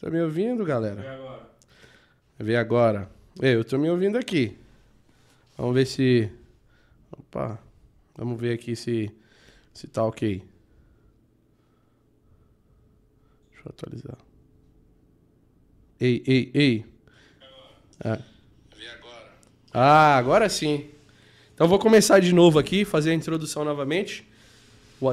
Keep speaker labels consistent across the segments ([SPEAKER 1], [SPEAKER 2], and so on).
[SPEAKER 1] Tá me ouvindo,
[SPEAKER 2] Vê
[SPEAKER 1] galera?
[SPEAKER 2] agora.
[SPEAKER 1] Vê agora. Ei, eu tô me ouvindo aqui. Vamos ver se. Opa. Vamos ver aqui se, se tá ok. Deixa eu atualizar. Ei, ei, ei. Ah. Ah, agora sim. Então vou começar de novo aqui, fazer a introdução novamente,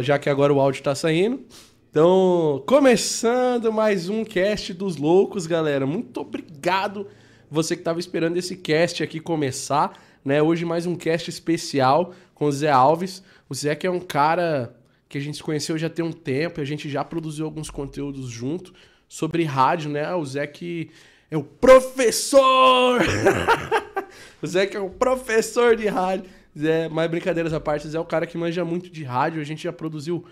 [SPEAKER 1] já que agora o áudio tá saindo. Então, começando mais um cast dos loucos, galera. Muito obrigado você que estava esperando esse cast aqui começar, né? Hoje mais um cast especial com o Zé Alves. O Zé que é um cara que a gente se conheceu já tem um tempo, a gente já produziu alguns conteúdos junto sobre rádio, né? O Zé que é o professor! o Zé que é o professor de rádio. Zé, mais brincadeiras à parte, o Zé é o cara que manja muito de rádio. A gente já produziu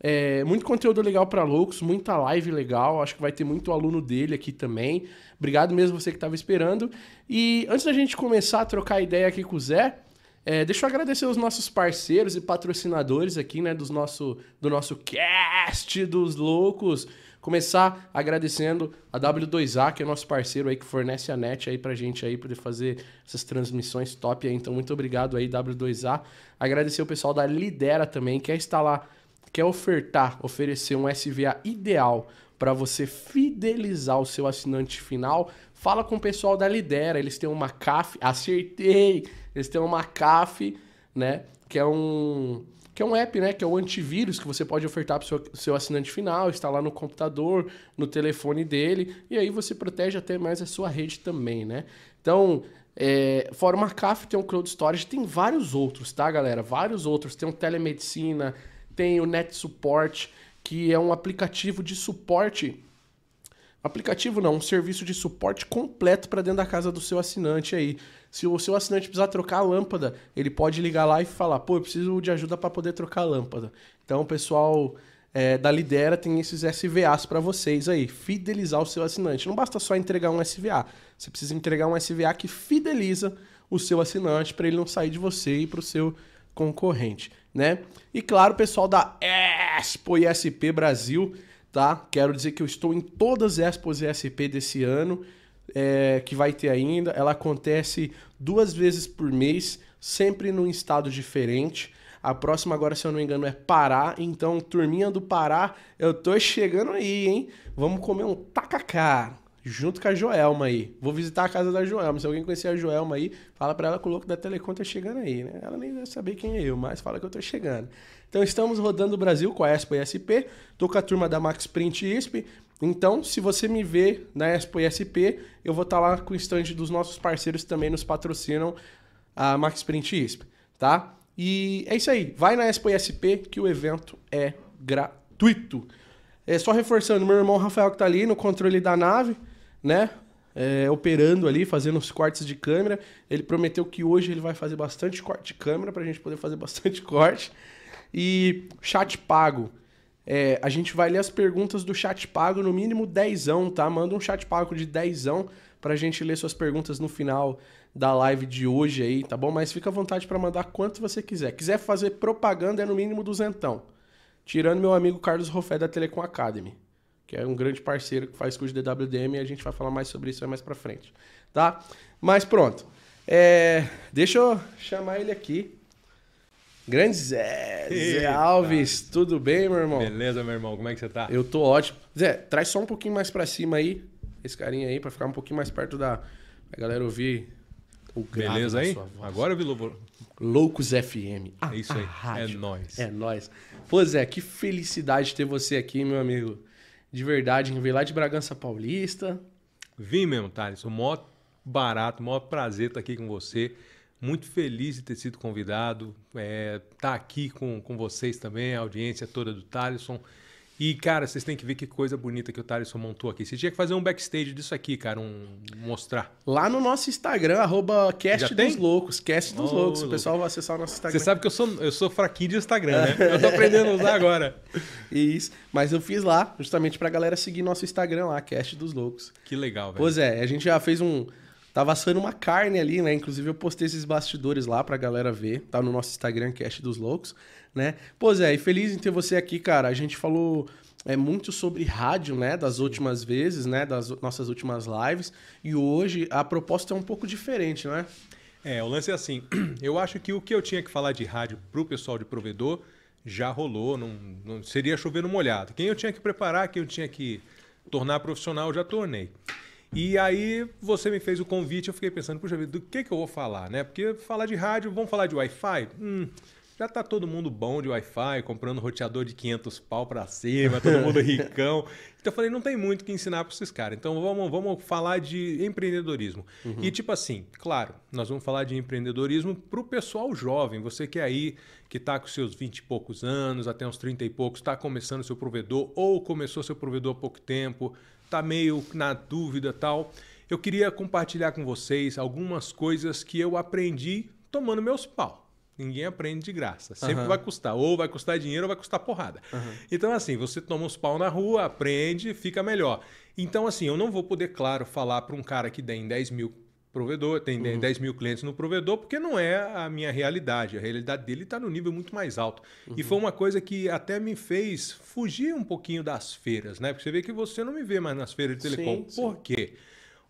[SPEAKER 1] é, muito conteúdo legal para loucos, muita live legal. Acho que vai ter muito aluno dele aqui também. Obrigado mesmo você que estava esperando. E antes da gente começar a trocar ideia aqui com o Zé, é, deixa eu agradecer os nossos parceiros e patrocinadores aqui, né, dos nosso, do nosso cast dos loucos. Começar agradecendo a W2A, que é nosso parceiro aí que fornece a net aí pra gente aí poder fazer essas transmissões top aí. Então, muito obrigado aí, W2A. Agradecer o pessoal da Lidera também, quer instalar, quer ofertar, oferecer um SVA ideal para você fidelizar o seu assinante final. Fala com o pessoal da Lidera, eles têm uma CAF, acertei! Eles têm uma CAF, né, que é um que é um app, né? Que é o antivírus que você pode ofertar para o seu, assinante final, instalar no computador, no telefone dele, e aí você protege até mais a sua rede também, né? Então, é, fora o McAfee, tem o Cloud Storage, tem vários outros, tá, galera? Vários outros. Tem o Telemedicina, tem o Net Support, que é um aplicativo de suporte Aplicativo não, um serviço de suporte completo para dentro da casa do seu assinante aí. Se o seu assinante precisar trocar a lâmpada, ele pode ligar lá e falar: pô, eu preciso de ajuda para poder trocar a lâmpada. Então, o pessoal é, da Lidera tem esses SVAs para vocês aí, fidelizar o seu assinante. Não basta só entregar um SVA, você precisa entregar um SVA que fideliza o seu assinante para ele não sair de você e para o seu concorrente, né? E claro, o pessoal da Expo ISP Brasil tá? Quero dizer que eu estou em todas as Expos ESP desse ano, é, que vai ter ainda. Ela acontece duas vezes por mês, sempre num estado diferente. A próxima agora, se eu não me engano, é Pará. Então, turminha do Pará, eu tô chegando aí, hein? Vamos comer um tacacá. Junto com a Joelma aí. Vou visitar a casa da Joelma. Se alguém conhecer a Joelma aí, fala pra ela que o louco da Telecom tá chegando aí, né? Ela nem deve saber quem é eu, mas fala que eu tô chegando. Então estamos rodando o Brasil com a Expo ISP. Tô com a turma da Max Print ISP. Então, se você me vê na Expo ISP, eu vou estar lá com o stand dos nossos parceiros que também nos patrocinam a Max Print ISP, tá? E é isso aí. Vai na Expo ISP que o evento é gratuito. É só reforçando, meu irmão Rafael que tá ali no controle da nave, né? É, operando ali, fazendo os cortes de câmera. Ele prometeu que hoje ele vai fazer bastante corte de câmera pra gente poder fazer bastante corte. E chat pago. É, a gente vai ler as perguntas do chat pago no mínimo dezão, tá? Manda um chat pago de dezão pra gente ler suas perguntas no final da live de hoje aí, tá bom? Mas fica à vontade para mandar quanto você quiser. Quiser fazer propaganda é no mínimo duzentão. Tirando meu amigo Carlos Rofé da Telecom Academy, que é um grande parceiro que faz curso de DWDM e a gente vai falar mais sobre isso aí mais pra frente, tá? Mas pronto. É, deixa eu chamar ele aqui. Grande Zé, Zé. Alves, tudo bem, meu irmão?
[SPEAKER 2] Beleza, meu irmão, como é que você tá?
[SPEAKER 1] Eu tô ótimo. Zé, traz só um pouquinho mais pra cima aí, esse carinha aí, pra ficar um pouquinho mais perto da a galera ouvir o grave
[SPEAKER 2] Beleza aí?
[SPEAKER 1] sua voz.
[SPEAKER 2] Agora, Vilu,
[SPEAKER 1] Loucos FM.
[SPEAKER 2] é isso aí.
[SPEAKER 1] a rádio.
[SPEAKER 2] É nóis.
[SPEAKER 1] É nóis. Pô, Zé, que felicidade ter você aqui, meu amigo. De verdade, veio lá de Bragança Paulista.
[SPEAKER 2] Vim mesmo, Thales. O maior barato, o maior prazer estar aqui com você. Muito feliz de ter sido convidado. É, tá aqui com, com vocês também, a audiência toda do Thaleson. E, cara, vocês têm que ver que coisa bonita que o Thaleson montou aqui. Você tinha que fazer um backstage disso aqui, cara, um mostrar.
[SPEAKER 1] Lá no nosso Instagram, arroba Cast dos? Loucos. Cast dos
[SPEAKER 2] Ô,
[SPEAKER 1] Loucos. O pessoal vai acessar o nosso Instagram.
[SPEAKER 2] Você sabe que eu sou, eu sou fraquinho de Instagram, né? Eu tô aprendendo a usar agora.
[SPEAKER 1] Isso. Mas eu fiz lá, justamente pra galera seguir nosso Instagram lá, Cast dos Loucos.
[SPEAKER 2] Que legal, velho.
[SPEAKER 1] Pois é, a gente já fez um. Tava assando uma carne ali, né? Inclusive eu postei esses bastidores lá pra galera ver. Tá no nosso Instagram, Cast dos Loucos, né? Pois é, e feliz em ter você aqui, cara. A gente falou é muito sobre rádio, né? Das últimas vezes, né? Das nossas últimas lives. E hoje a proposta é um pouco diferente, né?
[SPEAKER 2] É, o lance é assim. Eu acho que o que eu tinha que falar de rádio pro pessoal de provedor já rolou. Não, não seria chover no molhado. Quem eu tinha que preparar, quem eu tinha que tornar profissional, eu já tornei. E aí você me fez o convite, eu fiquei pensando, puxa vida, do que, que eu vou falar, né? Porque falar de rádio, vamos falar de Wi-Fi? Hum, já tá todo mundo bom de Wi-Fi, comprando roteador de 500 pau para cima, todo mundo ricão. Então eu falei, não tem muito que ensinar para esses caras. Então vamos, vamos falar de empreendedorismo. Uhum. E tipo assim, claro, nós vamos falar de empreendedorismo para o pessoal jovem. Você que é aí, que está com seus 20 e poucos anos, até uns 30 e poucos, está começando seu provedor ou começou seu provedor há pouco tempo, está meio na dúvida tal. Eu queria compartilhar com vocês algumas coisas que eu aprendi tomando meus pau. Ninguém aprende de graça. Sempre uhum. vai custar. Ou vai custar dinheiro ou vai custar porrada. Uhum. Então, assim, você toma uns pau na rua, aprende, fica melhor. Então, assim, eu não vou poder, claro, falar para um cara que tem 10 mil provedor, tem uhum. 10 mil clientes no provedor, porque não é a minha realidade. A realidade dele está no nível muito mais alto. E uhum. foi uma coisa que até me fez fugir um pouquinho das feiras, né? Porque você vê que você não me vê mais nas feiras de telecom. Sim, Por sim. quê?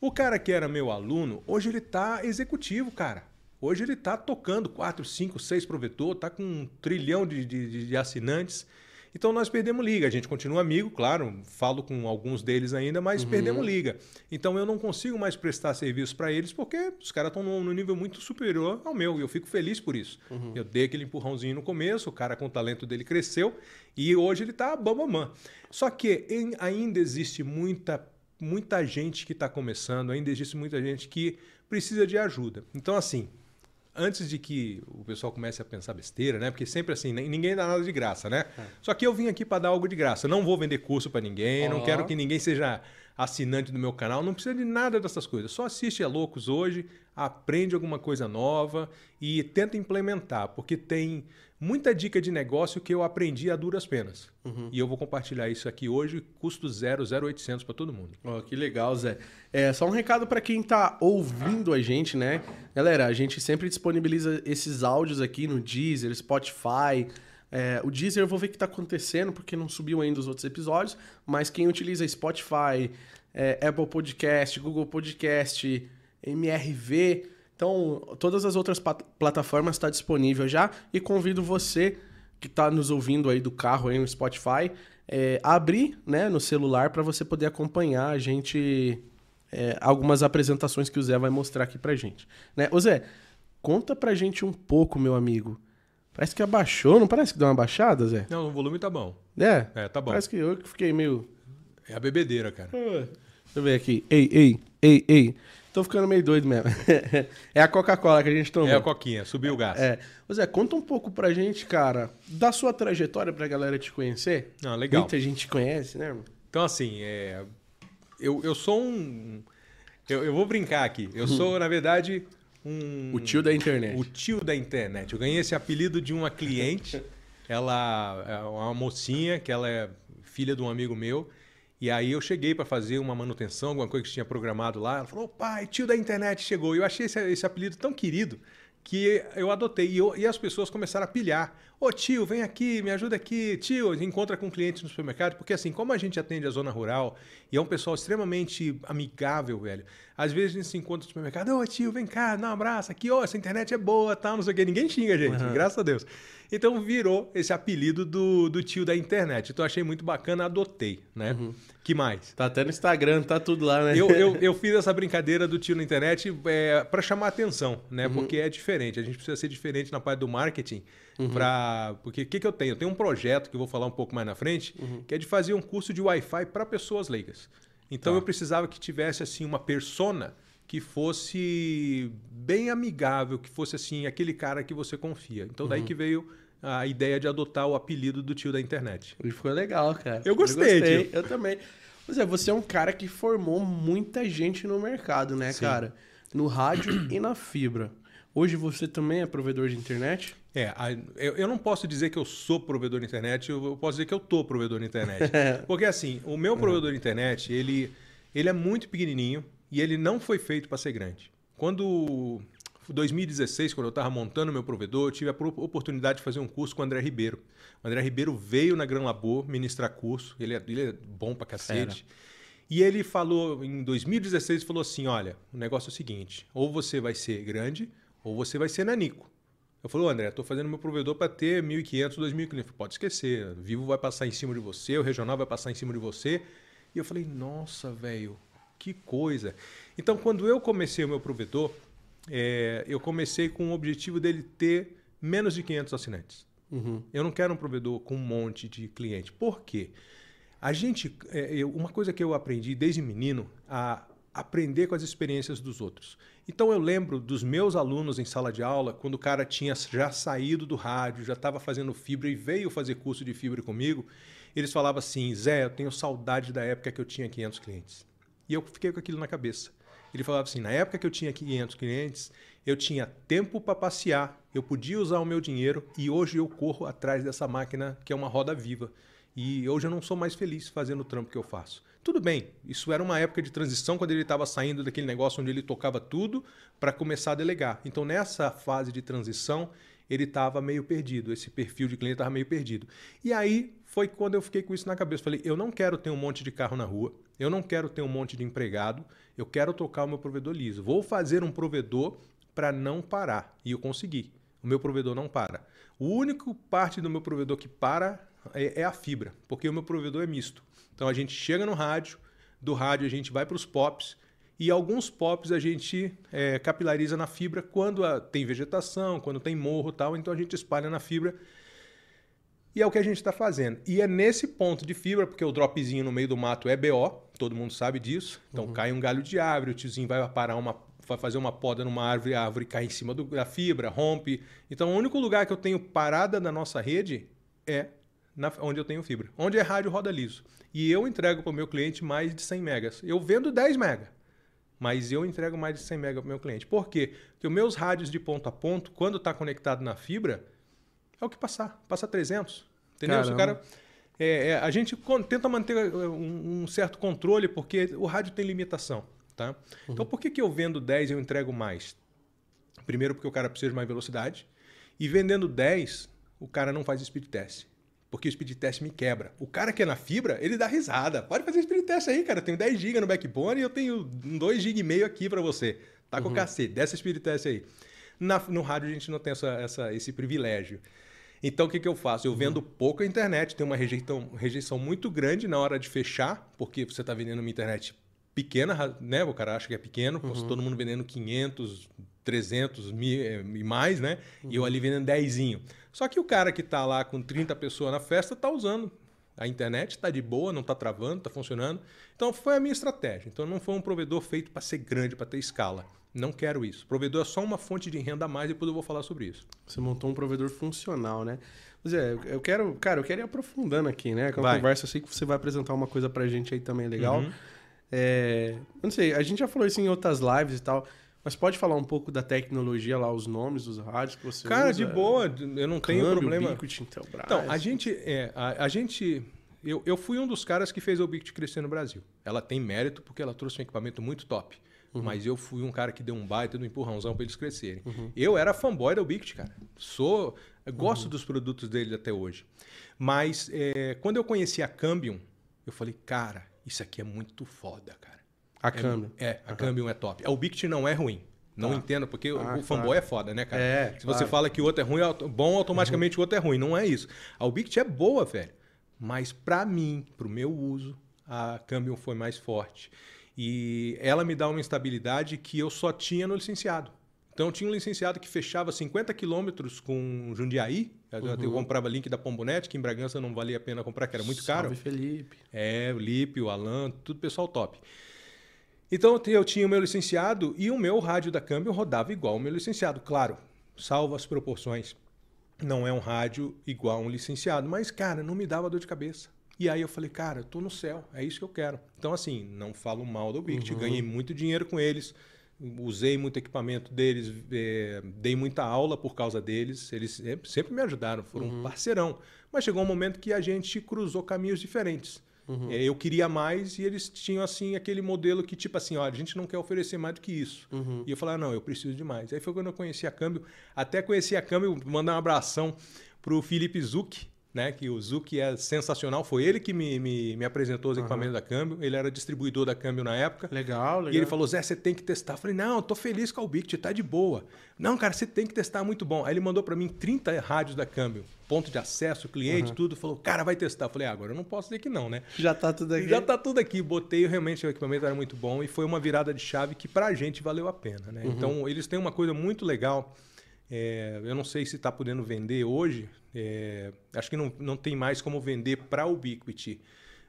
[SPEAKER 2] O cara que era meu aluno, hoje ele está executivo, cara. Hoje ele está tocando 4, 5, 6 provedor, está com um trilhão de, de, de, assinantes. Então nós perdemos liga. A gente continua amigo, claro, falo com alguns deles ainda, mas uhum. perdemos liga. Então eu não consigo mais prestar serviço para eles porque os caras estão num nível muito superior ao meu e eu fico feliz por isso. Uhum. Eu dei aquele empurrãozinho no começo, o cara com o talento dele cresceu e hoje ele está bambamã. Só que em, ainda existe muita, muita gente que está começando, ainda existe muita gente que precisa de ajuda. Então, assim, antes de que o pessoal comece a pensar besteira, né? Porque sempre assim, ninguém dá nada de graça, né? É. Só que eu vim aqui para dar algo de graça. Não vou vender curso para ninguém, oh. não quero que ninguém seja assinante do meu canal, não precisa de nada dessas coisas. Só assiste a Loucos hoje, aprende alguma coisa nova e tenta implementar, porque tem muita dica de negócio que eu aprendi a duras penas. Uhum. E eu vou compartilhar isso aqui hoje, custo 0, 0,800 para todo mundo.
[SPEAKER 1] Oh, que legal, Zé. É só um recado para quem está ouvindo a gente, né? Galera, a gente sempre disponibiliza esses áudios aqui no Deezer, Spotify. É, o Deezer eu vou ver o que está acontecendo, porque não subiu ainda os outros episódios, mas quem utiliza Spotify, é, Apple Podcast, Google Podcast, MRV, então, todas as outras plataformas está disponível já e convido você que está nos ouvindo aí do carro aí no Spotify é, a abrir né, no celular para você poder acompanhar a gente é, algumas apresentações que o Zé vai mostrar aqui para gente. Né? Ô Zé, conta pra gente um pouco, meu amigo. Parece que abaixou, não parece que deu uma baixada, Zé?
[SPEAKER 2] Não, o volume tá bom.
[SPEAKER 1] É?
[SPEAKER 2] É, tá bom.
[SPEAKER 1] Parece que eu fiquei meio...
[SPEAKER 2] É a bebedeira, cara.
[SPEAKER 1] Deixa eu ver aqui. Ei, ei, ei, ei. Tô ficando meio doido mesmo. é a Coca-Cola que a gente tomou.
[SPEAKER 2] É a coquinha, subiu o gás.
[SPEAKER 1] É. Zé, conta um pouco pra gente, cara, da sua trajetória pra galera te conhecer.
[SPEAKER 2] Ah, legal.
[SPEAKER 1] Muita gente conhece, né?
[SPEAKER 2] Então, assim, é... eu, eu sou um... Eu, eu vou brincar aqui. Eu sou, na verdade, um...
[SPEAKER 1] O tio da internet.
[SPEAKER 2] O tio da internet. Eu ganhei esse apelido de uma cliente. ela é uma mocinha, que ela é filha de um amigo meu. E aí eu cheguei para fazer uma manutenção, alguma coisa que tinha programado lá. Ela falou, pai, tio da internet chegou. E eu achei esse, esse apelido tão querido que eu adotei. E, eu, e, as pessoas começaram a pilhar. Ô tio, vem aqui, me ajuda aqui. Tio, encontra com clientes no supermercado. Porque assim, como a gente atende a zona rural e é um pessoal extremamente amigável, velho. Às vezes a gente se encontra no supermercado. Ô tio, vem cá, dá um abraço. Aqui, ó, essa internet é boa, tal, não sei o quê. Ninguém xinga a gente, uhum. graças a Deus. Então virou esse apelido do, do tio da internet. Então achei muito bacana, adotei, né? Uhum. Que mais?
[SPEAKER 1] Tá até no Instagram, tá tudo lá, né?
[SPEAKER 2] Eu, eu, eu fiz essa brincadeira do tio na internet é, para chamar atenção, né? Uhum. Porque é diferente. A gente precisa ser diferente na parte do marketing. Uhum. Pra... Porque o que, que eu tenho? Eu tenho um projeto que eu vou falar um pouco mais na frente, uhum. que é de fazer um curso de Wi-Fi para pessoas leigas. Então tá. eu precisava que tivesse assim uma persona que fosse bem amigável, que fosse assim aquele cara que você confia. Então daí uhum. que veio a ideia de adotar o apelido do tio da internet.
[SPEAKER 1] E foi legal, cara.
[SPEAKER 2] Eu gostei, eu, gostei,
[SPEAKER 1] eu também. Pois é, você é um cara que formou muita gente no mercado, né, Sim. cara? No rádio e na fibra. Hoje você também é provedor de internet?
[SPEAKER 2] É, eu não posso dizer que eu sou provedor de internet, eu posso dizer que eu tô provedor de internet. Porque assim, o meu provedor de internet, ele, ele é muito pequenininho e ele não foi feito para ser grande. Quando 2016, quando eu estava montando meu provedor, eu tive a oportunidade de fazer um curso com o André Ribeiro. O André Ribeiro veio na Gran Labor ministrar curso, ele é, ele é bom pra cacete. E ele falou, em 2016, falou assim: olha, o negócio é o seguinte: ou você vai ser grande, ou você vai ser nanico. Eu falei, André, estou fazendo meu provedor para ter 1.500, 2.000 clientes. Pode esquecer, Vivo vai passar em cima de você, o Regional vai passar em cima de você. E eu falei, nossa, velho, que coisa. Então, quando eu comecei o meu provedor, é, eu comecei com o objetivo dele ter menos de 500 assinantes. Uhum. Eu não quero um provedor com um monte de cliente. Por quê? A gente, é, eu, uma coisa que eu aprendi desde menino, a aprender com as experiências dos outros. Então eu lembro dos meus alunos em sala de aula, quando o cara tinha já saído do rádio, já estava fazendo fibra e veio fazer curso de fibra comigo, eles falavam assim: Zé, eu tenho saudade da época que eu tinha 500 clientes. E eu fiquei com aquilo na cabeça. Ele falava assim: na época que eu tinha 500 clientes, eu tinha tempo para passear, eu podia usar o meu dinheiro e hoje eu corro atrás dessa máquina que é uma roda viva. E hoje eu não sou mais feliz fazendo o trampo que eu faço. Tudo bem, isso era uma época de transição quando ele estava saindo daquele negócio onde ele tocava tudo para começar a delegar. Então nessa fase de transição, ele estava meio perdido, esse perfil de cliente estava meio perdido. E aí foi quando eu fiquei com isso na cabeça. Falei, eu não quero ter um monte de carro na rua, eu não quero ter um monte de empregado, eu quero tocar o meu provedor liso. Vou fazer um provedor para não parar. E eu consegui. O meu provedor não para. O único parte do meu provedor que para é, é a fibra, porque o meu provedor é misto. Então a gente chega no rádio, do rádio a gente vai para os POPs, e alguns POPs a gente é, capilariza na fibra quando a, tem vegetação, quando tem morro tal, então a gente espalha na fibra. E é o que a gente está fazendo. E é nesse ponto de fibra, porque o dropzinho no meio do mato é BO, todo mundo sabe disso. Então uhum. cai um galho de árvore, o tiozinho vai parar uma. Vai fazer uma poda numa árvore, a árvore cai em cima do, da fibra, rompe. Então, o único lugar que eu tenho parada na nossa rede é na, onde eu tenho fibra. Onde é rádio roda liso. E eu entrego para o meu cliente mais de 100 megas. Eu vendo 10 megas, mas eu entrego mais de 100 megas para o meu cliente. Por quê? Porque os meus rádios de ponto a ponto, quando está conectado na fibra, é o que passar. Passa 300. Entendeu? Se o cara... É, é, a gente tenta manter é, um, um, certo controle porque o rádio tem limitação. Tá? Uhum. Então, por que, que eu vendo 10 e eu entrego mais? Primeiro, porque o cara precisa de mais velocidade. E vendendo 10, o cara não faz speed test porque o speed test me quebra. O cara que é na fibra, ele dá risada. Pode fazer speed test aí, cara. Eu tenho 10 GB no backbone e eu tenho 2 GB e meio aqui para você. Tá com uhum. cacete. Dessa speed test aí. Na, no rádio a gente não tem essa, essa, esse privilégio. Então o que, que eu faço? Eu uhum. vendo pouco a internet, tem uma rejeição, rejeição muito grande na hora de fechar, porque você está vendendo uma internet pequena, né? O cara acha que é pequeno, uhum. todo mundo vendendo 500, 300 mil e mais, né? Uhum. E eu ali vendendo 10. Só que o cara que está lá com 30 pessoas na festa está usando a internet, está de boa, não está travando, está funcionando. Então foi a minha estratégia. Então não foi um provedor feito para ser grande, para ter escala. Não quero isso. O provedor é só uma fonte de renda a mais e depois eu vou falar sobre isso.
[SPEAKER 1] Você montou um provedor funcional, né? Mas é, eu quero, cara, eu quero ir aprofundando aqui, né? Com a conversa, eu sei que você vai apresentar uma coisa pra gente aí também legal. Uhum. É, não sei, a gente já falou isso em outras lives e tal. Mas pode falar um pouco da tecnologia lá, os nomes dos rádios que você
[SPEAKER 2] Cara,
[SPEAKER 1] usa?
[SPEAKER 2] de boa, eu não Câmbio, tenho problema. Ubiquiti, Intelbras. Então, a gente, é, a, a gente eu, eu fui um dos caras que fez a Ubiquiti crescer no Brasil. Ela tem mérito porque ela trouxe um equipamento muito top. Uhum. Mas eu fui um cara que deu um baita do empurrãozão para eles crescerem. Uhum. Eu era fanboy da Ubiquiti, cara. Sou, gosto uhum. dos produtos deles até hoje. Mas é, quando eu conheci a Cambium, eu falei, cara, isso aqui é muito foda, cara.
[SPEAKER 1] A Cambium.
[SPEAKER 2] É, é a. Cambium é top. A Ubiquiti não é ruim. Não tá. entendo, porque ah, o fanboy claro. é foda, né, cara? É, Se claro. você fala que o outro é ruim, bom, automaticamente o outro é ruim. Não é isso. A Ubiquiti é boa, velho. Mas para mim, para o meu uso, a Cambium foi mais forte. E ela me dá uma estabilidade que eu só tinha no licenciado. Então, eu tinha um licenciado que fechava 50 quilômetros com Jundiaí. Uhum. Eu comprava link da Pombonet, que em Bragança não valia a pena comprar, que era muito caro.
[SPEAKER 1] Salve, Felipe.
[SPEAKER 2] É, o Lipe, o Alan, tudo pessoal top. Então eu tinha o meu licenciado e o meu rádio da câmbio rodava igual o meu licenciado. Claro, salvo as proporções. Não é um rádio igual um licenciado, mas, cara, não me dava dor de cabeça. E aí eu falei, cara, eu tô no céu, é isso que eu quero. Então, assim, não falo mal do Bict, uhum. ganhei muito dinheiro com eles, usei muito equipamento deles, é, dei muita aula por causa deles, eles sempre me ajudaram, foram uhum. um parceirão. Mas chegou um momento que a gente cruzou caminhos diferentes. Uhum. É, eu queria mais e eles tinham assim aquele modelo que tipo assim, olha, a gente não quer oferecer mais do que isso. Uhum. E eu falei, ah, não, eu preciso de mais. Aí foi quando eu conheci a Câmbio, até conheci a Câmbio, mandar um abração pro Felipe Zucchi, né? Que o Zuki é sensacional. Foi ele que me, me, me apresentou os uhum. equipamentos da Câmbio. Ele era distribuidor da Câmbio na época.
[SPEAKER 1] Legal, legal.
[SPEAKER 2] E ele falou: Zé, você tem que testar. Eu falei: Não, eu tô feliz com o Bict, tá de boa. Não, cara, você tem que testar, muito bom. Aí ele mandou para mim 30 rádios da Câmbio, ponto de acesso, cliente, uhum. tudo. Falou: Cara, vai testar. Eu falei: ah, Agora eu não posso dizer que não, né?
[SPEAKER 1] Já tá tudo aqui.
[SPEAKER 2] Já tá tudo aqui. Botei, realmente o equipamento era muito bom e foi uma virada de chave que pra gente valeu a pena, né? Uhum. Então eles têm uma coisa muito legal. É, eu não sei se está podendo vender hoje, é, acho que não, não tem mais como vender para Ubiquiti,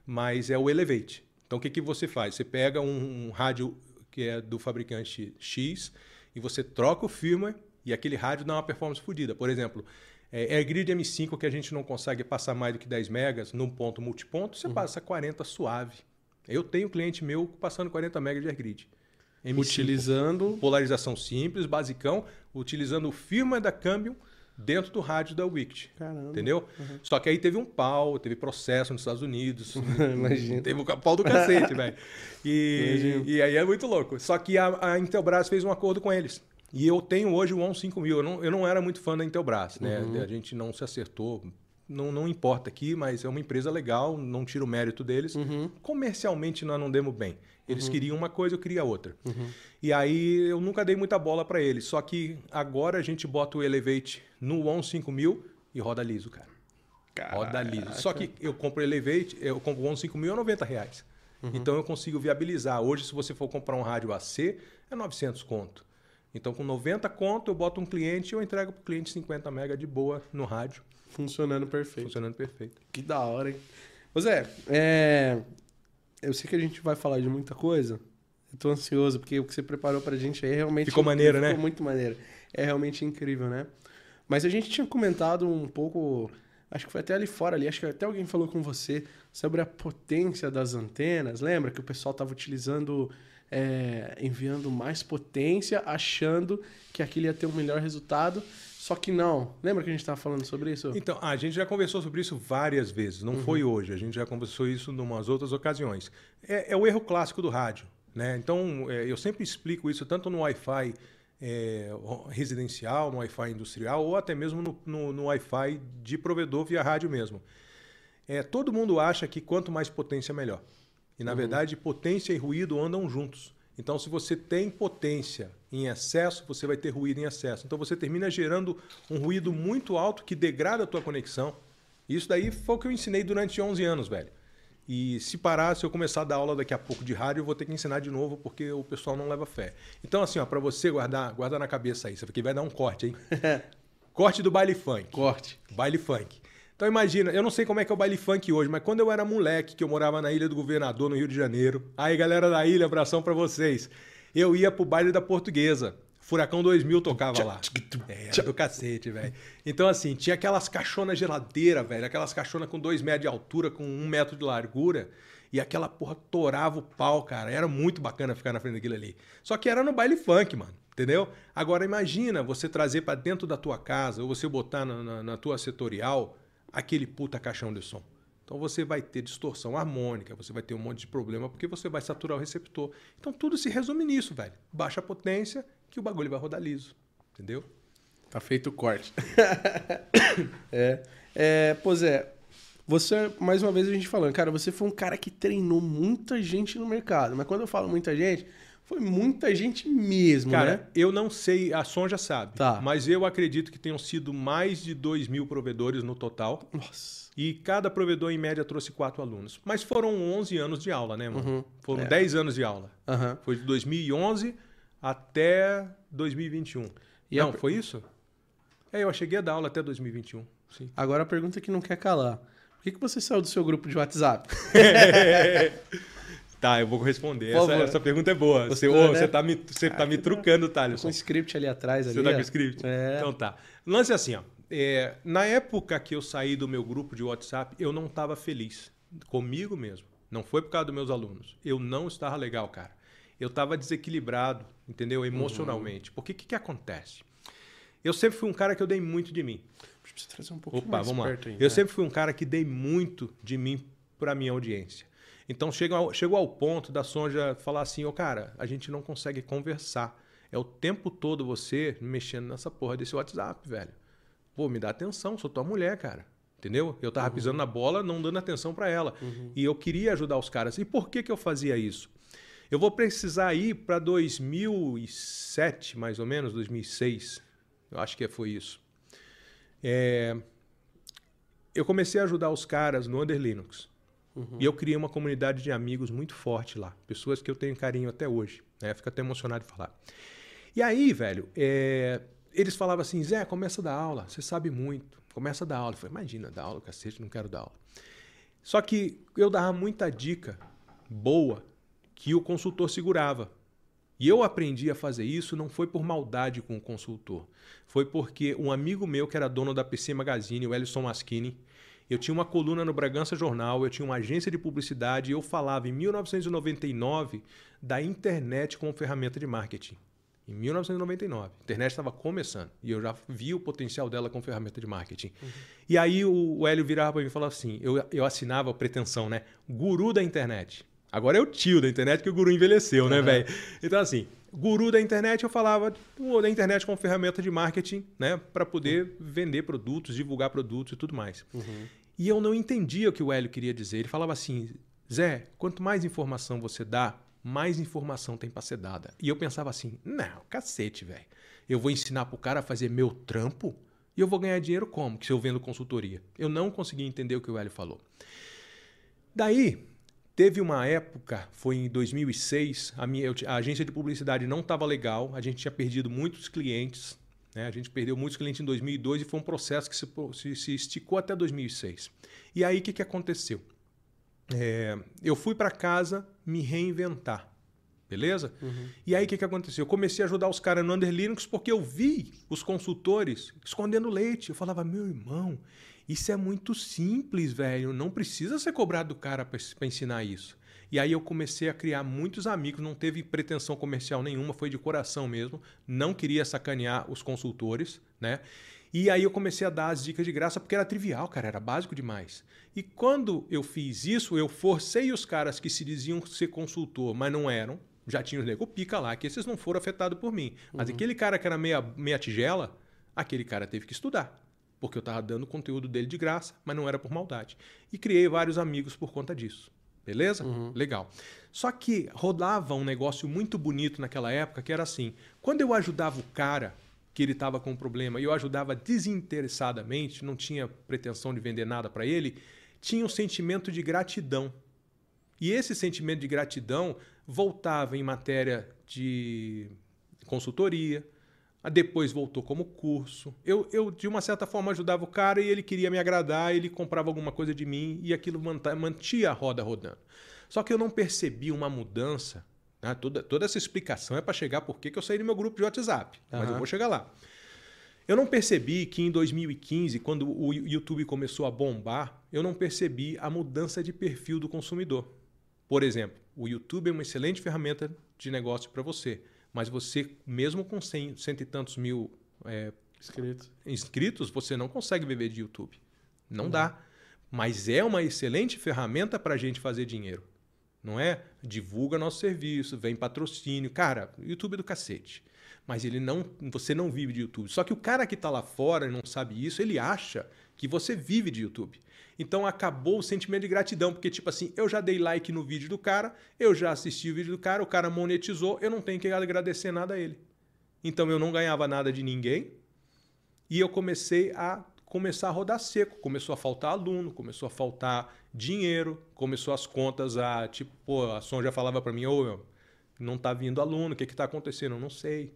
[SPEAKER 2] mas é o Elevate. Então o que, que você faz? Você pega um, um rádio que é do fabricante X e você troca o firmware e aquele rádio dá uma performance fodida. Por exemplo, é, AirGrid M5 que a gente não consegue passar mais do que 10 megas num ponto multiponto, você uhum. passa 40 suave. Eu tenho cliente meu passando 40 megas de AirGrid.
[SPEAKER 1] M5, utilizando
[SPEAKER 2] polarização simples, basicão, utilizando o firmware da Cambium dentro do rádio da Wicked. Caramba. Entendeu? Uhum. Só que aí teve um pau, teve processo nos Estados Unidos. Imagina. Teve um pau do cacete, velho. E, e aí é muito louco. Só que a, a, Intelbras fez um acordo com eles. E eu tenho hoje o ON 5000. Eu não, eu não era muito fã da Intelbras, né? Uhum. A gente não se acertou. Não, não importa aqui, mas é uma empresa legal, não tiro o mérito deles. Uhum. Comercialmente nós não demos bem. Eles uhum. queriam uma coisa, eu queria outra. Uhum. E aí eu nunca dei muita bola para eles. Só que agora a gente bota o Elevate no ON 5000 e roda liso, cara. Caraca. Roda liso. Só que eu compro o Elevate, eu compro o ON 5000 a 90 reais. Uhum. Então eu consigo viabilizar. Hoje, se você for comprar um rádio AC, é 900 conto. Então, com 90 conto, eu boto um cliente e eu entrego para o cliente 50 mega de boa no rádio.
[SPEAKER 1] Funcionando perfeito.
[SPEAKER 2] Funcionando perfeito.
[SPEAKER 1] Que da hora, hein? Ô Zé, é eu sei que a gente vai falar de muita coisa. Eu tô ansioso, porque o que você preparou pra gente aí é realmente.
[SPEAKER 2] Ficou maneiro, né?
[SPEAKER 1] Ficou muito maneiro. É realmente incrível, né? Mas a gente tinha comentado um pouco. Acho que foi até ali fora ali, acho que até alguém falou com você sobre a potência das antenas. Lembra que o pessoal estava utilizando, é, enviando mais potência, achando que aquilo ia ter um melhor resultado. Só que não. Lembra que a gente estava falando sobre isso?
[SPEAKER 2] Então, a gente já conversou sobre isso várias vezes. Não uhum. foi hoje. A gente já conversou isso em umas outras ocasiões. É, é o erro clássico do rádio. Né? Então, é, eu sempre explico isso tanto no Wi-Fi é, residencial, no Wi-Fi industrial ou até mesmo no, no, no Wi-Fi de provedor via rádio mesmo. É, todo mundo acha que quanto mais potência, melhor. E, na uhum. verdade, potência e ruído andam juntos. Então, se você tem potência em excesso, você vai ter ruído em excesso. Então, você termina gerando um ruído muito alto que degrada a tua conexão. Isso daí foi o que eu ensinei durante 11 anos, velho. E se parar, se eu começar a dar aula daqui a pouco de rádio, eu vou ter que ensinar de novo, porque o pessoal não leva fé. Então, assim, ó, para você guardar, guarda na cabeça aí, isso aqui vai dar um corte, hein? corte do baile funk.
[SPEAKER 1] Corte.
[SPEAKER 2] Baile funk. Então imagina, eu não sei como é que é o baile funk hoje, mas quando eu era moleque, que eu morava na Ilha do Governador, no Rio de Janeiro, aí galera da ilha, abração para vocês. Eu ia pro baile da Portuguesa. Furacão 2000 tocava lá. É, do cacete, velho. Então, assim, tinha aquelas caixonas geladeira, velho. Aquelas caixonas com dois metros de altura, com um metro de largura. E aquela porra torava o pau, cara. Era muito bacana ficar na frente daquilo ali. Só que era no baile funk, mano. Entendeu? Agora imagina você trazer para dentro da tua casa, ou você botar na, na, na tua setorial aquele puta caixão de som. Então você vai ter distorção harmônica, você vai ter um monte de problema porque você vai saturar o receptor. Então tudo se resume nisso, velho. Baixa a potência que o bagulho vai rodar liso. Entendeu?
[SPEAKER 1] Tá feito o corte. é. é. Pois é. Você, mais uma vez a gente falando, cara, você foi um cara que treinou muita gente no mercado. Mas quando eu falo muita gente, foi muita gente mesmo, Cara, né?
[SPEAKER 2] eu não sei, a Som já sabe. Tá. Mas eu acredito que tenham sido mais de 2 mil provedores no total.
[SPEAKER 1] Nossa.
[SPEAKER 2] E cada provedor, em média, trouxe quatro alunos. Mas foram 11 anos de aula, né, mano? Uhum. Foram é. 10 anos de aula. Uhum. Foi de 2011 até 2021. E não, a... foi isso? É, eu cheguei a dar aula até 2021. Sim.
[SPEAKER 1] Agora a pergunta que não quer calar. Por que, que você saiu do seu grupo de WhatsApp?
[SPEAKER 2] Tá, eu vou responder. Essa, essa, pergunta é boa. Você, oh, né? você tá me, você tá me trucando, Thales.
[SPEAKER 1] Com o script ali atrás.
[SPEAKER 2] Você tá com o script? É. Então tá. Lance assim, ó. É, na época que eu saí do meu grupo de WhatsApp, eu não estava feliz. Comigo mesmo. Não foi por causa dos meus alunos. Eu não estava legal, cara. Eu estava desequilibrado, entendeu? Emocionalmente. Uhum. Porque o que, que acontece? Eu sempre fui um cara que eu dei muito de mim.
[SPEAKER 1] Preciso trazer um pouquinho
[SPEAKER 2] Opa,
[SPEAKER 1] mais
[SPEAKER 2] vamos lá. Aí, eu né? sempre fui um cara que dei muito de mim para minha audiência. Então chegou, chegou ao ponto da Sonja falar assim, ô oh, cara, a gente não consegue conversar. É o tempo todo você mexendo nessa porra desse WhatsApp, velho. Pô, me dá atenção, sou tua mulher, cara. Entendeu? Eu tava uhum. pisando na bola, não dando atenção para ela. Uhum. E eu queria ajudar os caras. E por que, que eu fazia isso? Eu vou precisar ir para 2007, mais ou menos, 2006. Eu acho que foi isso. É... Eu comecei a ajudar os caras no Under Linux. Uhum. E eu criei uma comunidade de amigos muito forte lá. Pessoas que eu tenho carinho até hoje. Né? Fico até emocionado de falar. E aí, velho, é... eles falavam assim: Zé, começa a dar aula. Você sabe muito começa a dar aula. Eu falei, imagina, dar aula, cacete, não quero dar aula. Só que eu dava muita dica boa que o consultor segurava. E eu aprendi a fazer isso não foi por maldade com o consultor. Foi porque um amigo meu, que era dono da PC Magazine, o Ellison Maschini, eu tinha uma coluna no Bragança Jornal, eu tinha uma agência de publicidade e eu falava em 1999 da internet como ferramenta de marketing em 1999. A internet estava começando e eu já vi o potencial dela como ferramenta de marketing. Uhum. E aí o, o Hélio virava para mim e falava assim: eu, eu assinava a pretensão, né? Guru da internet. Agora é o tio da internet que o guru envelheceu, uhum. né, velho? Então, assim, guru da internet, eu falava da internet como ferramenta de marketing, né? Para poder uhum. vender produtos, divulgar produtos e tudo mais. Uhum. E eu não entendia o que o Hélio queria dizer. Ele falava assim: Zé, quanto mais informação você dá, mais informação tem para ser dada. E eu pensava assim: não, cacete, velho. Eu vou ensinar pro cara a fazer meu trampo e eu vou ganhar dinheiro como? Que se eu vendo consultoria. Eu não consegui entender o que o Hélio falou. Daí, teve uma época, foi em 2006, a, minha, a agência de publicidade não estava legal, a gente tinha perdido muitos clientes. Né? A gente perdeu muitos clientes em 2002 e foi um processo que se, se, se esticou até 2006. E aí, o que, que aconteceu? É, eu fui para casa me reinventar. Beleza? Uhum. E aí o que, que aconteceu? Eu comecei a ajudar os caras no Under Linux porque eu vi os consultores escondendo leite. Eu falava, meu irmão, isso é muito simples, velho. Não precisa ser cobrado do cara para ensinar isso. E aí eu comecei a criar muitos amigos, não teve pretensão comercial nenhuma, foi de coração mesmo. Não queria sacanear os consultores, né? E aí eu comecei a dar as dicas de graça porque era trivial, cara, era básico demais. E quando eu fiz isso, eu forcei os caras que se diziam ser consultor, mas não eram, já tinham os nego pica lá, que esses não foram afetados por mim. Mas uhum. aquele cara que era meia, meia tigela, aquele cara teve que estudar. Porque eu estava dando o conteúdo dele de graça, mas não era por maldade. E criei vários amigos por conta disso. Beleza? Uhum. Legal. Só que rodava um negócio muito bonito naquela época, que era assim: quando eu ajudava o cara que ele estava com um problema e eu ajudava desinteressadamente, não tinha pretensão de vender nada para ele, tinha um sentimento de gratidão. E esse sentimento de gratidão voltava em matéria de consultoria, depois voltou como curso. Eu, eu, de uma certa forma, ajudava o cara e ele queria me agradar, ele comprava alguma coisa de mim e aquilo mantia a roda rodando. Só que eu não percebi uma mudança né? Toda, toda essa explicação é para chegar por que eu saí do meu grupo de WhatsApp. Uhum. Mas eu vou chegar lá. Eu não percebi que em 2015, quando o YouTube começou a bombar, eu não percebi a mudança de perfil do consumidor. Por exemplo, o YouTube é uma excelente ferramenta de negócio para você, mas você, mesmo com cento e tantos mil é, inscritos. inscritos, você não consegue viver de YouTube. Não uhum. dá. Mas é uma excelente ferramenta para a gente fazer dinheiro não é? Divulga nosso serviço, vem patrocínio. Cara, YouTube é do cacete. Mas ele não, você não vive de YouTube. Só que o cara que está lá fora e não sabe isso, ele acha que você vive de YouTube. Então acabou o sentimento de gratidão, porque tipo assim, eu já dei like no vídeo do cara, eu já assisti o vídeo do cara, o cara monetizou, eu não tenho que agradecer nada a ele. Então eu não ganhava nada de ninguém. E eu comecei a começar a rodar seco. Começou a faltar aluno, começou a faltar dinheiro, começou as contas a, tipo, pô, a Som já falava para mim, ô, meu, não tá vindo aluno, o que que tá acontecendo? Eu não sei.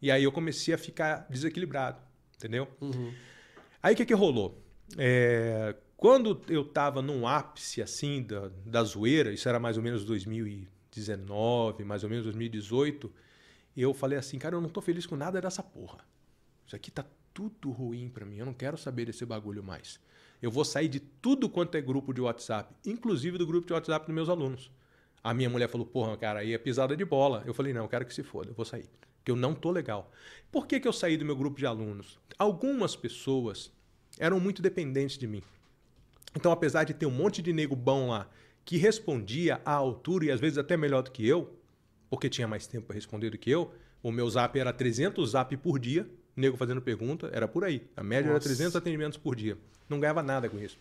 [SPEAKER 2] E aí eu comecei a ficar desequilibrado, entendeu? Uhum. Aí o que que rolou? É, quando eu tava num ápice, assim, da, da zoeira, isso era mais ou menos 2019, mais ou menos 2018, eu falei assim, cara, eu não tô feliz com nada dessa porra. Isso aqui tá tudo ruim para mim. Eu não quero saber desse bagulho mais. Eu vou sair de tudo quanto é grupo de WhatsApp, inclusive do grupo de WhatsApp dos meus alunos. A minha mulher falou: porra, cara, aí é pisada de bola. Eu falei: não, eu quero que se foda, eu vou sair. Porque eu não tô legal. Por que, que eu saí do meu grupo de alunos? Algumas pessoas eram muito dependentes de mim. Então, apesar de ter um monte de nego bom lá que respondia à altura e às vezes até melhor do que eu, porque tinha mais tempo para responder do que eu. O meu zap era 300 zap por dia, nego fazendo pergunta, era por aí. A média Nossa. era 300 atendimentos por dia. Não ganhava nada com isso.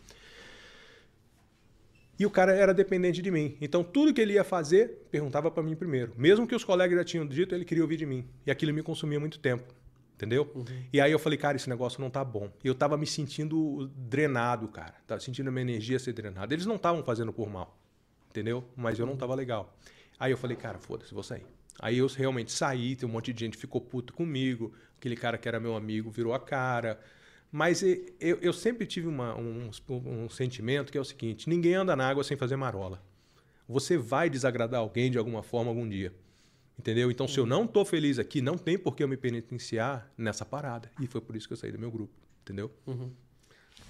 [SPEAKER 2] E o cara era dependente de mim. Então, tudo que ele ia fazer, perguntava para mim primeiro. Mesmo que os colegas já tinham dito, ele queria ouvir de mim. E aquilo me consumia muito tempo. Entendeu? Uhum. E aí eu falei, cara, esse negócio não tá bom. E eu tava me sentindo drenado, cara. Tava sentindo a minha energia ser drenada. Eles não estavam fazendo por mal. Entendeu? Mas eu não tava legal. Aí eu falei, cara, foda-se, vou sair. Aí eu realmente saí, tem um monte de gente ficou puto comigo. Aquele cara que era meu amigo virou a cara. Mas eu, eu sempre tive uma, um, um sentimento que é o seguinte: ninguém anda na água sem fazer marola. Você vai desagradar alguém de alguma forma algum dia. Entendeu? Então, se eu não estou feliz aqui, não tem por que eu me penitenciar nessa parada. E foi por isso que eu saí do meu grupo. Entendeu? Uhum.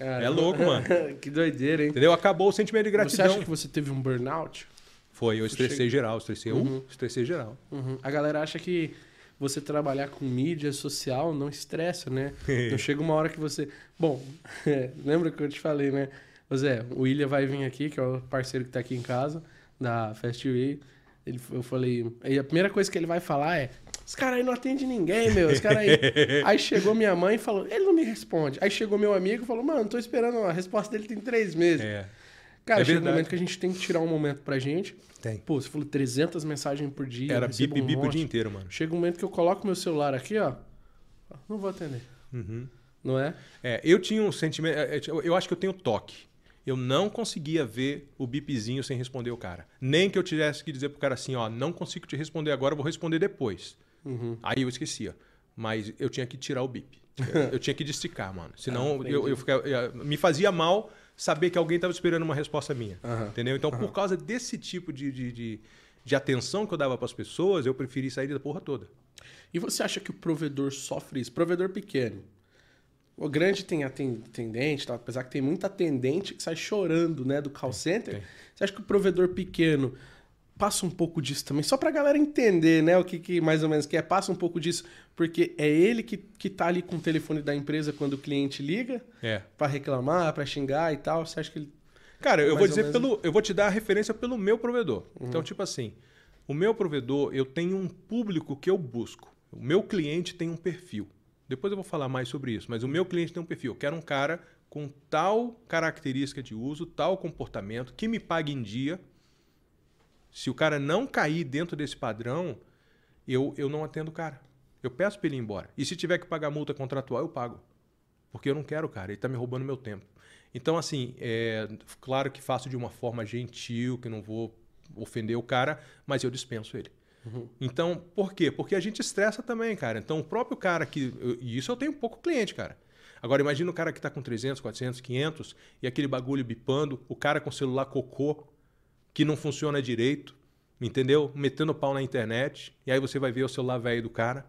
[SPEAKER 2] é louco, mano.
[SPEAKER 1] que doideira, hein?
[SPEAKER 2] Entendeu? Acabou o sentimento de gratidão.
[SPEAKER 1] Você acha que você teve um burnout?
[SPEAKER 2] Foi, eu estressei geral, estressei uhum. um, estressei geral.
[SPEAKER 1] Uhum. A galera acha que você trabalhar com mídia social não estressa, né? não chega uma hora que você. Bom, lembra que eu te falei, né? Zé, o William vai vir aqui, que é o parceiro que está aqui em casa, da Festival. Ele, eu falei. Aí a primeira coisa que ele vai falar é: os caras aí não atendem ninguém, meu. Os caras aí. aí chegou minha mãe e falou: ele não me responde. Aí chegou meu amigo e falou: mano, tô esperando, a resposta dele tem três meses. É. Cara, é chega um momento que a gente tem que tirar um momento pra gente.
[SPEAKER 2] Tem.
[SPEAKER 1] Pô, você falou 300 mensagens por dia.
[SPEAKER 2] Era bip, um bip o dia inteiro, mano.
[SPEAKER 1] Chega um momento que eu coloco meu celular aqui, ó. Não vou atender.
[SPEAKER 2] Uhum.
[SPEAKER 1] Não é?
[SPEAKER 2] É, eu tinha um sentimento. É, é, eu acho que eu tenho toque. Eu não conseguia ver o bipzinho sem responder o cara. Nem que eu tivesse que dizer pro cara assim, ó, não consigo te responder agora, vou responder depois. Uhum. Aí eu esquecia. Mas eu tinha que tirar o bip. eu tinha que desticar, mano. Senão ah, eu, eu ficava, me fazia mal saber que alguém estava esperando uma resposta minha. Uhum. Entendeu? Então, uhum. por causa desse tipo de, de, de, de atenção que eu dava para as pessoas, eu preferi sair da porra toda.
[SPEAKER 1] E você acha que o provedor sofre isso? Provedor pequeno. O grande tem atendente, tá? apesar que tem muita atendente que sai chorando né, do call center. Tem. Você acha que o provedor pequeno passa um pouco disso também, só pra galera entender, né, o que, que mais ou menos que é, passa um pouco disso, porque é ele que, que tá ali com o telefone da empresa quando o cliente liga
[SPEAKER 2] é.
[SPEAKER 1] para reclamar, para xingar e tal. Você acha que ele
[SPEAKER 2] Cara, eu vou dizer pelo eu vou te dar a referência pelo meu provedor. Uhum. Então, tipo assim, o meu provedor, eu tenho um público que eu busco. O meu cliente tem um perfil. Depois eu vou falar mais sobre isso, mas o meu cliente tem um perfil. Eu quero um cara com tal característica de uso, tal comportamento, que me pague em dia, se o cara não cair dentro desse padrão, eu, eu não atendo o cara. Eu peço para ele ir embora. E se tiver que pagar multa contratual, eu pago. Porque eu não quero, cara. Ele está me roubando meu tempo. Então, assim, é, claro que faço de uma forma gentil, que não vou ofender o cara, mas eu dispenso ele. Uhum. Então, por quê? Porque a gente estressa também, cara. Então, o próprio cara que. E isso eu tenho pouco cliente, cara. Agora, imagina o cara que está com 300, 400, 500 e aquele bagulho bipando, o cara com celular cocô, que não funciona direito, entendeu? Metendo pau na internet, e aí você vai ver o celular velho do cara.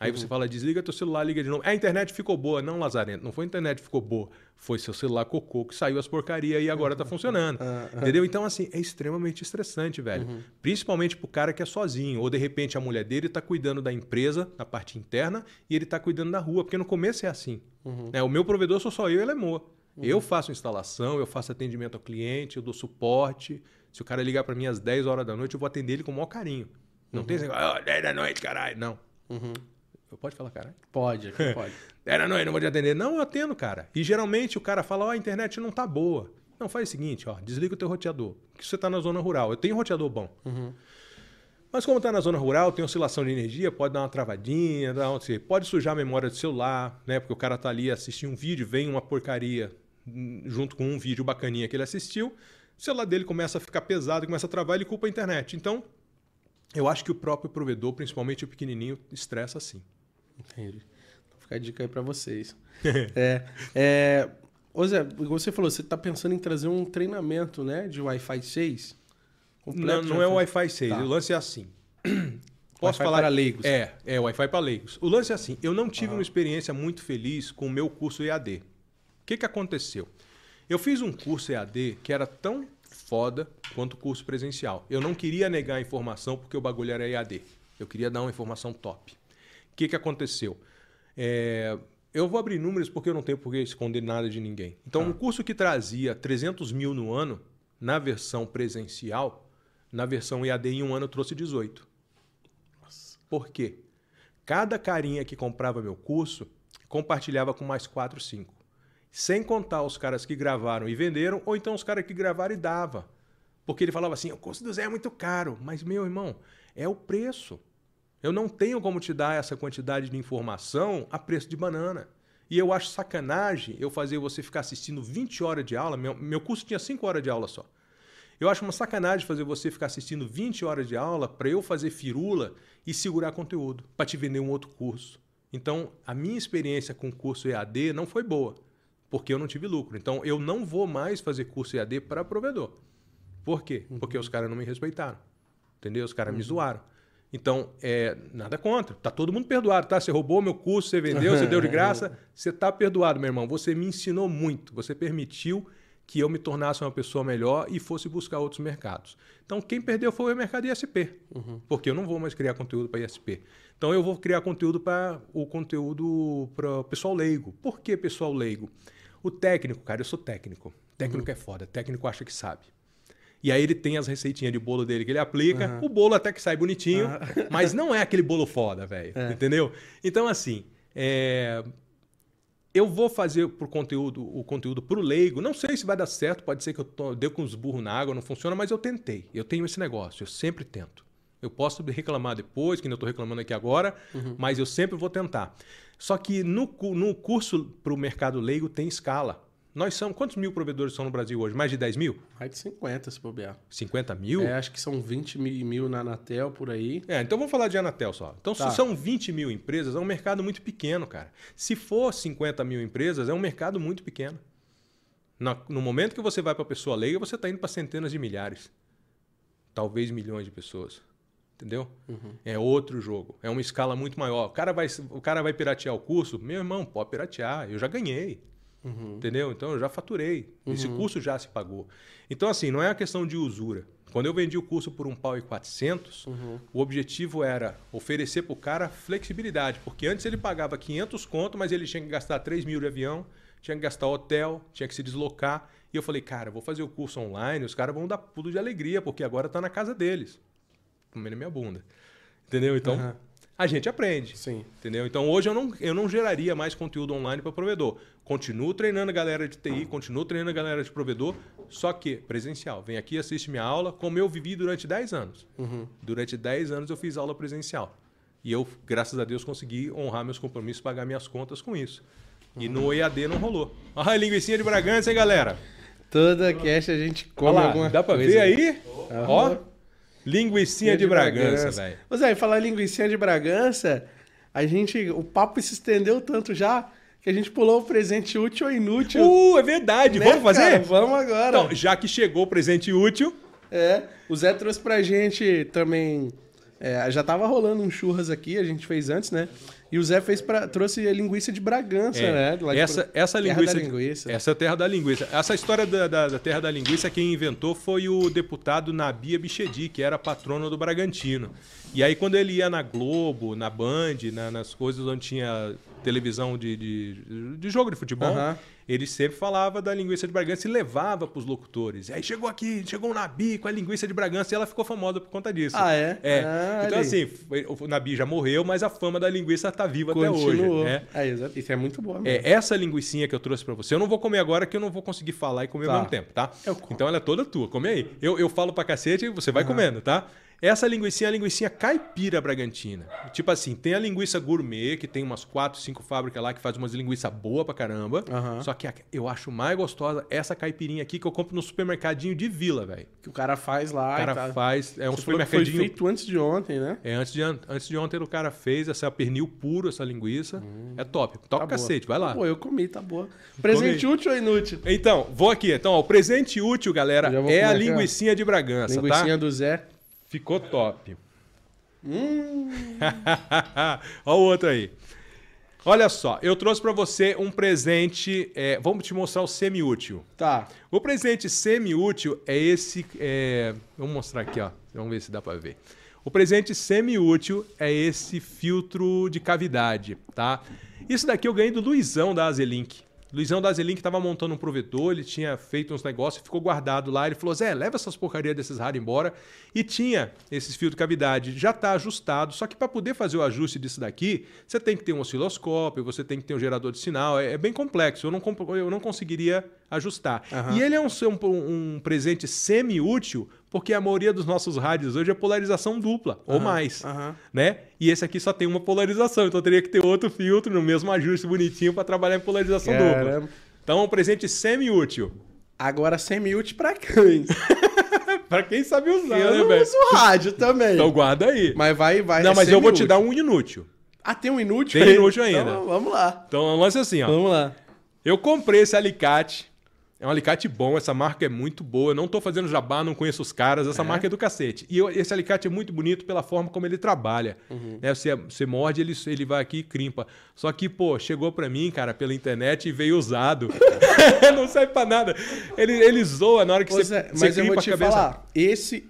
[SPEAKER 2] Aí uhum. você fala, desliga teu celular, liga de novo. É, a internet ficou boa. Não, Lazarento, não foi a internet que ficou boa. Foi seu celular cocô que saiu as porcarias e agora tá funcionando. Uhum. Entendeu? Então, assim, é extremamente estressante, velho. Uhum. Principalmente pro cara que é sozinho. Ou, de repente, a mulher dele tá cuidando da empresa, da parte interna, e ele tá cuidando da rua. Porque no começo é assim. Uhum. É, o meu provedor sou só eu e ele é. Uhum. Eu faço instalação, eu faço atendimento ao cliente, eu dou suporte. Se o cara ligar para mim às 10 horas da noite, eu vou atender ele com o maior carinho. Não uhum. tem esse negócio, oh, 10 da noite, caralho. Não. Uhum. Eu pode falar, caralho?
[SPEAKER 1] Pode, pode.
[SPEAKER 2] 10 da noite, não vou te atender. Não, eu atendo, cara. E geralmente o cara fala, ó, oh, a internet não tá boa. Não, faz o seguinte, ó, desliga o teu roteador. Que você tá na zona rural. Eu tenho roteador bom. Uhum. Mas como está na zona rural, tem oscilação de energia, pode dar uma travadinha, dá uma, pode sujar a memória do celular, né? Porque o cara tá ali assistindo um vídeo, vem uma porcaria hum, junto com um vídeo bacaninha que ele assistiu, o celular dele começa a ficar pesado, começa a travar, ele culpa a internet. Então, eu acho que o próprio provedor, principalmente o pequenininho, estressa assim.
[SPEAKER 1] Entendi. Vou ficar a dica aí para vocês. é, é, ô Zé, você falou, você está pensando em trazer um treinamento né, de Wi-Fi 6?
[SPEAKER 2] Não, não é o Wi-Fi 6. Tá. O lance é assim.
[SPEAKER 1] Posso falar para leigos?
[SPEAKER 2] É, é Wi-Fi para leigos. O lance é assim, eu não tive uma experiência muito feliz com o meu curso EAD. O que, que aconteceu? Eu fiz um curso EAD que era tão foda quanto o curso presencial. Eu não queria negar a informação porque o bagulho era EAD. Eu queria dar uma informação top. O que, que aconteceu? É, eu vou abrir números porque eu não tenho por que esconder nada de ninguém. Então, ah. um curso que trazia 300 mil no ano, na versão presencial, na versão EAD em um ano eu trouxe 18. Por quê? Cada carinha que comprava meu curso compartilhava com mais 4, 5. Sem contar os caras que gravaram e venderam, ou então os caras que gravaram e dava. Porque ele falava assim: o curso do Zé é muito caro. Mas, meu irmão, é o preço. Eu não tenho como te dar essa quantidade de informação a preço de banana. E eu acho sacanagem eu fazer você ficar assistindo 20 horas de aula. Meu, meu curso tinha 5 horas de aula só. Eu acho uma sacanagem fazer você ficar assistindo 20 horas de aula para eu fazer firula e segurar conteúdo, para te vender um outro curso. Então, a minha experiência com o curso EAD não foi boa, porque eu não tive lucro. Então, eu não vou mais fazer curso EAD para provedor. Por quê? Uhum. Porque os caras não me respeitaram. Entendeu? Os caras uhum. me zoaram. Então, é, nada contra. Tá todo mundo perdoado, tá? Você roubou meu curso, você vendeu, você deu de graça, você tá perdoado, meu irmão. Você me ensinou muito, você permitiu que eu me tornasse uma pessoa melhor e fosse buscar outros mercados. Então, quem perdeu foi o mercado ISP, uhum. porque eu não vou mais criar conteúdo para ISP. Então, eu vou criar conteúdo para o conteúdo para o pessoal leigo. Por que pessoal leigo? O técnico, cara, eu sou técnico. técnico uhum. é foda, técnico acha que sabe. E aí ele tem as receitinhas de bolo dele que ele aplica. Uhum. O bolo até que sai bonitinho, uhum. mas não é aquele bolo foda, velho. É. Entendeu? Então, assim, é... eu vou fazer pro conteúdo, o conteúdo pro leigo. Não sei se vai dar certo, pode ser que eu tô, deu com os burros na água, não funciona, mas eu tentei. Eu tenho esse negócio, eu sempre tento. Eu posso reclamar depois, que eu estou reclamando aqui agora, uhum. mas eu sempre vou tentar. Só que no, no curso para o mercado leigo tem escala. Nós somos. Quantos mil provedores são no Brasil hoje? Mais de 10 mil?
[SPEAKER 1] Mais de 50, se bobear.
[SPEAKER 2] 50 mil?
[SPEAKER 1] É, acho que são 20 mil na Anatel por aí.
[SPEAKER 2] É, então vamos falar de Anatel só. Então, tá. se são 20 mil empresas, é um mercado muito pequeno, cara. Se for 50 mil empresas, é um mercado muito pequeno. no momento que você vai para a pessoa leiga, você está indo para centenas de milhares. Talvez milhões de pessoas. Entendeu? Uhum. É outro jogo. É uma escala muito maior. O cara, vai, o cara vai piratear o curso? Meu irmão, pode piratear. Eu já ganhei. Uhum. Entendeu? Então eu já faturei. Uhum. Esse curso já se pagou. Então, assim, não é uma questão de usura. Quando eu vendi o curso por um pau e 400, uhum. o objetivo era oferecer para o cara flexibilidade. Porque antes ele pagava 500 conto, mas ele tinha que gastar 3 mil de avião, tinha que gastar hotel, tinha que se deslocar. E eu falei, cara, vou fazer o curso online, os caras vão dar pulo de alegria, porque agora está na casa deles. Comendo minha bunda. Entendeu? Então, a gente aprende.
[SPEAKER 1] Sim.
[SPEAKER 2] Entendeu? Então hoje eu não, eu não geraria mais conteúdo online para provedor. Continuo treinando a galera de TI, continuo treinando a galera de provedor, só que presencial. Vem aqui, assiste minha aula, como eu vivi durante 10 anos. Uhum. Durante 10 anos eu fiz aula presencial. E eu, graças a Deus, consegui honrar meus compromissos, pagar minhas contas com isso. E uhum. no EAD não rolou. Olha a linguiça de Bragança, hein, galera?
[SPEAKER 1] Toda cast a gente come lá, alguma
[SPEAKER 2] dá pra
[SPEAKER 1] coisa.
[SPEAKER 2] ver aí? Uhum. Ó. Linguicinha de, de Bragança, velho.
[SPEAKER 1] Mas aí, falar linguicinha de Bragança, a gente. O papo se estendeu tanto já que a gente pulou o presente útil ou inútil.
[SPEAKER 2] Uh, é verdade. Né, Vamos fazer? Cara?
[SPEAKER 1] Vamos agora. Então,
[SPEAKER 2] já que chegou o presente útil.
[SPEAKER 1] É. O Zé trouxe pra gente também. É, já tava rolando um churras aqui, a gente fez antes, né? E o Zé fez pra, trouxe a linguiça de Bragança,
[SPEAKER 2] é,
[SPEAKER 1] né?
[SPEAKER 2] essa, de, essa linguiça, linguiça. Essa é a terra da linguiça. Essa história da, da, da, terra da linguiça, quem inventou foi o deputado Nabia Bichedi, que era patrono do Bragantino. E aí, quando ele ia na Globo, na Band, na, nas coisas onde tinha televisão de, de, de jogo de futebol, uhum. Ele sempre falava da linguiça de Bragança e levava para os locutores. Aí chegou aqui, chegou o Nabi com a linguiça de Bragança e ela ficou famosa por conta disso.
[SPEAKER 1] Ah, é?
[SPEAKER 2] É.
[SPEAKER 1] Ah,
[SPEAKER 2] então, ali. assim, o Nabi já morreu, mas a fama da linguiça está viva Continuou. até hoje. Né?
[SPEAKER 1] É, isso é muito bom.
[SPEAKER 2] É, essa linguiçinha que eu trouxe para você, eu não vou comer agora, que eu não vou conseguir falar e comer tá. ao mesmo tempo, tá? Então ela é toda tua. Come aí. Eu, eu falo pra cacete e você vai uhum. comendo, tá? Essa linguiça é a linguiça caipira bragantina. Tipo assim, tem a linguiça gourmet, que tem umas 4, 5 fábricas lá que faz umas linguiça boa pra caramba. Uhum. Só que eu acho mais gostosa essa caipirinha aqui que eu compro no supermercadinho de vila, velho.
[SPEAKER 1] Que o cara faz lá.
[SPEAKER 2] O cara tá... faz. É um
[SPEAKER 1] Você
[SPEAKER 2] supermercadinho.
[SPEAKER 1] Foi feito antes de ontem, né?
[SPEAKER 2] É, antes de, antes de ontem o cara fez essa pernil puro, essa linguiça. Hum. É top. Toca tá cacete, boa. vai lá.
[SPEAKER 1] Pô, eu comi, tá boa. Presente comi. útil ou inútil?
[SPEAKER 2] Então, vou aqui. Então, ó, o presente útil, galera, é a linguiça de Bragança,
[SPEAKER 1] linguicinha tá? Linguiça do Zé.
[SPEAKER 2] Ficou top. Hum. Olha o outro aí. Olha só, eu trouxe para você um presente. É, vamos te mostrar o semi-útil.
[SPEAKER 1] Tá.
[SPEAKER 2] O presente semi-útil é esse. É, vamos mostrar aqui, ó. Vamos ver se dá para ver. O presente semi-útil é esse filtro de cavidade, tá? Isso daqui eu ganhei do Luizão da Azelink. Luizão da Zelin que tava montando um provedor, ele tinha feito uns negócios, ficou guardado lá. Ele falou: Zé, leva essas porcarias desses rádios embora. E tinha esses fios de cavidade, já tá ajustado. Só que para poder fazer o ajuste disso daqui, você tem que ter um osciloscópio, você tem que ter um gerador de sinal. É, é bem complexo. Eu não, eu não conseguiria ajustar. Uhum. E ele é um, um, um presente semi-útil, porque a maioria dos nossos rádios hoje é polarização dupla uhum. ou mais, uhum. né? E esse aqui só tem uma polarização, então teria que ter outro filtro no mesmo ajuste bonitinho para trabalhar em polarização Caramba. dupla. Então é um presente semi-útil.
[SPEAKER 1] Agora semi-útil para quem?
[SPEAKER 2] para quem sabe usar,
[SPEAKER 1] eu né, uso rádio também.
[SPEAKER 2] Então guarda aí.
[SPEAKER 1] Mas vai, vai.
[SPEAKER 2] Não, mas eu vou te dar um inútil.
[SPEAKER 1] Ah, tem um inútil?
[SPEAKER 2] Tem inútil ainda.
[SPEAKER 1] Então, vamos lá.
[SPEAKER 2] Então, lance assim, ó.
[SPEAKER 1] Vamos lá.
[SPEAKER 2] Eu comprei esse alicate é um alicate bom, essa marca é muito boa. Eu não estou fazendo jabá, não conheço os caras, essa é. marca é do cacete. E eu, esse alicate é muito bonito pela forma como ele trabalha. Uhum. Né? Você, você morde, ele, ele vai aqui e crimpa. Só que, pô, chegou para mim, cara, pela internet e veio usado. não serve para nada. Ele, ele zoa na hora que você, é,
[SPEAKER 1] você mas eu vou te falar, esse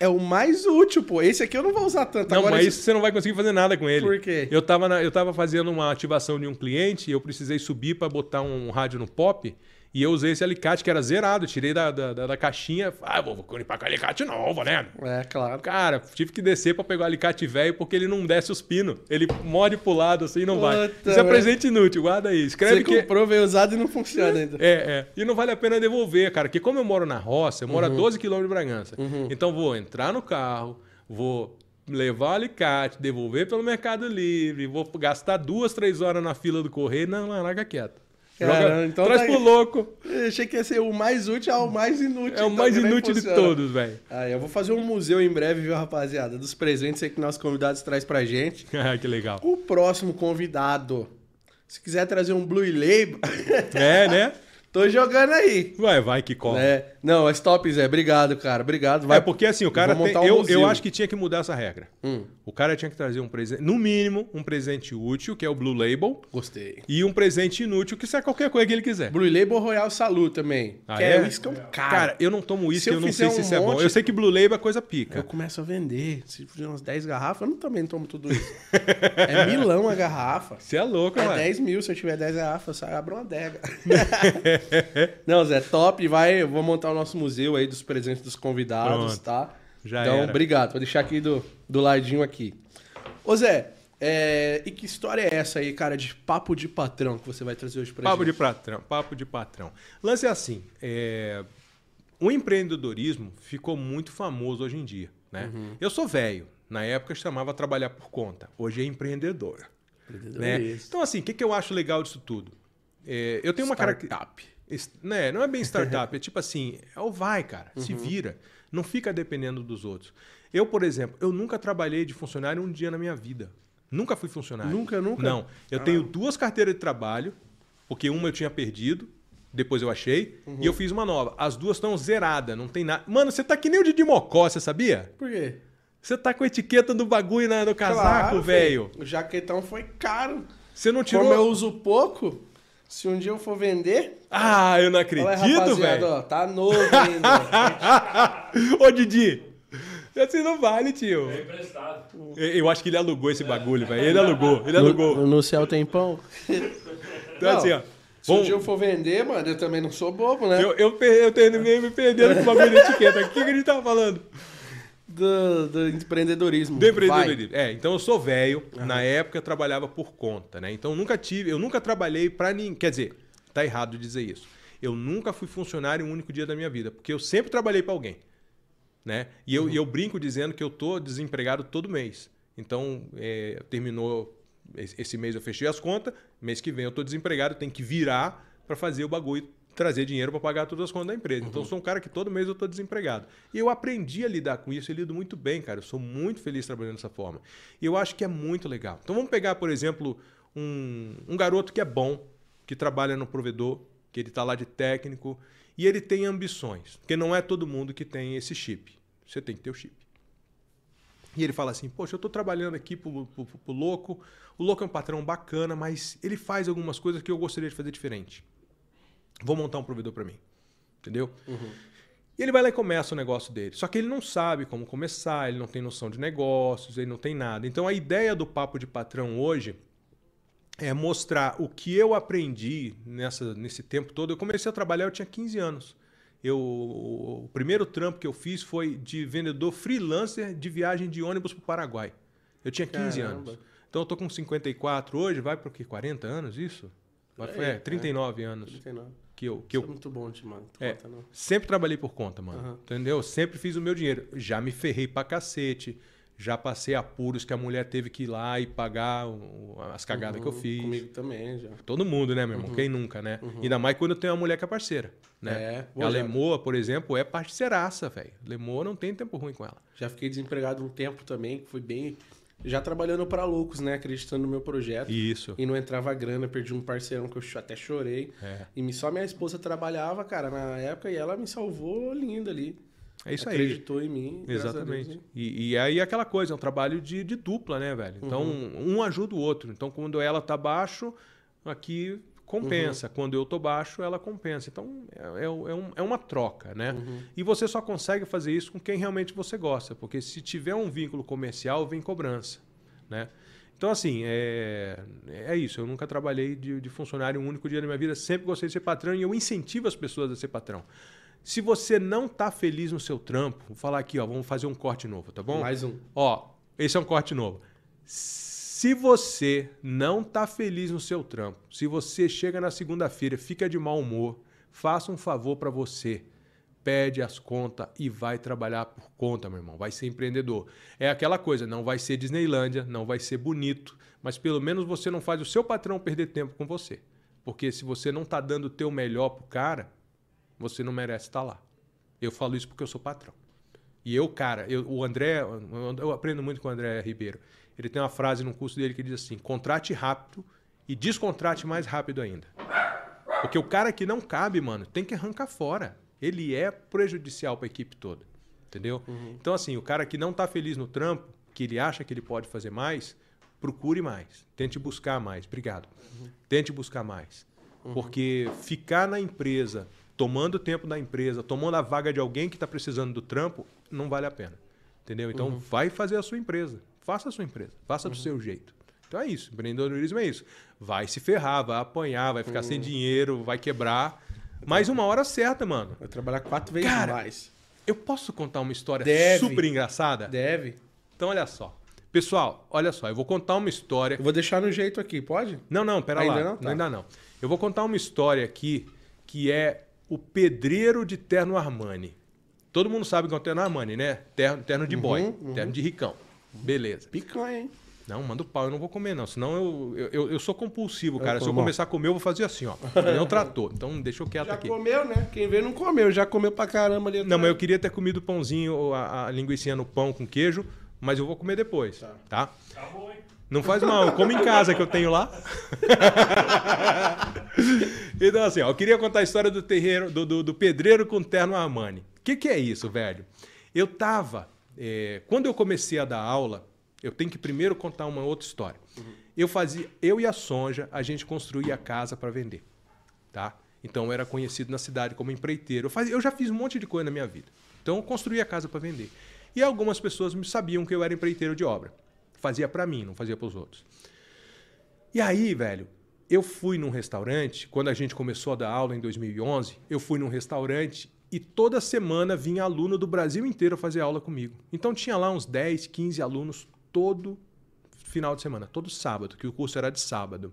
[SPEAKER 1] é o mais útil, pô. Esse aqui eu não vou usar tanto.
[SPEAKER 2] Não,
[SPEAKER 1] Agora
[SPEAKER 2] mas
[SPEAKER 1] esse...
[SPEAKER 2] você não vai conseguir fazer nada com ele.
[SPEAKER 1] Por quê?
[SPEAKER 2] Eu tava, na, eu tava fazendo uma ativação de um cliente e eu precisei subir para botar um rádio no pop. E eu usei esse alicate que era zerado, tirei da, da, da caixinha. Ah, vou, vou limpar com alicate novo, né?
[SPEAKER 1] É, claro.
[SPEAKER 2] Cara, tive que descer para pegar o alicate velho porque ele não desce os pinos. Ele morde pro lado assim e não Puta vai. Isso é presente inútil, guarda aí. Escreve
[SPEAKER 1] Você
[SPEAKER 2] que...
[SPEAKER 1] comprou, veio usado e não funciona ainda.
[SPEAKER 2] É, é. E não vale a pena devolver, cara. Porque como eu moro na roça, eu moro uhum. a 12 km de Bragança. Uhum. Então vou entrar no carro, vou levar o alicate, devolver pelo Mercado Livre, vou gastar duas, três horas na fila do correio. Não, larga quieto.
[SPEAKER 1] Cara, então
[SPEAKER 2] traz tá... pro louco.
[SPEAKER 1] Eu achei que ia ser o mais útil ao mais inútil.
[SPEAKER 2] É o mais inútil de todos, velho.
[SPEAKER 1] Ah, eu vou fazer um museu em breve, viu, rapaziada? Dos presentes aí que nossos convidados traz pra gente.
[SPEAKER 2] ah, que legal.
[SPEAKER 1] O próximo convidado. Se quiser trazer um Blue Label.
[SPEAKER 2] é, né?
[SPEAKER 1] Tô jogando aí.
[SPEAKER 2] Vai, vai que corre.
[SPEAKER 1] É. Não, é stop, Zé. Obrigado, cara. Obrigado. Vai.
[SPEAKER 2] É porque assim, o cara tem, um eu, eu acho que tinha que mudar essa regra. Hum. O cara tinha que trazer um presente, no mínimo, um presente útil, que é o Blue Label.
[SPEAKER 1] Gostei.
[SPEAKER 2] E um presente inútil, que é qualquer coisa que ele quiser.
[SPEAKER 1] Blue Label Royal Salute também.
[SPEAKER 2] Ah, que é? é uísque é um cara. Cara, eu não tomo uísque, eu, eu não sei se isso é bom. Eu sei que Blue Label é coisa pica.
[SPEAKER 1] Eu começo a vender. Se fizer umas 10 garrafas, eu não, também não tomo tudo isso. é milão a garrafa.
[SPEAKER 2] Você é louco,
[SPEAKER 1] É
[SPEAKER 2] mano.
[SPEAKER 1] 10 mil. Se eu tiver 10 garrafas, eu abro uma adega. não, Zé, top. Vai, vou montar o nosso museu aí dos presentes dos convidados, Pronto. tá?
[SPEAKER 2] Já
[SPEAKER 1] então,
[SPEAKER 2] era.
[SPEAKER 1] obrigado. Vou deixar aqui do, do ladinho aqui. Ô Zé, é... e que história é essa aí, cara, de papo de patrão que você vai trazer hoje pra
[SPEAKER 2] papo
[SPEAKER 1] gente?
[SPEAKER 2] de patrão, papo de patrão. Lance é assim, é... o empreendedorismo ficou muito famoso hoje em dia, né? Uhum. Eu sou velho, na época chamava trabalhar por conta, hoje é empreendedor. Né? Então assim, o que, que eu acho legal disso tudo? É... eu tenho uma
[SPEAKER 1] característica
[SPEAKER 2] né? Não é bem startup, é tipo assim, é o vai, cara, uhum. se vira. Não fica dependendo dos outros. Eu, por exemplo, eu nunca trabalhei de funcionário um dia na minha vida. Nunca fui funcionário.
[SPEAKER 1] Nunca, nunca?
[SPEAKER 2] Não. Eu ah. tenho duas carteiras de trabalho, porque uma eu tinha perdido, depois eu achei, uhum. e eu fiz uma nova. As duas estão zeradas, não tem nada. Mano, você tá que nem o Didi Mocó, você sabia?
[SPEAKER 1] Por quê?
[SPEAKER 2] Você tá com a etiqueta do bagulho no casaco, claro, velho.
[SPEAKER 1] O jaquetão foi caro.
[SPEAKER 2] Você não tirou.
[SPEAKER 1] Como eu uso pouco, se um dia eu for vender.
[SPEAKER 2] Ah, eu não acredito, velho.
[SPEAKER 1] Tá novo ainda.
[SPEAKER 2] Ô, Didi. Assim não vale,
[SPEAKER 3] tio. É emprestado.
[SPEAKER 2] Eu acho que ele alugou esse bagulho, velho. Ele alugou, ele alugou.
[SPEAKER 1] No, no céu tem pão.
[SPEAKER 2] Então, não, assim, ó.
[SPEAKER 1] Se Bom, um dia eu for vender, mano, eu também não sou bobo, né?
[SPEAKER 2] Eu, eu, eu terminei me perdendo com o bagulho de etiqueta. O que, que a gente tava falando?
[SPEAKER 1] Do, do empreendedorismo.
[SPEAKER 2] Do empreendedorismo. É, então eu sou velho. Uhum. Na época eu trabalhava por conta, né? Então nunca tive, eu nunca trabalhei para ninguém. Quer dizer, tá errado dizer isso. Eu nunca fui funcionário um único dia da minha vida, porque eu sempre trabalhei para alguém, né? E eu, uhum. e eu brinco dizendo que eu tô desempregado todo mês. Então é, terminou esse mês eu fechei as contas, mês que vem eu tô desempregado, tenho que virar para fazer o bagulho trazer dinheiro para pagar todas as contas da empresa. Então, uhum. Então, eu sou um cara que todo mês eu estou desempregado. E eu aprendi a lidar com isso e lido muito bem, cara. Eu sou muito feliz trabalhando dessa forma. E eu acho que é muito legal. Então, vamos pegar, por exemplo, um, um garoto que é bom, que trabalha no provedor, que ele está lá de técnico e ele tem ambições. Porque não é todo mundo que tem esse chip. Você tem que ter o chip. E ele fala assim: Poxa, eu estou trabalhando aqui pro, pro, pro louco. O louco é um patrão bacana, mas ele faz algumas coisas que eu gostaria de fazer diferente. Vou montar um provedor para mim. Entendeu? Uhum. E ele vai lá e começa o negócio dele. Só que ele não sabe como começar, ele não tem noção de negócios, ele não tem nada. Então a ideia do papo de patrão hoje é mostrar o que eu aprendi nessa, nesse tempo todo. Eu comecei a trabalhar, eu tinha 15 anos. Eu, o primeiro trampo que eu fiz foi de vendedor freelancer de viagem de ônibus para o Paraguai. Eu tinha 15
[SPEAKER 1] Caramba.
[SPEAKER 2] anos. Então eu tô com 54 hoje, vai para o quê? 40 anos isso?
[SPEAKER 1] Aí,
[SPEAKER 2] é, 39 anos
[SPEAKER 1] 39.
[SPEAKER 2] Que eu, que eu
[SPEAKER 1] é muito bom, mano.
[SPEAKER 2] É.
[SPEAKER 1] Conta.
[SPEAKER 2] Sempre trabalhei por conta, mano.
[SPEAKER 1] Aham.
[SPEAKER 2] Entendeu? Sempre fiz o meu dinheiro. Já me ferrei pra cacete. Já passei apuros que a mulher teve que ir lá e pagar o- as cagadas que eu
[SPEAKER 1] Uhum,
[SPEAKER 2] fiz.
[SPEAKER 1] Comigo também, já.
[SPEAKER 2] Todo mundo, né, meu irmão? Quem nunca, né? Ainda mais quando eu tenho uma mulher que é parceira. Né?
[SPEAKER 1] É.
[SPEAKER 2] A Lemoa, por exemplo, é parceiraça, velho. Lemoa não tem tempo ruim com ela.
[SPEAKER 1] Já fiquei desempregado um tempo também, que foi bem. Já trabalhando pra loucos, né? Acreditando no meu projeto.
[SPEAKER 2] Isso.
[SPEAKER 1] E não entrava grana, perdi um parceirão que eu até chorei.
[SPEAKER 2] É.
[SPEAKER 1] E só minha esposa trabalhava, cara, na época, e ela me salvou linda ali.
[SPEAKER 2] É isso aí.
[SPEAKER 1] Acreditou em mim.
[SPEAKER 2] Exatamente.
[SPEAKER 1] Deus, hein?
[SPEAKER 2] e, e aí aquela coisa, é um trabalho de, de dupla, né, velho? Então,
[SPEAKER 1] Uhum.
[SPEAKER 2] um ajuda o outro. Então, quando ela tá baixo, aqui compensa.
[SPEAKER 1] Uhum.
[SPEAKER 2] Quando eu tô baixo, ela compensa. Então, é, é, um- é uma troca, né?
[SPEAKER 1] Uhum.
[SPEAKER 2] E você só consegue fazer isso com quem realmente você gosta. Porque se tiver um vínculo comercial, vem cobrança, né? Então, assim, é, é isso. Eu nunca trabalhei de, de funcionário um único dia na minha vida. Sempre gostei de ser patrão e eu incentivo as pessoas a ser patrão. Se você não tá feliz no seu trampo, vou falar aqui, ó, vamos fazer um corte novo, tá bom?
[SPEAKER 1] Mais um.
[SPEAKER 2] Ó, esse é um corte novo. Se você não tá feliz no seu trampo, se você chega na segunda-feira, fica de mau humor, faça um favor para você. Pede as contas e vai trabalhar por conta, meu irmão. Vai ser empreendedor. É aquela coisa, não vai ser Disneylândia, não vai ser bonito, mas pelo menos você não faz o seu patrão perder tempo com você. Porque se você não tá dando o teu melhor pro cara, você não merece estar lá. Eu falo isso porque eu sou patrão. E eu, cara, eu- o André, eu aprendo muito com o André Ribeiro. Ele tem uma frase no curso dele que diz assim: contrate rápido e descontrate mais rápido ainda. Porque o cara que não cabe, mano, tem que arrancar fora. Ele é prejudicial para a equipe toda. Entendeu? Então, assim, o cara que não tá feliz no trampo, que ele acha que ele pode fazer mais, procure mais. Tente buscar mais. Obrigado. Tente buscar mais. Porque ficar na empresa, tomando o tempo da empresa, tomando a vaga de alguém que está precisando do trampo, não vale a pena. Entendeu? Então, vai fazer a sua empresa. Faça a sua empresa. Faça do seu jeito. Então é isso. Empreendedorismo é isso. Vai se ferrar, vai apanhar, vai ficar sem dinheiro, vai quebrar. Mas uma hora certa, mano.
[SPEAKER 1] Vai trabalhar quatro vezes
[SPEAKER 2] Cara,
[SPEAKER 1] mais.
[SPEAKER 2] Eu posso contar uma história
[SPEAKER 1] Deve.
[SPEAKER 2] super engraçada?
[SPEAKER 1] Deve.
[SPEAKER 2] Então, olha só. Pessoal, olha só. Eu vou contar uma história.
[SPEAKER 1] Eu vou deixar no jeito aqui, pode?
[SPEAKER 2] Não, não, pera
[SPEAKER 1] Ainda
[SPEAKER 2] lá.
[SPEAKER 1] não? Tá.
[SPEAKER 2] Ainda não. Eu vou contar uma história aqui que é o pedreiro de terno Armani. Todo mundo sabe que é o terno Armani, né? Terno, terno de boy,
[SPEAKER 1] Uhum,
[SPEAKER 2] terno de ricão. Beleza.
[SPEAKER 1] Picanha, hein?
[SPEAKER 2] Não, manda o pau, eu não vou comer, não. Senão eu, eu, eu, eu sou compulsivo, cara. Se eu começar a comer, eu vou fazer assim, ó. Eu não trator. Então deixa eu quieto
[SPEAKER 1] Já
[SPEAKER 2] aqui.
[SPEAKER 1] comeu, né? Quem vê não comeu. Já comeu pra caramba ali.
[SPEAKER 2] Não, mas eu queria ter comido o pãozinho, ou a, a linguiça no pão com queijo, mas eu vou comer depois,
[SPEAKER 1] Tá.
[SPEAKER 2] tá? Não faz mal, eu como em casa que eu tenho lá. então, assim, ó, eu queria contar a história do terreiro, do, do, do pedreiro com terno Armani. O que, que é isso, velho? Eu tava. É, quando eu comecei a dar aula, eu tenho que primeiro contar uma outra história. Eu fazia, eu e a Sonja, a gente construía casa para vender, tá? Então eu era conhecido na cidade como empreiteiro. Eu, fazia, eu já fiz um monte de coisa na minha vida. Então eu construía casa para vender. E algumas pessoas me sabiam que eu era empreiteiro de obra. Fazia para mim, não fazia para os outros. E aí, velho, eu fui num restaurante, quando a gente começou a dar aula em 2011, eu fui num restaurante e toda semana vinha aluno do Brasil inteiro fazer aula comigo. Então tinha lá uns 10, 15 alunos todo final de semana, todo sábado, que o curso era de sábado.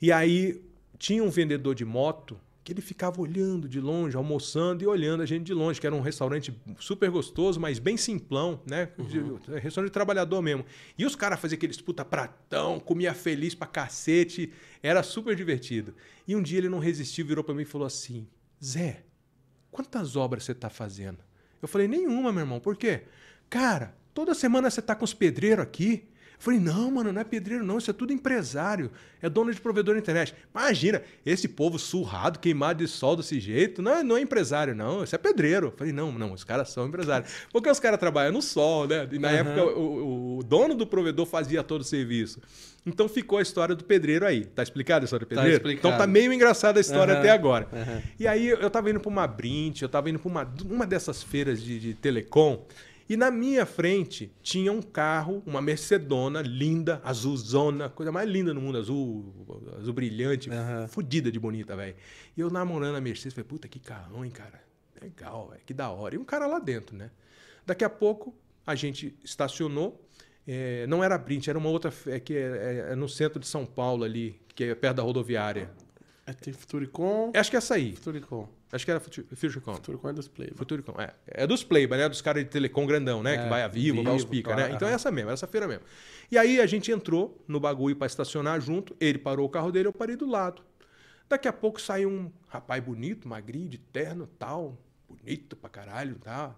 [SPEAKER 2] E aí tinha um vendedor de moto que ele ficava olhando de longe, almoçando e olhando a gente de longe, que era um restaurante super gostoso, mas bem simplão, né? De- restaurante de trabalhador mesmo. E os caras faziam aqueles puta pratão, comia feliz pra cacete, era super divertido. E um dia ele não resistiu, virou pra mim e falou assim: Zé, quantas obras você tá fazendo? Eu falei, nenhuma, meu irmão. Por quê? Cara, toda semana você tá com os pedreiros aqui. Falei, não, mano, não é pedreiro, não. Isso é tudo empresário. É dono de provedor de internet. Imagina, esse povo surrado, queimado de sol desse jeito. Não, é- não é empresário, não. Isso é pedreiro. Falei, não, não, os caras são empresários. Porque os caras trabalham no sol, né? E na
[SPEAKER 1] Aham.
[SPEAKER 2] época o, o- dono do provedor fazia todo o serviço. Então ficou a história do pedreiro aí. Tá explicado a história do
[SPEAKER 1] Tá
[SPEAKER 2] pedreiro?
[SPEAKER 1] explicado.
[SPEAKER 2] Então tá meio engraçada a história
[SPEAKER 1] Aham,
[SPEAKER 2] até agora.
[SPEAKER 1] aham.
[SPEAKER 2] E aí eu tava indo pra uma Brint, eu tava indo pra uma, uma dessas feiras de, de telecom, E na minha frente tinha um carro, uma Mercedona linda, azulzona, coisa mais linda no mundo, azul, azul brilhante,
[SPEAKER 1] Aham.
[SPEAKER 2] fodida de bonita, velho. E eu namorando a Mercedes, falei, puta, que carrão, hein, cara? Legal, velho, que da hora. E um cara lá dentro, né? Daqui a pouco a gente estacionou. é, não era Brint, era uma outra é, que é, é- é no centro de São Paulo ali, que é perto da rodoviária.
[SPEAKER 1] É, tem Futuricom.
[SPEAKER 2] Acho que é essa aí.
[SPEAKER 1] Futuricom.
[SPEAKER 2] Acho que era Futu- Futuricom.
[SPEAKER 1] Futuricom é dos Play.
[SPEAKER 2] Futuricom, é. É dos Playboy, né? Dos caras de telecom grandão, né?
[SPEAKER 1] É,
[SPEAKER 2] que vai a Vivo, vai aos pica,
[SPEAKER 1] claro,
[SPEAKER 2] né? Então é essa mesmo, essa feira mesmo. E aí a gente entrou no bagulho pra estacionar junto, ele parou o carro dele, eu parei do lado. Daqui a pouco saiu um rapaz bonito, magrinho, de terno, tal, bonito pra caralho, tá?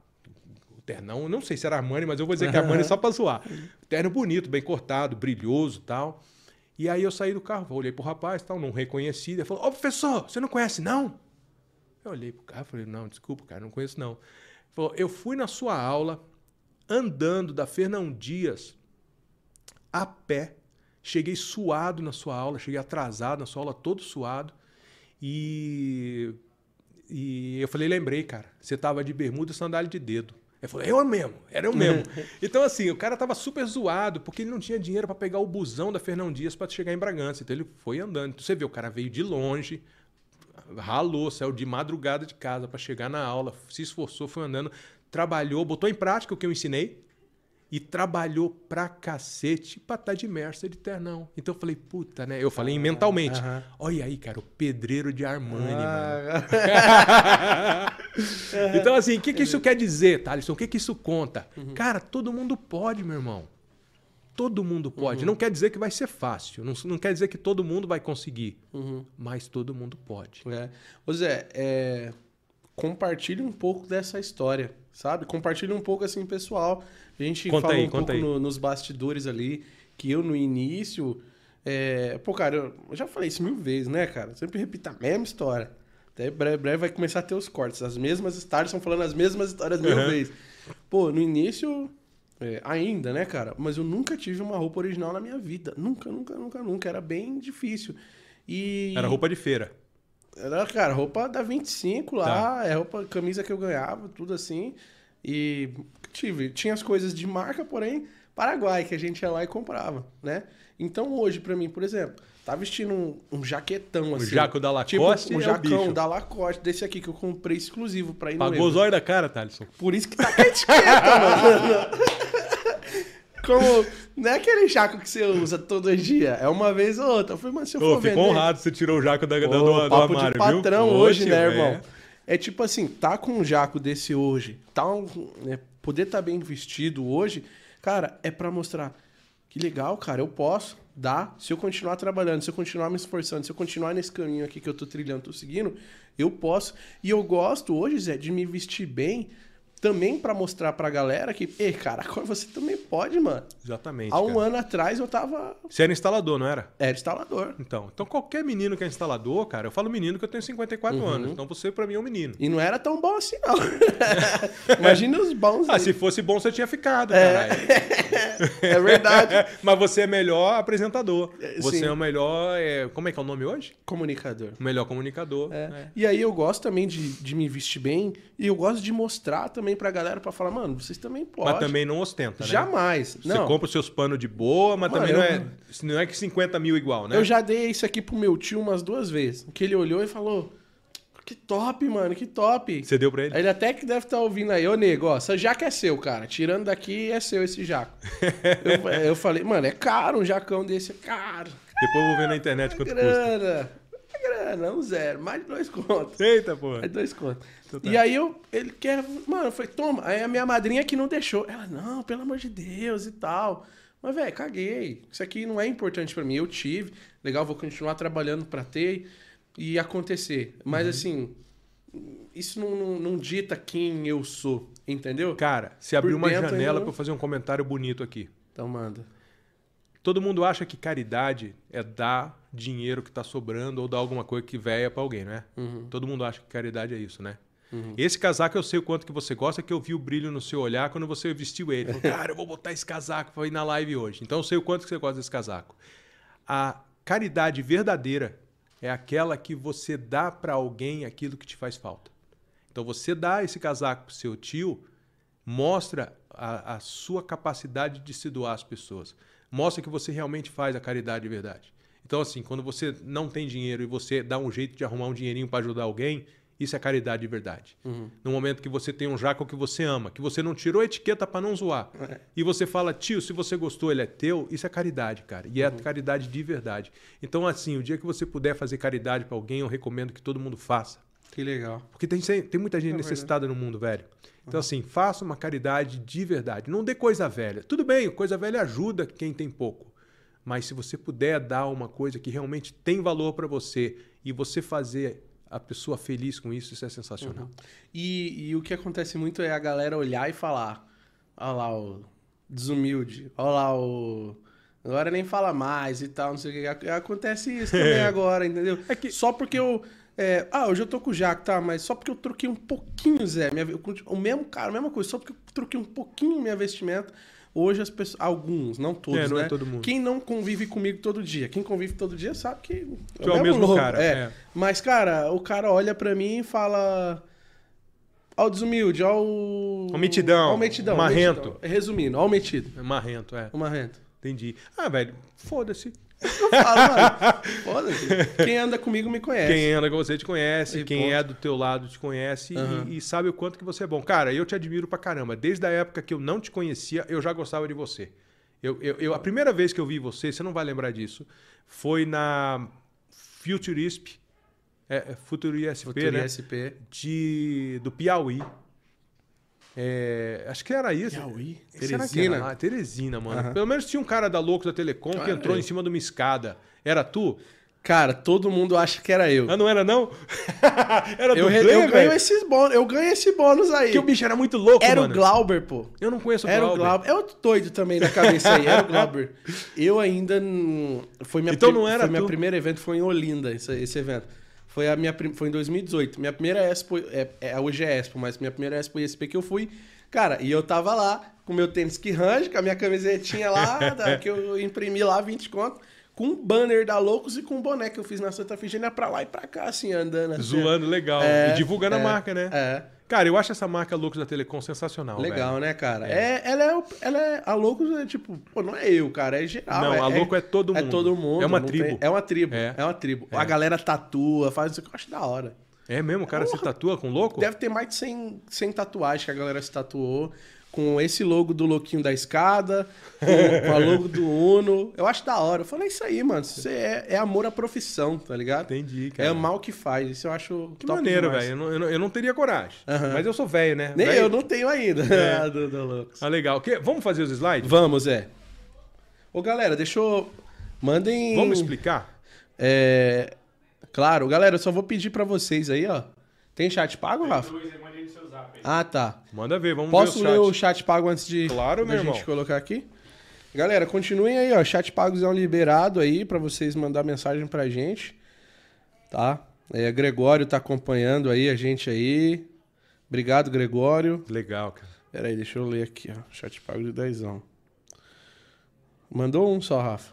[SPEAKER 2] O ternão, não sei se era Armani, mas eu vou dizer que é Armani só pra zoar. Terno bonito, bem cortado, brilhoso, tal. E aí eu saí do carro, olhei pro rapaz, tal, não reconheci, ele falou: "Ô, professor, você não conhece não?" Eu olhei pro cara e falei, não, desculpa, cara, não conheço não. Ele falou, eu fui na sua aula, andando da Fernão Dias, a pé, cheguei suado na sua aula, cheguei atrasado na sua aula, todo suado, e, e eu falei, lembrei, cara, você tava de bermuda e sandália de dedo. Ele falou, eu mesmo, era eu mesmo. então, assim, o cara tava super zoado, porque ele não tinha dinheiro para pegar o busão da Fernão Dias para chegar em Bragança. Então ele foi andando. Então, você vê, o cara veio de longe, ralou, saiu de madrugada de casa para chegar na aula, se esforçou, foi andando, trabalhou, botou em prática o que eu ensinei e trabalhou pra cacete pra estar de Mercer de ternão. Então eu falei, puta, né? Eu falei mentalmente,
[SPEAKER 1] aham.
[SPEAKER 2] olha aí, cara, o pedreiro de Armani, mano.
[SPEAKER 1] Ah,
[SPEAKER 2] Então, assim, o que, que isso quer dizer, Thaleson? O que, que isso conta? Cara, todo mundo pode, meu irmão. Todo mundo pode. Não quer dizer que vai ser fácil. Não, não quer dizer que todo mundo vai conseguir. Mas todo mundo pode.
[SPEAKER 1] É. Ô Zé, é, compartilhe um pouco dessa história, sabe? Compartilhe um pouco assim, pessoal. A gente
[SPEAKER 2] Conta
[SPEAKER 1] falou
[SPEAKER 2] aí,
[SPEAKER 1] um pouco no- nos bastidores ali, que eu no início. é, Pô, cara, eu já falei isso mil vezes, né, cara? Sempre repito a mesma história. Até breve, breve vai começar a ter os cortes. As mesmas histórias estão falando as mesmas histórias mil
[SPEAKER 2] Uhum.
[SPEAKER 1] vezes. Pô, no início. É, ainda, né, cara? Mas eu nunca tive uma roupa original na minha vida. Nunca, nunca, nunca, nunca. Era bem difícil. E.
[SPEAKER 2] Era roupa de feira.
[SPEAKER 1] Era, cara, roupa da 25 lá, é roupa, camisa que eu ganhava, tudo assim. E tive, tinha as coisas de marca, porém, Paraguai, que a gente ia lá e comprava, né? Então hoje, pra mim, por exemplo, tá vestindo um, um jaquetão
[SPEAKER 2] O
[SPEAKER 1] assim.
[SPEAKER 2] jaco da
[SPEAKER 1] Tipo,
[SPEAKER 2] Lacoste
[SPEAKER 1] um
[SPEAKER 2] é o
[SPEAKER 1] jacão da Lacoste, desse aqui que eu comprei exclusivo pra ir no
[SPEAKER 2] Pagou os olhos da cara, Thaleson.
[SPEAKER 1] Por isso que tá etiqueta, mano. Como, não é aquele jaco que você usa todo dia, é uma vez ou outra. Eu falei, mas se eu
[SPEAKER 2] Ô,
[SPEAKER 1] for
[SPEAKER 2] ficou
[SPEAKER 1] vender...
[SPEAKER 2] honrado você tirou o jaco da,
[SPEAKER 1] Ô,
[SPEAKER 2] do, do
[SPEAKER 1] papo
[SPEAKER 2] armário,
[SPEAKER 1] de patrão
[SPEAKER 2] viu?
[SPEAKER 1] hoje,
[SPEAKER 2] Oxe,
[SPEAKER 1] né,
[SPEAKER 2] velho.
[SPEAKER 1] irmão? É tipo assim, tá com um jaco desse hoje, tá um, né, poder estar bem vestido hoje, cara, é pra mostrar que legal, cara, eu posso, dá. Se eu continuar trabalhando, se eu continuar me esforçando, se eu continuar nesse caminho aqui que eu tô trilhando, tô seguindo, eu posso. E eu gosto hoje, Zé, de me vestir bem também pra mostrar pra galera que, ei, cara, agora você também pode, mano.
[SPEAKER 2] Exatamente.
[SPEAKER 1] Há um
[SPEAKER 2] cara.
[SPEAKER 1] ano atrás eu tava.
[SPEAKER 2] Você era instalador, não era?
[SPEAKER 1] Era instalador.
[SPEAKER 2] Então, então qualquer menino que é instalador, cara, eu falo menino que eu tenho 54
[SPEAKER 1] Uhum.
[SPEAKER 2] anos. Então você pra mim é um menino.
[SPEAKER 1] E não era tão bom assim, não. Imagina os bons.
[SPEAKER 2] Ah,
[SPEAKER 1] aí.
[SPEAKER 2] se fosse bom você tinha ficado,
[SPEAKER 1] É.
[SPEAKER 2] caralho.
[SPEAKER 1] É verdade.
[SPEAKER 2] Mas você é melhor apresentador.
[SPEAKER 1] É,
[SPEAKER 2] Você
[SPEAKER 1] sim.
[SPEAKER 2] é o melhor. é, Como é que é o nome hoje?
[SPEAKER 1] Comunicador.
[SPEAKER 2] O melhor comunicador.
[SPEAKER 1] É.
[SPEAKER 2] É.
[SPEAKER 1] E aí eu gosto também de, de me vestir bem e eu gosto de mostrar também pra galera pra falar, mano, vocês também podem.
[SPEAKER 2] Mas também não ostenta, né?
[SPEAKER 1] Jamais.
[SPEAKER 2] Você
[SPEAKER 1] Não.
[SPEAKER 2] compra os seus panos de boa, mas
[SPEAKER 1] Mano,
[SPEAKER 2] também não
[SPEAKER 1] eu-
[SPEAKER 2] é, não é que 50 mil igual, né?
[SPEAKER 1] Eu já dei isso aqui pro meu tio umas duas vezes. Que ele olhou e falou: Que top, mano, que top.
[SPEAKER 2] Você deu pra ele?
[SPEAKER 1] Ele até que deve estar ouvindo aí, ô nego, ó, essa jaca é seu, cara. Tirando daqui, é seu esse jaco. eu, eu falei, mano, é caro um jacão desse, é caro.
[SPEAKER 2] Depois eu vou ver na internet quanto custa.
[SPEAKER 1] É grana, um zero, mais de dois contos.
[SPEAKER 2] Eita, porra.
[SPEAKER 1] Mais dois contos.
[SPEAKER 2] Então tá.
[SPEAKER 1] E aí eu, ele quer, mano, eu falei, toma. Aí a minha madrinha que não deixou. Ela, não, pelo amor de Deus e tal. Mas, velho, caguei. Isso aqui não é importante pra mim. Eu tive, legal, vou continuar trabalhando pra ter e acontecer. Mas
[SPEAKER 2] Uhum.
[SPEAKER 1] assim, isso não, não, não dita quem eu sou, entendeu?
[SPEAKER 2] Cara, se abrir uma janela pra eu fazer um comentário bonito aqui.
[SPEAKER 1] Então manda.
[SPEAKER 2] Todo mundo acha que caridade é dar dinheiro que tá sobrando ou dar alguma coisa que véia pra alguém, né?
[SPEAKER 1] Uhum.
[SPEAKER 2] Todo mundo acha que caridade é isso, né? Esse casaco eu sei o quanto que você gosta, que eu vi o brilho no seu olhar quando você vestiu ele. Falou, Cara, eu vou botar esse casaco pra ir na live hoje. Então eu sei o quanto que você gosta desse casaco. A caridade verdadeira é aquela que você dá pra alguém aquilo que te faz falta. Então você dá esse casaco pro seu tio mostra a, a sua capacidade de se doar às pessoas. Mostra que você realmente faz a caridade de verdade. Então, assim, quando você não tem dinheiro e você dá um jeito de arrumar um dinheirinho para ajudar alguém, isso é caridade de verdade.
[SPEAKER 1] Uhum.
[SPEAKER 2] No momento que você tem um jaco que você ama, que você não tirou a etiqueta para não zoar,
[SPEAKER 1] É.
[SPEAKER 2] e você fala, tio, se você gostou, ele é teu, isso é caridade, cara. E é
[SPEAKER 1] Uhum.
[SPEAKER 2] caridade de verdade. Então, assim, o dia que você puder fazer caridade para alguém, eu recomendo que todo mundo faça.
[SPEAKER 1] Que legal.
[SPEAKER 2] Porque tem, tem muita gente
[SPEAKER 1] É
[SPEAKER 2] necessitada no mundo, velho. Então, assim, faça uma caridade de verdade. Não dê coisa velha. Tudo bem, coisa velha ajuda quem tem pouco. Mas se você puder dar uma coisa que realmente tem valor para você e você fazer a pessoa feliz com isso, isso é sensacional.
[SPEAKER 1] E, e o que acontece muito é a galera olhar e falar: olha lá o desumilde, olha lá o. Agora nem fala mais e tal, não sei o que. Ac- Acontece isso também agora, entendeu?
[SPEAKER 2] É que-
[SPEAKER 1] Só porque eu. é, ah, hoje eu tô com o Jaco, tá? Mas só porque eu troquei um pouquinho, Zé. Minha, o mesmo cara, a mesma coisa, só porque eu troquei um pouquinho minha vestimenta. Hoje as pessoas. Alguns, não todos,
[SPEAKER 2] É, não é
[SPEAKER 1] né?
[SPEAKER 2] todo mundo.
[SPEAKER 1] Quem não convive comigo todo dia? Quem convive todo dia sabe que.
[SPEAKER 2] Tu é o mesmo cara,
[SPEAKER 1] É.
[SPEAKER 2] é.
[SPEAKER 1] Mas, cara, o cara olha pra mim e fala. Ó o desumilde, ó o.
[SPEAKER 2] Metidão,
[SPEAKER 1] Ó o metidão.
[SPEAKER 2] o marrento.
[SPEAKER 1] metidão. Resumindo, ó o metido.
[SPEAKER 2] É marrento, é.
[SPEAKER 1] O marrento.
[SPEAKER 2] Entendi. Ah, velho, foda-se.
[SPEAKER 1] Eu falo, mano, foda-se. Quem anda comigo me conhece.
[SPEAKER 2] Quem anda com você te conhece,
[SPEAKER 1] E
[SPEAKER 2] quem
[SPEAKER 1] ponto.
[SPEAKER 2] é do teu lado te conhece e-
[SPEAKER 1] Aham.
[SPEAKER 2] e, sabe o quanto que você é bom. Cara, eu te admiro pra caramba. Desde a época que eu não te conhecia, eu já gostava de você. Eu, eu- eu- a primeira vez que eu vi você, você não vai lembrar disso, foi na Futurisp, é, é Futuro ISP,
[SPEAKER 1] Futuro
[SPEAKER 2] né?
[SPEAKER 1] ISP.
[SPEAKER 2] De, do Piauí. É, acho que era isso.
[SPEAKER 1] Piauí?
[SPEAKER 2] Que era
[SPEAKER 1] Teresina?
[SPEAKER 2] lá? Teresina, mano.
[SPEAKER 1] Aham.
[SPEAKER 2] Pelo menos tinha um cara da Louco da Telecom que
[SPEAKER 1] Ah,
[SPEAKER 2] entrou
[SPEAKER 1] eu.
[SPEAKER 2] em cima de uma escada. Era tu?
[SPEAKER 1] Cara, todo mundo acha que era eu.
[SPEAKER 2] Ah, não era não? era
[SPEAKER 1] Eu,
[SPEAKER 2] dublê,
[SPEAKER 1] eu ganho
[SPEAKER 2] velho?
[SPEAKER 1] esses bônus, eu ganho esse bônus aí.
[SPEAKER 2] Porque o bicho era muito louco,
[SPEAKER 1] Era
[SPEAKER 2] mano.
[SPEAKER 1] o Glauber, pô.
[SPEAKER 2] Eu não conheço o
[SPEAKER 1] Era o
[SPEAKER 2] Glauber.
[SPEAKER 1] Glauber. É outro doido também na cabeça aí. Era o Glauber. Eu ainda. não- Foi minha
[SPEAKER 2] Então não era
[SPEAKER 1] Foi meu
[SPEAKER 2] tu?
[SPEAKER 1] primeiro evento, foi em Olinda, esse, esse evento. Foi, a minha, foi em 2018. Minha primeira Expo. É, é, hoje é Expo, mas minha primeira Expo ISP que eu fui. Cara, e eu tava lá com meu tênis que range, com a minha camisetinha lá, da- que eu imprimi lá 20 conto, com um banner da Loucos e com um boné que eu fiz na Santa Figênia pra lá e pra cá, assim, andando. assim.
[SPEAKER 2] Zoando legal.
[SPEAKER 1] É,
[SPEAKER 2] e divulgando
[SPEAKER 1] é,
[SPEAKER 2] a marca, né?
[SPEAKER 1] É.
[SPEAKER 2] Cara, eu acho essa marca Loucos da Telecom sensacional,
[SPEAKER 1] Legal,
[SPEAKER 2] velho.
[SPEAKER 1] né, cara? É. ela, é, ela é. A Loucos é tipo, pô, não é eu, cara, é geral.
[SPEAKER 2] Não,
[SPEAKER 1] é,
[SPEAKER 2] a Louco é todo
[SPEAKER 1] É
[SPEAKER 2] mundo.
[SPEAKER 1] todo mundo.
[SPEAKER 2] É uma tribo.
[SPEAKER 1] tem- é uma tribo.
[SPEAKER 2] É.
[SPEAKER 1] É, uma tribo.
[SPEAKER 2] É.
[SPEAKER 1] A galera tatua, faz isso que eu acho da hora.
[SPEAKER 2] É mesmo? O cara se
[SPEAKER 1] Porra.
[SPEAKER 2] tatua com louco?
[SPEAKER 1] Deve ter mais de 100, 100 tatuagens que a galera se tatuou. Com esse logo do louquinho da escada, com, com a logo do Uno. Eu acho da hora. Eu falei, é isso aí, mano. Isso é, é amor à profissão, tá ligado?
[SPEAKER 2] Entendi,
[SPEAKER 1] É
[SPEAKER 2] cara.
[SPEAKER 1] o mal que faz. Isso eu acho.
[SPEAKER 2] Que
[SPEAKER 1] top
[SPEAKER 2] maneiro, velho. Eu, não- eu não- eu não teria coragem. Mas eu sou velho, né?
[SPEAKER 1] Nem
[SPEAKER 2] Velho-
[SPEAKER 1] eu não tenho ainda.
[SPEAKER 2] É.
[SPEAKER 1] do, do Loucos.
[SPEAKER 2] Ah, legal. Que- Vamos fazer os slides?
[SPEAKER 1] Vamos, é. Ô, galera, deixa eu. Mandem.
[SPEAKER 2] Vamos explicar?
[SPEAKER 1] É. Claro, galera, eu só vou pedir pra vocês aí, ó. Tem chat pago, Rafa? Ah, tá.
[SPEAKER 2] Manda ver, vamos
[SPEAKER 1] Posso
[SPEAKER 2] ver
[SPEAKER 1] ler
[SPEAKER 2] o chat.
[SPEAKER 1] pago antes de
[SPEAKER 2] Claro, meu
[SPEAKER 1] gente
[SPEAKER 2] irmão.
[SPEAKER 1] colocar aqui? Galera, continuem aí, ó. Chat pagos é um liberado aí pra vocês mandar mensagem pra gente. Tá? É, Gregório tá acompanhando aí a gente aí. Obrigado, Gregório.
[SPEAKER 2] Legal, cara.
[SPEAKER 1] Pera aí, deixa eu ler aqui, ó. Chat pago de dezão. Mandou um só, Rafa.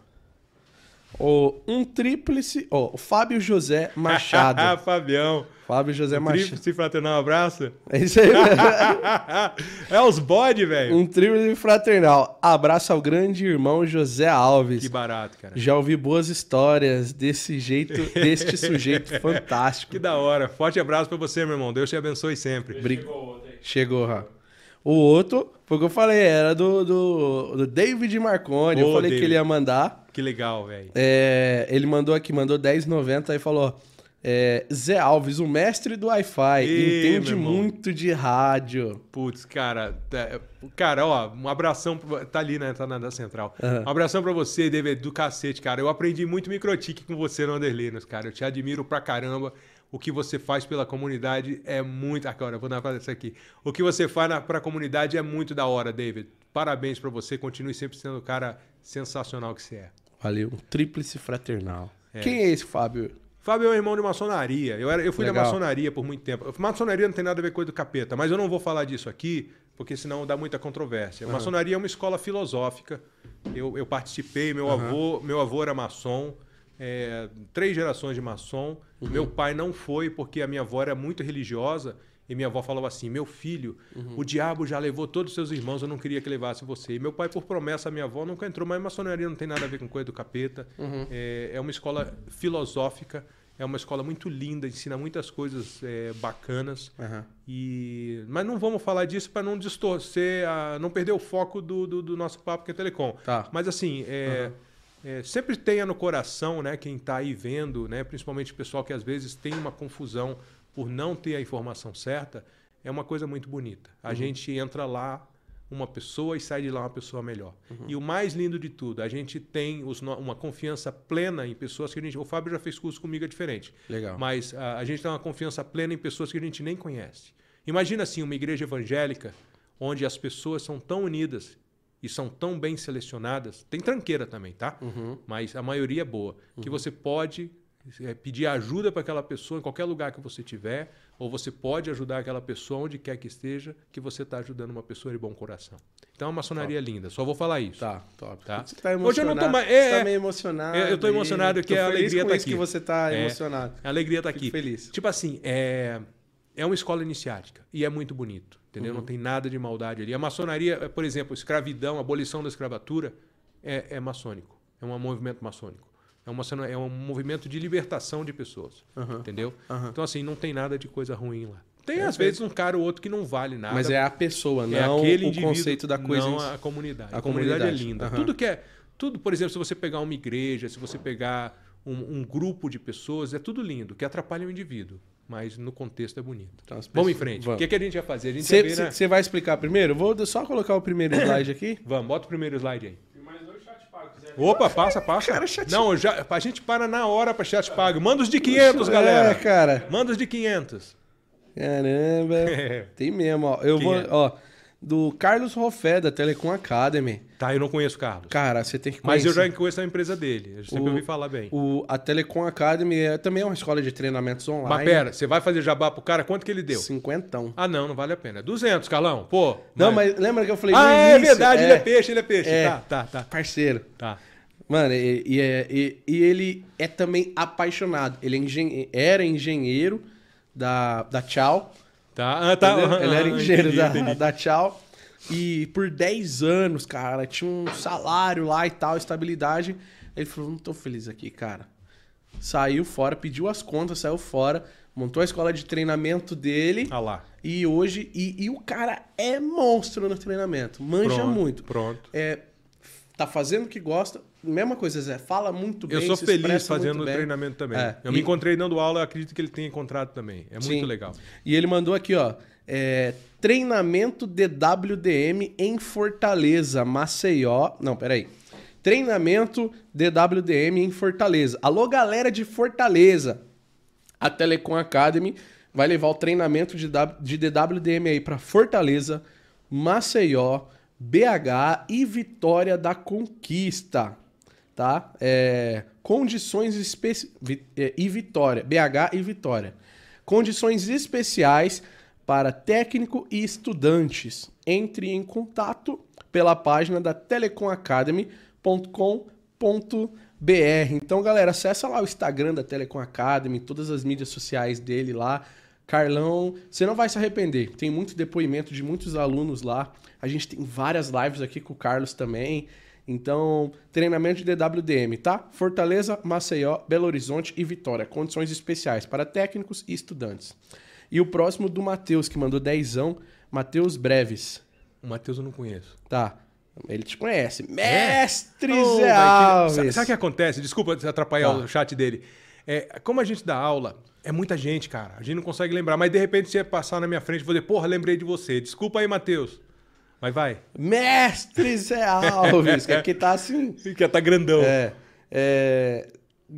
[SPEAKER 1] O, um tríplice. Ó, o Fábio José Machado.
[SPEAKER 2] Ah, Fabião.
[SPEAKER 1] Fábio José Machado.
[SPEAKER 2] Tríplice fraternal, abraço.
[SPEAKER 1] É isso aí,
[SPEAKER 2] é os bode, velho.
[SPEAKER 1] Um tríplice fraternal. Abraço ao grande irmão José Alves.
[SPEAKER 2] Que barato, cara.
[SPEAKER 1] Já ouvi boas histórias desse jeito, deste sujeito fantástico.
[SPEAKER 2] Que da hora. Forte abraço pra você, meu irmão. Deus te abençoe sempre.
[SPEAKER 1] Bri- Chegou, Rafa. O outro, foi o que eu falei, era do, do, do David Marconi. eu
[SPEAKER 2] Ô,
[SPEAKER 1] falei
[SPEAKER 2] David.
[SPEAKER 1] que ele ia mandar.
[SPEAKER 2] Que legal, velho.
[SPEAKER 1] É, ele mandou aqui, mandou 10,90 e falou: é, Zé Alves, o mestre do Wi-Fi, entende muito de rádio.
[SPEAKER 2] Putz, cara, tá- cara, ó, um abração, pro- tá ali, né, tá na da central.
[SPEAKER 1] Aham.
[SPEAKER 2] Um abração pra você, David, do cacete, cara. Eu aprendi muito microtique com você no Underliners, cara. Eu te admiro pra caramba. O que você faz pela comunidade é muito. Agora, eu vou dar pra isso aqui. O que você faz na, pra comunidade é muito da hora, David. Parabéns pra você. Continue sempre sendo o cara sensacional que você é.
[SPEAKER 1] Valeu, um tríplice fraternal.
[SPEAKER 2] É.
[SPEAKER 1] Quem é esse, Fábio?
[SPEAKER 2] Fábio é um irmão de maçonaria. Eu, era, eu fui da
[SPEAKER 1] Legal.
[SPEAKER 2] maçonaria por muito tempo. Maçonaria não tem nada a ver com coisa do capeta, mas eu não vou falar disso aqui, porque senão dá muita controvérsia. Maçonaria é uma escola filosófica. Eu, eu participei, meu, avô, meu avô era maçom, é, três gerações de maçom.
[SPEAKER 1] Uhum.
[SPEAKER 2] Meu pai não foi, porque a minha avó era muito religiosa E minha avó falava assim: Meu filho,
[SPEAKER 1] Uhum.
[SPEAKER 2] o diabo já levou todos os seus irmãos, eu não queria que levasse você. E meu pai, por promessa, a minha avó nunca entrou, mas maçonaria não tem nada a ver com coisa do capeta.
[SPEAKER 1] Uhum.
[SPEAKER 2] É, é uma escola filosófica, é uma escola muito linda, ensina muitas coisas é, bacanas.
[SPEAKER 1] Aham.
[SPEAKER 2] E... Mas não vamos falar disso para não distorcer, a... não perder o foco do, do, do nosso papo que é Telecom.
[SPEAKER 1] Tá.
[SPEAKER 2] Mas assim, é, é, sempre tenha no coração, né, quem está aí vendo, né, principalmente o pessoal que às vezes tem uma confusão por não ter a informação certa, é uma coisa muito bonita. A gente entra lá uma pessoa e sai de lá uma pessoa melhor. E o mais lindo de tudo, a gente tem os uma confiança plena em pessoas que a gente. O Fábio já fez curso comigo, é diferente.
[SPEAKER 1] Legal.
[SPEAKER 2] Mas a, a gente tem uma confiança plena em pessoas que a gente nem conhece. Imagina assim, uma igreja evangélica onde as pessoas são tão unidas e são tão bem selecionadas. Tem tranqueira também, tá?
[SPEAKER 1] Uhum.
[SPEAKER 2] Mas a maioria é boa. Que você pode pedir ajuda para aquela pessoa em qualquer lugar que você tiver, ou você pode ajudar aquela pessoa onde quer que esteja, que você está ajudando uma pessoa de bom coração. Então é uma maçonaria linda. Só vou falar isso.
[SPEAKER 1] Tá, top.
[SPEAKER 2] Tá.
[SPEAKER 1] Você tá
[SPEAKER 2] Hoje eu não
[SPEAKER 1] emocionado.
[SPEAKER 2] tô mais-
[SPEAKER 1] Você
[SPEAKER 2] é,
[SPEAKER 1] tá
[SPEAKER 2] é.
[SPEAKER 1] meio emocionado.
[SPEAKER 2] Eu- eu tô
[SPEAKER 1] aí.
[SPEAKER 2] emocionado que
[SPEAKER 1] Tô
[SPEAKER 2] a alegria tá
[SPEAKER 1] isso
[SPEAKER 2] aqui.
[SPEAKER 1] que você tá
[SPEAKER 2] É.
[SPEAKER 1] emocionado.
[SPEAKER 2] A alegria está
[SPEAKER 1] Fico
[SPEAKER 2] aqui.
[SPEAKER 1] feliz.
[SPEAKER 2] Tipo assim, é, é uma escola iniciática e é muito bonito, entendeu?
[SPEAKER 1] Uhum.
[SPEAKER 2] Não tem nada de maldade ali. A maçonaria, é, por exemplo, escravidão, abolição da escravatura é, é maçônico, é um movimento maçônico. É, uma, é um movimento de libertação de pessoas,
[SPEAKER 1] Aham.
[SPEAKER 2] entendeu?
[SPEAKER 1] Aham.
[SPEAKER 2] Então, assim, não tem nada de coisa ruim lá. Tem, às
[SPEAKER 1] Perfeito.
[SPEAKER 2] vezes, um cara ou outro que não vale nada.
[SPEAKER 1] Mas é a pessoa,
[SPEAKER 2] É
[SPEAKER 1] não
[SPEAKER 2] aquele
[SPEAKER 1] o
[SPEAKER 2] indivíduo,
[SPEAKER 1] conceito da coisa.
[SPEAKER 2] não a comunidade.
[SPEAKER 1] A
[SPEAKER 2] A, comunidade,
[SPEAKER 1] comunidade.
[SPEAKER 2] é linda.
[SPEAKER 1] Aham.
[SPEAKER 2] Tudo que é, tudo, por exemplo, se você pegar uma igreja, se você pegar um, um grupo de pessoas, é tudo lindo, que atrapalha o indivíduo, mas no contexto é bonito.
[SPEAKER 1] Então, as
[SPEAKER 2] Vamos em
[SPEAKER 1] pessoas-
[SPEAKER 2] frente.
[SPEAKER 1] Vamos.
[SPEAKER 2] O que, que a gente vai fazer? Ver, né?
[SPEAKER 1] Você vai explicar primeiro? Vou só colocar o primeiro slide aqui.
[SPEAKER 2] Vamos, bota o primeiro slide aí. Opa, passa, passa.
[SPEAKER 1] Cara, chat-
[SPEAKER 2] Não, já, a gente para na hora para chat pago. Manda os de 500, galera.
[SPEAKER 1] É, cara.
[SPEAKER 2] Manda os de 500.
[SPEAKER 1] Caramba. Tem mesmo, ó. Eu
[SPEAKER 2] Quem
[SPEAKER 1] vou,
[SPEAKER 2] é?
[SPEAKER 1] ó. Do Carlos Rofé, da Telecom Academy.
[SPEAKER 2] Tá, eu não conheço o Carlos.
[SPEAKER 1] Cara, você tem que
[SPEAKER 2] Mas
[SPEAKER 1] conhecer.
[SPEAKER 2] eu já conheço a empresa dele. Eu sempre
[SPEAKER 1] O-
[SPEAKER 2] ouvi falar bem.
[SPEAKER 1] O, a Telecom Academy é, também é uma escola de treinamentos online.
[SPEAKER 2] Mas pera, você vai fazer jabá pro cara? Quanto que ele deu?
[SPEAKER 1] Cinquentão.
[SPEAKER 2] Ah, não, não vale a pena. 200, Carlão. Pô.
[SPEAKER 1] Não, mas lembra que eu falei
[SPEAKER 2] Ah, é
[SPEAKER 1] início?
[SPEAKER 2] verdade, ele é peixe, ele é peixe.
[SPEAKER 1] É.
[SPEAKER 2] Tá, tá, tá.
[SPEAKER 1] Parceiro.
[SPEAKER 2] Tá.
[SPEAKER 1] Mano, e, e, é- e- ele é também apaixonado. Ele é engen- era engenheiro da, da Tchau.
[SPEAKER 2] Tá, ah, tá.
[SPEAKER 1] Entendeu?
[SPEAKER 2] aham,
[SPEAKER 1] ele era
[SPEAKER 2] aham,
[SPEAKER 1] engenheiro
[SPEAKER 2] entendi,
[SPEAKER 1] da,
[SPEAKER 2] entendi.
[SPEAKER 1] da Tchau. E por 10 anos, cara, tinha um salário lá e tal, estabilidade. Ele falou: não tô feliz aqui, cara. Saiu fora, pediu as contas, saiu fora, montou a escola de treinamento dele.
[SPEAKER 2] Ah lá.
[SPEAKER 1] E hoje. E, e o cara é monstro no treinamento. Manja
[SPEAKER 2] Pronto,
[SPEAKER 1] muito.
[SPEAKER 2] Pronto.
[SPEAKER 1] É, tá fazendo o que gosta. Mesma coisa, Zé. Fala muito bem.
[SPEAKER 2] Eu sou feliz fazendo o treinamento também.
[SPEAKER 1] É,
[SPEAKER 2] Eu
[SPEAKER 1] e-
[SPEAKER 2] me encontrei dando aula, eu acredito que ele tenha encontrado também. É muito
[SPEAKER 1] Sim.
[SPEAKER 2] legal.
[SPEAKER 1] E ele mandou aqui, ó. É, treinamento DWDM em Fortaleza, Maceió. Não, peraí. Treinamento DWDM em Fortaleza. Alô, galera de Fortaleza. A Telecom Academy vai levar o treinamento de, de DWDM aí para Fortaleza, Maceió, BH e Vitória da Conquista. Tá? É, condições especiais. E Vitória. BH e Vitória. Condições especiais para técnico e estudantes. Entre em contato pela página da telecomacademy.com.br. Então, galera, acessa lá o Instagram da Telecom Academy, todas as mídias sociais dele lá. Carlão, você não vai se arrepender. Tem muito depoimento de muitos alunos lá. A gente tem várias lives aqui com o Carlos também. Então, treinamento de DWDM, tá? Fortaleza, Maceió, Belo Horizonte e Vitória. Condições especiais para técnicos e estudantes. E o próximo do Matheus, que mandou dezão. Matheus Breves.
[SPEAKER 2] O Matheus eu não conheço.
[SPEAKER 1] Tá. Ele te conhece. Mestre
[SPEAKER 2] Ô,
[SPEAKER 1] Zé
[SPEAKER 2] que-
[SPEAKER 1] Alves.
[SPEAKER 2] Sabe sabe o que acontece? Desculpa atrapalhar
[SPEAKER 1] Tá.
[SPEAKER 2] o chat dele. É, como a gente dá aula, é muita gente, cara. A gente não consegue lembrar. Mas de repente você passar na minha frente e vou dizer, porra, lembrei de você. Desculpa aí, Matheus. Mas vai.
[SPEAKER 1] Mestre Zé Alves. que aqui tá assim.
[SPEAKER 2] Que tá grandão.
[SPEAKER 1] É, é,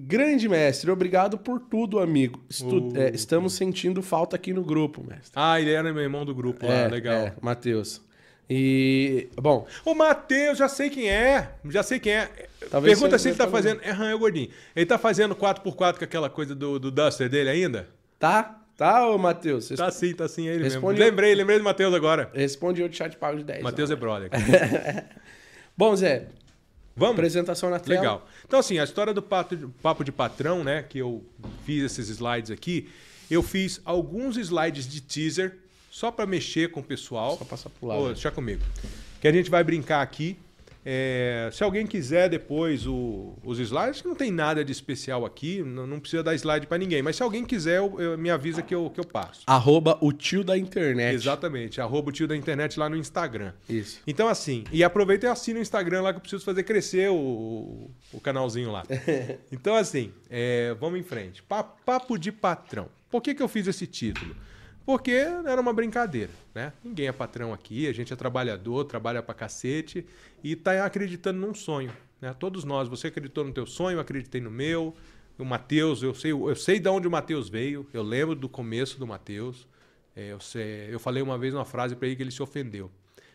[SPEAKER 1] grande mestre, obrigado por tudo, amigo. Estu-
[SPEAKER 2] Uh.
[SPEAKER 1] é, estamos sentindo falta aqui no grupo, mestre.
[SPEAKER 2] Ah, ele era meu irmão do grupo lá.
[SPEAKER 1] é,
[SPEAKER 2] Legal.
[SPEAKER 1] é, Matheus. E, bom,
[SPEAKER 2] O Matheus, já sei quem é. Já sei quem é.
[SPEAKER 1] Talvez
[SPEAKER 2] Pergunta se ele tá fazendo. É, é o gordinho. Ele tá fazendo 4x4 com aquela coisa do, do Duster dele ainda?
[SPEAKER 1] tá? Tá, ô Matheus?
[SPEAKER 2] Tá sim, tá sim, é ele
[SPEAKER 1] Responde-
[SPEAKER 2] mesmo. Lembrei, lembrei do Matheus agora.
[SPEAKER 1] Responde de chat pago de 10.
[SPEAKER 2] Matheus é brother.
[SPEAKER 1] Bom, Zé,
[SPEAKER 2] Vamos?
[SPEAKER 1] apresentação na tela.
[SPEAKER 2] Legal. Então, assim, a história do papo de, patrão, né? Que eu fiz esses slides aqui. Eu fiz alguns slides de teaser só para mexer com o pessoal.
[SPEAKER 1] Só passar pro lado.
[SPEAKER 2] Ô, deixa comigo. Que a gente vai brincar aqui. É, se alguém quiser depois o- os slides, que não tem nada de especial aqui, não, não precisa dar slide para ninguém. Mas se alguém quiser, eu- eu- me avisa que eu, que eu passo.
[SPEAKER 1] Arroba o tio da internet.
[SPEAKER 2] Exatamente. Arroba o tio da internet lá no Instagram.
[SPEAKER 1] Isso.
[SPEAKER 2] Então, assim, e aproveita e assina o Instagram lá que eu preciso fazer crescer o, o canalzinho lá. Então, assim, é, vamos em frente. Pa- Papo de patrão. Por que, que eu fiz esse título? Porque era uma brincadeira, né? Ninguém é patrão aqui, a gente é trabalhador, trabalha pra cacete e tá acreditando num sonho, né? Todos nós, você acreditou no teu sonho, eu acreditei no meu. O Matheus, eu sei, eu sei de onde o Matheus veio, eu lembro do começo do Matheus. É, eu, eu falei uma vez uma frase pra ele que ele se ofendeu.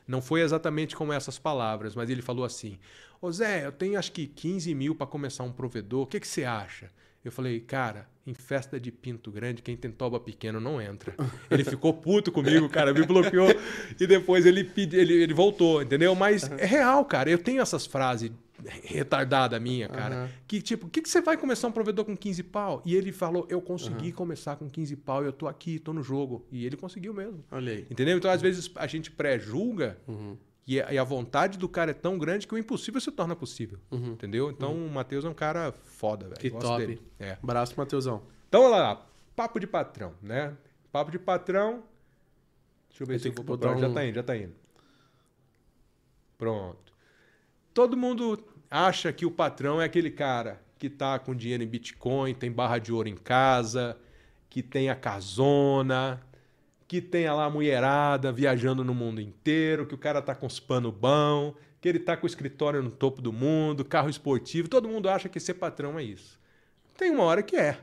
[SPEAKER 2] Não foi exatamente como essas palavras, mas ele falou assim: Ô Zé, eu tenho acho que 15 mil para começar um provedor, o que, que você acha? Eu falei, cara, em festa de pinto grande, quem tem toba pequeno não entra. Ele ficou puto comigo, cara, me bloqueou. E depois ele, pedi, ele, ele voltou, entendeu? Mas é real, cara. Eu tenho essas frases retardada minha, cara.
[SPEAKER 1] Aham.
[SPEAKER 2] Que tipo, o que, que você vai começar um provedor com 15 pau? E ele falou, eu consegui começar com 15 pau, eu tô aqui, tô no jogo. E ele conseguiu mesmo.
[SPEAKER 1] Olha aí.
[SPEAKER 2] Entendeu? Então, às vezes, a gente pré-julga e, a, e a vontade do cara é tão grande que o impossível se torna possível. Entendeu? Então, o Matheus é um cara foda, velho.
[SPEAKER 1] Que
[SPEAKER 2] Gosto
[SPEAKER 1] top.
[SPEAKER 2] dele. É.
[SPEAKER 1] Abraço, Matheusão.
[SPEAKER 2] Então, olha lá. Papo de patrão, né? Papo de patrão. Deixa eu ver
[SPEAKER 1] Eu
[SPEAKER 2] se eu vou
[SPEAKER 1] botar
[SPEAKER 2] botar. Já
[SPEAKER 1] um-
[SPEAKER 2] tá indo, já tá indo. Pronto. Todo mundo acha que o patrão é aquele cara que tá com dinheiro em Bitcoin, tem barra de ouro em casa, que tem a casona, que tem lá a mulherada viajando no mundo inteiro, que o cara tá com os pano bom, que ele tá com o escritório no topo do mundo, carro esportivo. Todo mundo acha que ser patrão é isso. Tem uma hora que é.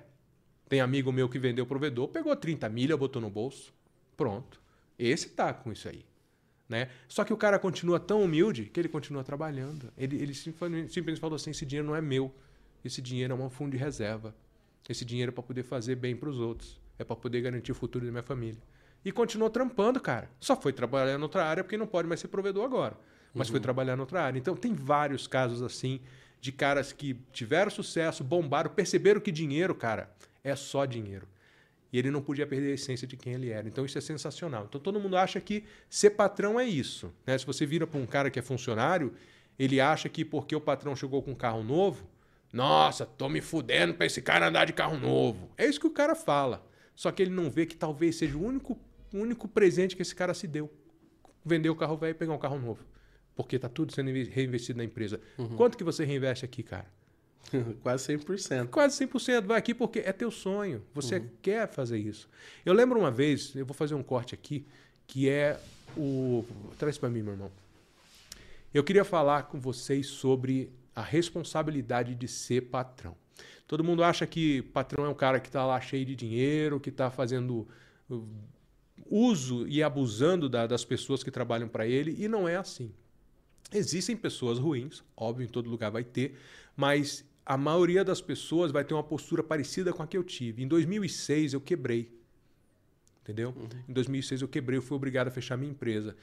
[SPEAKER 2] Tem amigo meu que vendeu provedor, pegou 30 milha, botou no bolso. Pronto. Esse tá com isso aí. Né? Só que o cara continua tão humilde que ele continua trabalhando. Ele, ele simplesmente falou assim: esse dinheiro não é meu. Esse dinheiro é um fundo de reserva. Esse dinheiro é para poder fazer bem para os outros. É para poder garantir o futuro da minha família. E continuou trampando, cara. Só foi trabalhar em outra área porque não pode mais ser provedor agora. Mas foi trabalhar em outra área. Então tem vários casos assim de caras que tiveram sucesso, bombaram, perceberam que dinheiro, cara, é só dinheiro. E ele não podia perder a essência de quem ele era. Então isso é sensacional. Então todo mundo acha que ser patrão é isso. Né? Se você vira para um cara que é funcionário, ele acha que porque o patrão chegou com um carro novo, nossa, tô me fudendo para esse cara andar de carro novo. É isso que o cara fala. Só que ele não vê que talvez seja o único, o único presente que esse cara se deu. Vender o carro velho e pegar um carro novo. Porque tá tudo sendo reinvestido na empresa. Quanto que você reinveste aqui, cara?
[SPEAKER 1] Quase 100%.
[SPEAKER 2] Quase 100% vai aqui porque é teu sonho. Você quer fazer isso. Eu lembro uma vez, eu vou fazer um corte aqui, que é o. Traz para mim, meu irmão. Eu queria falar com vocês sobre a responsabilidade de ser patrão. Todo mundo acha que patrão é um cara que está lá cheio de dinheiro, que está fazendo uh, uso e abusando da- das pessoas que trabalham para ele, e não é assim. Existem pessoas ruins, óbvio, em todo lugar vai ter, mas a maioria das pessoas vai ter uma postura parecida com a que eu tive. Em 2006 eu quebrei. Entendeu? Em 2006 eu quebrei, eu fui obrigado a fechar minha empresa.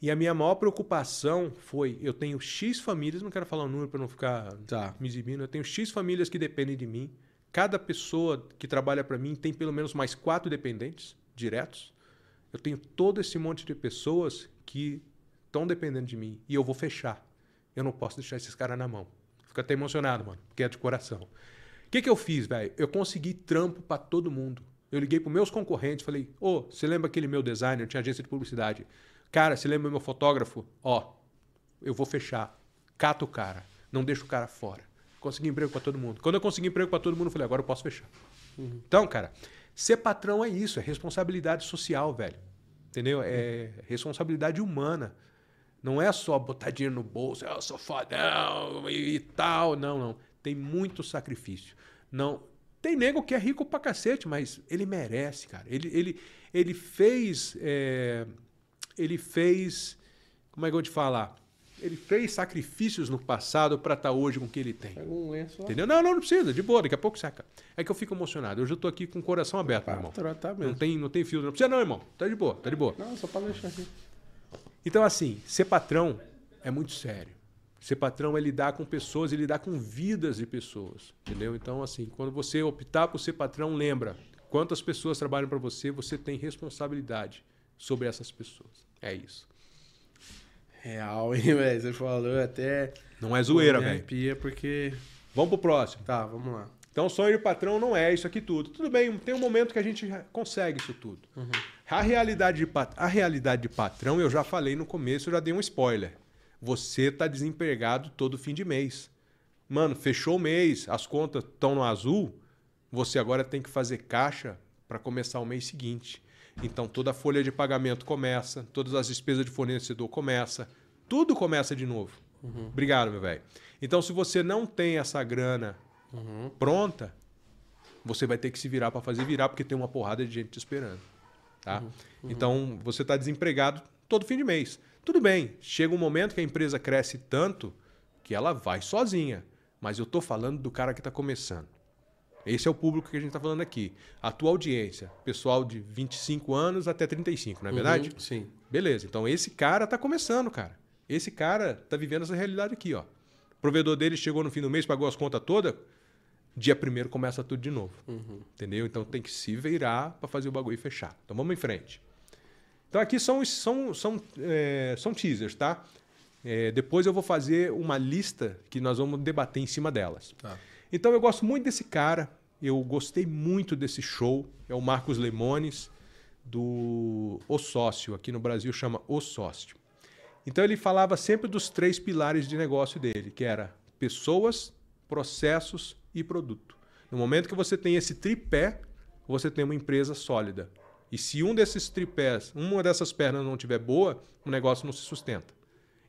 [SPEAKER 2] E a minha maior preocupação foi, eu tenho X famílias, não quero falar o número para não ficar
[SPEAKER 1] Tá.
[SPEAKER 2] me exibindo, eu tenho X famílias que dependem de mim. Cada pessoa que trabalha para mim tem pelo menos mais quatro dependentes diretos. Eu tenho todo esse monte de pessoas que estão dependendo de mim e eu vou fechar. Eu não posso deixar esses caras na mão. Fico até emocionado, mano, porque é de coração. O que, que eu fiz, velho? Eu consegui trampo para todo mundo. Eu liguei para meus concorrentes, falei: Ô, você lembra aquele meu designer? Eu tinha agência de publicidade. Cara, você lembra meu fotógrafo? Ó, eu vou fechar. Cata o cara. Não deixa o cara fora. Consegui emprego para todo mundo. Quando eu consegui emprego para todo mundo, eu falei: agora eu posso fechar. Então, cara, ser patrão é isso, é responsabilidade social, velho. Entendeu? É responsabilidade humana. Não é só botar dinheiro no bolso, "Ah, eu sou fodão e, tal. Não, não. Tem muito sacrifício. Não. Tem nego que é rico pra cacete, mas ele merece, cara. Ele, ele, ele fez. é, ele fez. Como é que eu vou te falar? Ele fez sacrifícios no passado pra estar hoje com o que ele tem.
[SPEAKER 1] Pega um lenço lá.
[SPEAKER 2] Entendeu? Não, não, não precisa. De boa, daqui a pouco saca. É que eu fico emocionado. Hoje eu tô aqui com o coração aberto, meu irmão.
[SPEAKER 1] Tá, tá
[SPEAKER 2] Não
[SPEAKER 1] mesmo.
[SPEAKER 2] tem, não tem filtro. Não precisa não, irmão. Tá de boa, tá de boa.
[SPEAKER 1] Não, só pra deixar aqui.
[SPEAKER 2] Então, assim, ser patrão é muito sério. Ser patrão é lidar com pessoas e lidar com vidas de pessoas. Entendeu? Então, assim, quando você optar por ser patrão, lembra. Quantas pessoas trabalham para você, você tem responsabilidade sobre essas pessoas. É isso.
[SPEAKER 1] Real, hein, velho? Você falou até.
[SPEAKER 2] Não é zoeira, velho.
[SPEAKER 1] arrepia porque.
[SPEAKER 2] Vamos pro próximo.
[SPEAKER 1] Tá, vamos lá.
[SPEAKER 2] Então, sonho de patrão não é isso aqui tudo. Tudo bem, tem um momento que a gente consegue isso tudo. A, realidade de pat... a realidade de patrão, eu já falei no começo, eu já dei um spoiler. Você tá desempregado todo fim de mês. Mano, fechou o mês, as contas estão no azul, você agora tem que fazer caixa para começar o mês seguinte. Então, toda a folha de pagamento começa, todas as despesas de fornecedor começa, tudo começa de novo. Obrigado, meu velho. Então, se você não tem essa grana pronta, você vai ter que se virar para fazer virar, porque tem uma porrada de gente te esperando. Tá? Então, você está desempregado todo fim de mês. Tudo bem, chega um momento que a empresa cresce tanto que ela vai sozinha. Mas eu estou falando do cara que está começando. Esse é o público que a gente está falando aqui. A tua audiência, pessoal de 25 anos até 35, não é verdade?
[SPEAKER 1] Uhum, sim.
[SPEAKER 2] Beleza, então esse cara está começando, cara. Esse cara está vivendo essa realidade aqui, ó. O provedor dele chegou no fim do mês, pagou as contas todas, dia primeiro começa tudo de novo. Entendeu? Então tem que se virar para fazer o bagulho fechar. Então vamos em frente. Então aqui são, são, são, é, são teasers, tá? É, depois eu vou fazer uma lista que nós vamos debater em cima delas.
[SPEAKER 1] Tá.
[SPEAKER 2] Então eu gosto muito desse cara, eu gostei muito desse show. É o Marcos Lemones, do O Sócio, aqui no Brasil chama O Sócio. Então ele falava sempre dos três pilares de negócio dele, que era pessoas, processos e produto. No momento que você tem esse tripé, você tem uma empresa sólida. E se um desses tripés, uma dessas pernas não tiver boa, o negócio não se sustenta.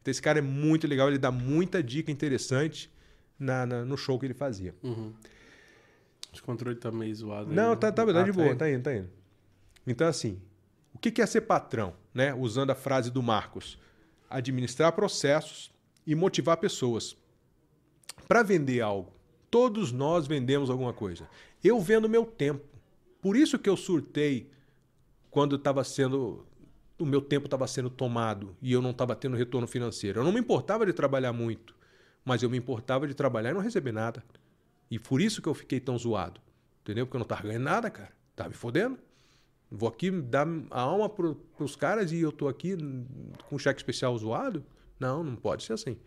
[SPEAKER 2] Então esse cara é muito legal, ele dá muita dica interessante na- na- no show que ele fazia.
[SPEAKER 1] Os controles tá meio zoado. aí,
[SPEAKER 2] Não,
[SPEAKER 1] né?
[SPEAKER 2] tá, tá, tá
[SPEAKER 1] Ah,
[SPEAKER 2] de boa, tá indo, tá indo. Então, assim, o que que é ser patrão? Né? Usando a frase do Marcos: administrar processos e motivar pessoas. Para vender algo, todos nós vendemos alguma coisa. Eu vendo meu tempo. Por isso que eu surtei quando estava sendo. O meu tempo estava sendo tomado e eu não estava tendo retorno financeiro. Eu não me importava de trabalhar muito, mas eu me importava de trabalhar e não receber nada. E por isso que eu fiquei tão zoado. Entendeu? Porque eu não tava ganhando nada, cara. Tava me fodendo. Vou aqui dar a alma pro, pros caras e eu tô aqui com cheque especial zoado? Não, não pode ser assim.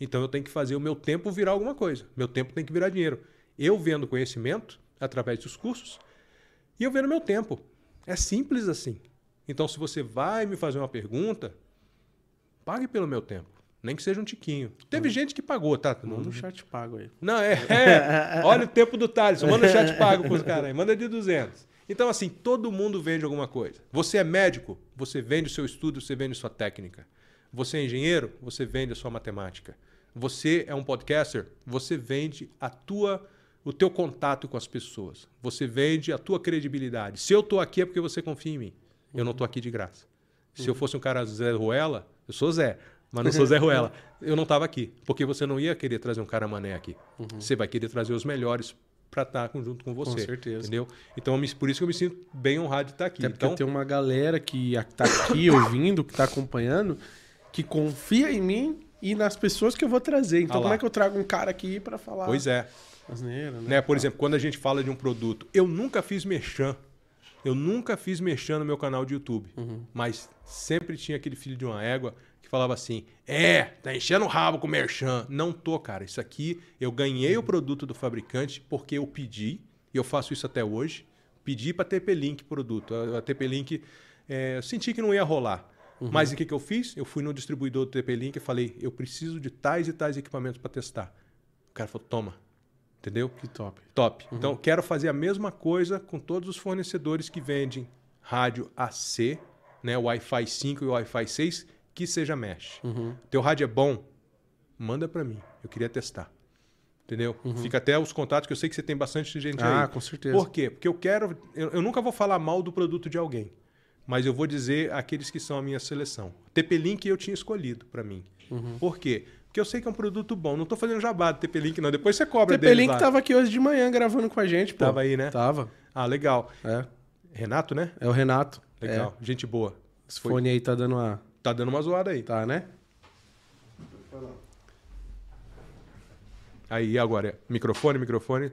[SPEAKER 2] Então eu tenho que fazer o meu tempo virar alguma coisa. Meu tempo tem que virar dinheiro. Eu vendo conhecimento através dos cursos e eu vendo meu tempo. É simples assim. Então se você vai me fazer uma pergunta, pague pelo meu tempo. Nem que seja um tiquinho. Teve gente que pagou, tá?
[SPEAKER 1] Manda um chat pago aí.
[SPEAKER 2] não, é, é. Olha o tempo do Thales. Manda o chat pago pros caras aí. Manda de 200. Então, assim, todo mundo vende alguma coisa. Você é médico, você vende o seu estudo, você vende sua técnica. Você é engenheiro, você vende a sua matemática. Você é um podcaster, você vende a tua, o teu contato com as pessoas. Você vende a tua credibilidade. Se eu tô aqui é porque você confia em mim. Eu não tô aqui de graça. Se eu fosse um cara Zé Ruela, eu sou Zé, mas não sou Zé Ruela. Eu não estava aqui, porque você não ia querer trazer um cara mané aqui. Você vai querer trazer os melhores para estar junto com você.
[SPEAKER 1] certeza.
[SPEAKER 2] Entendeu? Então, por isso que eu me sinto bem honrado de estar aqui.
[SPEAKER 1] Até porque
[SPEAKER 2] Então,
[SPEAKER 1] tem uma galera que a- tá aqui ouvindo, que tá acompanhando, que confia em mim e nas pessoas que eu vou trazer. Então,
[SPEAKER 2] Ah
[SPEAKER 1] como é que eu trago um cara aqui pra falar?
[SPEAKER 2] pois é.
[SPEAKER 1] Asneira, né?
[SPEAKER 2] Né? Por exemplo, quando a gente fala de um produto, eu nunca fiz merchan. Eu nunca fiz merchan no meu canal de YouTube. Mas sempre tinha aquele filho de uma égua que falava assim: É, tá enchendo o rabo com merchan. Não tô, cara. Isso aqui, eu ganhei o produto do fabricante porque eu pedi, e eu faço isso até hoje. Pedi para TP Link produto. A, a TP Link, é, eu senti que não ia rolar. Mas o que, que eu fiz? Eu fui no distribuidor do TP Link e falei: Eu preciso de tais e tais equipamentos para testar. O cara falou: Toma. Entendeu?
[SPEAKER 1] Que top.
[SPEAKER 2] Top. Então, quero fazer a mesma coisa com todos os fornecedores que vendem rádio AC, né, Wi-Fi 5 e Wi-Fi 6, que seja mesh. Teu rádio é bom? Manda para mim. Eu queria testar. Entendeu? Fica até os contatos, que eu sei que você tem bastante gente
[SPEAKER 1] Ah,
[SPEAKER 2] aí.
[SPEAKER 1] com certeza.
[SPEAKER 2] Por quê? Porque eu quero... Eu, eu nunca vou falar mal do produto de alguém. Mas eu vou dizer aqueles que são a minha seleção. TP-Link eu tinha escolhido para mim.
[SPEAKER 1] Uhum.
[SPEAKER 2] Por quê? Porque eu sei que é um produto bom. Não tô fazendo jabá do TP-Link, não. Depois você cobra
[SPEAKER 1] O
[SPEAKER 2] deles
[SPEAKER 1] TP-Link
[SPEAKER 2] lá.
[SPEAKER 1] tava aqui hoje de manhã gravando com a gente, pô.
[SPEAKER 2] Tava aí, né?
[SPEAKER 1] Tava.
[SPEAKER 2] Ah, legal.
[SPEAKER 1] É.
[SPEAKER 2] Renato, né?
[SPEAKER 1] É o Renato.
[SPEAKER 2] Legal.
[SPEAKER 1] É.
[SPEAKER 2] Gente boa.
[SPEAKER 1] Esse fone aí tá dando uma.
[SPEAKER 2] Tá dando uma zoada aí.
[SPEAKER 1] Tá, né?
[SPEAKER 2] Aí, agora? Microfone, microfone.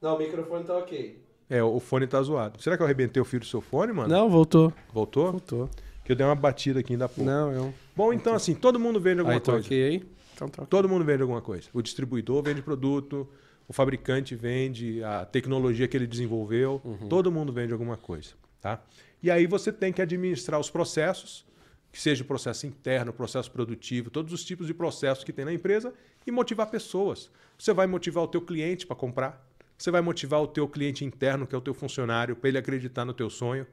[SPEAKER 1] Não, o microfone tá ok.
[SPEAKER 2] É, o fone tá zoado. Será que eu arrebentei o fio do seu fone, mano?
[SPEAKER 1] Não, voltou.
[SPEAKER 2] Voltou?
[SPEAKER 1] Voltou.
[SPEAKER 2] Que eu dei uma batida aqui ainda há pouco.
[SPEAKER 1] Não, eu.
[SPEAKER 2] Bom, então assim, todo mundo vende alguma
[SPEAKER 1] Aí,
[SPEAKER 2] coisa.
[SPEAKER 1] troquei aí. Então, troca.
[SPEAKER 2] Todo mundo vende alguma coisa. O distribuidor vende produto, o fabricante vende a tecnologia que ele desenvolveu, todo mundo vende alguma coisa, tá? E aí você tem que administrar os processos, que seja o processo interno, processo produtivo, todos os tipos de processos que tem na empresa e motivar pessoas. Você vai motivar o teu cliente para comprar, você vai motivar o teu cliente interno, que é o teu funcionário, para ele acreditar no teu sonho.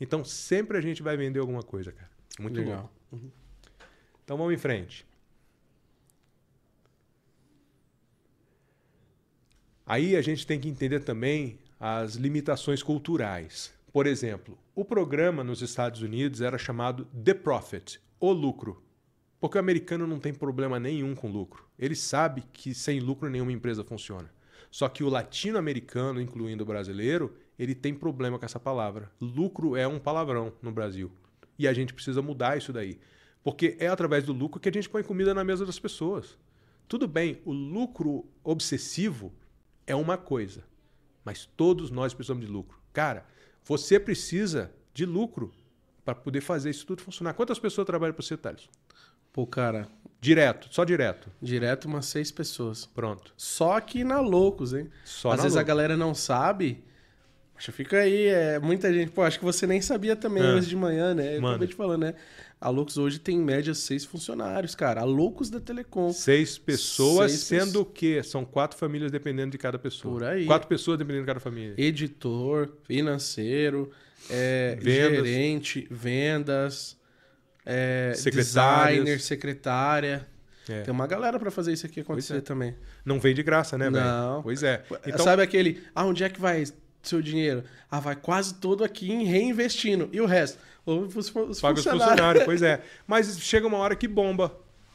[SPEAKER 2] Então sempre a gente vai vender alguma coisa, cara. Muito
[SPEAKER 1] Legal.
[SPEAKER 2] bom. Então vamos em frente. Aí a gente tem que entender também as limitações culturais. Por exemplo, o programa nos Estados Unidos era chamado The Profit, o lucro. Porque o americano não tem problema nenhum com lucro. Ele sabe que sem lucro nenhuma empresa funciona. Só que o latino-americano, incluindo o brasileiro, ele tem problema com essa palavra. Lucro é um palavrão no Brasil. E a gente precisa mudar isso daí. Porque é através do lucro que a gente põe comida na mesa das pessoas. Tudo bem, o lucro obsessivo é uma coisa, mas todos nós precisamos de lucro. Cara, você precisa de lucro para poder fazer isso tudo funcionar. Quantas pessoas trabalham para você, Thales?
[SPEAKER 1] Pô, cara,
[SPEAKER 2] Direto, só direto.
[SPEAKER 1] direto umas seis pessoas.
[SPEAKER 2] Pronto.
[SPEAKER 1] Só aqui na Loucos, hein?
[SPEAKER 2] Só
[SPEAKER 1] Às vezes a galera não sabe. Acho fica aí, é muita gente. Pô, acho que você nem sabia também
[SPEAKER 2] Ah.
[SPEAKER 1] hoje de manhã, né? Eu acabei te falando, né? A Loucos hoje tem em média seis funcionários, cara. A Loucos da Telecom.
[SPEAKER 2] Seis pessoas,
[SPEAKER 1] Seis
[SPEAKER 2] sendo o quê? São quatro famílias dependendo de cada pessoa.
[SPEAKER 1] Por aí.
[SPEAKER 2] Quatro pessoas dependendo de cada família.
[SPEAKER 1] Editor, financeiro, é,
[SPEAKER 2] Vendas.
[SPEAKER 1] gerente, vendas, é, designer, secretária.
[SPEAKER 2] É.
[SPEAKER 1] Tem uma galera pra fazer isso aqui acontecer
[SPEAKER 2] é.
[SPEAKER 1] também.
[SPEAKER 2] Não vem de graça, né, velho?
[SPEAKER 1] Não.
[SPEAKER 2] Pois é. Então,
[SPEAKER 1] Sabe aquele, ah, onde é que vai seu dinheiro? Ah, vai quase todo aqui em reinvestindo. E o resto? Ou os, os
[SPEAKER 2] paga os
[SPEAKER 1] funcionários.
[SPEAKER 2] pois é. Mas chega uma hora que bomba.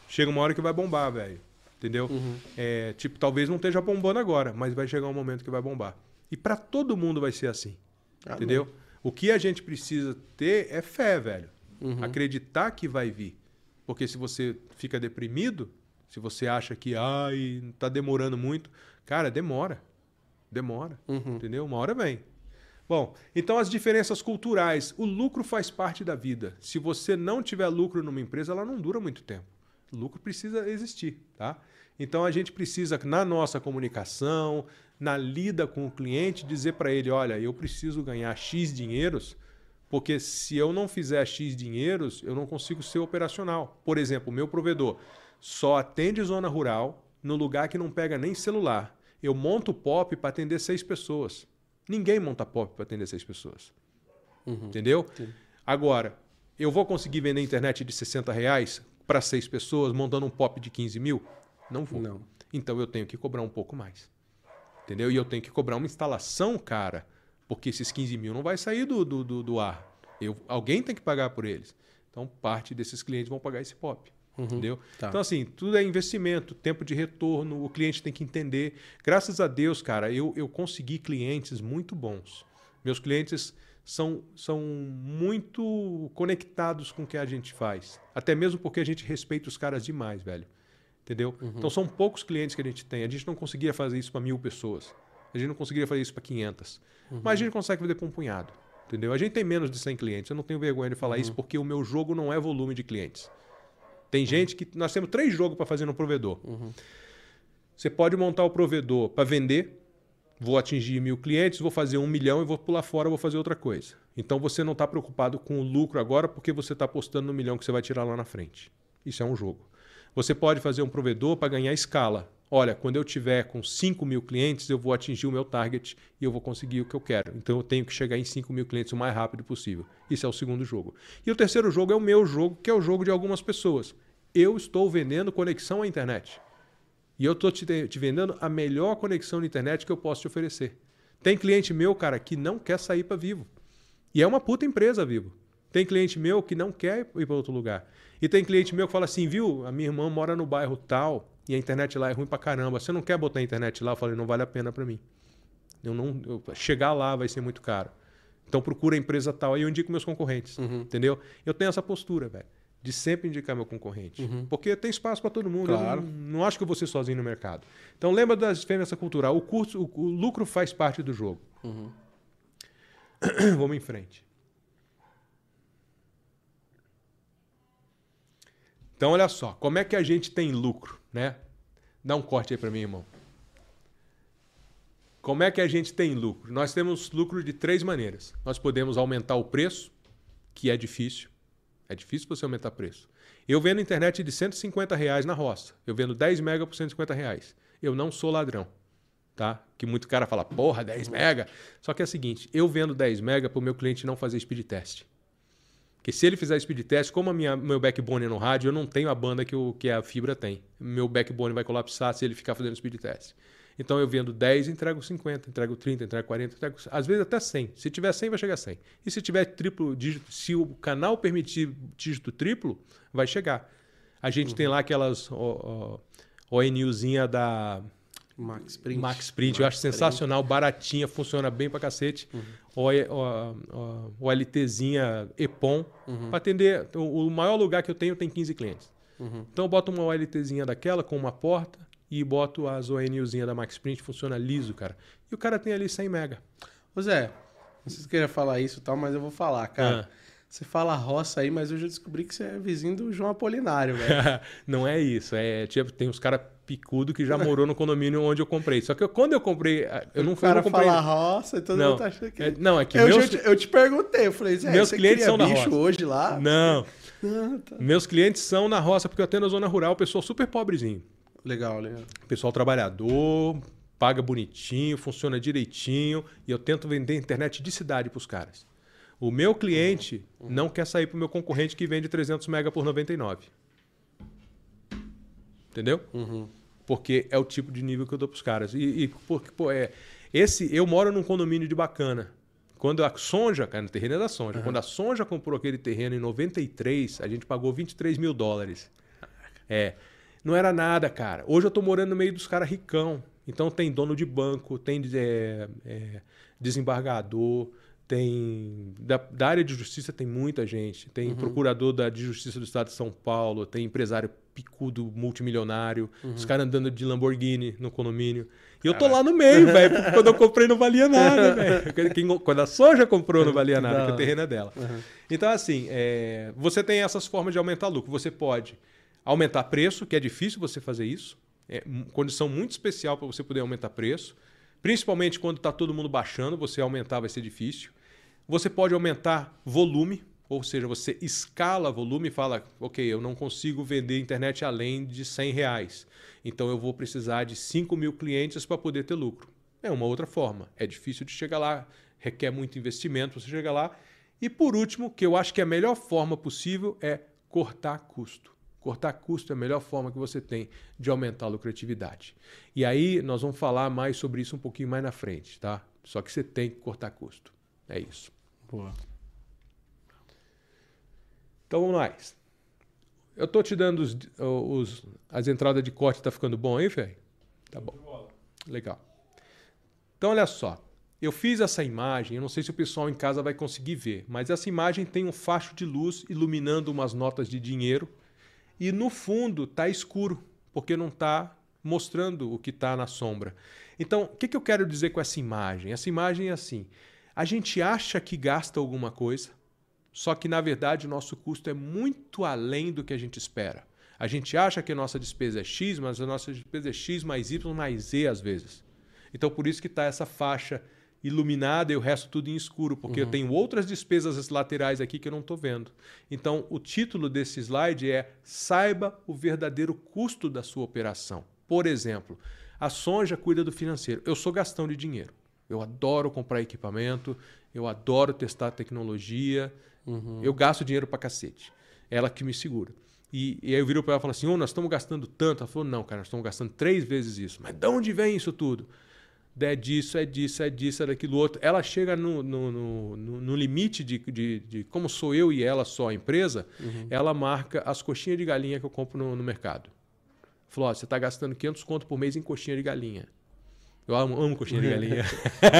[SPEAKER 2] Chega uma hora que vai bombar, velho. Entendeu?
[SPEAKER 1] Uhum.
[SPEAKER 2] É, tipo, talvez não esteja bombando agora, mas vai chegar um momento que vai bombar. E para todo mundo vai ser assim.
[SPEAKER 1] Ah,
[SPEAKER 2] entendeu? O que a gente precisa ter é fé, velho.
[SPEAKER 1] Uhum.
[SPEAKER 2] Acreditar que vai vir. Porque se você fica deprimido, se você acha que ai, tá demorando muito, cara, demora. Demora.
[SPEAKER 1] Uhum.
[SPEAKER 2] Entendeu? Uma hora vem. Bom, então as diferenças culturais. O lucro faz parte da vida. Se você não tiver lucro numa empresa, ela não dura muito tempo. O lucro precisa existir, tá? Então a gente precisa, na nossa comunicação, na lida com o cliente, dizer para ele: olha, eu preciso ganhar X dinheiros, porque se eu não fizer X dinheiros, eu não consigo ser operacional. Por exemplo, o meu provedor só atende zona rural no lugar que não pega nem celular. Eu monto POP para atender seis pessoas. Ninguém monta POP para atender seis pessoas. Entendeu?
[SPEAKER 1] Sim.
[SPEAKER 2] Agora, eu vou conseguir vender internet de 60 reais para seis pessoas montando um POP de 15 mil? Não vou.
[SPEAKER 1] Não.
[SPEAKER 2] Então eu tenho que cobrar um pouco mais. Entendeu? E eu tenho que cobrar uma instalação cara, porque esses 15 mil não vai sair do, do, do, do ar. Eu, alguém tem que pagar por eles. Então, parte desses clientes vão pagar esse POP. Entendeu?
[SPEAKER 1] Tá.
[SPEAKER 2] Então, assim, tudo é investimento, tempo de retorno, o cliente tem que entender. Graças a Deus, cara, eu, eu consegui clientes muito bons. Meus clientes são, são muito conectados com o que a gente faz. Até mesmo porque a gente respeita os caras demais, velho. Entendeu? Então são poucos clientes que a gente tem. A gente não conseguia fazer isso para mil pessoas. A gente não conseguiria fazer isso para 500. Mas a gente consegue fazer para um punhado. Entendeu? A gente tem menos de 100 clientes. Eu não tenho vergonha de falar isso porque o meu jogo não é volume de clientes. Tem gente que. Nós temos três jogos para fazer no provedor. Você pode montar o provedor para vender. Vou atingir mil clientes, vou fazer um milhão e vou pular fora, vou fazer outra coisa. Então você não está preocupado com o lucro agora porque você está apostando no milhão que você vai tirar lá na frente. Isso é um jogo. Você pode fazer um provedor para ganhar escala. Olha, quando eu tiver com 5 mil clientes, eu vou atingir o meu target e eu vou conseguir o que eu quero. Então eu tenho que chegar em 5 mil clientes o mais rápido possível. Isso é o segundo jogo. E o terceiro jogo é o meu jogo, que é o jogo de algumas pessoas. Eu estou vendendo conexão à internet. E eu estou te, te vendendo a melhor conexão na internet que eu posso te oferecer. Tem cliente meu, cara, que não quer sair para Vivo. E é uma puta empresa, Vivo. Tem cliente meu que não quer ir para outro lugar. E tem cliente meu que fala assim, viu, a minha irmã mora no bairro tal e a internet lá é ruim pra caramba. Você não quer botar a internet lá? Eu falei, não vale a pena para mim. Eu não, eu- chegar lá vai ser muito caro. Então procura a empresa tal. Aí eu indico meus concorrentes, entendeu? Eu tenho essa postura, velho, de sempre indicar meu concorrente. Porque tem espaço para todo mundo.
[SPEAKER 1] Claro.
[SPEAKER 2] não, não acho que eu vou ser sozinho no mercado. Então lembra das diferenças culturais. O, curso, o, o lucro faz parte do jogo. Vamos em frente. Então, olha só, como é que a gente tem lucro, né? Dá um corte aí para mim, irmão. Como é que a gente tem lucro? Nós temos lucro de três maneiras. Nós podemos aumentar o preço, que é difícil. É difícil você aumentar o preço. Eu vendo internet de 150 reais na roça. Eu vendo 10 mega por 150 reais. Eu não sou ladrão. Tá? Que muito cara fala, porra, 10 mega. Só que é o seguinte, eu vendo 10 mega para o meu cliente não fazer speed test. Porque se ele fizer speed test, como a minha, meu backbone é no rádio, eu não tenho a banda que, o, que a fibra tem. Meu backbone vai colapsar se ele ficar fazendo speed test. Então eu vendo 10, entrego 50, entrego 30, entrego 40, entrego, às vezes até 100. Se tiver 100, vai chegar a 100. E se tiver triplo dígito, se o canal permitir dígito triplo, vai chegar. A gente uhum. tem lá aquelas ONUzinha da
[SPEAKER 1] Max Print.
[SPEAKER 2] Max Print, Max eu acho Print. sensacional, baratinha, funciona bem pra cacete. Uhum o, o, LTzinha EPOM uhum. para atender. O, o, maior lugar que eu tenho tem 15 clientes. Uhum. Então eu boto uma OLTzinha daquela com uma porta e boto as ONUzinha da Max Print, funciona liso, cara. E o cara tem ali 100 mega.
[SPEAKER 1] Ô Zé, não sei se queria falar isso e tal, mas eu vou falar, cara. Ah. Você fala roça aí, mas eu já descobri que você é vizinho do João Apolinário, velho.
[SPEAKER 2] não é isso. É, tipo, tem uns caras picudo que já morou no condomínio onde eu comprei. Só que eu, quando eu comprei, eu não fui. O cara
[SPEAKER 1] comprei... fala roça e todo
[SPEAKER 2] não,
[SPEAKER 1] mundo tá achando que.
[SPEAKER 2] É, não, é que
[SPEAKER 1] eu,
[SPEAKER 2] meus...
[SPEAKER 1] eu te perguntei, eu falei, Zé,
[SPEAKER 2] meus clientes são na roça.
[SPEAKER 1] hoje lá?
[SPEAKER 2] Não. Ah, tá. Meus clientes são na roça, porque eu tenho na zona rural, pessoal super pobrezinho.
[SPEAKER 1] Legal, legal.
[SPEAKER 2] Pessoal trabalhador, paga bonitinho, funciona direitinho, e eu tento vender internet de cidade para os caras. O meu cliente uhum. não quer sair para o meu concorrente que vende 300 mega por 99. Entendeu? Uhum porque é o tipo de nível que eu dou para os caras. E, e porque, pô, é, esse, eu moro num condomínio de bacana. Quando a Sonja, cara, no terreno é da Sonja, uhum. quando a Sonja comprou aquele terreno em 93, a gente pagou 23 mil dólares. É. Não era nada, cara. Hoje eu tô morando no meio dos caras ricão. Então tem dono de banco, tem é, é, desembargador, tem. Da, da, área de justiça tem muita gente. Tem uhum. procurador da, de justiça do estado de São Paulo, tem empresário picudo multimilionário, uhum. os caras andando de Lamborghini no condomínio. E eu tô lá no meio, velho, porque quando eu comprei não valia nada, velho. Quando a soja comprou não valia nada, porque o terreno é dela. Uhum. Então, assim, é, você tem essas formas de aumentar lucro. Você pode aumentar preço, que é difícil você fazer isso. É condição muito especial para você poder aumentar preço. Principalmente quando está todo mundo baixando, você aumentar vai ser difícil. Você pode aumentar volume, ou seja, você escala volume e fala, ok, eu não consigo vender internet além de 100 reais. Então eu vou precisar de 5 mil clientes para poder ter lucro. É uma outra forma. É difícil de chegar lá, requer muito investimento você chegar lá. E por último, que eu acho que é a melhor forma possível é cortar custo. Cortar custo é a melhor forma que você tem de aumentar a lucratividade. E aí nós vamos falar mais sobre isso um pouquinho mais na frente, tá? Só que você tem que cortar custo. É isso.
[SPEAKER 1] Boa.
[SPEAKER 2] Então vamos lá. Eu tô te dando os, os, as entradas de corte, tá ficando bom aí, Fê? Tá bom. Legal. Então olha só. Eu fiz essa imagem, eu não sei se o pessoal em casa vai conseguir ver, mas essa imagem tem um facho de luz iluminando umas notas de dinheiro e no fundo tá escuro, porque não está mostrando o que está na sombra. Então, o que, que eu quero dizer com essa imagem? Essa imagem é assim: a gente acha que gasta alguma coisa, só que, na verdade, o nosso custo é muito além do que a gente espera. A gente acha que a nossa despesa é X, mas a nossa despesa é X mais Y mais Z às vezes. Então, por isso que está essa faixa iluminada e o resto tudo em escuro, porque uhum. eu tenho outras despesas laterais aqui que eu não estou vendo. Então, o título desse slide é Saiba o verdadeiro custo da sua operação. Por exemplo, a Sonja cuida do financeiro. Eu sou gastão de dinheiro. Eu adoro comprar equipamento, eu adoro testar tecnologia, Uhum. Eu gasto dinheiro pra cacete. Ela que me segura. E, e aí eu viro para ela e falo assim: oh, nós estamos gastando tanto. Ela falou: não, cara, nós estamos gastando três vezes isso. Mas de onde vem isso tudo? É disso, é disso, é disso, é daquilo outro. Ela chega no, no, no, no limite de, de, de, como sou eu e ela só a empresa, uhum. ela marca as coxinhas de galinha que eu compro no, no mercado. Falou: oh, você está gastando 500 conto por mês em coxinha de galinha. Eu amo, amo coxinha de galinha.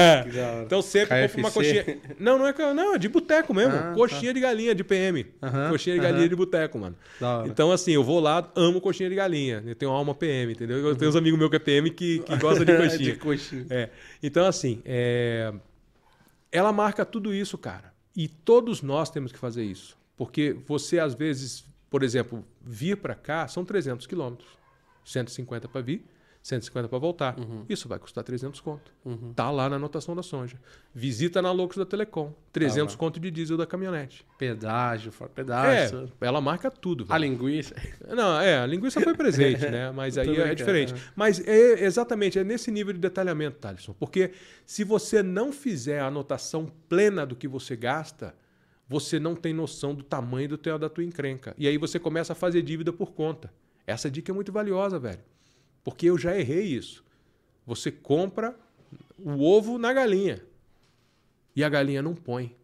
[SPEAKER 2] então sempre KFC. compro uma coxinha. Não, não é, não, é de boteco mesmo. Ah, coxinha tá. de galinha de PM. coxinha de galinha de boteco, mano. Então, assim, eu vou lá, amo coxinha de galinha. Eu tenho alma PM, entendeu? Eu tenho uns amigos meus que é PM que, que gosta de coxinha. de coxinha. É. Então, assim, é... ela marca tudo isso, cara. E todos nós temos que fazer isso. Porque você, às vezes, por exemplo, vir para cá são 300 quilômetros. 150 para vir, 150 para voltar.
[SPEAKER 1] Uhum.
[SPEAKER 2] Isso vai custar 300 conto.
[SPEAKER 1] Uhum.
[SPEAKER 2] Tá lá na anotação da Sonja. Visita na Locos da Telecom. 300
[SPEAKER 1] lá.
[SPEAKER 2] conto de diesel da caminhonete.
[SPEAKER 1] Pedágio, fora pedágio.
[SPEAKER 2] É, ela marca tudo.
[SPEAKER 1] A
[SPEAKER 2] velho.
[SPEAKER 1] linguiça.
[SPEAKER 2] Não, é, a linguiça foi presente, né? Mas aí é
[SPEAKER 1] brincando,
[SPEAKER 2] diferente.
[SPEAKER 1] é.
[SPEAKER 2] Mas é exatamente, é nesse nível de detalhamento, Thaleson. Porque se você não fizer a anotação plena do que você gasta, você não tem noção do tamanho do teu, da tua encrenca. E aí você começa a fazer dívida por conta. Essa dica é muito valiosa, velho. Porque eu já errei isso. Você compra o ovo na galinha. E a galinha não põe.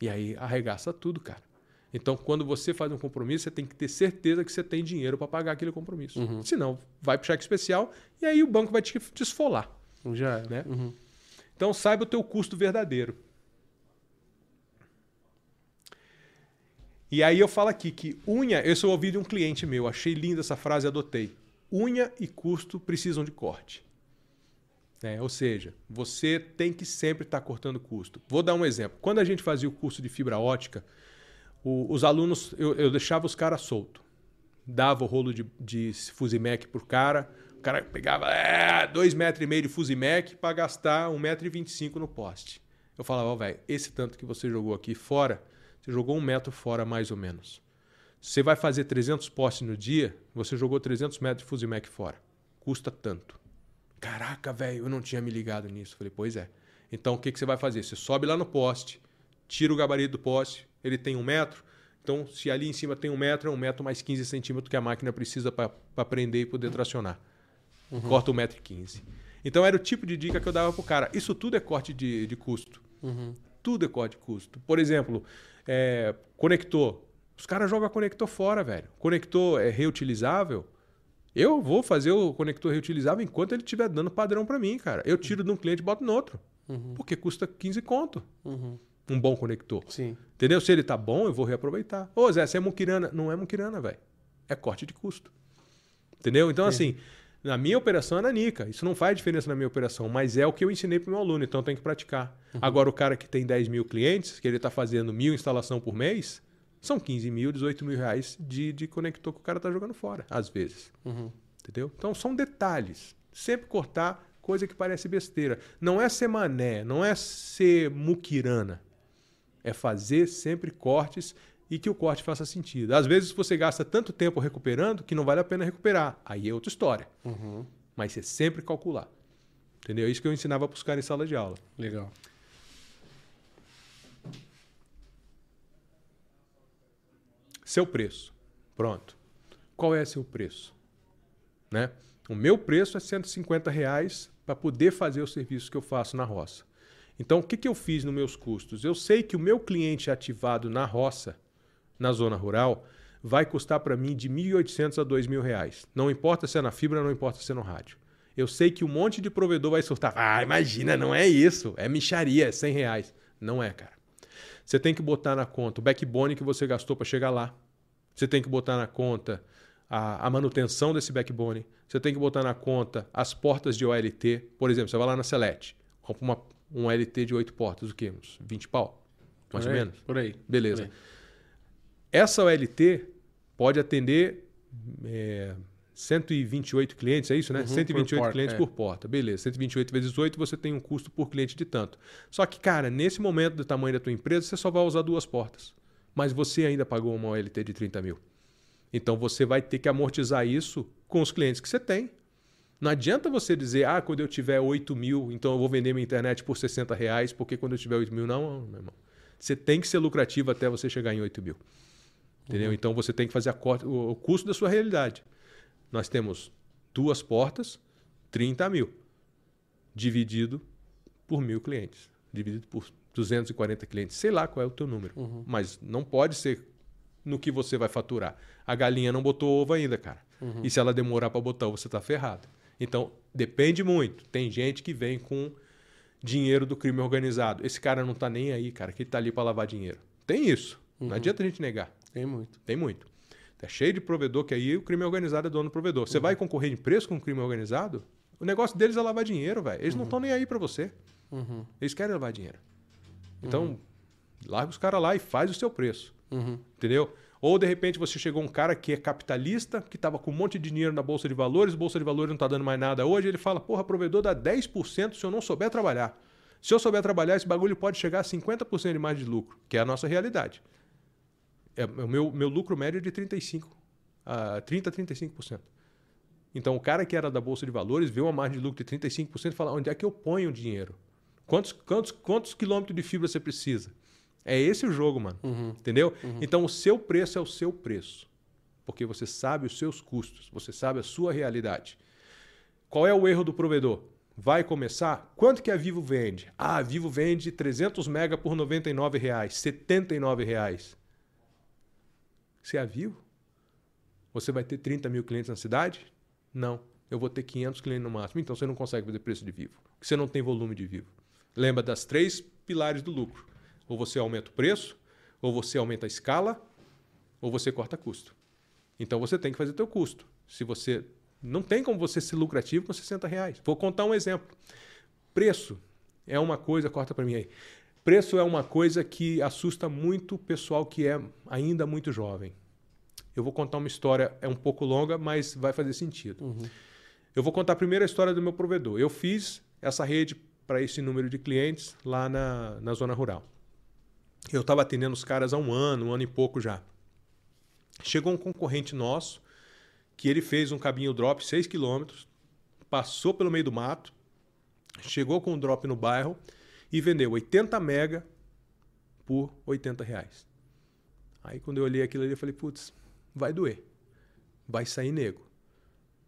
[SPEAKER 2] E aí arregaça tudo, cara. Então, quando você faz um compromisso, você tem que ter certeza que você tem dinheiro para pagar aquele compromisso.
[SPEAKER 1] Uhum.
[SPEAKER 2] Senão, vai para cheque especial e aí o banco vai te desfolar.
[SPEAKER 1] Já é.
[SPEAKER 2] Né?
[SPEAKER 1] Uhum.
[SPEAKER 2] Então, saiba o teu custo verdadeiro. E aí eu falo aqui que unha, eu sou ouvi de um cliente meu, achei linda essa frase, adotei. Unha e custo precisam de corte. É, ou seja, você tem que sempre estar cortando custo. Vou dar um exemplo. Quando a gente fazia o curso de fibra ótica, o- os alunos, eu, eu deixava os caras soltos. Dava o rolo de, de Fusimec pro cara, o cara pegava é, dois metros e meio de Fusimec para gastar 1,25m no poste. Eu falava, ó, velho, esse tanto que você jogou aqui fora, você jogou um metro fora mais ou menos. Você vai fazer 300 postes no dia, você jogou 300 metros de Fusimec fora. Custa tanto. Caraca, velho, eu não tinha me ligado nisso. Falei, pois é. Então o que, que você vai fazer? Você sobe lá no poste, tira o gabarito do poste, ele tem um metro. Então, se ali em cima tem um metro, é um metro mais 15 centímetros que a máquina precisa para prender e poder tracionar. Corta um metro e 15. Então era o tipo de dica que eu dava pro cara. Isso tudo é corte de, de custo.
[SPEAKER 1] Uhum.
[SPEAKER 2] Tudo é corte de custo. Por exemplo, é, conector. Os caras jogam conector fora, velho. Conector é reutilizável. Eu vou fazer o conector reutilizável enquanto ele estiver dando padrão para mim, cara. Eu tiro de um cliente e boto no outro.
[SPEAKER 1] Uhum.
[SPEAKER 2] Porque custa 15 conto
[SPEAKER 1] Uhum.
[SPEAKER 2] um bom conector.
[SPEAKER 1] Sim.
[SPEAKER 2] Entendeu? Se ele tá bom, eu vou reaproveitar. Ô, Zé, você é muquirana. Não é muquirana, velho. É corte de custo. Entendeu? Então, assim, na minha operação é nanica. Isso não faz diferença na minha operação, mas é o que eu ensinei pro meu aluno, então tem que praticar. Agora, o cara que tem 10 mil clientes, que ele tá fazendo mil instalação por mês, são 15 mil, 18 mil reais de, de conector que o cara tá jogando fora, às vezes.
[SPEAKER 1] Uhum.
[SPEAKER 2] Entendeu? Então são detalhes. Sempre cortar coisa que parece besteira. Não é ser mané, não é ser muquirana. É fazer sempre cortes e que o corte faça sentido. Às vezes você gasta tanto tempo recuperando que não vale a pena recuperar. Aí é outra história.
[SPEAKER 1] Uhum.
[SPEAKER 2] Mas você sempre calcular. Entendeu? É isso que eu ensinava para os caras em sala de aula.
[SPEAKER 1] Legal.
[SPEAKER 2] Seu preço. Pronto. Qual é seu preço? Né? O meu preço é 150 reais para poder fazer o serviço que eu faço na roça. Então, o que, que eu fiz nos meus custos? Eu sei que o meu cliente ativado na roça, na zona rural, vai custar para mim de 1.800 a 2.000 reais. Não importa se é na fibra, não importa se é no rádio. Eu sei que um monte de provedor vai soltar. Ah, imagina, não é isso. É micharia, é 100 reais. Não é, cara. Você tem que botar na conta o backbone que você gastou para chegar lá. Você tem que botar na conta a, a manutenção desse backbone. Você tem que botar na conta as portas de OLT. Por exemplo, você vai lá na Select, compra uma, um OLT de 8 portas, o quê? Uns 20 pau? Mais
[SPEAKER 1] Por
[SPEAKER 2] ou
[SPEAKER 1] aí,
[SPEAKER 2] menos?
[SPEAKER 1] Por aí.
[SPEAKER 2] Beleza.
[SPEAKER 1] Por aí.
[SPEAKER 2] Essa OLT pode atender é, 128 clientes, é isso, né?
[SPEAKER 1] Uhum,
[SPEAKER 2] 128
[SPEAKER 1] por porta,
[SPEAKER 2] clientes
[SPEAKER 1] é.
[SPEAKER 2] por porta. Beleza. 128 vezes 8, você tem um custo por cliente de tanto. Só que, cara, nesse momento do tamanho da tua empresa, você só vai usar duas portas. Mas você ainda pagou uma OLT de 30 mil. Então você vai ter que amortizar isso com os clientes que você tem. Não adianta você dizer, ah, quando eu tiver 8 mil, então eu vou vender minha internet por 60 reais, porque quando eu tiver 8 mil, não, meu irmão. Você tem que ser lucrativo até você chegar em 8 mil. Entendeu? Então você tem que fazer a corte- o, o custo da sua realidade. Nós temos duas portas, 30 mil, dividido por mil clientes, dividido por 240 clientes. Sei lá qual é o teu número,
[SPEAKER 1] Uhum.
[SPEAKER 2] mas não pode ser no que você vai faturar. A galinha não botou ovo ainda, cara.
[SPEAKER 1] Uhum.
[SPEAKER 2] E se ela demorar para botar ovo, você está ferrado. Então, depende muito. Tem gente que vem com dinheiro do crime organizado. Esse cara não tá nem aí, cara, que ele tá ali para lavar dinheiro. Tem isso.
[SPEAKER 1] Uhum.
[SPEAKER 2] Não adianta a gente negar.
[SPEAKER 1] Tem muito.
[SPEAKER 2] Tem muito. Tá cheio de provedor que aí o crime organizado é dono do provedor. Você vai concorrer em preço com o crime organizado? O negócio deles é lavar dinheiro, velho. Eles não estão nem aí para você.
[SPEAKER 1] Uhum.
[SPEAKER 2] Eles querem levar dinheiro. Então, larga os caras lá e faz o seu preço.
[SPEAKER 1] Uhum.
[SPEAKER 2] Entendeu? Ou de repente você chegou um cara que é capitalista, que estava com um monte de dinheiro na Bolsa de Valores, Bolsa de Valores não está dando mais nada hoje, ele fala, porra, provedor dá 10% se eu não souber trabalhar. Se eu souber trabalhar, esse bagulho pode chegar a 50% de mais de lucro, que é a nossa realidade. É, o meu, meu lucro médio é de 35, a 30 a 35%. Então o cara que era da Bolsa de Valores vê uma margem de lucro de 35% e fala, onde é que eu ponho o dinheiro? Quantos, quantos, quantos quilômetros de fibra você precisa? É esse o jogo, mano.
[SPEAKER 1] Uhum.
[SPEAKER 2] Entendeu? Então o seu preço é o seu preço. Porque você sabe os seus custos, você sabe a sua realidade. Qual é o erro do provedor? Vai começar? Quanto que a Vivo vende? Ah, a Vivo vende 300 mega por 99 reais, 79 reais. Se é Vivo, você vai ter 30 mil clientes na cidade? Não. Eu vou ter 500 clientes no máximo. Então você não consegue fazer preço de Vivo. Porque você não tem volume de Vivo. Lembra das três pilares do lucro. Ou você aumenta o preço, ou você aumenta a escala, ou você corta custo. Então você tem que fazer teu custo. Se você não tem como você ser lucrativo com 60 reais. Vou contar um exemplo. Preço é uma coisa, corta para mim aí. Preço é uma coisa que assusta muito o pessoal que é ainda muito jovem. Eu vou contar uma história, é um pouco longa, mas vai fazer sentido. Eu vou contar primeiro a história do meu provedor. Eu fiz essa rede para esse número de clientes lá na, na zona rural. Eu estava atendendo os caras há um ano, um ano e pouco já. Chegou um concorrente nosso que ele fez um cabinho drop 6 km, passou pelo meio do mato, chegou com o drop no bairro e vendeu 80 mega por 80 reais. Aí quando eu olhei aquilo ali, eu falei, putz, vai doer. Vai sair nego.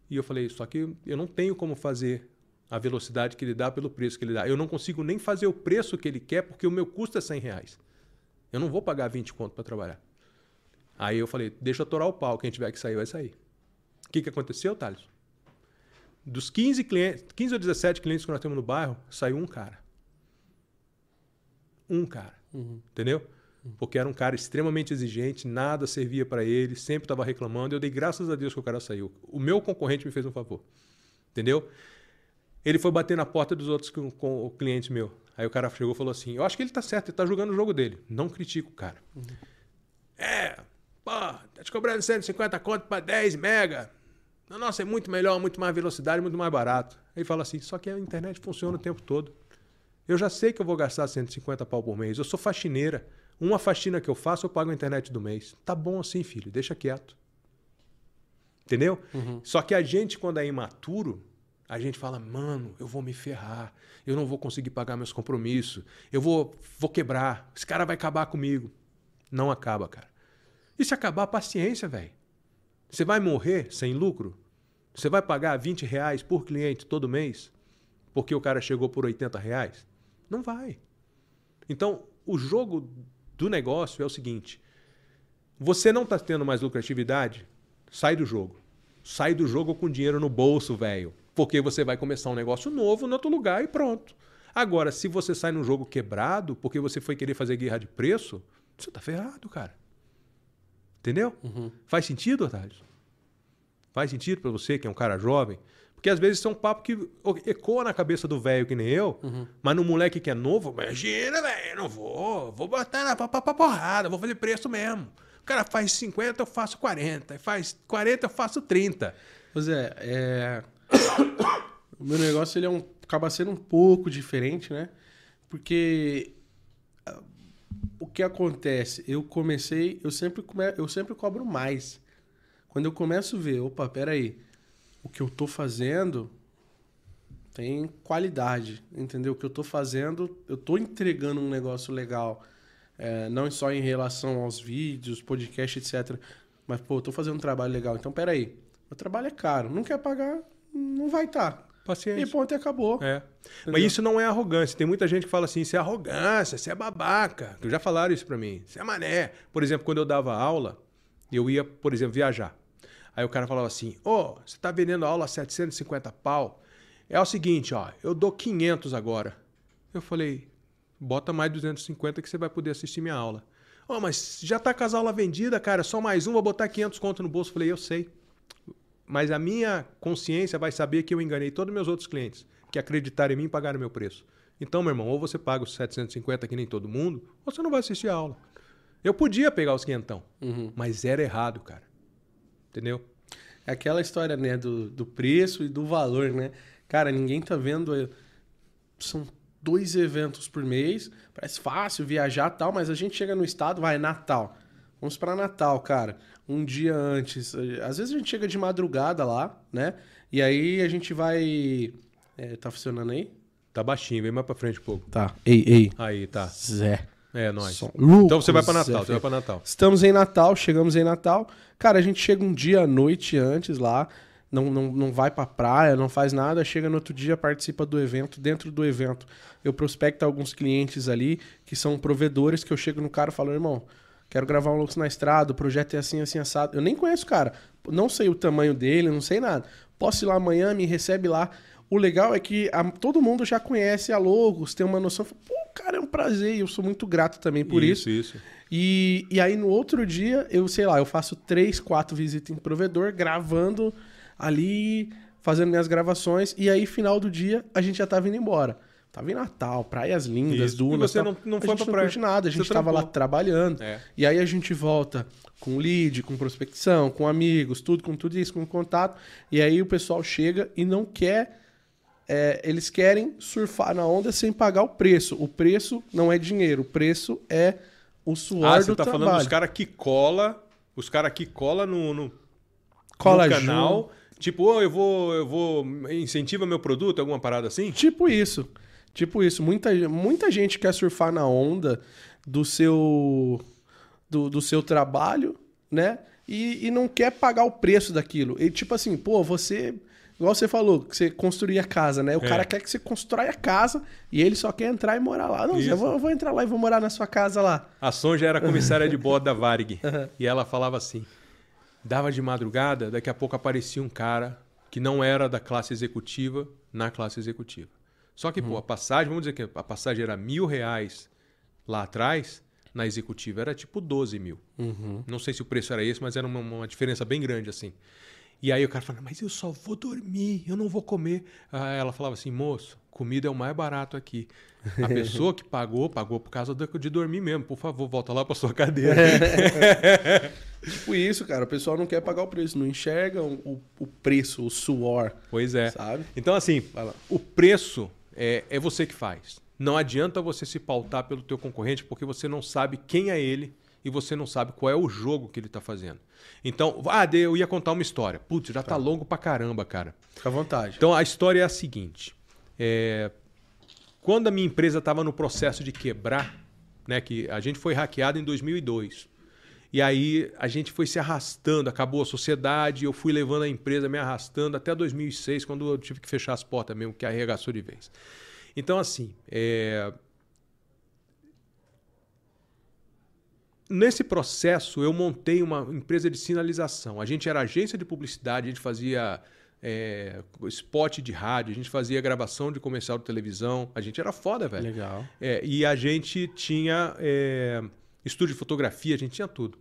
[SPEAKER 2] E eu falei, só que eu não tenho como fazer a velocidade que ele dá pelo preço que ele dá. Eu não consigo nem fazer o preço que ele quer porque o meu custo é 100 reais. Eu não vou pagar 20 conto para trabalhar. Aí eu falei, deixa eu torar o pau, quem tiver que sair vai sair. O que, que aconteceu, Thales? Dos 15, clientes, 15 ou 17 clientes que nós temos no bairro, saiu um cara. Um cara. Entendeu? Porque era um cara extremamente exigente, nada servia para ele, sempre estava reclamando. Eu dei graças a Deus que o cara saiu. O meu concorrente me fez um favor. Entendeu? Ele foi bater na porta dos outros com, com o cliente meu. Aí o cara chegou e falou assim: Eu acho que ele tá certo, ele tá jogando o jogo dele. Não critico o cara. É, pô, tá te cobrando 150 conto para 10 mega. Nossa, é muito melhor, muito mais velocidade, muito mais barato. Aí fala assim: Só que a internet funciona o tempo todo. Eu já sei que eu vou gastar 150 pau por mês. Eu sou faxineira. Uma faxina que eu faço, eu pago a internet do mês. Tá bom assim, filho, deixa quieto. Entendeu? Só que a gente, quando é imaturo, a gente fala, mano, eu vou me ferrar, eu não vou conseguir pagar meus compromissos, eu vou, vou quebrar, esse cara vai acabar comigo. Não acaba, cara. E se acabar, paciência, velho. Você vai morrer sem lucro? Você vai pagar 20 reais por cliente todo mês? Porque o cara chegou por 80 reais? Não vai. Então, o jogo do negócio é o seguinte: você não está tendo mais lucratividade? Sai do jogo. Sai do jogo com dinheiro no bolso, velho. Porque você vai começar um negócio novo em outro lugar e pronto. Agora, se você sai num jogo quebrado porque você foi querer fazer guerra de preço, você tá ferrado, cara. Entendeu? Faz sentido, Otávio? Faz sentido para você, que é um cara jovem? Porque às vezes um papo que ecoa na cabeça do velho que nem eu, mas no moleque que é novo, imagina, velho, eu não vou, vou botar na pra, pra, pra porrada, vou fazer preço mesmo. O cara faz 50, eu faço 40. Faz 40, eu faço 30.
[SPEAKER 1] Pois é, é... o meu negócio ele é um... acaba sendo um pouco diferente, né? Porque ah, o que acontece? Eu comecei, eu sempre, come... eu sempre cobro mais. Quando eu começo a ver, opa, peraí, o que eu tô fazendo tem qualidade, entendeu? O que eu tô fazendo, eu tô entregando um negócio legal. É, não só em relação aos vídeos, podcast, etc. Mas, pô, eu tô fazendo um trabalho legal. Então, peraí. Meu trabalho é caro. Não quer pagar, não vai estar. Tá.
[SPEAKER 2] Paciência.
[SPEAKER 1] E ponto, e acabou.
[SPEAKER 2] É. Mas isso não é arrogância. Tem muita gente que fala assim: isso é arrogância, isso é babaca. Já falaram isso pra mim. Isso é mané. Por exemplo, quando eu dava aula, eu ia, por exemplo, viajar. Aí o cara falava assim: Ô, oh, você tá vendendo aula a 750 pau? É o seguinte, ó, eu dou 500 agora. Eu falei: bota mais 250 que você vai poder assistir minha aula. Ô, oh, mas já tá com as aulas vendidas, cara, só mais um, vou botar 500 conto no bolso. Eu falei: eu sei. Mas a minha consciência vai saber que eu enganei todos os meus outros clientes que acreditaram em mim e pagaram meu preço. Então, meu irmão, ou você paga os 750 que nem todo mundo, ou você não vai assistir a aula. Eu podia pegar os quinhentão,
[SPEAKER 1] Uhum.
[SPEAKER 2] mas era errado, cara. Entendeu?
[SPEAKER 1] É aquela história, né, do, do preço e do valor, né? Cara, ninguém tá vendo. eh, São dois eventos por mês. Parece fácil viajar e tal, mas a gente chega no estado, vai, Natal. Vamos pra Natal, cara. Um dia antes. eh, Às vezes a gente chega de madrugada lá, né? E aí a gente vai. eh, tá funcionando aí?
[SPEAKER 2] Tá baixinho, vem mais pra frente um pouco.
[SPEAKER 1] Tá. Ei, ei.
[SPEAKER 2] Aí, tá.
[SPEAKER 1] Zé.
[SPEAKER 2] É.
[SPEAKER 1] Som louco,
[SPEAKER 2] Então você vai
[SPEAKER 1] Zé
[SPEAKER 2] Natal, você vai pra Natal.
[SPEAKER 1] Estamos em Natal, chegamos em Natal. Cara, a gente chega um dia à noite antes lá, não, não, não vai pra praia, não faz nada, chega no outro dia, participa do evento. Dentro do evento, eu prospecto alguns clientes ali, que são provedores, que eu chego no cara e falo, irmão, quero gravar um Lux na estrada, o projeto é assim, assim, assado. Eu nem conheço o cara, não sei o tamanho dele, não sei nada. Posso ir lá amanhã, me recebe lá. O legal é que a- todo mundo já conhece a Logos, tem uma noção. Pô, cara, é um prazer e eu sou muito grato também por isso.
[SPEAKER 2] Isso, isso.
[SPEAKER 1] E, e aí no outro dia, eu sei lá, eu faço três, quatro visitas em provedor, gravando ali, fazendo minhas gravações, e aí final do dia a gente já tava indo embora. Tava em Natal, praias lindas,
[SPEAKER 2] Isso.
[SPEAKER 1] dunas.
[SPEAKER 2] E você não- não
[SPEAKER 1] a
[SPEAKER 2] foi
[SPEAKER 1] gente
[SPEAKER 2] pra
[SPEAKER 1] não
[SPEAKER 2] praia.
[SPEAKER 1] curte nada, a
[SPEAKER 2] Você
[SPEAKER 1] gente tava lá
[SPEAKER 2] trampou.
[SPEAKER 1] trabalhando.
[SPEAKER 2] É.
[SPEAKER 1] E aí a gente volta com lead, com prospecção, com amigos, tudo, com tudo isso, com contato. E aí o pessoal chega e não quer. É, eles querem surfar na onda sem pagar o preço. O preço não é dinheiro, o preço é o suor
[SPEAKER 2] Ah,
[SPEAKER 1] do
[SPEAKER 2] você tá
[SPEAKER 1] trabalho.
[SPEAKER 2] falando dos caras que cola, os caras que cola no, no,
[SPEAKER 1] Cola
[SPEAKER 2] no canal. Tipo, ô, eu vou, eu vou incentiva meu produto, alguma parada assim?
[SPEAKER 1] Tipo isso. Tipo isso. Muita, muita gente quer surfar na onda do seu do, do seu trabalho, né? E, e não quer pagar o preço daquilo. E tipo assim, pô, você. Igual você falou, que você construía a casa, né? O
[SPEAKER 2] É.
[SPEAKER 1] cara quer que você constrói a casa e ele só quer entrar e morar lá. Não, eu vou, eu vou entrar lá e vou morar na sua casa lá.
[SPEAKER 2] A Sonja era comissária de bordo da Varig. e ela falava assim: dava de madrugada, daqui a pouco aparecia um cara que não era da classe executiva na classe executiva. Só que, pô, a passagem, vamos dizer que a passagem era mil reais lá atrás, na executiva era tipo 12 mil. Não sei se o preço era esse, mas era uma, uma diferença bem grande assim. E aí o cara falava, mas eu só vou dormir, eu não vou comer. Aí ela falava assim, moço, comida é o mais barato aqui. A pessoa que pagou, pagou por causa de dormir mesmo. Por favor, volta lá para sua cadeira.
[SPEAKER 1] Tipo isso, cara. O pessoal não quer pagar o preço, não enxerga o, o preço, o suor,
[SPEAKER 2] pois é.
[SPEAKER 1] sabe?
[SPEAKER 2] Então, assim, o preço é, é você que faz. Não adianta você se pautar pelo teu concorrente porque você não sabe quem é ele e você não sabe qual é o jogo que ele está fazendo. Então, ah, eu ia contar uma história. Putz, já tá longo pra caramba, cara.
[SPEAKER 1] Fica à vontade.
[SPEAKER 2] Então, a história é a seguinte. É, Quando a minha empresa estava no processo de quebrar, né, que a gente foi hackeado em 2002. E aí a gente foi se arrastando, acabou a sociedade, eu fui levando a empresa me arrastando até 2006, quando eu tive que fechar as portas mesmo, que arregaçou de vez. Então, assim, é, nesse processo eu montei uma empresa de sinalização. A gente era agência de publicidade, a gente fazia é, spot de rádio, a gente fazia gravação de comercial de televisão. A gente era foda, velho.
[SPEAKER 1] Legal.
[SPEAKER 2] É, e a gente tinha é, estúdio de fotografia, a gente tinha tudo.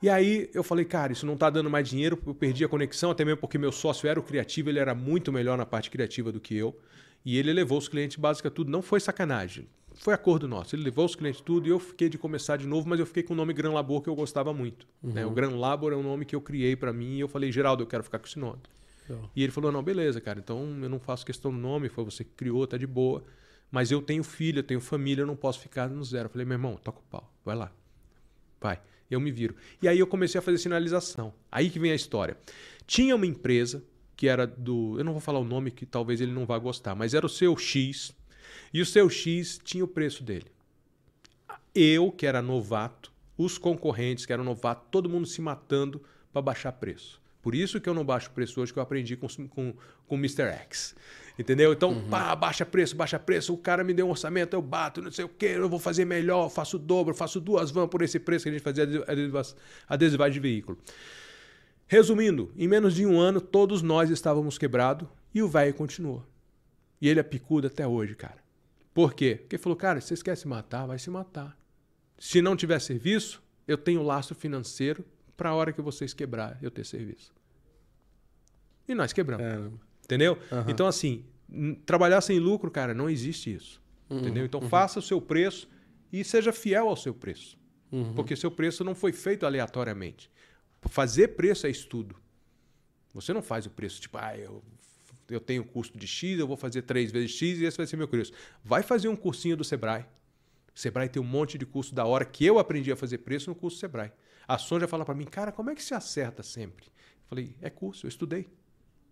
[SPEAKER 2] E aí eu falei, cara, isso não tá dando mais dinheiro, eu perdi a conexão, até mesmo porque meu sócio era o criativo, ele era muito melhor na parte criativa do que eu. E ele levou os clientes básica tudo, não foi sacanagem. Foi acordo nosso. Ele levou os clientes tudo e eu fiquei de começar de novo, mas eu fiquei com o nome Gran Labor que eu gostava muito. né? O Gran Labor é um nome que eu criei para mim e eu falei, Geraldo, eu quero ficar com esse nome.
[SPEAKER 1] Legal.
[SPEAKER 2] E ele falou: não, beleza, cara, então eu não faço questão do nome, foi você que criou, tá de boa. Mas eu tenho filho, eu tenho família, eu não posso ficar no zero. Eu falei, meu irmão, toca o pau, vai lá. Vai, eu me viro. E aí eu comecei a fazer sinalização. Aí que vem a história. Tinha uma empresa que era do. Eu não vou falar o nome que talvez ele não vá gostar, mas era o seu X. E o seu X tinha o preço dele. Eu, que era novato, os concorrentes, que eram novatos, todo mundo se matando para baixar preço. Por isso que eu não baixo preço hoje, que eu aprendi com, com, com o Mr. X. Entendeu? Então, pá, baixa preço, baixa preço. O cara me deu um orçamento, eu bato, não sei o quê, eu vou fazer melhor, eu faço o dobro, eu faço duas vans por esse preço que a gente fazia adesiva- adesivagem de veículo. Resumindo, em menos de um ano, todos nós estávamos quebrados e o velho continuou. E ele é picudo até hoje, cara. Por quê? Porque ele falou, cara, se vocês querem se matar, vai se matar. Se não tiver serviço, eu tenho laço financeiro para a hora que vocês quebrar eu ter serviço. E nós quebramos.
[SPEAKER 1] É,
[SPEAKER 2] Entendeu?
[SPEAKER 1] Aham.
[SPEAKER 2] Então, assim, trabalhar sem lucro, cara, não existe isso. Uhum, entendeu? Então uhum. faça o seu preço e seja fiel ao seu preço. Uhum. Porque seu preço não foi feito aleatoriamente. Fazer preço é estudo. Você não faz o preço tipo, ah, eu, eu tenho custo de X, eu vou fazer três vezes X e esse vai ser meu preço. Vai fazer um cursinho do Sebrae. O Sebrae tem um monte de curso da hora que eu aprendi a fazer preço no curso Sebrae. A Sonja fala para mim, cara, como é que se acerta sempre? Eu falei, é curso, eu estudei.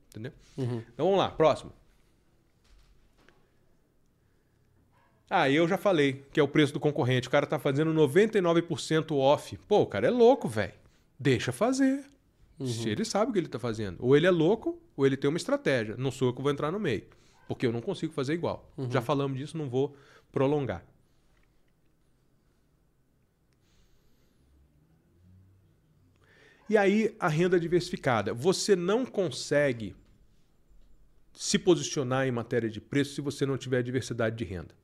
[SPEAKER 2] Entendeu? Uhum. Então vamos lá, próximo. Ah, eu já falei que é o preço do concorrente. O cara tá fazendo 99% off. Pô, o cara é louco, velho. Deixa fazer. Uhum. Se ele sabe o que ele tá fazendo. Ou ele é louco, ou ele tem uma estratégia. Não sou eu que vou entrar no meio. Porque eu não consigo fazer igual. Uhum. Já falamos disso, não vou prolongar. E aí, a renda diversificada. Você não consegue se posicionar em matéria de preço se você não tiver diversidade de renda.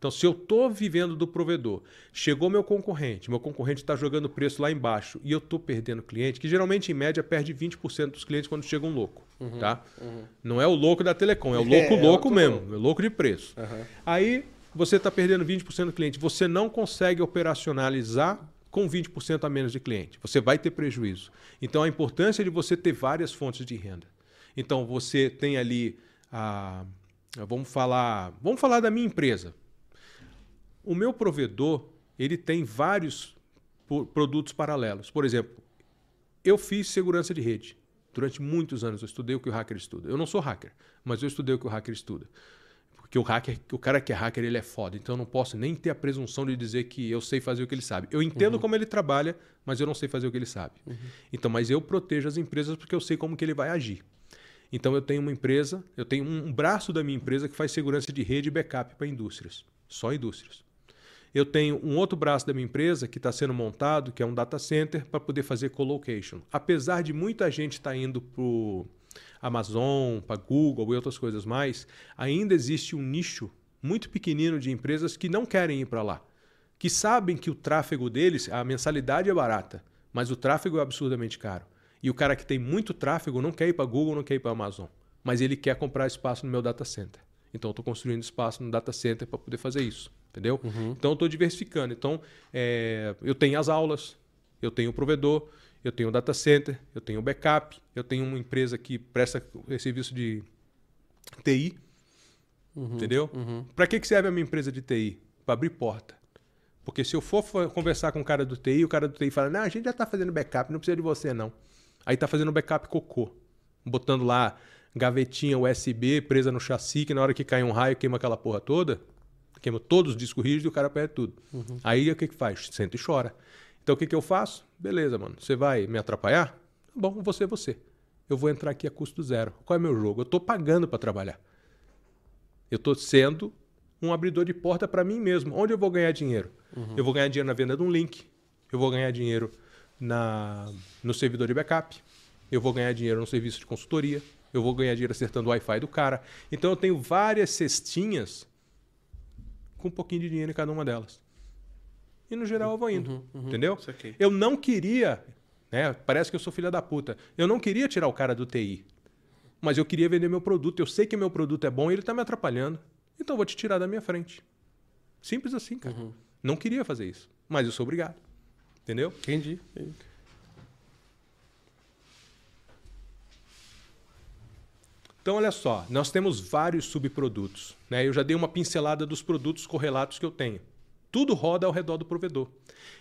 [SPEAKER 2] Então, se eu estou vivendo do provedor, chegou meu concorrente, meu concorrente está jogando preço lá embaixo e eu estou perdendo cliente, que geralmente em média perde 20% dos clientes quando chega um louco. Uhum, tá? Uhum. Não é o louco da Telecom, é o louco é, louco é mesmo, é o louco de preço. Uhum. Aí você está perdendo 20% do cliente, você não consegue operacionalizar com 20% a menos de cliente. Você vai ter prejuízo. Então a importância de você ter várias fontes de renda. Então você tem ali a vamos falar, vamos falar da minha empresa. O meu provedor, ele tem vários produtos paralelos. Por exemplo, eu fiz segurança de rede. Durante muitos anos eu estudei o que o hacker estuda. Eu não sou hacker, mas eu estudei o que o hacker estuda. Porque o hacker, o cara que é hacker, ele é foda. Então eu não posso nem ter a presunção de dizer que eu sei fazer o que ele sabe. Eu entendo uhum. como ele trabalha, mas eu não sei fazer o que ele sabe. Uhum. Então, mas eu protejo as empresas porque eu sei como que ele vai agir. Então eu tenho uma empresa, eu tenho um braço da minha empresa que faz segurança de rede e backup para indústrias. Só indústrias. Eu tenho um outro braço da minha empresa que está sendo montado, que é um data center, para poder fazer colocation. Apesar de muita gente estar tá indo para Amazon, para Google e outras coisas mais, ainda existe um nicho muito pequenino de empresas que não querem ir para lá. Que sabem que o tráfego deles, a mensalidade é barata, mas o tráfego é absurdamente caro. E o cara que tem muito tráfego não quer ir para Google, não quer ir para Amazon, mas ele quer comprar espaço no meu data center. Então eu estou construindo espaço no data center para poder fazer isso. Entendeu? Uhum. Então eu estou diversificando. Então é, eu tenho as aulas, eu tenho o provedor, eu tenho o data center, eu tenho o backup, eu tenho uma empresa que presta serviço de TI. Uhum. Entendeu? Uhum. Para que serve a minha empresa de TI? Para abrir porta. Porque se eu for conversar com o cara do TI, o cara do TI fala: Não, a gente já está fazendo backup, não precisa de você não. Aí está fazendo backup cocô. Botando lá gavetinha USB presa no chassi, que na hora que cai um raio queima aquela porra toda queima todos os discos rígidos e o cara perde tudo. Uhum. Aí o que que faz? Senta e chora. Então o que que eu faço? Beleza, mano. Você vai me atrapalhar? Tá bom, você é você. Eu vou entrar aqui a custo zero. Qual é meu jogo? Eu estou pagando para trabalhar. Eu estou sendo um abridor de porta para mim mesmo. Onde eu vou ganhar dinheiro? Uhum. Eu vou ganhar dinheiro na venda de um link. Eu vou ganhar dinheiro na, no servidor de backup. Eu vou ganhar dinheiro no serviço de consultoria. Eu vou ganhar dinheiro acertando o Wi-Fi do cara. Então eu tenho várias cestinhas com um pouquinho de dinheiro em cada uma delas. E no geral eu vou indo. Uhum, uhum, entendeu? Eu não queria, né? Parece que eu sou filha da puta. Eu não queria tirar o cara do TI. Mas eu queria vender meu produto. Eu sei que meu produto é bom e ele está me atrapalhando. Então eu vou te tirar da minha frente. Simples assim, cara. Uhum. Não queria fazer isso. Mas eu sou obrigado. Entendeu?
[SPEAKER 1] Entendi. Entendi.
[SPEAKER 2] Então, olha só, nós temos vários subprodutos. Né? Eu já dei uma pincelada dos produtos correlatos que eu tenho. Tudo roda ao redor do provedor.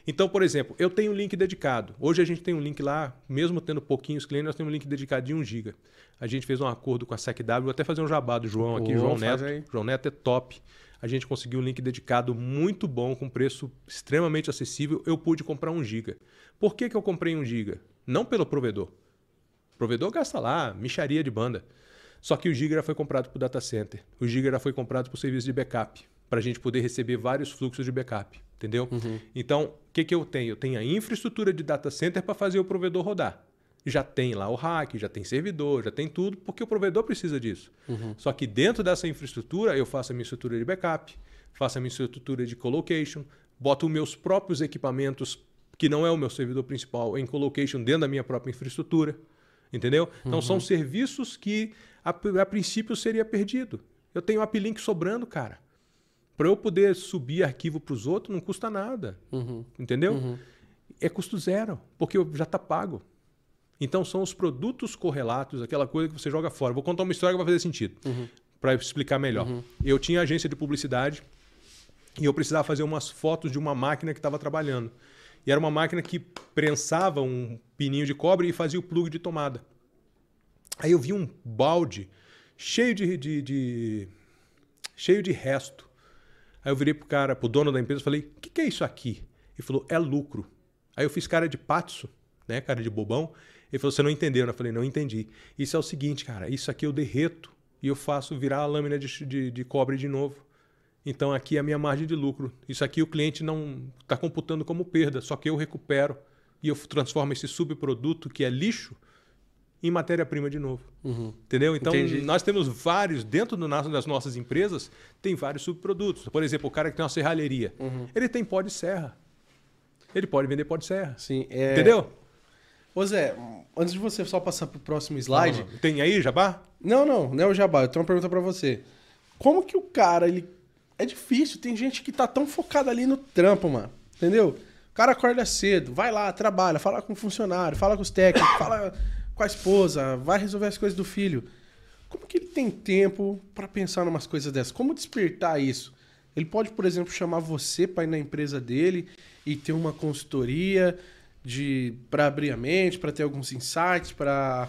[SPEAKER 2] Então, por exemplo, eu tenho um link dedicado. Hoje a gente tem um link lá, mesmo tendo pouquinhos clientes, nós temos um link dedicado de 1 GB. A gente fez um acordo com a SecW, vou até fazer um jabá do João aqui, oh, João Neto. Aí. João Neto é top. A gente conseguiu um link dedicado muito bom, com preço extremamente acessível. Eu pude comprar 1 GB. Por que, que eu comprei 1 GB? Não pelo provedor. O provedor gasta lá, micharia de banda. Só que o Giga foi comprado para o data center. O Giga foi comprado para o serviço de backup, para a gente poder receber vários fluxos de backup. Entendeu? Uhum. Então, o que, que eu tenho? Eu tenho a infraestrutura de data center para fazer o provedor rodar. Já tem lá o hack, já tem servidor, já tem tudo, porque o provedor precisa disso. Uhum. Só que dentro dessa infraestrutura, eu faço a minha estrutura de backup, faço a minha estrutura de colocation, boto meus próprios equipamentos, que não é o meu servidor principal, em colocation dentro da minha própria infraestrutura. Entendeu? Então, uhum. são serviços que a, a princípio seria perdido. Eu tenho uplink sobrando, cara. Para eu poder subir arquivo para os outros, não custa nada.
[SPEAKER 1] Uhum.
[SPEAKER 2] Entendeu?
[SPEAKER 1] Uhum.
[SPEAKER 2] É custo zero, porque já está pago. Então são os produtos correlatos, aquela coisa que você joga fora. Vou contar uma história que vai fazer sentido,
[SPEAKER 1] Uhum.
[SPEAKER 2] para explicar melhor. Eu tinha agência de publicidade e eu precisava fazer umas fotos de uma máquina que estava trabalhando. E era uma máquina que prensava um pininho de cobre e fazia o plug de tomada. Aí eu vi um balde cheio de, de- de- cheio de resto. Aí eu virei pro cara, pro dono da empresa, falei: "O que, que é isso aqui?" Ele falou: "É lucro". Aí eu fiz cara de patso, né, cara de bobão. Ele falou: "Você não entendeu?" Eu falei: "Não entendi". Isso é o seguinte, cara, isso aqui eu derreto e eu faço virar a lâmina de, de, de cobre de novo. Então aqui é a minha margem de lucro. Isso aqui o cliente não está computando como perda, só que eu recupero e eu transformo esse subproduto que é lixo em matéria-prima de novo.
[SPEAKER 1] Uhum.
[SPEAKER 2] Entendeu? Então,
[SPEAKER 1] Entendi.
[SPEAKER 2] nós temos vários, dentro do das nossas empresas, tem vários subprodutos. Por exemplo, o cara que tem uma serralheria, ele tem pó de serra. Ele pode vender pó de serra.
[SPEAKER 1] Sim, é...
[SPEAKER 2] Entendeu?
[SPEAKER 1] Ô Zé, antes de você só passar pro próximo slide...
[SPEAKER 2] Tem aí, Jabá?
[SPEAKER 1] Não, não, não é o Jabá. Eu tenho uma pergunta pra você. Como que o cara, ele. É difícil, tem gente que tá tão focada ali no trampo, mano. Entendeu? O cara acorda cedo, vai lá, trabalha, fala com o funcionário, fala com os técnicos, fala com a esposa, vai resolver as coisas do filho. Como que ele tem tempo pra pensar numas coisas dessas? Como despertar isso? Ele pode, por exemplo, chamar você pra ir na empresa dele e ter uma consultoria de para abrir a mente, pra ter alguns insights, pra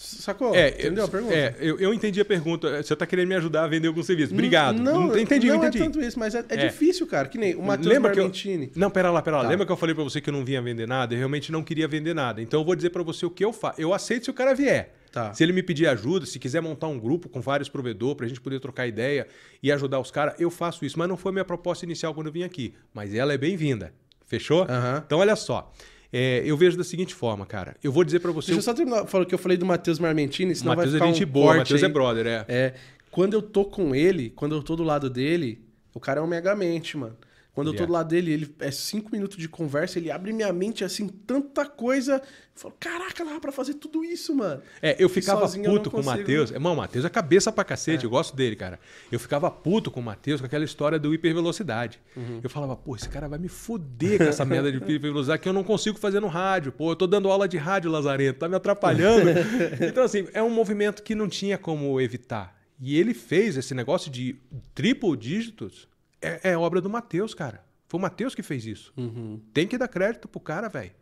[SPEAKER 1] Sacou? Entendeu
[SPEAKER 2] eu,
[SPEAKER 1] a pergunta?
[SPEAKER 2] É, eu, eu entendi a pergunta. Você está querendo me ajudar a vender algum serviço. Obrigado.
[SPEAKER 1] Não,
[SPEAKER 2] entendi,
[SPEAKER 1] não
[SPEAKER 2] entendi.
[SPEAKER 1] é tanto isso, mas é, é
[SPEAKER 2] É.
[SPEAKER 1] difícil, cara. Que nem o Matheus
[SPEAKER 2] Lembra que eu...
[SPEAKER 1] Marmentini.
[SPEAKER 2] Não, pera lá, pera lá.
[SPEAKER 1] Tá.
[SPEAKER 2] Lembra que eu falei pra você que eu não vinha vender nada? Eu realmente não queria vender nada. Então eu vou dizer pra você o que eu faço. Eu aceito se o cara vier.
[SPEAKER 1] Tá.
[SPEAKER 2] Se ele me pedir ajuda, se quiser montar um grupo com vários provedores pra gente poder trocar ideia e ajudar os caras, eu faço isso. Mas não foi minha proposta inicial quando eu vim aqui. Mas ela é bem-vinda. Fechou?
[SPEAKER 1] Aham.
[SPEAKER 2] Então olha só. É, eu vejo da seguinte forma, cara. Eu vou dizer pra você.
[SPEAKER 1] Deixa eu só terminar. Falou que eu falei do Matheus Marmentini, senão
[SPEAKER 2] Matheus
[SPEAKER 1] vai
[SPEAKER 2] é
[SPEAKER 1] ficar
[SPEAKER 2] gente
[SPEAKER 1] um
[SPEAKER 2] boa, Matheus é brother, é.
[SPEAKER 1] É, quando eu tô com ele, quando eu tô do lado dele, o cara é um megamente, mano. Quando eu tô
[SPEAKER 2] é.
[SPEAKER 1] do lado dele, ele é cinco minutos de conversa, ele abre minha mente assim, tanta coisa. Eu falo, caraca, dava pra fazer tudo isso, mano.
[SPEAKER 2] É, eu ficava
[SPEAKER 1] sozinho eu
[SPEAKER 2] puto com o. Matheus. Irmão, o Matheus é cabeça pra cacete, eu gosto dele, cara. Eu ficava puto com o Matheus com aquela história do hipervelocidade.
[SPEAKER 1] Uhum.
[SPEAKER 2] Eu falava, pô, esse cara vai me foder com essa merda de hipervelocidade que eu não consigo fazer no rádio. Pô, eu tô dando aula de rádio, Lazarento, tá me atrapalhando. então, assim, é um movimento que não tinha como evitar. E ele fez esse negócio de triple dígitos, é, é obra do Matheus, cara. Foi o Matheus que fez isso.
[SPEAKER 1] Uhum.
[SPEAKER 2] Tem que dar crédito pro cara, velho.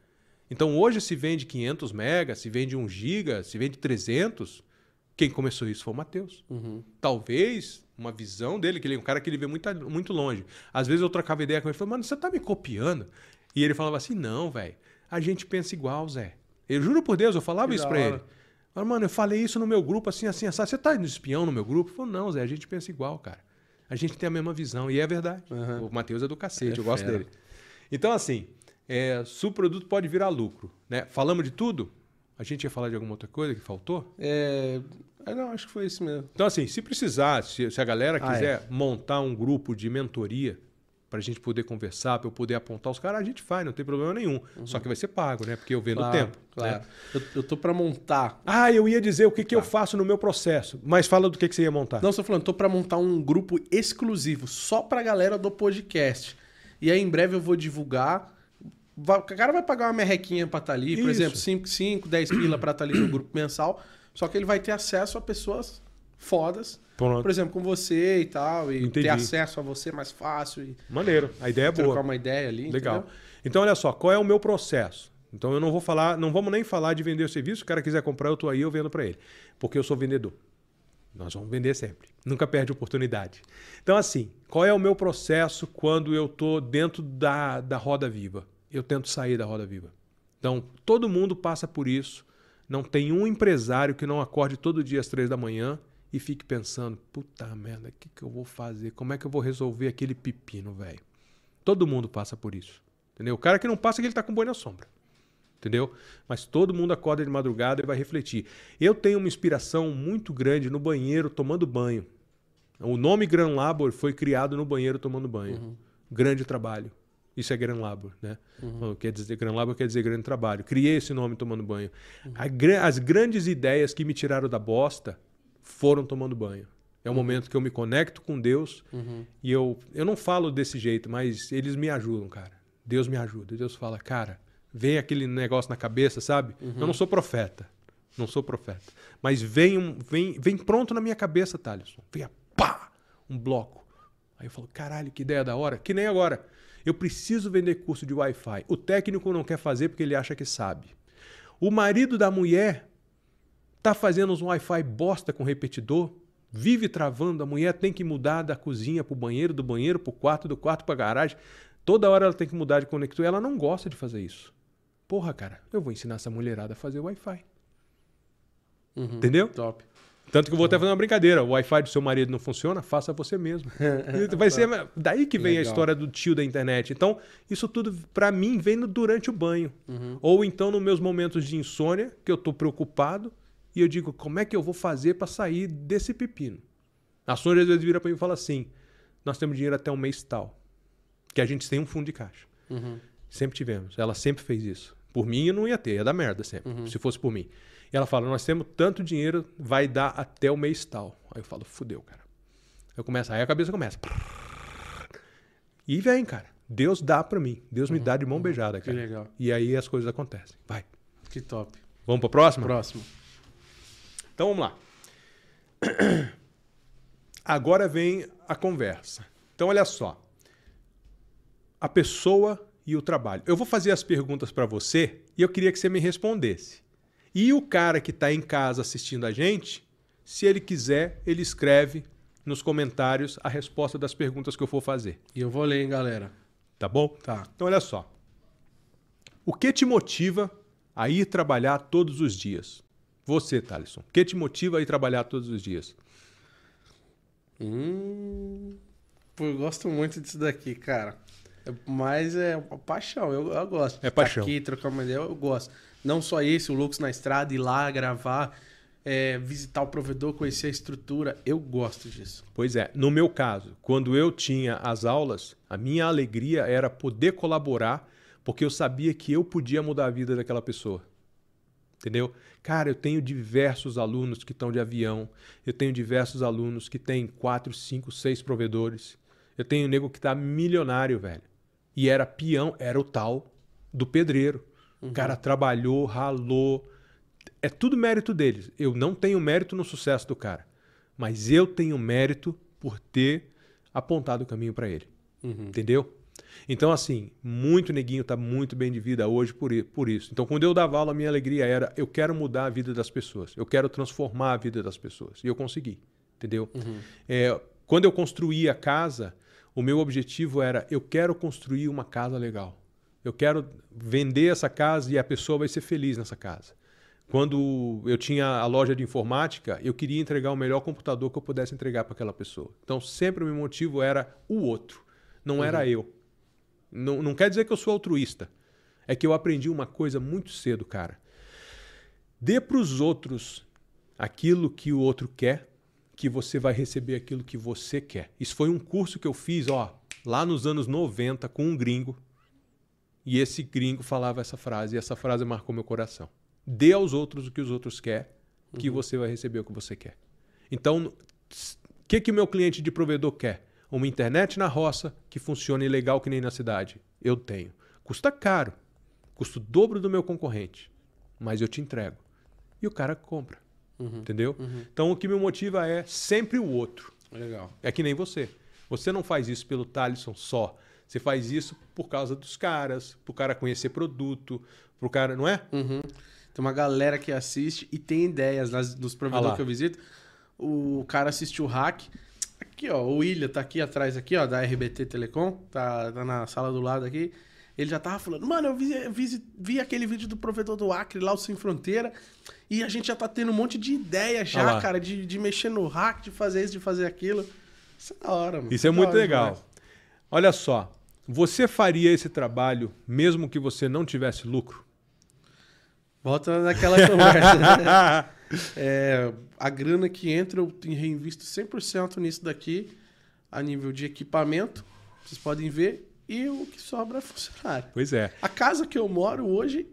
[SPEAKER 2] Então hoje se vende 500 megas, se vende 1 giga, se vende 300. Quem começou isso foi o Matheus.
[SPEAKER 1] Uhum.
[SPEAKER 2] Talvez uma visão dele, que ele é um cara que ele vê muito, muito longe. Às vezes eu trocava ideia com ele e falava, mano, você tá me copiando? E ele falava assim, não, velho, a gente pensa igual, Zé. Eu juro por Deus, eu falava
[SPEAKER 1] Que
[SPEAKER 2] isso pra ele. Mano, eu falei isso no meu grupo, assim, assim, assim. Você tá indo espião no meu grupo? Falou, não, Zé, a gente pensa igual, cara. A gente tem a mesma visão. E é verdade.
[SPEAKER 1] Uhum.
[SPEAKER 2] O Matheus é do cacete,
[SPEAKER 1] É
[SPEAKER 2] eu gosto
[SPEAKER 1] fera.
[SPEAKER 2] dele. Então, assim, é, subproduto pode virar lucro. Né? Falamos de tudo? A gente ia falar de alguma outra coisa que faltou?
[SPEAKER 1] É... ah, não, acho que foi isso mesmo.
[SPEAKER 2] Então, assim, se precisar, se, se a galera
[SPEAKER 1] Ah,
[SPEAKER 2] quiser montar um grupo de mentoria para a gente poder conversar, para eu poder apontar os caras, a gente faz, não tem problema nenhum. Só que vai ser pago, né? Porque eu vendo
[SPEAKER 1] Uhum. Claro,
[SPEAKER 2] tempo.
[SPEAKER 1] Claro.
[SPEAKER 2] né?
[SPEAKER 1] Eu, eu tô pra montar.
[SPEAKER 2] Ah, eu ia dizer o que, que eu faço no meu processo. Mas fala do que, que você ia montar.
[SPEAKER 1] Não, estou falando, tô pra montar um grupo exclusivo só pra galera do podcast. E aí em breve eu vou divulgar. O cara vai pagar uma merrequinha pra estar ali, por
[SPEAKER 2] Isso.
[SPEAKER 1] exemplo, 5, 5, 10 pila pra estar ali no grupo mensal. Só que ele vai ter acesso a pessoas fodas.
[SPEAKER 2] Pronto.
[SPEAKER 1] Por exemplo, com você e tal. E
[SPEAKER 2] Entendi.
[SPEAKER 1] ter acesso a você mais fácil. E
[SPEAKER 2] Maneiro. A ideia é
[SPEAKER 1] trocar
[SPEAKER 2] boa.
[SPEAKER 1] uma ideia ali.
[SPEAKER 2] Legal.
[SPEAKER 1] entendeu?
[SPEAKER 2] Então, olha só, qual é o meu processo? Então, eu não vou falar, não vamos nem falar de vender o serviço. Se o cara quiser comprar, eu tô aí, eu vendo para ele. Porque eu sou vendedor. Nós vamos vender sempre. Nunca perde oportunidade. Então, assim, qual é o meu processo quando eu tô dentro da, da roda viva? Eu tento sair da roda viva. Então, todo mundo passa por isso. Não tem um empresário que não acorde todo dia às três da manhã e fique pensando: puta merda, o que, que eu vou fazer? Como é que eu vou resolver aquele pepino, velho? Todo mundo passa por isso. Entendeu? O cara que não passa é que ele tá com boi na sombra. Entendeu? Mas todo mundo acorda de madrugada e vai refletir. Eu tenho uma inspiração muito grande no banheiro tomando banho. O nome Gran Labor foi criado no banheiro tomando banho. Grande trabalho. Isso é Gran Labor, né? Quer dizer, Gran Labor quer dizer grande trabalho. Criei esse nome tomando banho. A gra- As grandes ideias que me tiraram da bosta foram tomando banho. É o momento que eu me conecto com Deus
[SPEAKER 1] Uhum.
[SPEAKER 2] e eu, eu não falo desse jeito, mas eles me ajudam, cara. Deus me ajuda. Deus fala, cara, vem aquele negócio na cabeça, sabe? Eu não sou profeta. Não sou profeta. Mas vem, um, vem, vem pronto na minha cabeça, Thaleson. Vem, pá! Um bloco. Aí eu falo, caralho, que ideia da hora. Que nem agora. Eu preciso vender curso de Wi-Fi. O técnico não quer fazer porque ele acha que sabe. O marido da mulher tá fazendo uns Wi-Fi bosta com repetidor, vive travando, a mulher tem que mudar da cozinha pro banheiro, do banheiro pro quarto, do quarto pra garagem. Toda hora ela tem que mudar de conector ela não gosta de fazer isso. Porra, cara, eu vou ensinar essa mulherada a fazer Wi-Fi.
[SPEAKER 1] Uhum.
[SPEAKER 2] Entendeu?
[SPEAKER 1] Top.
[SPEAKER 2] Tanto que eu vou até fazer uma brincadeira. O Wi-Fi do seu marido não funciona, faça você mesmo. Vai ser daí que vem a
[SPEAKER 1] Legal.
[SPEAKER 2] história do tio da internet. Então, isso tudo pra mim vem no- durante o banho.
[SPEAKER 1] Uhum.
[SPEAKER 2] Ou então nos meus momentos de insônia, que eu tô preocupado e eu digo, como é que eu vou fazer pra sair desse pepino? A Sônia às vezes vira pra mim e fala assim: "Nós temos dinheiro até um mês tal, que a gente tem um fundo de caixa".
[SPEAKER 1] Uhum.
[SPEAKER 2] Sempre tivemos. Ela sempre fez isso. Por mim, eu não ia ter, ia dar merda sempre,
[SPEAKER 1] Uhum.
[SPEAKER 2] se fosse por mim. E ela fala: Nós temos tanto dinheiro, vai dar até o mês tal. Aí eu falo: Fudeu, cara. Eu começo, aí a cabeça começa. E vem, cara. Deus dá pra mim. Deus me dá de mão beijada,
[SPEAKER 1] Uhum. Que
[SPEAKER 2] cara.
[SPEAKER 1] legal.
[SPEAKER 2] E aí as coisas acontecem. Vai.
[SPEAKER 1] Que top.
[SPEAKER 2] Vamos pra próxima?
[SPEAKER 1] Próximo.
[SPEAKER 2] Então vamos lá. Agora vem a conversa. Então olha só. A pessoa e o trabalho. Eu vou fazer as perguntas para você e eu queria que você me respondesse. E o cara que está em casa assistindo a gente, se ele quiser, ele escreve nos comentários a resposta das perguntas que eu for fazer.
[SPEAKER 1] E eu vou ler, hein, galera.
[SPEAKER 2] Tá bom?
[SPEAKER 1] Tá.
[SPEAKER 2] Então olha só. O que te motiva a ir trabalhar todos os dias? Você, Thaleson. O que te motiva a ir trabalhar todos os dias?
[SPEAKER 1] Hum, eu gosto muito disso daqui, cara. É- Mas é paixão, eu, eu gosto.
[SPEAKER 2] É paixão.
[SPEAKER 1] Aqui, trocar uma ideia, eu gosto. Não só esse, o Lux na estrada, ir lá, gravar, é, visitar o provedor, conhecer a estrutura. Eu gosto disso.
[SPEAKER 2] Pois é, no meu caso, quando eu tinha as aulas, a minha alegria era poder colaborar, porque eu sabia que eu podia mudar a vida daquela pessoa. Entendeu? Cara, eu tenho diversos alunos que estão de avião, eu tenho diversos alunos que têm quatro, cinco, seis provedores. Eu tenho um nego que tá milionário, velho. E era peão, era o tal do pedreiro. O cara trabalhou, ralou. É tudo mérito deles. Eu não tenho mérito no sucesso do cara. Mas eu tenho mérito por ter apontado o caminho para ele.
[SPEAKER 1] Uhum.
[SPEAKER 2] Entendeu? Então, assim, muito neguinho tá muito bem de vida hoje por, isso. Então, quando eu dava aula, a minha alegria era eu quero mudar a vida das pessoas. Eu quero transformar a vida das pessoas. E eu consegui. Entendeu? É, quando eu construí a casa, o meu objetivo era eu quero construir uma casa legal. Eu quero vender essa casa e a pessoa vai ser feliz nessa casa. Quando eu tinha a loja de informática, eu queria entregar o melhor computador que eu pudesse entregar para aquela pessoa. Então, sempre o meu motivo era o outro, não era eu. Não, não quer dizer que eu sou altruísta. É que eu aprendi uma coisa muito cedo, cara. Dê para os outros aquilo que o outro quer, que você vai receber aquilo que você quer. Isso foi um curso que eu fiz, ó, lá nos anos 90 com um gringo. E esse gringo falava essa frase, e essa frase marcou meu coração. Dê aos outros o que os outros querem, que você vai receber o que você quer. Então, o que, que o meu cliente de provedor quer? Uma internet na roça que funcione legal que nem na cidade. Eu tenho. Custa caro. Custa o dobro do meu concorrente. Mas eu te entrego. E o cara compra. Entendeu? Então o que me motiva é sempre o outro.
[SPEAKER 1] Legal.
[SPEAKER 2] É que nem você. Você não faz isso pelo Talisson só. Você faz isso por causa dos caras, pro cara conhecer produto, pro cara, não é?
[SPEAKER 1] Uhum. Tem uma galera que assiste e tem ideias nas,
[SPEAKER 2] Ah
[SPEAKER 1] provedores
[SPEAKER 2] lá.
[SPEAKER 1] que eu visito. O cara assistiu o hack. Aqui, ó, o William tá aqui atrás, aqui, ó, da RBT Telecom, tá, tá na sala do lado aqui. Ele já tava falando, mano, eu vi, eu vi, vi aquele vídeo do provedor do Acre, lá o Sem Fronteira, e a gente já tá tendo um monte de ideia
[SPEAKER 2] Ah
[SPEAKER 1] já,
[SPEAKER 2] lá.
[SPEAKER 1] cara, de, de mexer no hack, de fazer isso, de fazer aquilo. Isso é da hora, mano.
[SPEAKER 2] Isso é
[SPEAKER 1] Da
[SPEAKER 2] muito
[SPEAKER 1] hora
[SPEAKER 2] legal.
[SPEAKER 1] demais.
[SPEAKER 2] Olha só, você faria esse trabalho mesmo que você não tivesse lucro?
[SPEAKER 1] Volta naquela conversa. É, a grana que entra, eu reinvisto 100% nisso daqui, a nível de equipamento, vocês podem ver, e o que sobra é funcionário.
[SPEAKER 2] Pois é.
[SPEAKER 1] A casa que eu moro hoje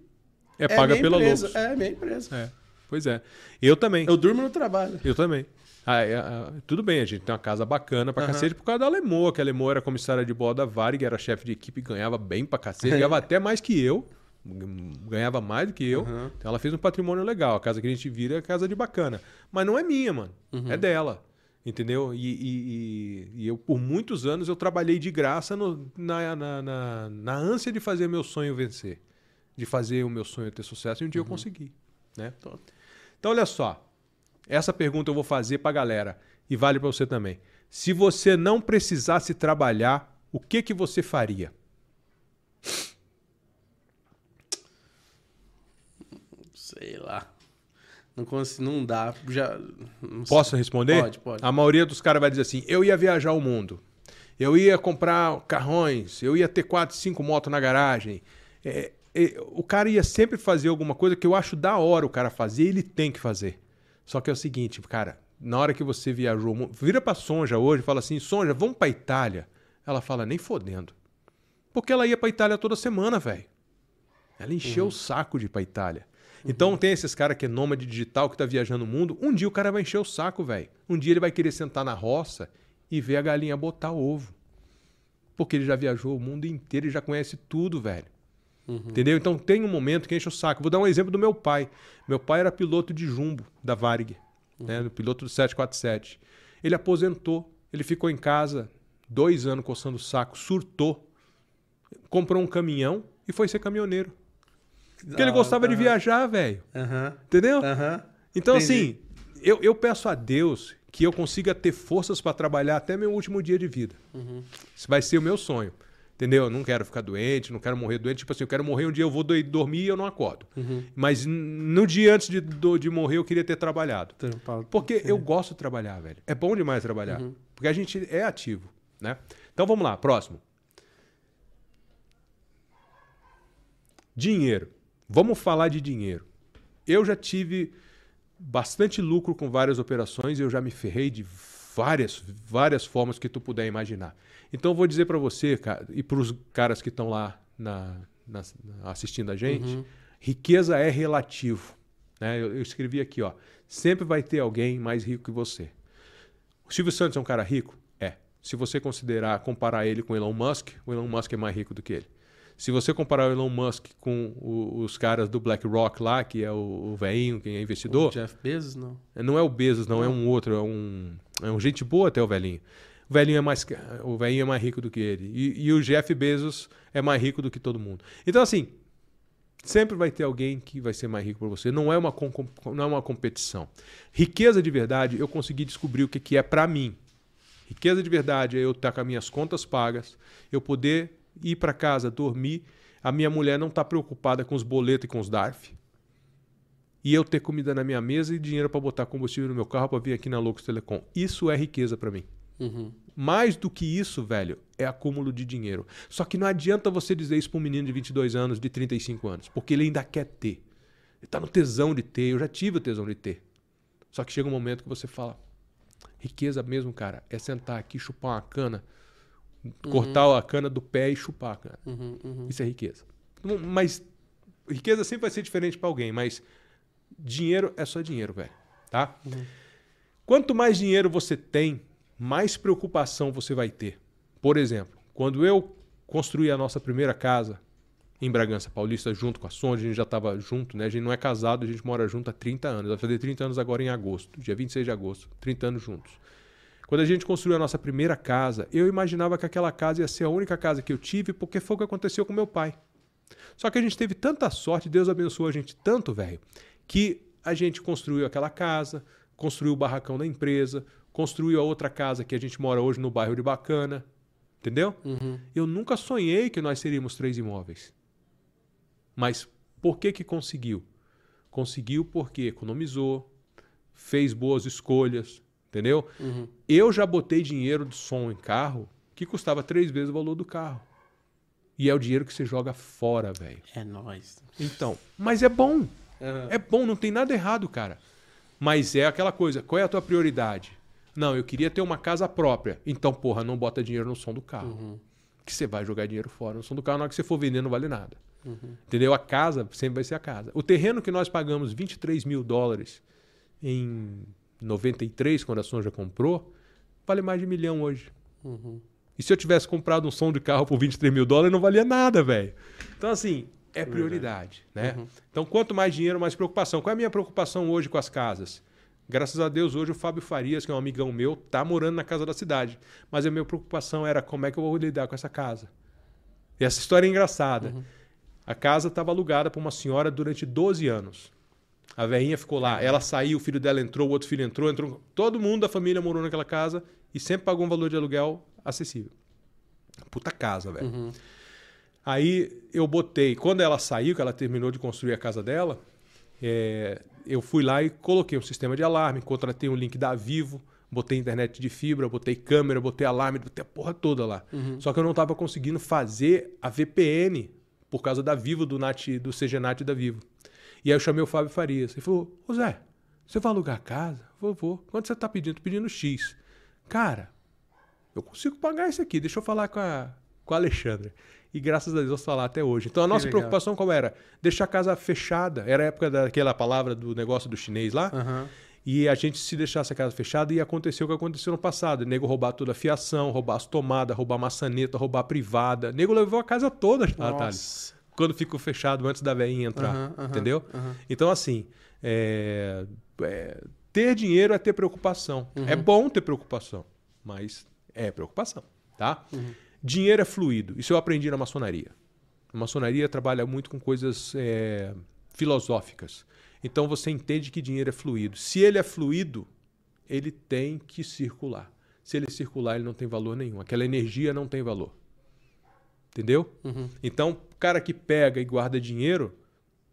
[SPEAKER 2] É paga
[SPEAKER 1] minha
[SPEAKER 2] pela
[SPEAKER 1] empresa.
[SPEAKER 2] Lux.
[SPEAKER 1] É minha empresa.
[SPEAKER 2] É. Pois é. Eu também.
[SPEAKER 1] Eu durmo no trabalho.
[SPEAKER 2] Eu também. Ah, é, ah, tudo bem, a gente tem uma casa bacana pra cacete por causa da Lemoa, que a Lemoa era comissária de bola da Varig, era chefe de equipe, ganhava bem pra cacete, ganhava até mais que eu. Ganhava mais do que eu.
[SPEAKER 1] Uhum.
[SPEAKER 2] Então ela fez um patrimônio legal. A casa que a gente vira é casa de bacana. Mas não é minha, mano. É dela. Entendeu? E, e- e- eu, por muitos anos, eu trabalhei de graça no- na, na, na, na ânsia de fazer meu sonho vencer. De fazer o meu sonho ter sucesso. E um dia eu consegui. Né? Então, olha só. Essa pergunta eu vou fazer pra galera. E vale pra você também. Se você não precisasse trabalhar, o que, que você faria?
[SPEAKER 1] Sei lá. Não consigo, não dá. Já, não sei.
[SPEAKER 2] Posso responder?
[SPEAKER 1] Pode, pode.
[SPEAKER 2] A maioria dos caras vai dizer assim: eu ia viajar o mundo. Eu ia comprar carrões, eu ia ter quatro, cinco motos na garagem. É, é, o cara ia sempre fazer alguma coisa que eu acho da hora o cara fazer, ele tem que fazer. Só que é o seguinte, cara, na hora que você viajou, o mundo- vira pra Sonja hoje e fala assim: Sonja, vamos pra Itália. Ela fala, nem fodendo. Porque ela ia pra Itália toda semana, velho. Ela encheu o saco de ir pra Itália. Então tem esses caras que é nômade digital que tá viajando o mundo. Um dia o cara vai encher o saco, velho. Um dia ele vai querer sentar na roça e ver a galinha botar ovo. Porque ele já viajou o mundo inteiro e já conhece tudo, velho. Entendeu? Então tem um momento que enche o saco. Vou dar um exemplo do meu pai. Meu pai era piloto de jumbo da Varig, né? No piloto do 747. Ele aposentou. Ele ficou em casa dois anos coçando o saco, surtou, comprou um caminhão e foi ser caminhoneiro. Porque ele
[SPEAKER 1] Da
[SPEAKER 2] gostava de
[SPEAKER 1] hora.
[SPEAKER 2] viajar, velho.
[SPEAKER 1] Aham.
[SPEAKER 2] Entendeu?
[SPEAKER 1] Aham.
[SPEAKER 2] Então,
[SPEAKER 1] Entendi.
[SPEAKER 2] assim, eu, eu peço a Deus que eu consiga ter forças para trabalhar até meu último dia de vida. Isso vai ser o meu sonho. Entendeu? Eu não quero ficar doente, não quero morrer doente. Tipo assim, eu quero morrer um dia, eu vou do- dormir e eu não acordo. Mas n- no dia antes de, de morrer, eu queria ter trabalhado. Porque eu gosto de trabalhar, velho. É bom demais trabalhar. Porque a gente é ativo, né? Então vamos lá, próximo. Dinheiro. Vamos falar de dinheiro. Eu já tive bastante lucro com várias operações, eu já me ferrei de várias, várias formas que tu puder imaginar. Então eu vou dizer para você, cara, e para os caras que estão lá na, na- assistindo a gente, riqueza é relativo. Né? Eu, eu escrevi aqui, ó. Sempre vai ter alguém mais rico que você. O Silvio Santos é um cara rico? É. Se você considerar, comparar ele com o Elon Musk, o Elon Musk é mais rico do que ele. Se você comparar o Elon Musk com o- os caras do BlackRock lá, que é o, o velhinho, quem é investidor,
[SPEAKER 1] Jeff Bezos, não.
[SPEAKER 2] não é o Bezos, não, é um outro, é um, é um gente boa até o velhinho. O velhinho é mais, o velhinho é mais rico do que ele. E, e o Jeff Bezos é mais rico do que todo mundo. Então, assim, sempre vai ter alguém que vai ser mais rico por você. Não é uma, não é uma competição. Riqueza de verdade, eu consegui descobrir o que, que é para mim. Riqueza de verdade é eu estar com as minhas contas pagas, eu poder ir para casa, dormir, a minha mulher não estar preocupada com os boletos e com os DARF. E eu ter comida na minha mesa e dinheiro para botar combustível no meu carro para vir aqui na Loucos Telecom. Isso é riqueza para mim.
[SPEAKER 1] Uhum.
[SPEAKER 2] Mais do que isso, velho, é acúmulo de dinheiro. Só que não adianta você dizer isso para um menino de 22 anos, de 35 anos, porque ele ainda quer ter. Ele tá no tesão de ter, eu já tive o tesão de ter. Só que chega um momento que você fala: riqueza mesmo, cara, é sentar aqui, chupar uma cana, cortar a cana do pé e chupar a cana.
[SPEAKER 1] Uhum, uhum.
[SPEAKER 2] Isso é riqueza. Mas riqueza sempre vai ser diferente para alguém, mas dinheiro é só dinheiro, velho, tá? Quanto mais dinheiro você tem, mais preocupação você vai ter. Por exemplo, quando eu construí a nossa primeira casa em Bragança Paulista, junto com a Sonja, a gente já estava junto, né? A gente não é casado, a gente mora junto há 30 anos. Vai fazer 30 anos agora em agosto, dia 26 de agosto. 30 anos juntos. Quando a gente construiu a nossa primeira casa, eu imaginava que aquela casa ia ser a única casa que eu tive, porque foi o que aconteceu com meu pai. Só que a gente teve tanta sorte, Deus abençoou a gente tanto, velho, que a gente construiu aquela casa, construiu o barracão da empresa, construiu a outra casa que a gente mora hoje no bairro de Bacana. Entendeu?
[SPEAKER 1] Uhum.
[SPEAKER 2] Eu nunca sonhei que nós seríamos três imóveis. Mas por que que conseguiu? Conseguiu porque economizou, fez boas escolhas, entendeu?
[SPEAKER 1] Uhum.
[SPEAKER 2] Eu já botei dinheiro de som em carro que custava três vezes o valor do carro. E é o dinheiro que você joga fora, velho.
[SPEAKER 1] É nóis.
[SPEAKER 2] Então, mas é bom.
[SPEAKER 1] Uhum.
[SPEAKER 2] É bom, não tem nada errado, cara. Mas é aquela coisa, qual é a tua prioridade? Não, eu queria ter uma casa própria. Então, porra, não bota dinheiro no som do carro.
[SPEAKER 1] Uhum.
[SPEAKER 2] Que você vai jogar dinheiro fora. No som do carro, na hora que você for vender, não vale nada.
[SPEAKER 1] Uhum.
[SPEAKER 2] Entendeu? A casa sempre vai ser a casa. O terreno que nós pagamos 23 mil dólares em 93, quando a Sonja comprou, vale mais de milhão hoje.
[SPEAKER 1] Uhum.
[SPEAKER 2] E se eu tivesse comprado um som de carro por 23 mil dólares, não valia nada, velho. Então, assim, é prioridade, né?
[SPEAKER 1] Uhum.
[SPEAKER 2] Então, quanto mais dinheiro, mais preocupação. Qual é a minha preocupação hoje com as casas? Graças a Deus, hoje o Fábio Farias, que é um amigão meu, tá morando na casa da cidade. Mas a minha preocupação era como é que eu vou lidar com essa casa. E essa história é engraçada.
[SPEAKER 1] Uhum.
[SPEAKER 2] A casa estava alugada para uma senhora durante 12 anos. A velhinha ficou lá. Ela saiu, o filho dela entrou, o outro filho entrou, entrou. Todo mundo da família morou naquela casa e sempre pagou um valor de aluguel acessível. Puta casa, velho.
[SPEAKER 1] Uhum.
[SPEAKER 2] Aí eu botei, quando ela saiu, que ela terminou de construir a casa dela, é, eu fui lá e coloquei um sistema de alarme, contratei um link da Vivo, botei internet de fibra, botei câmera, botei alarme, botei a porra toda lá. Só que eu não estava conseguindo fazer a VPN por causa da Vivo, do, Nat, do CGNAT da Vivo. E aí eu chamei o Fábio Farias. Ele falou, ô Zé, você vai alugar a casa? Vou. Quanto você está pedindo? Tô pedindo X. Cara, eu consigo pagar isso aqui, deixa eu falar com a, com a Alexandra. E graças a Deus está lá até hoje. Então a nossa preocupação qual era? Deixar a casa fechada. Era a época daquela palavra do negócio do chinês lá.
[SPEAKER 1] Aham.
[SPEAKER 2] E a gente, se deixasse a casa fechada, ia acontecer o que aconteceu no passado. Nego roubar toda a fiação, roubar as tomadas, roubar maçaneta, roubar a privada. Nego levou a casa toda, Natália. Quando ficou fechado antes da velhinha entrar.
[SPEAKER 1] Aham, aham,
[SPEAKER 2] entendeu?
[SPEAKER 1] aham.
[SPEAKER 2] Então, assim, é- é, ter dinheiro é ter preocupação.
[SPEAKER 1] Uhum.
[SPEAKER 2] É bom ter preocupação, mas é preocupação, tá?
[SPEAKER 1] Uhum.
[SPEAKER 2] Dinheiro é fluido. Isso eu aprendi na maçonaria. A maçonaria trabalha muito com coisas é, filosóficas. Então você entende que dinheiro é fluido. Se ele é fluido, ele tem que circular. Se ele circular, ele não tem valor nenhum. Aquela energia não tem valor. Entendeu?
[SPEAKER 1] Uhum.
[SPEAKER 2] Então, o cara que pega e guarda dinheiro,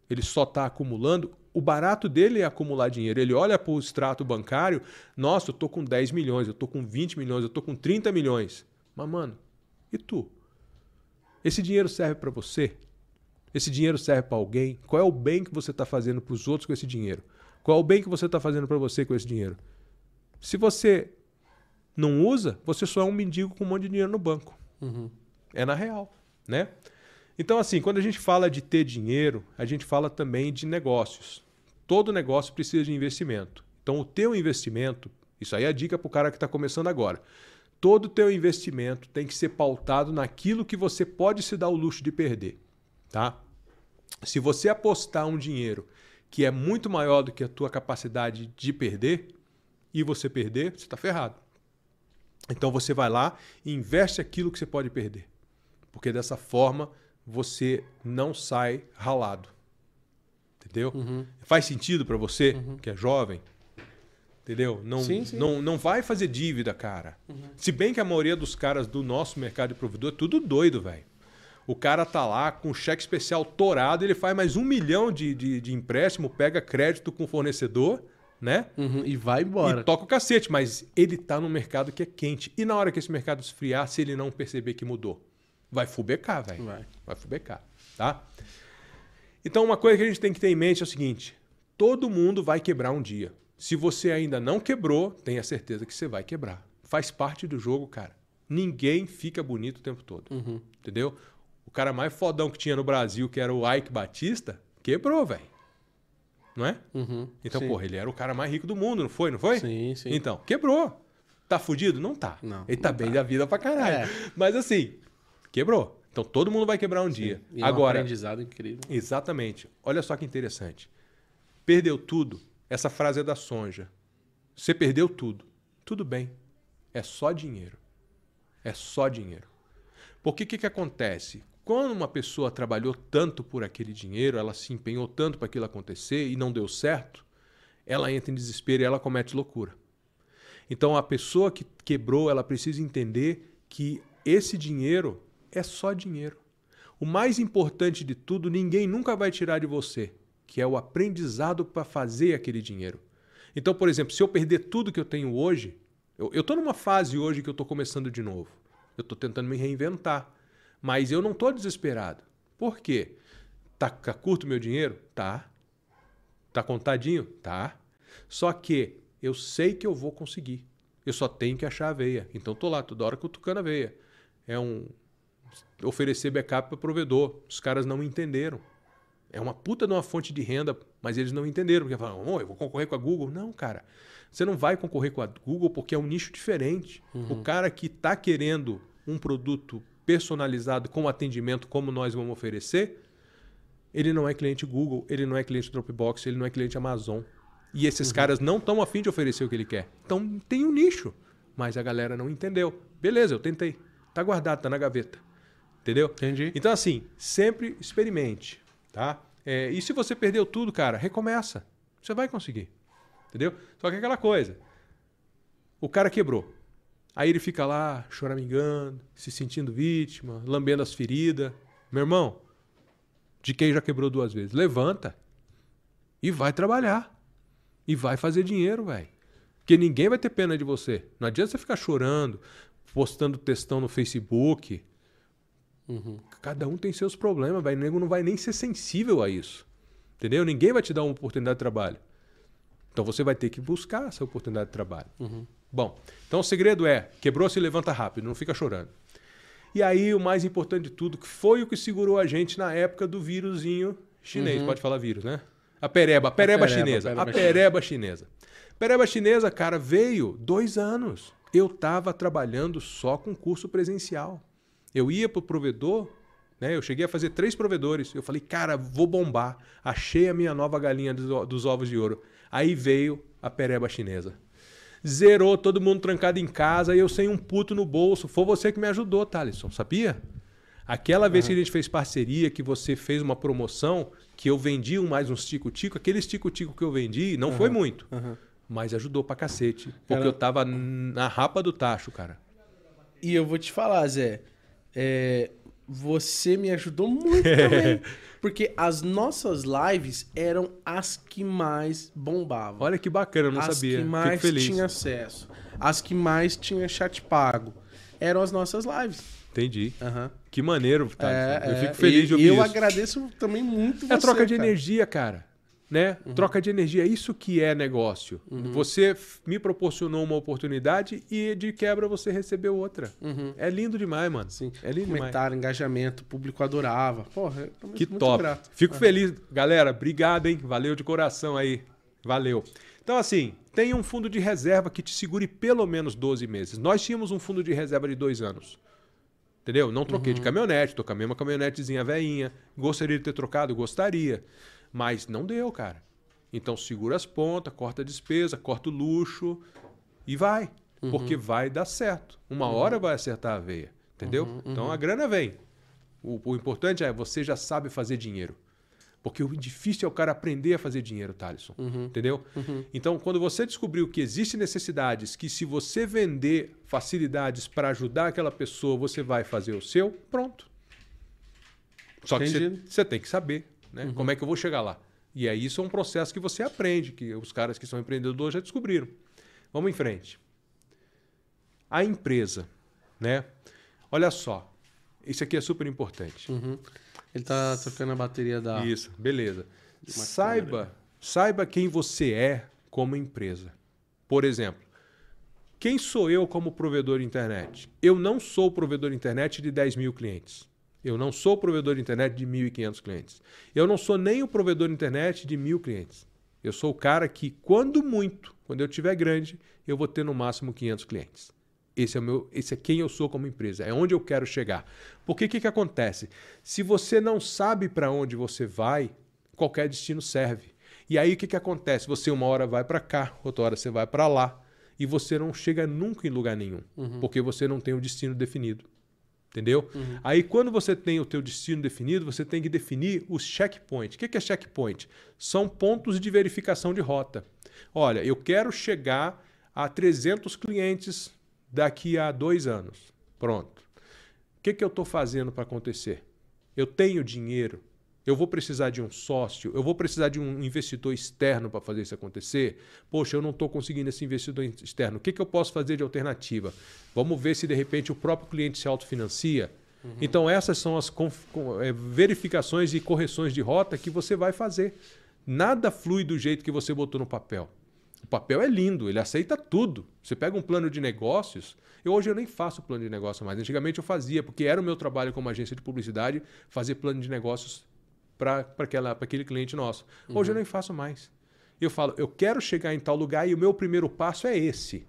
[SPEAKER 2] ele só está acumulando. O barato dele é acumular dinheiro. Ele olha para o extrato bancário, nossa, eu tô com 10 milhões, eu tô com 20 milhões, eu tô com 30 milhões. Mas, mano, e tu? Esse dinheiro serve para você? Esse dinheiro serve para alguém? Qual é o bem que você está fazendo para os outros com esse dinheiro? Qual é o bem que você está fazendo para você com esse dinheiro? Se você não usa, você só é um mendigo com um monte de dinheiro no banco.
[SPEAKER 1] Uhum.
[SPEAKER 2] É na real, né? Então, assim, quando a gente fala de ter dinheiro, a gente fala também de negócios. Todo negócio precisa de investimento. Então, o teu investimento, isso aí é a dica para o cara que está começando agora. Todo o teu investimento tem que ser pautado naquilo que você pode se dar o luxo de perder, tá? Se você apostar um dinheiro que é muito maior do que a tua capacidade de perder, e você perder, você está ferrado. Então você vai lá e investe aquilo que você pode perder. Porque dessa forma você não sai ralado. Entendeu?
[SPEAKER 1] Uhum.
[SPEAKER 2] Faz sentido para você que é jovem? Entendeu? Não,
[SPEAKER 1] Sim, sim.
[SPEAKER 2] Não, não vai fazer dívida, cara. Se bem que a maioria dos caras do nosso mercado de provedor é tudo doido, velho. O cara tá lá com cheque especial torado, ele faz mais um milhão de, de, de empréstimo, pega crédito com o fornecedor, né?
[SPEAKER 1] Uhum. E vai embora.
[SPEAKER 2] E toca o cacete, mas ele tá num mercado que é quente. E na hora que esse mercado esfriar, se ele não perceber que mudou, vai fubecar, velho.
[SPEAKER 1] Vai.
[SPEAKER 2] Vai fubecar, tá? Então, uma coisa que a gente tem que ter em mente é o seguinte: todo mundo vai quebrar um dia. Se você ainda não quebrou, tenha certeza que você vai quebrar. Faz parte do jogo, cara. Ninguém fica bonito o tempo todo.
[SPEAKER 1] Uhum.
[SPEAKER 2] Entendeu? O cara mais fodão que tinha no Brasil, que era o Ike Batista, quebrou, velho. Não é?
[SPEAKER 1] Uhum.
[SPEAKER 2] Então,
[SPEAKER 1] Sim.
[SPEAKER 2] porra, ele era o cara mais rico do mundo, não foi? Não foi?
[SPEAKER 1] Sim, sim.
[SPEAKER 2] Então, quebrou. Tá fudido? Não tá.
[SPEAKER 1] Não,
[SPEAKER 2] ele tá bem
[SPEAKER 1] tá.
[SPEAKER 2] da vida pra caralho.
[SPEAKER 1] É.
[SPEAKER 2] Mas assim, quebrou. Então todo mundo vai quebrar um dia.
[SPEAKER 1] E é um
[SPEAKER 2] Agora,
[SPEAKER 1] aprendizado incrível.
[SPEAKER 2] exatamente. Olha só que interessante. Perdeu tudo. Essa frase é da Sonja. Você perdeu tudo. Tudo bem. É só dinheiro. É só dinheiro. Porque o que, que acontece? Quando uma pessoa trabalhou tanto por aquele dinheiro, ela se empenhou tanto para aquilo acontecer e não deu certo, ela entra em desespero e ela comete loucura. Então a pessoa que quebrou, ela precisa entender que esse dinheiro é só dinheiro. O mais importante de tudo, ninguém nunca vai tirar de você, que é o aprendizado para fazer aquele dinheiro. Então, por exemplo, se eu perder tudo que eu tenho hoje, eu estou numa fase hoje que eu estou começando de novo. Eu estou tentando me reinventar. Mas eu não estou desesperado. Por quê? Tá, tá curto meu dinheiro? Tá. Tá contadinho? Tá. Só que eu sei que eu vou conseguir. Eu só tenho que achar a veia. Então tô lá toda hora cutucando a veia. É um oferecer backup para provedor. Os caras não entenderam. É uma puta de uma fonte de renda, mas eles não entenderam, porque falaram, oh, eu vou concorrer com a Google. Não, cara. Você não vai concorrer com a Google porque é um nicho diferente. Uhum. O cara que está querendo um produto personalizado com atendimento como nós vamos oferecer, ele não é cliente Google, ele não é cliente Dropbox, ele não é cliente Amazon. E esses uhum. caras não estão afim de oferecer o que ele quer. Então tem um nicho, mas a galera não entendeu. Beleza, eu tentei. Tá guardado, tá na gaveta. Entendeu?
[SPEAKER 1] Entendi.
[SPEAKER 2] Então, assim, sempre experimente, tá? É, e se você perdeu tudo, cara, recomeça. Você vai conseguir. Entendeu? Só que é aquela coisa. O cara quebrou. Aí ele fica lá choramingando, se sentindo vítima, lambendo as feridas. Meu irmão, de quem já quebrou duas vezes, levanta e vai trabalhar. E vai fazer dinheiro, velho. Porque ninguém vai ter pena de você. Não adianta você ficar chorando, postando textão no Facebook. Uhum. Cada um tem seus problemas, velho. O nego não vai nem ser sensível a isso. Entendeu? Ninguém vai te dar uma oportunidade de trabalho. Então você vai ter que buscar essa oportunidade de trabalho. Uhum. Bom, então o segredo é: quebrou, se levanta rápido, não fica chorando. E aí o mais importante de tudo, que foi o que segurou a gente na época do vírusinho chinês. Uhum. Pode falar vírus, né? A pereba, a pereba, a pereba chinesa. A pereba, a pereba chinesa. Pereba chinesa, cara, veio dois anos. Eu estava trabalhando só com curso presencial. Eu ia para o provedor, né? Eu cheguei a fazer três provedores. Eu falei, cara, vou bombar. Achei a minha nova galinha dos, dos ovos de ouro. Aí veio a pereba chinesa. Zerou todo mundo trancado em casa e eu sem um puto no bolso. Foi você que me ajudou, Thalisson, sabia? Aquela vez uhum. que a gente fez parceria, que você fez uma promoção, que eu vendi mais uns tico-tico, aquele tico-tico que eu vendi não uhum. foi muito, uhum. mas ajudou pra cacete. Porque eu tava na rapa do tacho, cara.
[SPEAKER 1] E eu vou te falar, Zé, é, você me ajudou muito também. Porque as nossas lives eram as que mais bombavam.
[SPEAKER 2] Olha que bacana, eu não
[SPEAKER 1] as
[SPEAKER 2] sabia.
[SPEAKER 1] As que mais tinha acesso. As que mais tinha chat pago. Eram as nossas lives.
[SPEAKER 2] Entendi. Uhum. Que maneiro, tá? É, eu fico feliz de ouvir
[SPEAKER 1] eu
[SPEAKER 2] isso.
[SPEAKER 1] Eu agradeço também muito
[SPEAKER 2] É você, troca de cara. energia, cara né? Uhum. Troca de energia, isso que é negócio. Uhum. Você me proporcionou uma oportunidade e de quebra você recebeu outra. Uhum. É lindo demais, mano.
[SPEAKER 1] Sim.
[SPEAKER 2] É lindo
[SPEAKER 1] Comentário, demais. engajamento, o público adorava. Porra,
[SPEAKER 2] que top. Grato. Fico feliz, galera. Obrigado, hein? Valeu de coração aí. Valeu. Então, assim, tem um fundo de reserva que te segure pelo menos 12 meses. Nós tínhamos um fundo de reserva de dois anos. Entendeu? Não troquei de uhum. caminhonete, tô com a mesma caminhonetezinha veinha. Gostaria de ter trocado? Gostaria. Mas não deu, cara. Então segura as pontas, corta a despesa, corta o luxo e vai. Uhum. Porque vai dar certo. Uma uhum. hora vai acertar a veia. Entendeu? Uhum, então uhum. a grana vem. O, o, importante é você já sabe fazer dinheiro. Porque o difícil é o cara aprender a fazer dinheiro, Thaleson. Uhum. Entendeu? Uhum. Então, quando você descobriu que existem necessidades, que se você vender facilidades para ajudar aquela pessoa, você vai fazer o seu, pronto. Só Entendi. que você tem que saber né? Uhum. Como é que eu vou chegar lá? E aí isso é um processo que você aprende, que os caras que são empreendedores já descobriram. Vamos em frente. A empresa, né? Olha só, isso aqui é super importante.
[SPEAKER 1] Uhum. Ele está trocando a bateria da.
[SPEAKER 2] Isso, beleza. Saiba, saiba quem você é como empresa. Por exemplo, quem sou eu como provedor de internet? Eu não sou provedor de internet de 10 mil clientes. Eu não sou provedor de internet de 1.500 clientes. Eu não sou nem o provedor de internet de mil clientes. Eu sou o cara que, quando muito, quando eu tiver grande, eu vou ter no máximo 500 clientes. Esse é, o meu, esse é quem eu sou como empresa, é onde eu quero chegar. Porque o que, que acontece? Se você não sabe para onde você vai, qualquer destino serve. E aí o que, que acontece? Você uma hora vai para cá, outra hora você vai para lá, e você não chega nunca em lugar nenhum, uhum. porque você não tem o um destino definido. Entendeu? Uhum. Aí, quando você tem o teu destino definido, você tem que definir os checkpoints. O que é checkpoint? São pontos de verificação de rota. Olha, eu quero chegar a 300 clientes daqui a dois anos. Pronto. O que, que eu estou fazendo para acontecer? Eu tenho dinheiro eu vou precisar de um sócio, eu vou precisar de um investidor externo para fazer isso acontecer. Poxa, eu não estou conseguindo esse investidor externo. O que, que eu posso fazer de alternativa? Vamos ver se de repente o próprio cliente se autofinancia. Uhum. Então, essas são as é, verificações e correções de rota que você vai fazer. Nada flui do jeito que você botou no papel. O papel é lindo, ele aceita tudo. Você pega um plano de negócios. Eu hoje eu nem faço plano de negócio mais. Antigamente eu fazia, porque era o meu trabalho como agência de publicidade fazer plano de negócios para aquele cliente nosso. Hoje eu nem faço mais. Eu falo, eu quero chegar em tal lugar e o meu primeiro passo é esse.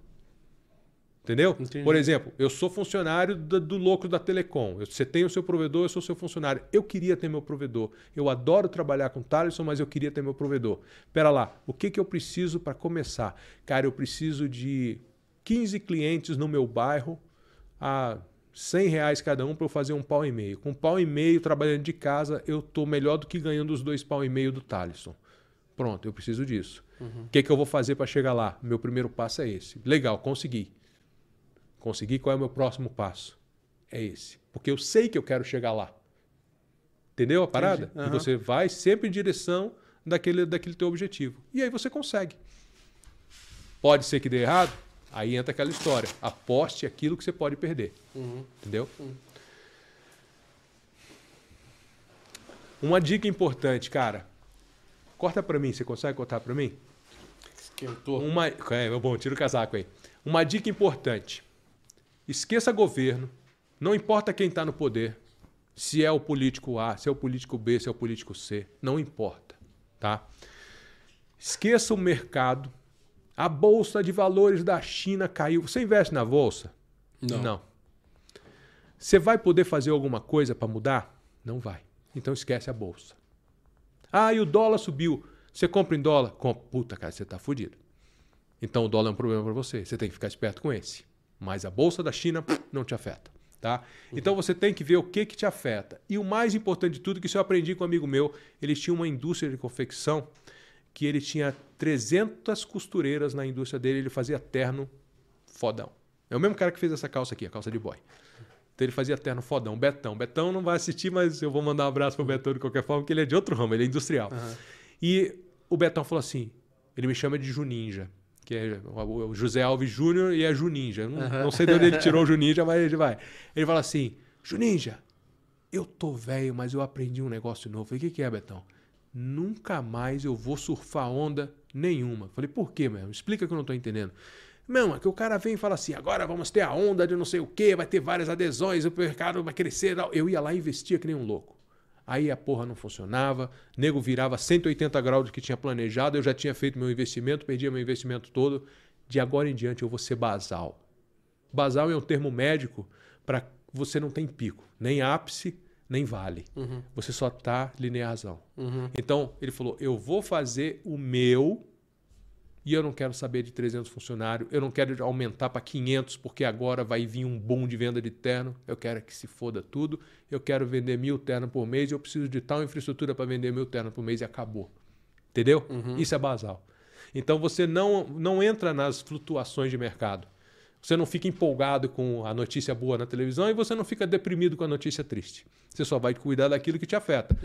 [SPEAKER 2] Entendeu?
[SPEAKER 1] Entendi.
[SPEAKER 2] Por exemplo, eu sou funcionário do, do louco da Telecom. Você tem o seu provedor, eu sou seu funcionário. Eu queria ter meu provedor. Eu adoro trabalhar com Thaleson, mas eu queria ter meu provedor. Pera lá, o que, que eu preciso para começar? Cara, eu preciso de 15 clientes no meu bairro a 100 reais cada um para eu fazer um pau e meio. Com um pau e meio, trabalhando de casa, eu tô melhor do que ganhando os dois pau e meio do Thaleson. Pronto, eu preciso disso. O que, que eu vou fazer para chegar lá? Meu primeiro passo é esse. Legal, consegui. Consegui, qual é o meu próximo passo? É esse. Porque eu sei que eu quero chegar lá. Entendeu a parada?
[SPEAKER 1] Entendi.
[SPEAKER 2] E você vai sempre em direção daquele, daquele teu objetivo. E aí você consegue. Pode ser que dê errado? Aí entra aquela história. Aposte aquilo que você pode perder.
[SPEAKER 1] Uhum.
[SPEAKER 2] Entendeu? Uma dica importante, cara. Corta pra mim, você consegue cortar pra mim?
[SPEAKER 1] Esquentou.
[SPEAKER 2] Uma, é, bom, tira o casaco aí. Uma dica importante. Esqueça governo. Não importa quem está no poder. Se é o político A, se é o político B, se é o político C. Não importa. Tá? Esqueça o mercado. A bolsa de valores da China caiu. Você investe na bolsa?
[SPEAKER 1] Não.
[SPEAKER 2] Você vai poder fazer alguma coisa para mudar? Não vai. Então esquece a bolsa. Ah, e o dólar subiu. Você compra em dólar? Compra. Puta, cara, você tá fudido. Então o dólar é um problema para você. Você tem que ficar esperto com esse. Mas a bolsa da China não te afeta. Tá? Então você tem que ver o que, que te afeta. E o mais importante de tudo, que isso eu aprendi com um amigo meu, ele tinha uma indústria de confecção que ele tinha 300 costureiras na indústria dele, ele fazia terno fodão. É o mesmo cara que fez essa calça aqui, a calça de boy. Então ele fazia terno fodão, Betão. Betão não vai assistir, mas eu vou mandar um abraço pro Betão de qualquer forma, porque ele é de outro ramo, ele é industrial. E o Betão falou assim: ele me chama de Juninja, que é o José Alves Júnior e é Juninja. Não, não sei de onde ele tirou o Juninja, mas ele vai. Ele fala assim: Juninja, eu tô velho, mas eu aprendi um negócio novo. Falei, o que, que é, Betão? Nunca mais eu vou surfar onda nenhuma. Falei, por quê, meu? Explica que eu não tô entendendo. Não, é que o cara vem e fala assim: agora vamos ter a onda de não sei o quê, vai ter várias adesões, o mercado vai crescer. Eu ia lá e investia que nem um louco. Aí a porra não funcionava, nego virava 180 graus do que tinha planejado, eu já tinha feito meu investimento, perdia meu investimento todo. De agora em diante eu vou ser basal. Basal é um termo médico para você não tem pico, nem ápice, nem vale. Você só tá linearzão. Então, ele falou: "Eu vou fazer o meu e eu não quero saber de 300 funcionários, eu não quero aumentar para 500 porque agora vai vir um boom de venda de terno. Eu quero que se foda tudo. Eu quero vender mil ternos por mês eu preciso de tal infraestrutura para vender mil ternos por mês e acabou. Entendeu? Isso é basal. Então você não, não entra nas flutuações de mercado. Você não fica empolgado com a notícia boa na televisão e você não fica deprimido com a notícia triste. Você só vai cuidar daquilo que te afeta.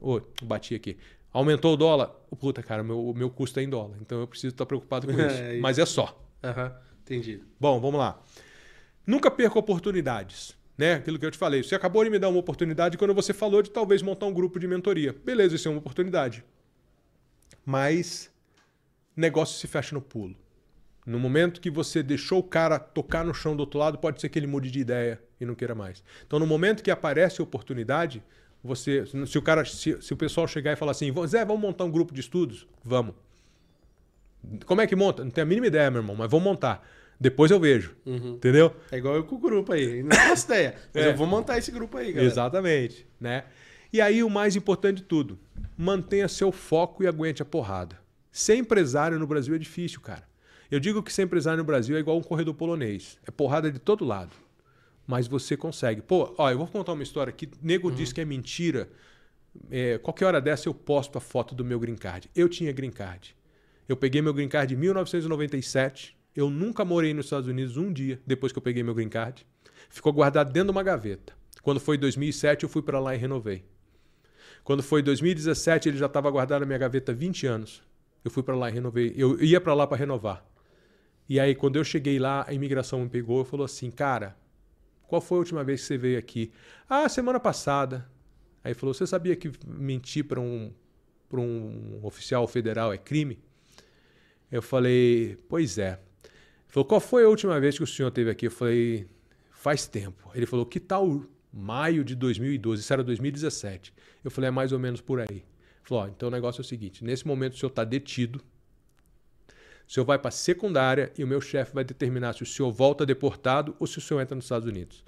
[SPEAKER 2] Ô, bati aqui. Aumentou o dólar? Oh, puta, cara, o meu, meu custo é em dólar. Então eu preciso estar preocupado com isso.
[SPEAKER 1] É isso.
[SPEAKER 2] Mas é só.
[SPEAKER 1] Aham, entendi.
[SPEAKER 2] Bom, vamos lá. Nunca perca oportunidades. Né? Aquilo que eu te falei. Você acabou de me dar uma oportunidade quando você falou de talvez montar um grupo de mentoria. Beleza, isso é uma oportunidade. Mas negócio se fecha no pulo. No momento que você deixou o cara tocar no chão do outro lado, pode ser que ele mude de ideia e não queira mais. Então, no momento que aparece a oportunidade, você, se o cara, se, se o pessoal chegar e falar assim, Zé, vamos montar um grupo de estudos, vamos. Como é que monta? Não tenho a mínima ideia, meu irmão, mas vamos montar. Depois eu vejo, entendeu?
[SPEAKER 1] É igual eu com o grupo aí. Não faço ideia. Mas
[SPEAKER 2] É.
[SPEAKER 1] eu vou montar esse grupo aí, galera.
[SPEAKER 2] Exatamente, né? E aí o mais importante de tudo, mantenha seu foco e aguente a porrada. Ser empresário no Brasil é difícil, cara. Eu digo que ser empresário no Brasil é igual um corredor polonês. É porrada de todo lado. Mas você consegue. Pô, ó, eu vou contar uma história que nego diz que é mentira. É, qualquer hora dessa eu posto a foto do meu green card. Eu tinha green card. Eu peguei meu green card em 1997. Eu nunca morei nos Estados Unidos um dia depois que eu peguei meu green card. Ficou guardado dentro de uma gaveta. Quando foi 2007, eu fui para lá e renovei. Quando foi 2017, ele já estava guardado na minha gaveta há 20 anos. Eu fui para lá e renovei. Eu ia para lá para renovar. E aí, quando eu cheguei lá, a imigração me pegou e falou assim: Cara, qual foi a última vez que você veio aqui? Ah, semana passada. Aí falou: Você sabia que mentir para um, um oficial federal é crime? Eu falei: Pois é. Ele falou: Qual foi a última vez que o senhor esteve aqui? Eu falei: Faz tempo. Ele falou: Que tal maio de 2012, isso era 2017. Eu falei, é mais ou menos por aí. Ele falou, ó, então o negócio é o seguinte, nesse momento o senhor está detido, o senhor vai para secundária e o meu chefe vai determinar se o senhor volta deportado ou se o senhor entra nos Estados Unidos.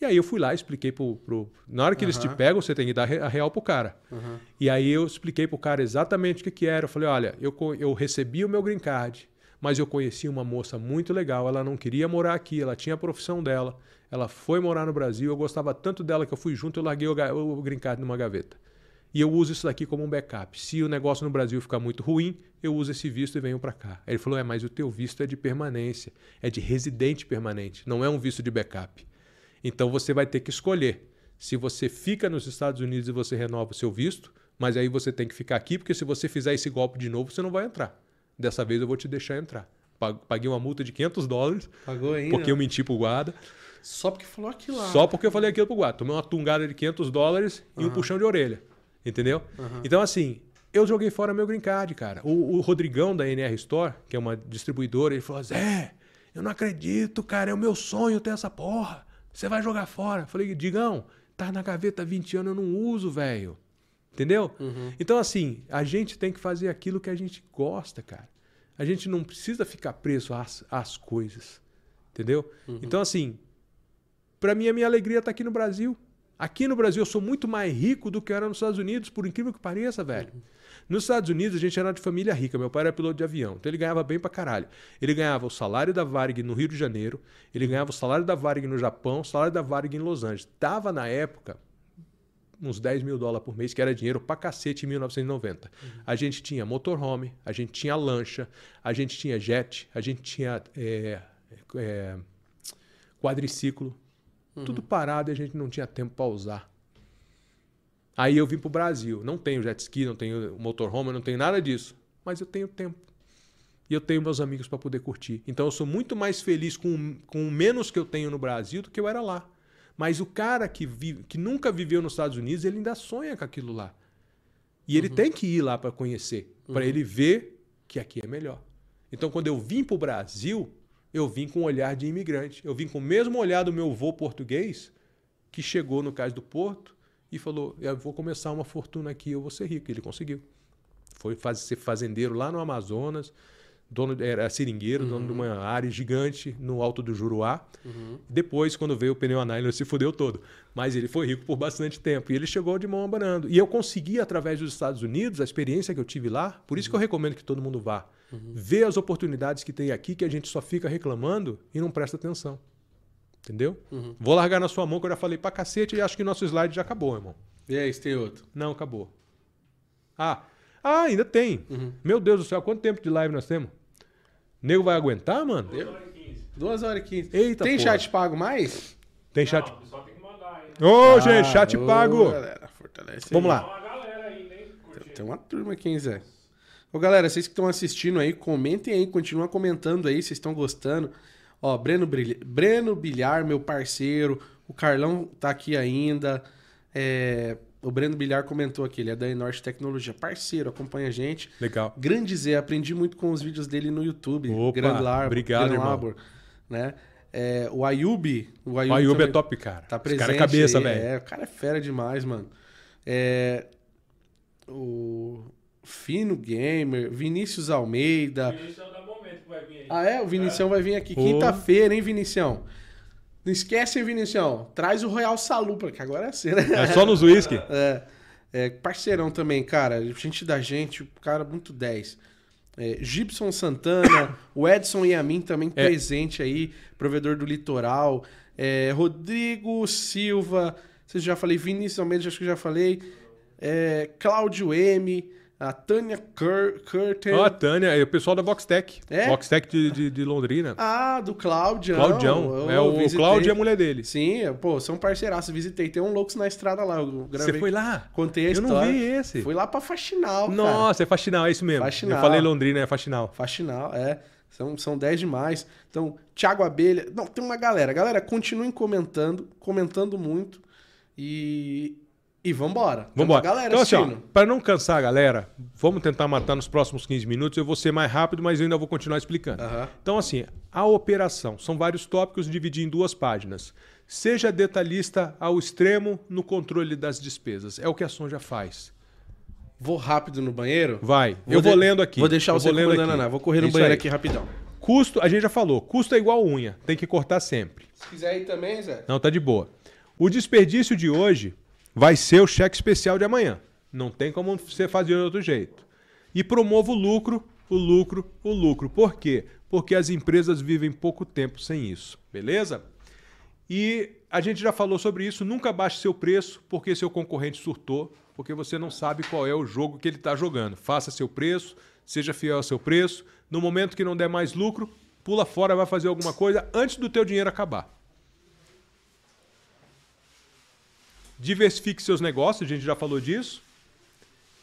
[SPEAKER 2] E aí eu fui lá e expliquei pro, pro... Na hora que eles te pegam, você tem que dar a real pro cara.
[SPEAKER 1] Uhum.
[SPEAKER 2] E aí eu expliquei pro cara exatamente o que, que era. Eu falei, olha, eu, eu recebi o meu green card, mas eu conheci uma moça muito legal. Ela não queria morar aqui, ela tinha a profissão dela. Ela foi morar no Brasil, eu gostava tanto dela que eu fui junto, eu larguei o, o green card numa gaveta. E eu uso isso daqui como um backup. Se o negócio no Brasil ficar muito ruim, eu uso esse visto e venho para cá. Aí ele falou: é, mas o teu visto é de permanência, é de residente permanente, não é um visto de backup. Então você vai ter que escolher se você fica nos Estados Unidos e você renova o seu visto, mas aí você tem que ficar aqui, porque se você fizer esse golpe de novo, você não vai entrar. Dessa vez eu vou te deixar entrar. Pa- Paguei uma multa de 500 dólares,
[SPEAKER 1] Pagou ainda?
[SPEAKER 2] porque eu menti pro guarda,
[SPEAKER 1] Só porque falou aquilo lá.
[SPEAKER 2] só porque eu falei aquilo pro guarda. Tomei uma tungada de 500 dólares e um puxão de orelha. Entendeu? Então, assim, eu joguei fora meu green card, cara. O, o Rodrigão da NR Store, que é uma distribuidora, ele falou: Zé, eu não acredito, cara. É o meu sonho ter essa porra. Você vai jogar fora. Eu falei: Digão, tá na gaveta há 20 anos, eu não uso, velho. Entendeu? Então, assim, a gente tem que fazer aquilo que a gente gosta, cara. A gente não precisa ficar preso às, às coisas. Entendeu? Então, assim, Pra mim, a minha alegria tá aqui no Brasil. Aqui no Brasil eu sou muito mais rico do que eu era nos Estados Unidos, por incrível que pareça, velho. Nos Estados Unidos a gente era de família rica. Meu pai era piloto de avião, então ele ganhava bem pra caralho. Ele ganhava o salário da Varig no Rio de Janeiro, ele ganhava o salário da Varig no Japão, o salário da Varig em Los Angeles. Tava na época uns 10 mil dólares por mês, que era dinheiro pra cacete em 1990. A gente tinha motorhome, a gente tinha lancha, a gente tinha jet, a gente tinha é, é, quadriciclo, tudo parado e a gente não tinha tempo para usar. Aí eu vim pro Brasil. Não tenho jet ski, não tenho motorhome, não tenho nada disso. Mas eu tenho tempo. E eu tenho meus amigos para poder curtir. Então eu sou muito mais feliz com, com o menos que eu tenho no Brasil do que eu era lá. Mas o cara que, vive, que nunca viveu nos Estados Unidos, ele ainda sonha com aquilo lá. E ele tem que ir lá para conhecer, para ele ver que aqui é melhor. Então, quando eu vim para o Brasil, eu vim com um olhar de imigrante. Eu vim com o mesmo olhar do meu avô português, que chegou no cais do Porto e falou: Eu vou começar uma fortuna aqui, eu vou ser rico. Ele conseguiu. Foi faz- ser fazendeiro lá no Amazonas, dono era seringueiro, dono de uma área gigante no alto do Juruá. Depois, quando veio o pneu a nylon, ele se fudeu todo. Mas ele foi rico por bastante tempo. E ele chegou de mão abanando. E eu consegui, através dos Estados Unidos, a experiência que eu tive lá, por isso que eu recomendo que todo mundo vá. Ver as oportunidades que tem aqui, que a gente só fica reclamando e não presta atenção. Entendeu? Vou largar na sua mão, que eu já falei pra cacete e acho que nosso slide já acabou, irmão.
[SPEAKER 1] E aí, se tem outro?
[SPEAKER 2] Não, acabou. Ah, ah ainda tem. Meu Deus do céu, quanto tempo de live nós temos? Nego vai aguentar, mano?
[SPEAKER 1] Duas horas e quinze.
[SPEAKER 2] Eita,
[SPEAKER 1] Tem
[SPEAKER 2] porra.
[SPEAKER 1] chat pago mais?
[SPEAKER 2] Tem chat.
[SPEAKER 3] Não, o pessoal tem que mandar, hein?
[SPEAKER 2] Ô,
[SPEAKER 1] Ah,
[SPEAKER 2] gente, chat
[SPEAKER 1] ô,
[SPEAKER 2] pago.
[SPEAKER 1] Galera, fortalece
[SPEAKER 2] Vamos
[SPEAKER 1] aí.
[SPEAKER 2] lá.
[SPEAKER 3] Tem uma galera ainda, hein?
[SPEAKER 1] Tem uma turma aqui, hein, Zé? Ô, galera, vocês que estão assistindo aí, comentem aí, continuam comentando aí, vocês estão gostando. Ó, Breno, Brilha- Breno Bilhar, meu parceiro. O Carlão tá aqui ainda. É, O Breno Bilhar comentou aqui, ele é da Enorte Tecnologia. Parceiro, acompanha a gente.
[SPEAKER 2] Legal.
[SPEAKER 1] Grande Zé, aprendi muito com os vídeos dele no YouTube.
[SPEAKER 2] Opa,
[SPEAKER 1] Grande Lar,
[SPEAKER 2] obrigado, irmão.
[SPEAKER 1] Labor, né? É, o Ayub. O Ayub,
[SPEAKER 2] O Ayub é top, cara.
[SPEAKER 1] Tá
[SPEAKER 2] Esse
[SPEAKER 1] presente.
[SPEAKER 2] cara é cabeça, velho.
[SPEAKER 1] É, o cara é fera demais, mano. É, o Fino Gamer, Vinícius Almeida.
[SPEAKER 3] Vinícius dá momento que vai vir aí.
[SPEAKER 1] Ah, é? O Vinicião vai vir aqui quinta-feira, hein, Vinicião? Não esquece, hein, Vinicião? Traz o Royal Salu, porque agora é assim, né?
[SPEAKER 2] É só nos whisky.
[SPEAKER 1] É, é, parceirão também, cara. Gente da gente, o cara muito 10. É, Gibson Santana, o Edson e a mim também
[SPEAKER 2] É.
[SPEAKER 1] presente aí, provedor do litoral. É, Rodrigo Silva, vocês já falei, Vinícius Almeida, acho que eu já falei. É, Cláudio M, a Tânia Cur Curtin.
[SPEAKER 2] Ó, a Tânia, é o pessoal da Voxtec.
[SPEAKER 1] É?
[SPEAKER 2] Voxtec de, de, de Londrina.
[SPEAKER 1] Ah, do Claudião.
[SPEAKER 2] Claudião.
[SPEAKER 1] Eu
[SPEAKER 2] É o
[SPEAKER 1] visitei.
[SPEAKER 2] Cláudio e a mulher dele.
[SPEAKER 1] Sim, pô, são parceiraços. Visitei. Tem um Loucos na estrada lá. Eu gravei.
[SPEAKER 2] Você foi lá?
[SPEAKER 1] Contei a
[SPEAKER 2] Eu
[SPEAKER 1] história.
[SPEAKER 2] não vi esse.
[SPEAKER 1] Fui lá pra Faxinal, cara.
[SPEAKER 2] Nossa, é faxinal, é isso mesmo.
[SPEAKER 1] Faxinal.
[SPEAKER 2] Eu falei Londrina, é faxinal.
[SPEAKER 1] Faxinal, é. São, são 10 demais. Então, Thiago Abelha. Não, tem uma galera. Galera, continuem comentando, comentando muito. E. E vambora.
[SPEAKER 2] Embora.
[SPEAKER 1] galera
[SPEAKER 2] Então, assim, para não cansar a galera, vamos tentar matar nos próximos 15 minutos. Eu vou ser mais rápido, mas eu ainda vou continuar explicando.
[SPEAKER 1] Aham.
[SPEAKER 2] Então, assim, a operação são vários tópicos divididos em duas páginas. Seja detalhista ao extremo no controle das despesas. É o que a Sonja faz.
[SPEAKER 1] Vou rápido no banheiro?
[SPEAKER 2] Vai. eu vou
[SPEAKER 1] de-
[SPEAKER 2] lendo aqui.
[SPEAKER 1] Vou deixar
[SPEAKER 2] Eu
[SPEAKER 1] você
[SPEAKER 2] vou lendo aqui.
[SPEAKER 1] Vou correr no
[SPEAKER 2] Isso
[SPEAKER 1] banheiro
[SPEAKER 2] aí.
[SPEAKER 1] aqui rapidão.
[SPEAKER 2] Custo, a gente já falou, custo é igual unha, tem que cortar sempre.
[SPEAKER 1] Se quiser ir também, Zé.
[SPEAKER 2] Não, tá de boa. O desperdício de hoje vai ser o cheque especial de amanhã. Não tem como você fazer de outro jeito. E promova o lucro, o lucro, o lucro. Por quê? Porque as empresas vivem pouco tempo sem isso, beleza? E a gente já falou sobre isso. Nunca baixe seu preço porque seu concorrente surtou, porque você não sabe qual é o jogo que ele está jogando. Faça seu preço, seja fiel ao seu preço. No momento que não der mais lucro, pula fora, vai fazer alguma coisa antes do teu dinheiro acabar. Diversifique seus negócios, a gente já falou disso.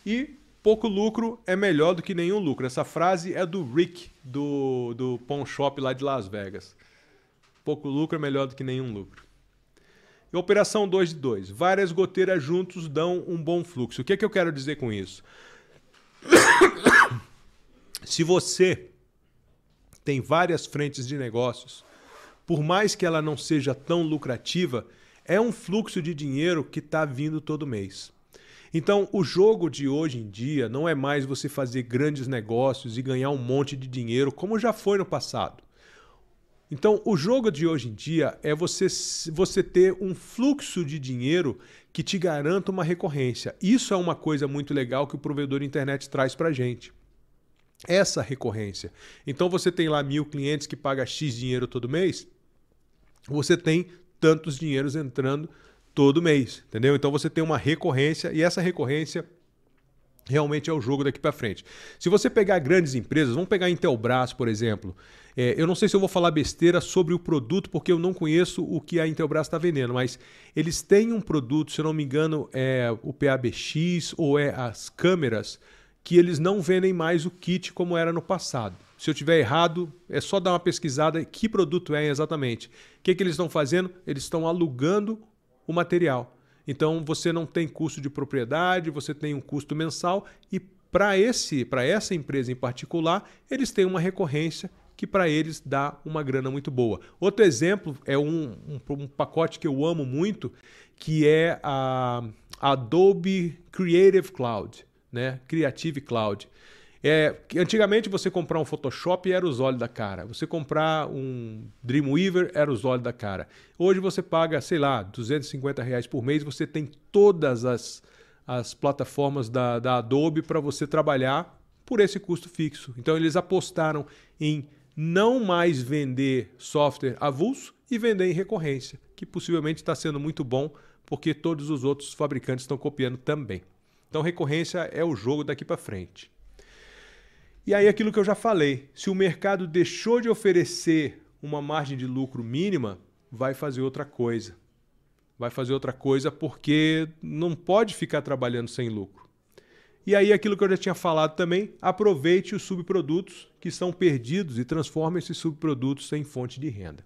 [SPEAKER 2] E pouco lucro é melhor do que nenhum lucro. Essa frase é do Rick, do, do Pawn Shop lá de Las Vegas. Pouco lucro é melhor do que nenhum lucro. E operação 2 de 2. Várias goteiras juntos dão um bom fluxo. O que, é que eu quero dizer com isso? Se você tem várias frentes de negócios, por mais que ela não seja tão lucrativa, é um fluxo de dinheiro que está vindo todo mês. Então, o jogo de hoje em dia não é mais você fazer grandes negócios e ganhar um monte de dinheiro, como já foi no passado. Então, o jogo de hoje em dia é você, você ter um fluxo de dinheiro que te garanta uma recorrência. Isso é uma coisa muito legal que o provedor de internet traz para a gente. Essa recorrência. Então, você tem lá mil clientes que paga X dinheiro todo mês, você tem tantos dinheiros entrando todo mês, entendeu? Então, você tem uma recorrência e essa recorrência realmente é o jogo daqui para frente. Se você pegar grandes empresas, vamos pegar a Intelbras, por exemplo. É, eu não sei se eu vou falar besteira sobre o produto, porque eu não conheço o que a Intelbras está vendendo, mas eles têm um produto, se eu não me engano, é o PABX ou é as câmeras, que eles não vendem mais o kit como era no passado. Se eu tiver errado, é só dar uma pesquisada que produto é exatamente. O que, que eles estão fazendo? Eles estão alugando o material. Então você não tem custo de propriedade, você tem um custo mensal e para esse, para essa empresa em particular, eles têm uma recorrência que para eles dá uma grana muito boa. Outro exemplo é um, um, um, pacote que eu amo muito, que é a Adobe Creative Cloud, né? Creative Cloud. É, antigamente você comprar um Photoshop era os olhos da cara. Você comprar um Dreamweaver era os olhos da cara. Hoje você paga, sei lá, 250 reais por mês. Você tem todas as, as plataformas da, da Adobe para você trabalhar por esse custo fixo. Então eles apostaram em não mais vender software avulso e vender em recorrência, que possivelmente está sendo muito bom porque todos os outros fabricantes estão copiando também. Então recorrência é o jogo daqui para frente. E aí aquilo que eu já falei, se o mercado deixou de oferecer uma margem de lucro mínima, vai fazer outra coisa. Vai fazer outra coisa porque não pode ficar trabalhando sem lucro. E aí aquilo que eu já tinha falado também, aproveite os subprodutos que são perdidos e transforme esses subprodutos em fonte de renda.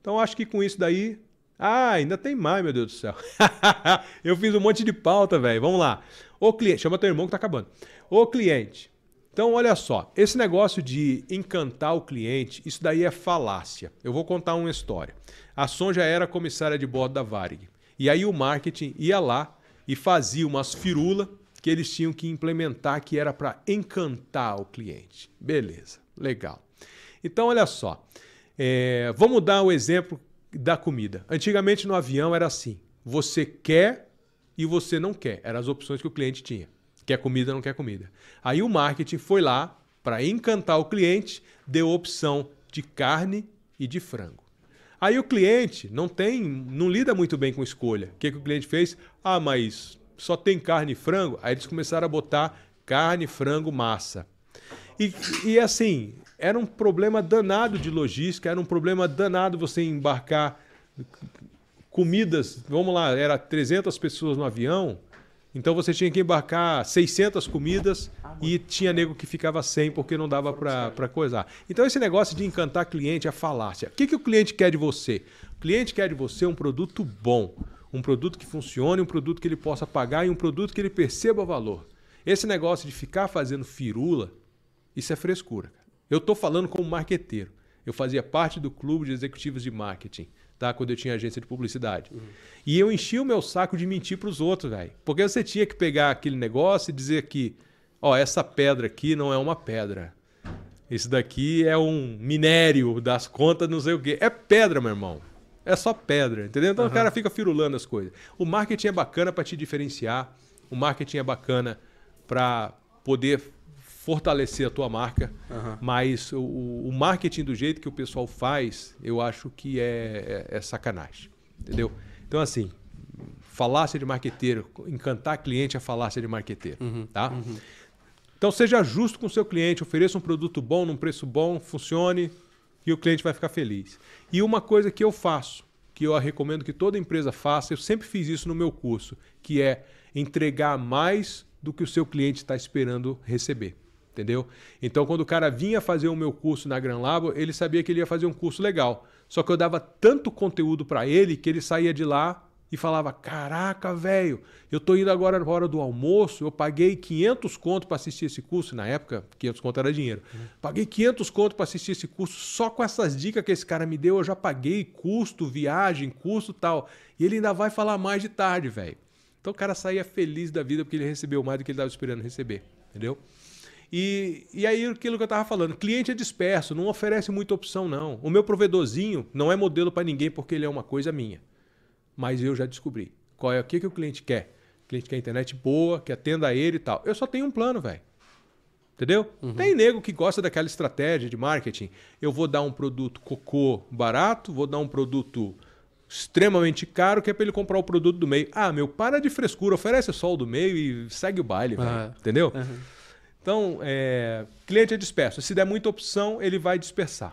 [SPEAKER 2] Então acho que com isso daí, ah, ainda tem mais, meu Deus do céu. eu fiz um monte de pauta, velho. Vamos lá. O cliente, chama teu irmão que tá acabando. O cliente, então, olha só, esse negócio de encantar o cliente, isso daí é falácia. Eu vou contar uma história. A Son já era comissária de bordo da Varig. E aí o marketing ia lá e fazia umas firulas que eles tinham que implementar, que era para encantar o cliente. Beleza, legal. Então, olha só. É, vamos dar o um exemplo da comida. Antigamente no avião era assim: você quer e você não quer. Eram as opções que o cliente tinha. Quer comida, não quer comida. Aí o marketing foi lá para encantar o cliente, deu opção de carne e de frango. Aí o cliente não tem, não lida muito bem com escolha. O que, que o cliente fez? Ah, mas só tem carne e frango. Aí eles começaram a botar carne, frango, massa. E, e assim, era um problema danado de logística, era um problema danado você embarcar comidas. Vamos lá, era 300 pessoas no avião. Então você tinha que embarcar 600 comidas e tinha nego que ficava sem porque não dava para coisar. Então esse negócio de encantar cliente é falácia. O que, que o cliente quer de você? O cliente quer de você um produto bom, um produto que funcione, um produto que ele possa pagar e um produto que ele perceba valor. Esse negócio de ficar fazendo firula, isso é frescura. Eu estou falando como marqueteiro. Eu fazia parte do clube de executivos de marketing. Tá? Quando eu tinha agência de publicidade. E eu enchia o meu saco de mentir para os outros, velho. Porque você tinha que pegar aquele negócio e dizer que, ó, essa pedra aqui não é uma pedra. Isso daqui é um minério das contas, não sei o quê. É pedra, meu irmão. É só pedra, entendeu? Então o cara fica firulando as coisas. O marketing é bacana para te diferenciar. O marketing é bacana para poder fortalecer a tua marca,
[SPEAKER 1] Aham.
[SPEAKER 2] mas o, o marketing do jeito que o pessoal faz, eu acho que é, é, é sacanagem, entendeu? Então assim, falácia de marqueteiro, encantar cliente é falácia de marqueteiro, tá? Então seja justo com o seu cliente, ofereça um produto bom, num preço bom, funcione e o cliente vai ficar feliz. E uma coisa que eu faço, que eu recomendo que toda empresa faça, eu sempre fiz isso no meu curso, que é entregar mais do que o seu cliente está esperando receber. Entendeu? Então, quando o cara vinha fazer o meu curso na Gran Labo, ele sabia que ele ia fazer um curso legal. Só que eu dava tanto conteúdo para ele que ele saía de lá e falava: Caraca, velho, eu tô indo agora na hora do almoço, eu paguei 500 conto para assistir esse curso. Na época, 500 conto era dinheiro. Paguei 500 conto para assistir esse curso. Só com essas dicas que esse cara me deu, eu já paguei custo, viagem, custo tal. E ele ainda vai falar mais de tarde, velho. Então o cara saía feliz da vida porque ele recebeu mais do que ele estava esperando receber. Entendeu? E, e aí, aquilo que eu estava falando, cliente é disperso, não oferece muita opção, não. O meu provedorzinho não é modelo para ninguém porque ele é uma coisa minha. Mas eu já descobri. Qual é o que, que o cliente quer? O cliente quer internet boa, que atenda a ele e tal. Eu só tenho um plano, velho. Entendeu? Tem nego que gosta daquela estratégia de marketing. Eu vou dar um produto cocô barato, vou dar um produto extremamente caro, que é para ele comprar o produto do meio. Ah, meu, para de frescura, oferece só o do meio e segue o baile, velho.
[SPEAKER 1] Ah.
[SPEAKER 2] Entendeu? Então, é, cliente é disperso. Se der muita opção, ele vai dispersar.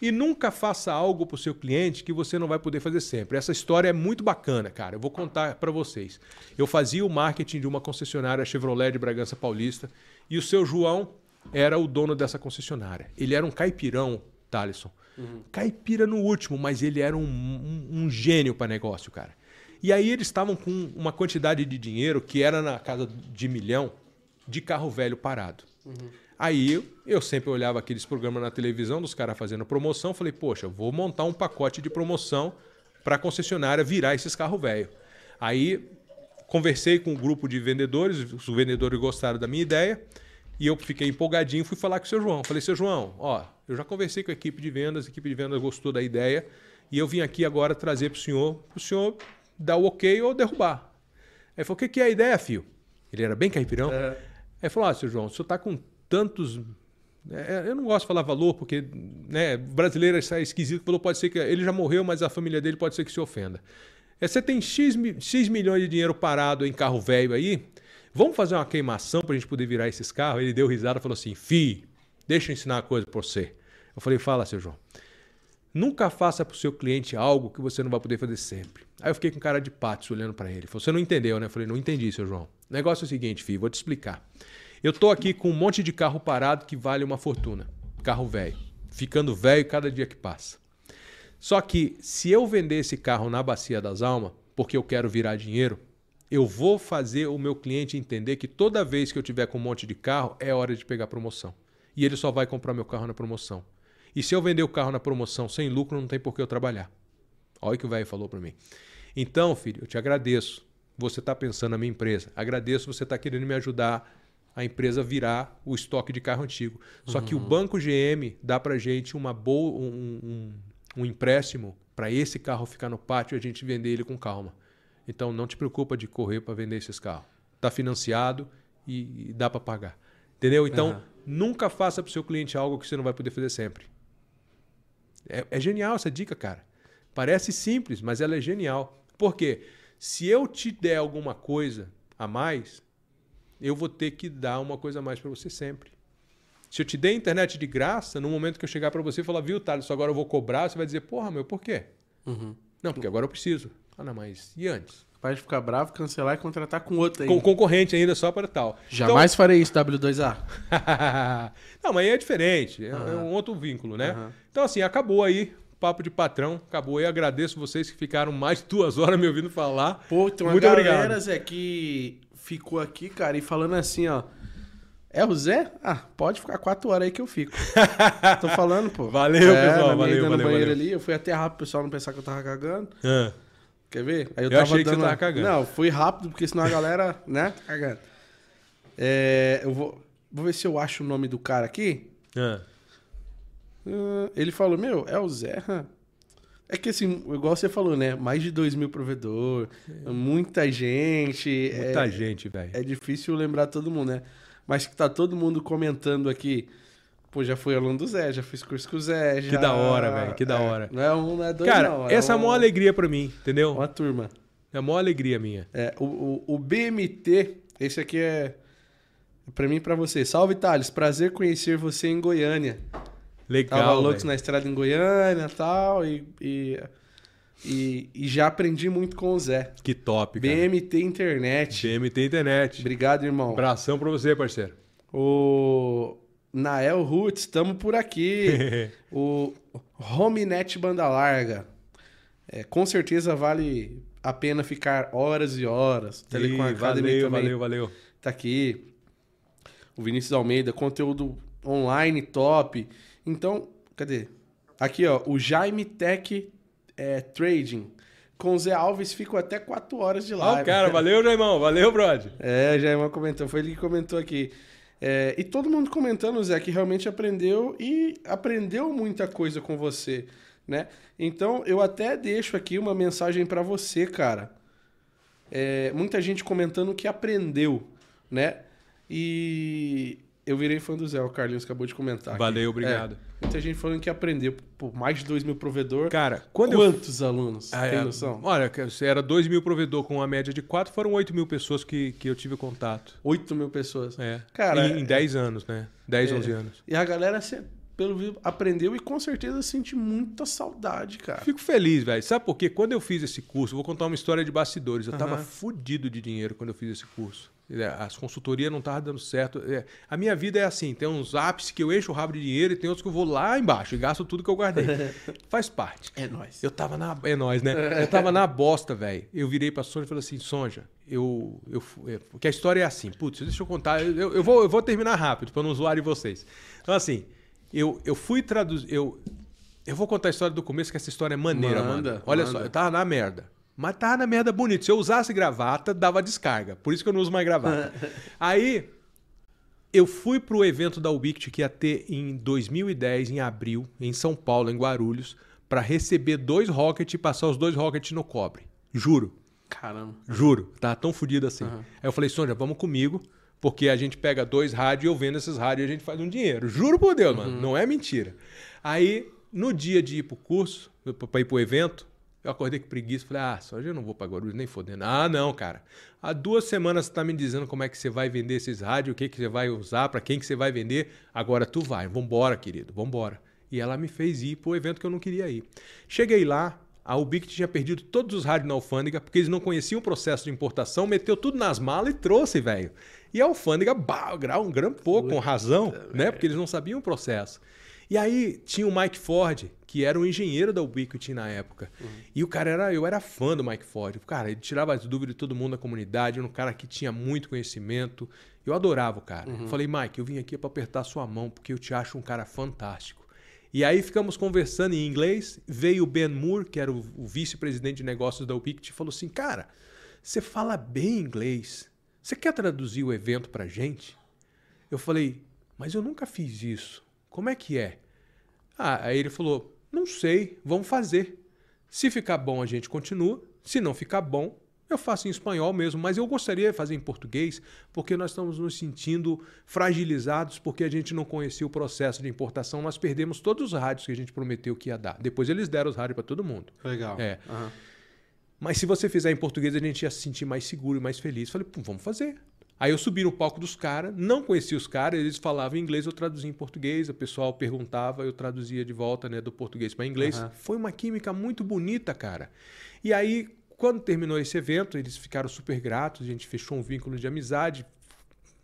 [SPEAKER 2] E nunca faça algo para o seu cliente que você não vai poder fazer sempre. Essa história é muito bacana, cara. Eu vou contar para vocês. Eu fazia o marketing de uma concessionária Chevrolet de Bragança Paulista e o seu João era o dono dessa concessionária. Ele era um caipirão, Thalisson. Caipira no último, mas ele era um, um- um gênio para negócio, cara. E aí eles estavam com uma quantidade de dinheiro que era na casa de milhão de carro velho parado. Aí eu, sempre olhava aqueles programas na televisão dos caras fazendo promoção, falei, poxa, vou montar um pacote de promoção para a concessionária virar esses carros velhos. Aí conversei com um grupo de vendedores, os vendedores gostaram da minha ideia, e eu fiquei empolgadinho fui falar com o seu João. Falei, seu João, ó, eu já conversei com a equipe de vendas, a equipe de vendas gostou da ideia, e eu vim aqui agora trazer para o senhor, para o senhor dar o ok ou derrubar. Aí falou, o que, que é a ideia, fio? Ele era bem caipirão.
[SPEAKER 1] É.
[SPEAKER 2] Ele falou, ah, seu João, o senhor está com tantos... é, Eu não gosto de falar valor, porque né, brasileiro é esquisito, falou, pode ser que ele já morreu, mas a família dele pode ser que se ofenda. É, você tem X, X milhões de dinheiro parado em carro velho aí, vamos fazer uma queimação para a gente poder virar esses carros? Ele deu risada e falou assim, fi, deixa eu ensinar uma coisa para você. Eu falei, fala, seu João. Nunca faça para o seu cliente algo que você não vai poder fazer sempre. Aí eu fiquei com cara de patos olhando para ele. Falou, você não entendeu, né? Eu falei, não entendi, seu João. O negócio é o seguinte, filho, vou te explicar. Eu tô aqui com um monte de carro parado que vale uma fortuna. Carro velho. Ficando velho cada dia que passa. Só que se eu vender esse carro na Bacia das Almas, porque eu quero virar dinheiro, eu vou fazer o meu cliente entender que toda vez que eu tiver com um monte de carro, é hora de pegar promoção. E ele só vai comprar meu carro na promoção. E se eu vender o carro na promoção sem lucro, não tem por que eu trabalhar. Olha o que o velho falou para mim. Então, filho, eu te agradeço. Você está pensando na minha empresa. Agradeço você estar querendo me ajudar a empresa virar o estoque de carro antigo. Só que o Banco GM dá para gente uma boa, um, um, um empréstimo para esse carro ficar no pátio e a gente vender ele com calma. Então, não te preocupa de correr para vender esses carros. Está financiado e, e dá para pagar. Entendeu? Então,
[SPEAKER 1] Aham.
[SPEAKER 2] nunca faça para o seu cliente algo que você não vai poder fazer sempre. É, é genial essa dica, cara. Parece simples, mas ela é genial. Por quê? Se eu te der alguma coisa a mais, eu vou ter que dar uma coisa a mais para você sempre. Se eu te der internet de graça, no momento que eu chegar para você e falar, viu, Thales, agora eu vou cobrar, você vai dizer, porra, meu, por quê?
[SPEAKER 1] Uhum.
[SPEAKER 2] Não, porque agora eu preciso. Ah, não, mas e antes?
[SPEAKER 1] Capaz de ficar bravo, cancelar e contratar com outro aí.
[SPEAKER 2] Com concorrente ainda só para tal.
[SPEAKER 1] Jamais farei isso, W2A.
[SPEAKER 2] não, mas aí é diferente. É, é um outro vínculo, né?
[SPEAKER 1] Aham.
[SPEAKER 2] Então, assim, acabou aí. Papo de patrão, acabou aí. Agradeço vocês que ficaram mais duas horas me ouvindo falar.
[SPEAKER 1] Pô, tem uma
[SPEAKER 2] Muito
[SPEAKER 1] galera,
[SPEAKER 2] obrigado.
[SPEAKER 1] Zé, que ficou aqui, cara, e falando assim, ó. É o Zé? Ah, pode ficar quatro horas aí que eu fico. Tô falando, pô.
[SPEAKER 2] Valeu,
[SPEAKER 1] é,
[SPEAKER 2] pessoal, valeu,
[SPEAKER 1] ida no
[SPEAKER 2] valeu,
[SPEAKER 1] banheiro
[SPEAKER 2] valeu.
[SPEAKER 1] ali, eu fui até rápido, pessoal não pensar que eu tava cagando.
[SPEAKER 2] Ah,
[SPEAKER 1] Quer ver? Aí
[SPEAKER 2] Eu achei que você tava cagando.
[SPEAKER 1] Não, fui rápido, porque senão a galera, né, tá cagando. É, eu vou, vou ver se eu acho o nome do cara aqui.
[SPEAKER 2] ah.
[SPEAKER 1] Ah, ele falou, meu, é o Zé. É que assim, igual você falou, né? Mais de 2 mil provedor, muita gente.
[SPEAKER 2] Muita
[SPEAKER 1] é,
[SPEAKER 2] gente, velho.
[SPEAKER 1] é difícil lembrar todo mundo, né? Mas que tá todo mundo comentando aqui. Pô, já fui aluno do Zé, já fiz curso com o Zé. Já...
[SPEAKER 2] da hora, velho, que da
[SPEAKER 1] É,
[SPEAKER 2] hora.
[SPEAKER 1] Não é um, não é dois,
[SPEAKER 2] Cara,
[SPEAKER 1] não. É
[SPEAKER 2] essa é a maior alegria pra mim, entendeu?
[SPEAKER 1] Uma turma.
[SPEAKER 2] É a maior alegria minha.
[SPEAKER 1] É, o, o, o BMT, esse aqui é pra mim e pra você. Salve, Thales. Prazer conhecer você em Goiânia. Tava
[SPEAKER 2] Legal,
[SPEAKER 1] loucos
[SPEAKER 2] velho.
[SPEAKER 1] na estrada em Goiânia tal, e e, e e já aprendi muito com o Zé.
[SPEAKER 2] Que top, cara.
[SPEAKER 1] BMT Internet.
[SPEAKER 2] BMT Internet.
[SPEAKER 1] Obrigado, irmão.
[SPEAKER 2] Abração pra você, parceiro.
[SPEAKER 1] O Nael Roots, estamos por aqui. o Homenet Banda Larga. É, com certeza vale a pena ficar horas e horas. Telecom
[SPEAKER 2] Ih,
[SPEAKER 1] Academy
[SPEAKER 2] valeu,
[SPEAKER 1] também
[SPEAKER 2] valeu, valeu.
[SPEAKER 1] tá aqui. O Vinícius Almeida, conteúdo online top. Então, cadê? Aqui, ó, o Jaime Tech é, Trading. Com o Zé Alves ficou até 4 horas de live.
[SPEAKER 2] o cara, valeu, Jaimão. Valeu, brother.
[SPEAKER 1] É, Jaime comentou, foi ele que comentou aqui. É, e todo mundo comentando, Zé, que realmente aprendeu e aprendeu muita coisa com você, né? Então, eu até deixo aqui uma mensagem pra você, cara. É, muita gente comentando que aprendeu, né? E eu virei fã do Zé, o Carlinhos acabou de comentar. aqui.
[SPEAKER 2] Valeu, obrigado.
[SPEAKER 1] É, muita gente falando que aprendeu. Pô, mais de 2 mil provedor.
[SPEAKER 2] Cara, quando eu
[SPEAKER 1] Quantos alunos?
[SPEAKER 2] Ah,
[SPEAKER 1] Tem
[SPEAKER 2] é,
[SPEAKER 1] noção?
[SPEAKER 2] Olha, você era 2 mil provedor com uma média de 4, foram 8 mil pessoas que, que eu tive contato.
[SPEAKER 1] 8 mil pessoas.
[SPEAKER 2] É.
[SPEAKER 1] Cara,
[SPEAKER 2] em, em 10 anos, né? 10,
[SPEAKER 1] É.
[SPEAKER 2] 11 anos.
[SPEAKER 1] E a galera, pelo visto, aprendeu e com certeza sente muita saudade, cara.
[SPEAKER 2] Fico feliz, velho. Sabe por quê? Quando eu fiz esse curso, vou contar uma história de bastidores. Eu tava
[SPEAKER 1] Aham.
[SPEAKER 2] fudido de dinheiro quando eu fiz esse curso. É, As consultorias não estavam dando certo. É, A minha vida é assim: tem uns ápices que eu encho o rabo de dinheiro e tem outros que eu vou lá embaixo e gasto tudo que eu guardei. Faz parte.
[SPEAKER 1] É nóis.
[SPEAKER 2] Eu tava na. É nóis, né? Eu tava na bosta, velho. Eu virei pra Sonja e falei assim: Sonja, eu. eu é, porque a história é assim. Putz, deixa eu contar. Eu, eu vou, eu vou terminar rápido pra não zoar vocês. Então, assim, eu, eu fui traduzir. Eu, eu vou contar a história do começo, que essa história é maneira,
[SPEAKER 1] Manda,
[SPEAKER 2] mano. Olha
[SPEAKER 1] manda.
[SPEAKER 2] só, eu tava na merda. Mas tava na merda bonito. Se eu usasse gravata, dava descarga. Por isso que eu não uso mais gravata. Aí, eu fui pro evento da Ubiquiti que ia ter em 2010, em abril, em São Paulo, em Guarulhos, pra receber dois rockets e passar os dois rockets no cobre. Juro,
[SPEAKER 1] Caramba.
[SPEAKER 2] juro. Tava tão fodido assim.
[SPEAKER 1] Aham.
[SPEAKER 2] Aí eu falei, Sônia, vamos comigo, porque a gente pega dois rádios e eu vendo esses rádios e a gente faz um dinheiro. Juro por Deus, mano. Não é mentira. Aí, no dia de ir pro curso, pra ir pro evento, eu acordei com preguiça. Falei, ah, só eu não vou pra Guarulhos nem fodendo. Ah, não, cara. Há duas semanas você tá me dizendo como é que você vai vender esses rádios, o que, que você vai usar, pra quem que você vai vender. Agora tu vai. Vambora, querido, vambora. E ela me fez ir pro evento que eu não queria ir. Cheguei lá, a Ubic tinha perdido todos os rádios na alfândega, porque eles não conheciam o processo de importação, meteu tudo nas malas e trouxe, velho. E a alfândega, bah, grau, um grampou, com razão, né? Porque eles não sabiam o processo. E aí tinha o Mike Ford, que era o engenheiro da Ubiquiti na época. E o cara era, eu era fã do Mike Ford. Cara, ele tirava as dúvidas de todo mundo da comunidade, era um cara que tinha muito conhecimento. Eu adorava o cara. Eu falei, Mike, eu vim aqui para apertar sua mão, porque eu te acho um cara fantástico. E aí ficamos conversando em inglês. Veio o Ben Moore, que era o, o vice-presidente de negócios da Ubiquiti, e falou assim: Cara, você fala bem inglês. Você quer traduzir o evento pra gente? Eu falei: Mas eu nunca fiz isso. Como é que é? Ah, aí ele falou: Não sei, vamos fazer. Se ficar bom, a gente continua. Se não ficar bom, eu faço em espanhol mesmo, mas eu gostaria de fazer em português, porque nós estamos nos sentindo fragilizados, porque a gente não conhecia o processo de importação, nós perdemos todos os rádios que a gente prometeu que ia dar. Depois eles deram os rádios para todo mundo.
[SPEAKER 1] Legal.
[SPEAKER 2] É.
[SPEAKER 1] Aham.
[SPEAKER 2] Mas se você fizer em português, a gente ia se sentir mais seguro e mais feliz. Falei, vamos fazer. Aí eu subi no palco dos caras, não conhecia os caras, eles falavam inglês, eu traduzia em português, o pessoal perguntava, eu traduzia de volta, né, do português para inglês.
[SPEAKER 1] Aham.
[SPEAKER 2] Foi uma química muito bonita, cara. E aí, quando terminou esse evento, eles ficaram super gratos, a gente fechou um vínculo de amizade,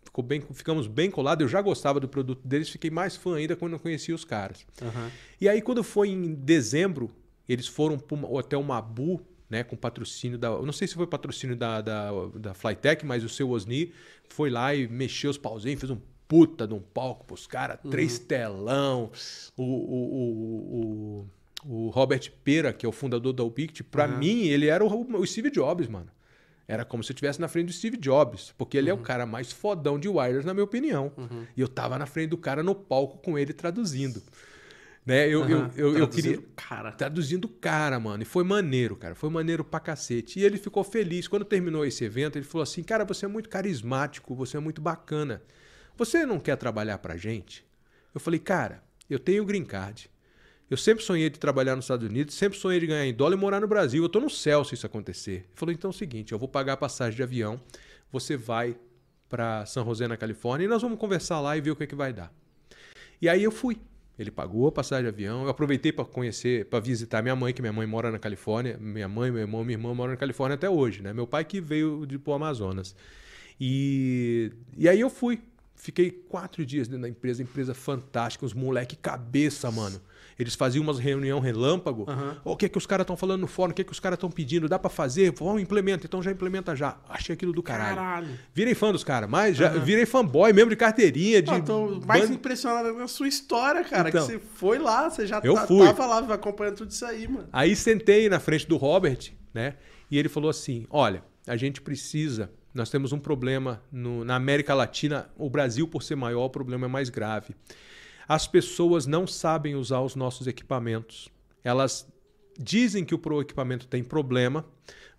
[SPEAKER 2] ficou bem, ficamos bem colados. Eu já gostava do produto deles, fiquei mais fã ainda quando eu conhecia os caras.
[SPEAKER 1] Aham.
[SPEAKER 2] E aí, quando foi em dezembro, eles foram para o Hotel Mabu, né, com patrocínio da. Eu não sei se foi patrocínio da, da, da Flytech, mas o seu Osni foi lá e mexeu os pauzinhos, fez um puta de um palco pros caras, três telão. O, o, o, o, o Robert Pera, que é o fundador da Ubiquiti, pra mim, ele era o, o Steve Jobs, mano. Era como se eu estivesse na frente do Steve Jobs, porque ele é o cara mais fodão de wireless, na minha opinião. E eu tava na frente do cara no palco com ele traduzindo. Né? Eu, eu, eu, eu queria.
[SPEAKER 1] Traduzindo, Cara,
[SPEAKER 2] Traduzindo cara, mano. E foi maneiro, cara. Foi maneiro pra cacete. E ele ficou feliz. Quando terminou esse evento, ele falou assim: Cara, você é muito carismático, você é muito bacana. Você não quer trabalhar pra gente? Eu falei: Cara, eu tenho green card. Eu sempre sonhei de trabalhar nos Estados Unidos, sempre sonhei de ganhar em dólar e morar no Brasil. Eu tô no céu se isso acontecer. Ele falou: Então é o seguinte, eu vou pagar a passagem de avião. Você vai pra San José, na Califórnia, e nós vamos conversar lá e ver o que, que vai dar. E aí eu fui. Ele pagou a passagem de avião. Eu aproveitei para conhecer, para visitar minha mãe, que minha mãe mora na Califórnia. Minha mãe, meu irmão, minha irmã moram na Califórnia até hoje, né? Meu pai que veio de pro Amazonas. E, e aí eu fui. Fiquei quatro dias dentro da empresa, empresa fantástica, os moleque cabeça, mano. Eles faziam umas reunião relâmpago.
[SPEAKER 1] Aham.
[SPEAKER 2] O que que os caras estão falando no fórum? O que que os caras estão pedindo? Dá para fazer? Vamos, implementa. Então já implementa já. Achei aquilo do caralho.
[SPEAKER 1] caralho.
[SPEAKER 2] Virei fã dos caras, mas já virei fanboy mesmo de carteirinha, de
[SPEAKER 1] Não, tô mais
[SPEAKER 2] banda-
[SPEAKER 1] impressionado na sua história, cara.
[SPEAKER 2] Então.
[SPEAKER 1] que você foi lá, você já
[SPEAKER 2] Eu
[SPEAKER 1] tá-
[SPEAKER 2] fui.
[SPEAKER 1] tava lá acompanhando tudo isso aí, mano.
[SPEAKER 2] Aí sentei na frente do Robert, né? E ele falou assim: olha, a gente precisa. Nós temos um problema no- na América Latina. O Brasil, por ser maior, o problema é mais grave. As pessoas não sabem usar os nossos equipamentos. Elas dizem que o equipamento tem problema,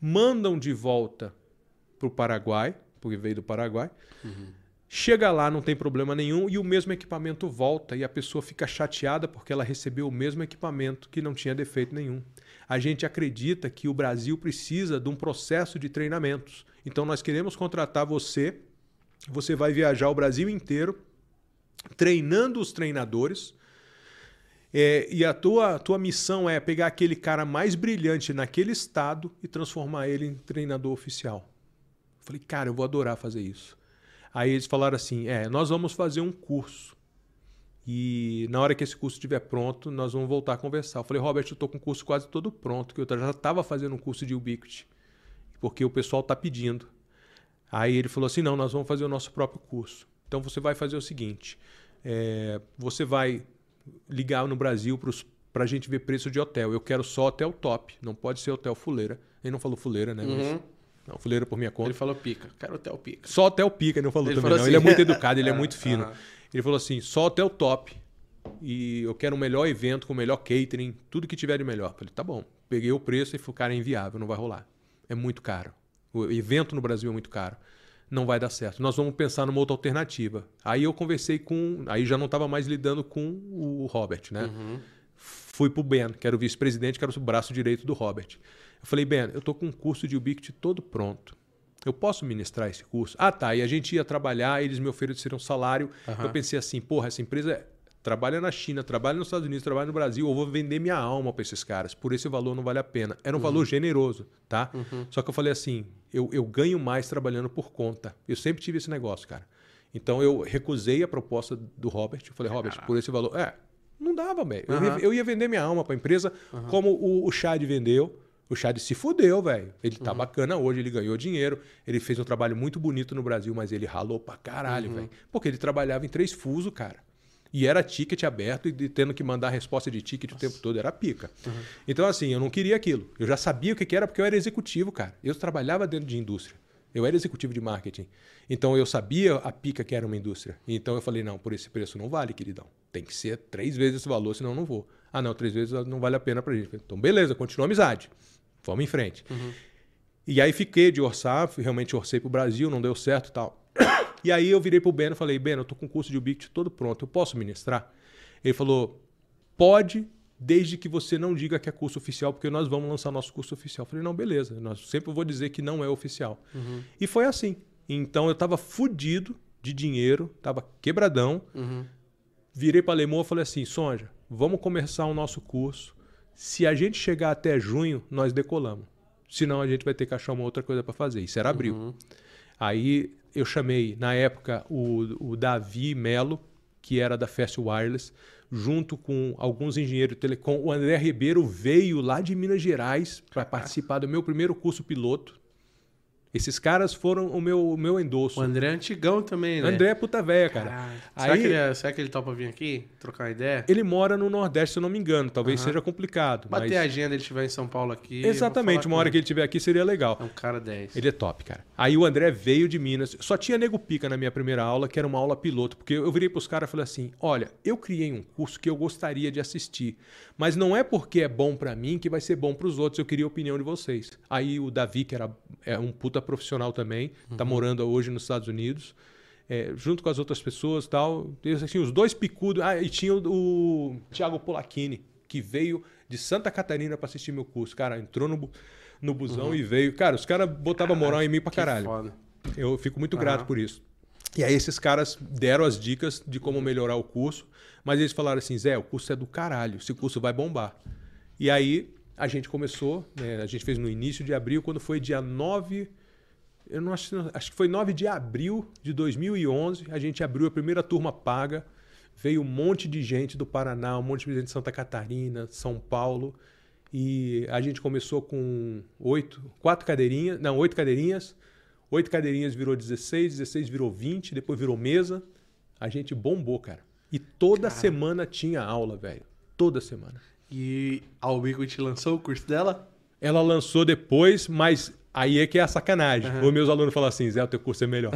[SPEAKER 2] mandam de volta para o Paraguai, porque veio do Paraguai. Chega lá, não tem problema nenhum, e o mesmo equipamento volta, e a pessoa fica chateada porque ela recebeu o mesmo equipamento que não tinha defeito nenhum. A gente acredita que o Brasil precisa de um processo de treinamentos. Então nós queremos contratar você. Você vai viajar o Brasil inteiro treinando os treinadores. É, e a tua, tua missão é pegar aquele cara mais brilhante naquele estado e transformar ele em treinador oficial. Eu falei, cara, eu vou adorar fazer isso. Aí eles falaram assim: é, nós vamos fazer um curso. E na hora que esse curso estiver pronto, nós vamos voltar a conversar. Eu falei, Robert, eu estou com o curso quase todo pronto, que eu já estava fazendo um curso de Ubiquiti, porque o pessoal está pedindo. Aí ele falou assim: não, nós vamos fazer o nosso próprio curso. Então você vai fazer o seguinte: é, você vai ligar no Brasil para a gente ver preço de hotel. Eu quero só hotel top, não pode ser hotel fuleira. Ele não falou fuleira, né? Mas-
[SPEAKER 1] Uhum.
[SPEAKER 2] não, fuleira por minha conta.
[SPEAKER 1] Ele falou pica. Quero hotel pica.
[SPEAKER 2] Só hotel pica, ele não falou
[SPEAKER 1] Ele
[SPEAKER 2] também
[SPEAKER 1] falou
[SPEAKER 2] não.
[SPEAKER 1] assim-
[SPEAKER 2] Ele é muito educado, ele é
[SPEAKER 1] Ah,
[SPEAKER 2] muito fino.
[SPEAKER 1] aham.
[SPEAKER 2] Ele falou assim, só hotel top. E eu quero o melhor evento, com o melhor catering, tudo que tiver de melhor. Falei, tá bom. Peguei o preço e falei, cara, é inviável, não vai rolar. É muito caro. O evento no Brasil é muito caro. Não vai dar certo. Nós vamos pensar numa outra alternativa. Aí eu conversei com. Aí já não estava mais lidando com o Robert, né? Fui pro Ben, que era o vice-presidente, que era o braço direito do Robert. Eu falei, Ben, eu tô com um curso de Ubiquiti todo pronto. Eu posso ministrar esse curso? Ah, tá. E a gente ia trabalhar, eles me ofereceram um salário. Eu pensei assim, porra, essa empresa trabalha na China, trabalha nos Estados Unidos, trabalha no Brasil, eu vou vender minha alma para esses caras. Por esse valor não vale a pena. Era um valor generoso, tá? Só que eu falei assim, eu, eu ganho mais trabalhando por conta. Eu sempre tive esse negócio, cara. Então eu recusei a proposta do Robert. Eu falei, Robert, por esse valor. É, não dava, velho. Eu, ia-
[SPEAKER 1] Aham.
[SPEAKER 2] eu ia vender minha alma para a empresa, como o, o Chad vendeu. O Chad se fudeu, velho. Ele tá bacana hoje, ele ganhou dinheiro. Ele fez um trabalho muito bonito no Brasil, mas ele ralou pra caralho, velho. Porque ele trabalhava em três fusos, cara. E era ticket aberto e tendo que mandar resposta de ticket o tempo todo, era pica. Então, assim, eu não queria aquilo. Eu já sabia o que era porque eu era executivo, cara. Eu trabalhava dentro de indústria. Eu era executivo de marketing. Então eu sabia a pica que era uma indústria. Então eu falei, não, por esse preço não vale, queridão. Tem que ser três vezes esse valor, senão eu não vou. Ah, não, três vezes não vale a pena pra gente. Então, beleza, continua a amizade. Vamos em frente. E aí fiquei de orçar, realmente orcei pro Brasil, não deu certo e tal. E aí eu virei pro Beno e falei, Beno, eu tô com o curso de Ubiquiti todo pronto, eu posso ministrar? Ele falou, pode, desde que você não diga que é curso oficial, porque nós vamos lançar nosso curso oficial. Eu falei, não, beleza, nós sempre vou dizer que não é oficial. E foi assim. Então eu tava fudido de dinheiro, tava quebradão, virei para Lemon e falei assim, Sonja, vamos começar o nosso curso. Se a gente chegar até junho, nós decolamos. Senão a gente vai ter que achar uma outra coisa para fazer. Isso era abril. Aí eu chamei, na época, o, o Davi Melo, que era da Fast Wireless, junto com alguns engenheiros de telecom. O André Ribeiro veio lá de Minas Gerais para participar do meu primeiro curso piloto. Esses caras foram o meu, o meu endosso.
[SPEAKER 1] O André é antigão também, né?
[SPEAKER 2] André é puta velha, cara.
[SPEAKER 1] Caralho.
[SPEAKER 2] Aí-
[SPEAKER 1] Será, que ele, é- será que ele topa vir aqui? Trocar uma ideia?
[SPEAKER 2] Ele mora no Nordeste, se eu não me engano. Talvez seja complicado.
[SPEAKER 1] Bater
[SPEAKER 2] mas...
[SPEAKER 1] a agenda, ele estiver em São Paulo aqui.
[SPEAKER 2] Exatamente, uma hora que ele estiver aqui seria legal.
[SPEAKER 1] É um cara 10.
[SPEAKER 2] Ele é top, cara. Aí o André veio de Minas. Só tinha nego pica na minha primeira aula, que era uma aula piloto. Porque eu virei pros caras e falei assim: olha, eu criei um curso que eu gostaria de assistir. Mas não é porque é bom pra mim que vai ser bom pros outros. Eu queria a opinião de vocês. Aí o Davi, que era é um puta profissional também, tá morando hoje nos Estados Unidos. é, junto com as outras pessoas e tal. E, assim, os dois picudos. Ah, e tinha o, o Thiago Polacchini, que veio de Santa Catarina pra assistir meu curso. Cara, entrou no, no busão e veio. Cara, os caras botavam moral em mim pra caralho.
[SPEAKER 1] foda.
[SPEAKER 2] Eu fico muito
[SPEAKER 1] Aham.
[SPEAKER 2] grato por isso. E aí esses caras deram as dicas de como melhorar o curso, mas eles falaram assim, Zé, o curso é do caralho, esse curso vai bombar. E aí a gente começou, né, a gente fez no início de abril, quando foi dia 9, eu não acho, acho que foi 9 de abril de 2011, a gente abriu a primeira turma paga, veio um monte de gente do Paraná, um monte de gente de Santa Catarina, São Paulo, e a gente começou com oito, quatro cadeirinhas, não, oito cadeirinhas, oito cadeirinhas virou 16, 16 virou 20, depois virou mesa. A gente bombou, cara. E toda semana tinha aula, velho. Toda semana.
[SPEAKER 1] E a Ubiquiti lançou o curso dela?
[SPEAKER 2] Ela lançou depois, mas aí é que é a sacanagem. Os meus alunos falam assim, Zé, o teu curso é melhor.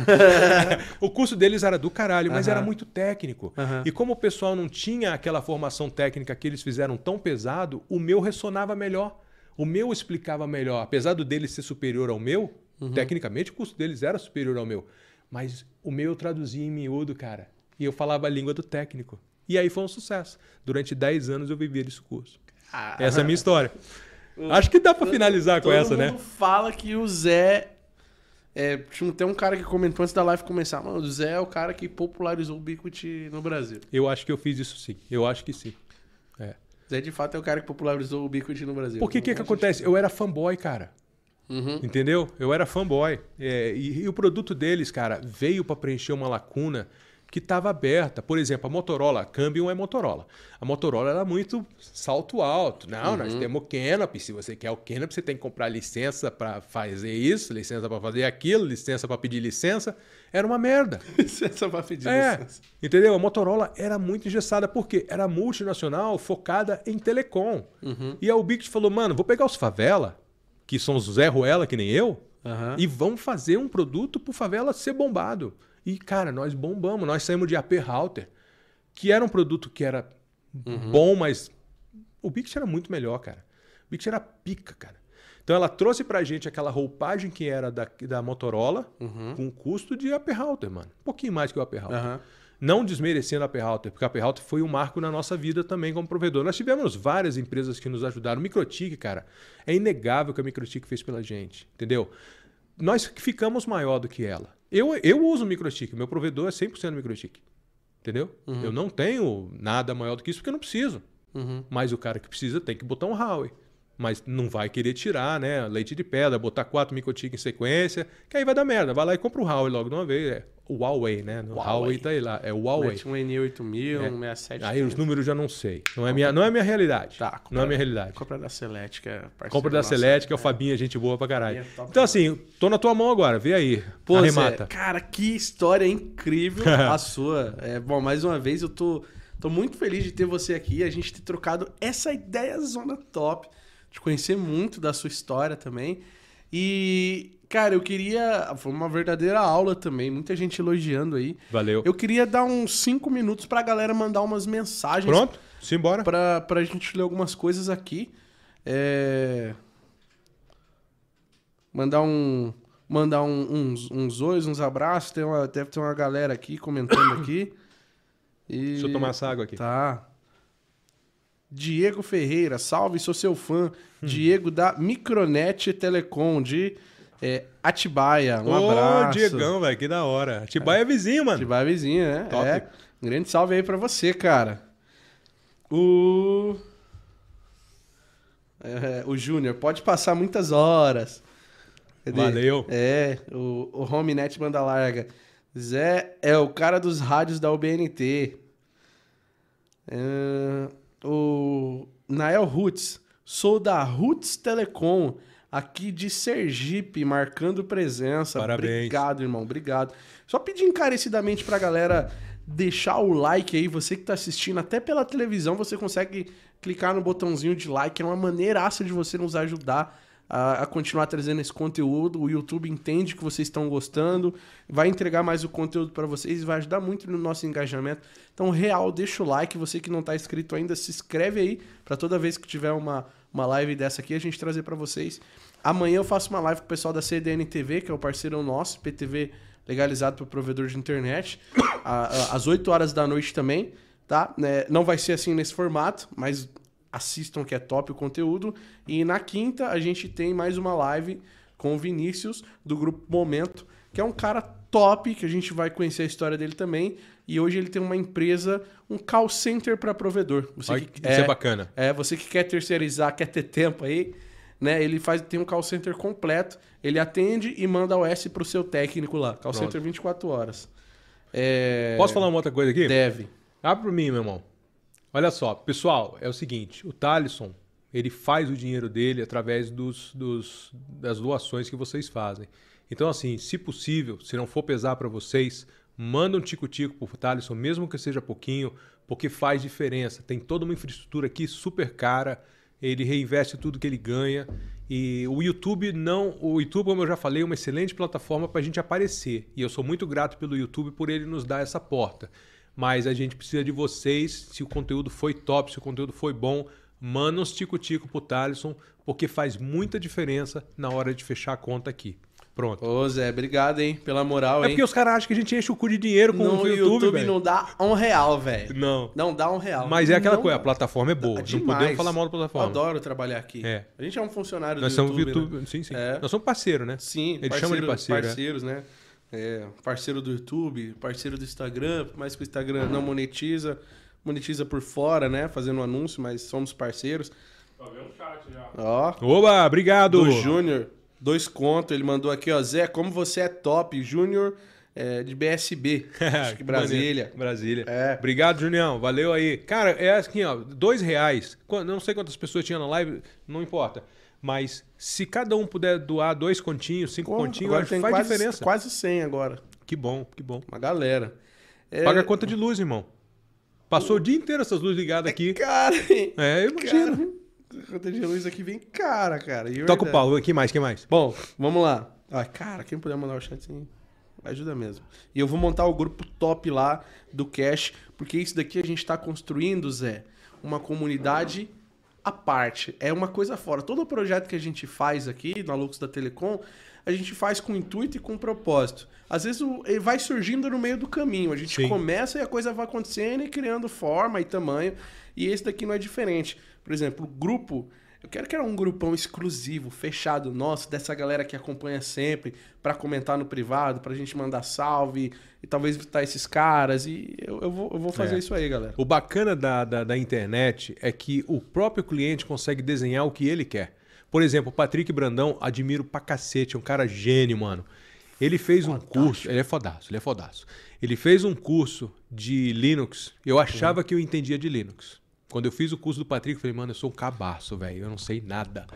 [SPEAKER 2] o curso deles era do caralho, mas
[SPEAKER 1] Aham.
[SPEAKER 2] era muito técnico.
[SPEAKER 1] Aham.
[SPEAKER 2] E como o pessoal não tinha aquela formação técnica que eles fizeram tão pesado, o meu ressonava melhor. O meu explicava melhor. Apesar do dele ser superior ao meu, tecnicamente o curso deles era superior ao meu. Mas o meu eu traduzia em miúdo, cara. E eu falava a língua do técnico. E aí foi um sucesso. Durante 10 anos eu vivia desse curso. Essa é a minha história. Acho que dá pra finalizar com
[SPEAKER 1] Todo
[SPEAKER 2] essa, né?
[SPEAKER 1] mundo fala que o Zé. É, tinha um cara que comentou antes da live começar. Mano, o Zé é o cara que popularizou o Ubiquiti no Brasil.
[SPEAKER 2] Eu acho que eu fiz isso sim. Eu acho que sim. É.
[SPEAKER 1] Zé, de fato, é o cara que popularizou o Ubiquiti no Brasil.
[SPEAKER 2] Porque o que, que acontece? Eu era fanboy, cara.
[SPEAKER 1] Uhum.
[SPEAKER 2] Entendeu? Eu era fanboy. É, e, e o produto deles, cara, veio para preencher uma lacuna que estava aberta. Por exemplo, a Motorola, a Cambium é Motorola. A Motorola era muito salto alto. Não, nós temos o Canopy. Se você quer o Canopy, você tem que comprar licença para fazer isso, licença para fazer aquilo, licença para pedir licença. Era uma merda.
[SPEAKER 1] Licença pra pedir
[SPEAKER 2] É,
[SPEAKER 1] licença.
[SPEAKER 2] entendeu? A Motorola era muito engessada, porque era multinacional focada em telecom. E a Ubiquiti falou, mano, vou pegar os favela, que são os Zé Ruela, que nem eu,
[SPEAKER 1] Aham.
[SPEAKER 2] e vamos fazer um produto pro favela ser bombado. E, cara, nós bombamos. Nós saímos de AP Router, que era um produto que era bom, mas o Bix era muito melhor, cara. O Bix era pica, cara. Então ela trouxe pra gente aquela roupagem que era da, da Motorola, com custo de AP Router, mano. Um pouquinho mais que o AP Router.
[SPEAKER 1] Aham.
[SPEAKER 2] Não desmerecendo a AP Router, porque a AP Router foi um marco na nossa vida também como provedor. Nós tivemos várias empresas que nos ajudaram. Microtik, cara, é inegável que a Microtik fez pela gente, entendeu? Nós ficamos maior do que ela. Eu, eu uso o Microtik, meu provedor é 100% Microtik. Entendeu? Eu não tenho nada maior do que isso porque eu não preciso.
[SPEAKER 1] Uhum.
[SPEAKER 2] Mas o cara que precisa tem que botar um Huawei. Mas não vai querer tirar, né? Leite de pedra, botar quatro Microtik em sequência, que aí vai dar merda. Vai lá e compra o Huawei logo de uma vez. É o Huawei, né? O
[SPEAKER 1] Huawei.
[SPEAKER 2] Huawei tá aí lá. É o Huawei.
[SPEAKER 1] Mete um N8000,
[SPEAKER 2] É.
[SPEAKER 1] um 67.
[SPEAKER 2] Aí os números já não sei. Não é minha, não é minha realidade.
[SPEAKER 1] Tá,
[SPEAKER 2] não é minha realidade.
[SPEAKER 1] Compra da é parceiro
[SPEAKER 2] Compra da. Celeste, que é o Fabinho, gente boa pra caralho.
[SPEAKER 1] É
[SPEAKER 2] Então, assim, tô na tua mão agora, vê aí.
[SPEAKER 1] Pô,
[SPEAKER 2] Arremata.
[SPEAKER 1] Zé, cara, que história incrível a sua. É, bom, mais uma vez eu tô, tô muito feliz de ter você aqui, a gente ter trocado essa ideia zona top, de conhecer muito da sua história também. E, cara, eu queria. Foi uma verdadeira aula também, muita gente elogiando aí.
[SPEAKER 2] Valeu.
[SPEAKER 1] Eu queria dar uns cinco minutos pra galera mandar umas mensagens
[SPEAKER 2] Pronto? Simbora.
[SPEAKER 1] pra, pra gente ler algumas coisas aqui. É... Mandar um. Mandar um- uns, uns ois, uns abraços. Tem uma, deve ter uma galera aqui comentando aqui. E...
[SPEAKER 2] Deixa eu tomar essa água aqui.
[SPEAKER 1] Tá. Diego Ferreira, salve, sou seu fã. Diego da Micronet Telecom, de é, Atibaia. Um
[SPEAKER 2] Ô,
[SPEAKER 1] abraço.
[SPEAKER 2] Diegão, velho, que da hora. Atibaia é vizinho, mano.
[SPEAKER 1] Atibaia vizinha, né?
[SPEAKER 2] Top.
[SPEAKER 1] É. Um grande salve aí pra você, cara. O. É, o Júnior, pode passar muitas horas. Cadê?
[SPEAKER 2] Valeu.
[SPEAKER 1] É, o, o Homenet Banda Larga. Zé é o cara dos rádios da UBNT. É, o Nael Roots. Sou da Roots Telecom. aqui de Sergipe, marcando presença.
[SPEAKER 2] Parabéns.
[SPEAKER 1] Obrigado, irmão, obrigado. Só pedir encarecidamente pra galera deixar o like aí, você que tá assistindo, até pela televisão, você consegue clicar no botãozinho de like, é uma maneiraça de você nos ajudar a, a continuar trazendo esse conteúdo. O YouTube entende que vocês estão gostando, vai entregar mais o conteúdo para vocês, vai ajudar muito no nosso engajamento. Então, real, deixa o like, você que não tá inscrito ainda, se inscreve aí para toda vez que tiver uma, uma live dessa aqui, a gente trazer para vocês. Amanhã eu faço uma live com o pessoal da CDN TV, que é o parceiro nosso, PTV legalizado para provedor de internet, às 8 horas da noite também, tá? Né, Não vai ser assim nesse formato, mas assistam que é top o conteúdo. E na quinta a gente tem mais uma live com o Vinícius, do grupo Momento, que é um cara top, que a gente vai conhecer a história dele também. E hoje ele tem uma empresa, um call center para provedor. Você
[SPEAKER 2] Olha,
[SPEAKER 1] que-
[SPEAKER 2] isso é bacana.
[SPEAKER 1] é, você que quer terceirizar, quer ter tempo aí, né? Ele faz, tem um call center completo. Ele atende e manda o S pro seu técnico lá. Call
[SPEAKER 2] Pronto.
[SPEAKER 1] center 24 horas. É,
[SPEAKER 2] Posso falar uma outra coisa aqui?
[SPEAKER 1] Deve.
[SPEAKER 2] Abre pra mim, meu irmão. Olha só, pessoal, é o seguinte, o Thalisson, ele faz o dinheiro dele através dos, dos- das doações que vocês fazem. Então, assim, se possível, se não for pesar para vocês, manda um tico-tico pro Thalisson, mesmo que seja pouquinho, porque faz diferença. Tem toda uma infraestrutura aqui super cara, ele reinveste tudo que ele ganha. E o YouTube não. O YouTube, como eu já falei, é uma excelente plataforma para a gente aparecer. E eu sou muito grato pelo YouTube por ele nos dar essa porta. Mas a gente precisa de vocês. Se o conteúdo foi top, se o conteúdo foi bom, manda uns tico-tico pro Thalisson, porque faz muita diferença na hora de fechar a conta aqui. Pronto.
[SPEAKER 1] Ô, Zé, obrigado, hein, pela moral,
[SPEAKER 2] É
[SPEAKER 1] hein?
[SPEAKER 2] porque os caras acham que a gente enche o cu de dinheiro com
[SPEAKER 1] no
[SPEAKER 2] o
[SPEAKER 1] YouTube,
[SPEAKER 2] YouTube,
[SPEAKER 1] não dá um real, velho.
[SPEAKER 2] Não.
[SPEAKER 1] Não dá um real.
[SPEAKER 2] Mas é aquela
[SPEAKER 1] Não
[SPEAKER 2] coisa, a plataforma é boa.
[SPEAKER 1] Demais.
[SPEAKER 2] Não podemos falar mal da
[SPEAKER 1] Eu
[SPEAKER 2] plataforma.
[SPEAKER 1] adoro trabalhar aqui.
[SPEAKER 2] É.
[SPEAKER 1] A gente é um funcionário
[SPEAKER 2] Nós
[SPEAKER 1] do
[SPEAKER 2] somos
[SPEAKER 1] YouTube.
[SPEAKER 2] YouTube,
[SPEAKER 1] né?
[SPEAKER 2] sim, sim.
[SPEAKER 1] É.
[SPEAKER 2] Nós somos parceiro, né?
[SPEAKER 1] Sim,
[SPEAKER 2] Ele chama de parceiro, é.
[SPEAKER 1] parceiros, né? É, parceiro do YouTube, parceiro do Instagram, mas que o Instagram não monetiza, monetiza por fora, né? Fazendo um anúncio, mas somos parceiros.
[SPEAKER 3] Só vê um chat já.
[SPEAKER 1] Ó,
[SPEAKER 2] Oba, obrigado.
[SPEAKER 1] do Júnior, dois contos, ele mandou aqui, ó, Zé, como você é top, Júnior é, de BSB, acho que Brasília.
[SPEAKER 2] Brasília.
[SPEAKER 1] É.
[SPEAKER 2] Obrigado, Junião. Valeu aí. Cara, é assim, ó, dois reais. Não sei quantas pessoas tinha na live, não importa. Mas se cada um puder doar dois continhos, cinco
[SPEAKER 1] Pô,
[SPEAKER 2] continhos, acho
[SPEAKER 1] tem
[SPEAKER 2] que faz
[SPEAKER 1] quase,
[SPEAKER 2] diferença.
[SPEAKER 1] quase 100 agora,
[SPEAKER 2] Que bom, que bom.
[SPEAKER 1] uma galera. É,
[SPEAKER 2] Paga a conta de luz, irmão. Passou o dia inteiro essas luzes ligadas aqui.
[SPEAKER 1] Cara, hein?
[SPEAKER 2] É, eu imagino.
[SPEAKER 1] cara, conta de luz aqui vem cara, cara. de
[SPEAKER 2] Toca o pau. Que mais, que mais?
[SPEAKER 1] Bom, vamos lá. Ah, cara, quem puder mandar o chat, sim, ajuda mesmo. E eu vou montar o grupo top lá do Cash, porque isso daqui a gente tá construindo, Zé, uma comunidade à parte. É uma coisa fora. Todo projeto que a gente faz aqui na Lux da Telecom, a gente faz com intuito e com propósito. Às vezes o- ele vai surgindo no meio do caminho. A gente
[SPEAKER 2] Sim.
[SPEAKER 1] começa e a coisa vai acontecendo e criando forma e tamanho. E esse daqui não é diferente. Por exemplo, o grupo. Eu quero que era um grupão exclusivo, fechado nosso, dessa galera que acompanha sempre, pra comentar no privado, pra gente mandar salve e talvez visitar esses caras. E eu, eu vou, eu vou fazer
[SPEAKER 2] É.
[SPEAKER 1] isso aí, galera.
[SPEAKER 2] O bacana da, da, da internet é que o próprio cliente consegue desenhar o que ele quer. Por exemplo, o Patrick Brandão, admiro pra cacete, é um cara gênio, mano. Ele fez um curso, ele é fodaço, ele é fodaço. Ele fez um curso de Linux, eu achava que eu entendia de Linux. Quando eu fiz o curso do Patrick, eu falei, mano, eu sou um cabaço, velho, eu não sei nada.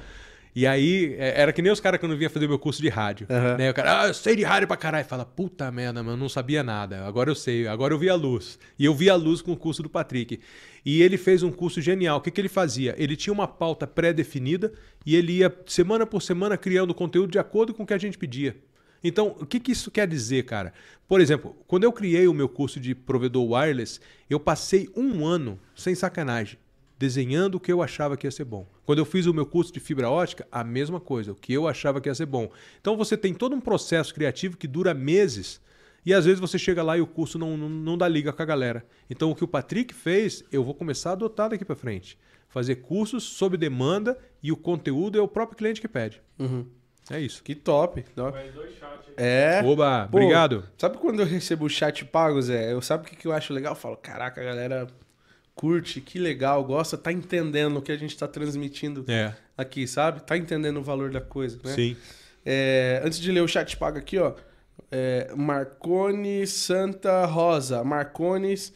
[SPEAKER 2] E aí, é, era que nem os caras que eu não vinha fazer meu curso de rádio.
[SPEAKER 1] Aham.
[SPEAKER 2] Né? O cara, ah, eu sei de rádio pra caralho. Fala, puta merda, mano, eu não sabia nada. Agora eu sei, agora eu vi a luz. E eu vi a luz com o curso do Patrick. E ele fez um curso genial. O que, que ele fazia? Ele tinha uma pauta pré-definida e ele ia, semana por semana, criando conteúdo de acordo com o que a gente pedia. Então, o que, que isso quer dizer, cara? Por exemplo, quando eu criei o meu curso de provedor wireless, eu passei um ano, sem sacanagem, desenhando o que eu achava que ia ser bom. Quando eu fiz o meu curso de fibra ótica, a mesma coisa, o que eu achava que ia ser bom. Então você tem todo um processo criativo que dura meses e às vezes você chega lá e o curso não, não, não dá liga com a galera. Então o que o Patrick fez, eu vou começar a adotar daqui para frente. Fazer cursos sob demanda e o conteúdo é o próprio cliente que pede.
[SPEAKER 1] Uhum.
[SPEAKER 2] É isso.
[SPEAKER 1] Que top.
[SPEAKER 3] Mais dois chats.
[SPEAKER 1] É.
[SPEAKER 2] Oba,
[SPEAKER 1] Pô,
[SPEAKER 2] obrigado.
[SPEAKER 1] Sabe quando eu recebo o chat pago, Zé? Eu sabe o que, que eu acho legal? Eu falo, caraca, a galera curte, que legal, gosta, tá entendendo o que a gente tá transmitindo
[SPEAKER 2] É,
[SPEAKER 1] aqui, sabe? Tá entendendo o valor da coisa, né?
[SPEAKER 2] sim.
[SPEAKER 1] É, antes de ler o chat pago aqui, ó. É, Marcone Santa Rosa. Marcones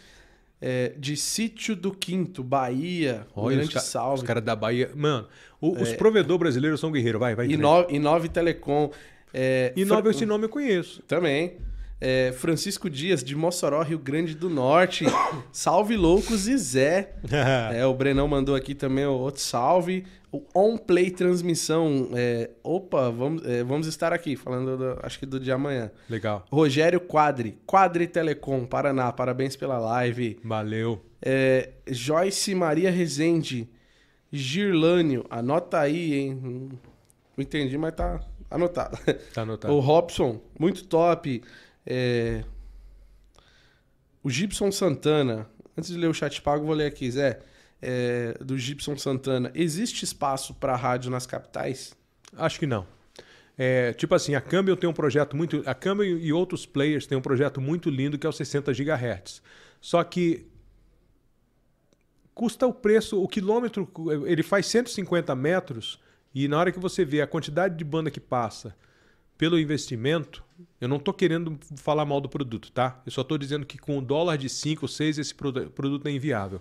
[SPEAKER 1] é, de Sítio do Quinto, Bahia.
[SPEAKER 2] Olha, os,
[SPEAKER 1] grande
[SPEAKER 2] ca-
[SPEAKER 1] salve.
[SPEAKER 2] os caras da Bahia. Mano, o- os provedores brasileiros são guerreiros. Vai, vai.
[SPEAKER 1] E
[SPEAKER 2] em frente.
[SPEAKER 1] no- e Nove Telecom. É,
[SPEAKER 2] E
[SPEAKER 1] Fra-
[SPEAKER 2] nove, esse nome eu conheço.
[SPEAKER 1] Também. É, Francisco Dias, de Mossoró, Rio Grande do Norte. salve loucos e Zé. É, o Brenão mandou aqui também outro salve. O On Play Transmissão. é, opa, vamos, é, vamos estar aqui, falando do- acho que do dia amanhã.
[SPEAKER 2] Legal.
[SPEAKER 1] Rogério Quadri, Quadri Telecom, Paraná, parabéns pela live.
[SPEAKER 2] Valeu.
[SPEAKER 1] É, Joyce Maria Rezende, Girlânio, anota aí, hein? Não entendi, mas tá anotado.
[SPEAKER 2] Tá anotado.
[SPEAKER 1] O Robson, muito top. É, O Gibson Santana, antes de ler o chat pago, vou ler aqui, Zé. É, Do Gibson Santana, existe espaço para rádio nas capitais?
[SPEAKER 2] Acho que não. É, tipo assim, a Câmbio tem um projeto muito. A Câmbio e outros players têm um projeto muito lindo que é o 60 GHz. Só que custa o preço, o quilômetro, ele faz 150 metros e na hora que você vê a quantidade de banda que passa pelo investimento, eu não estou querendo falar mal do produto, tá? Eu só estou dizendo que com o dólar de 5, 6, esse produ- produto é inviável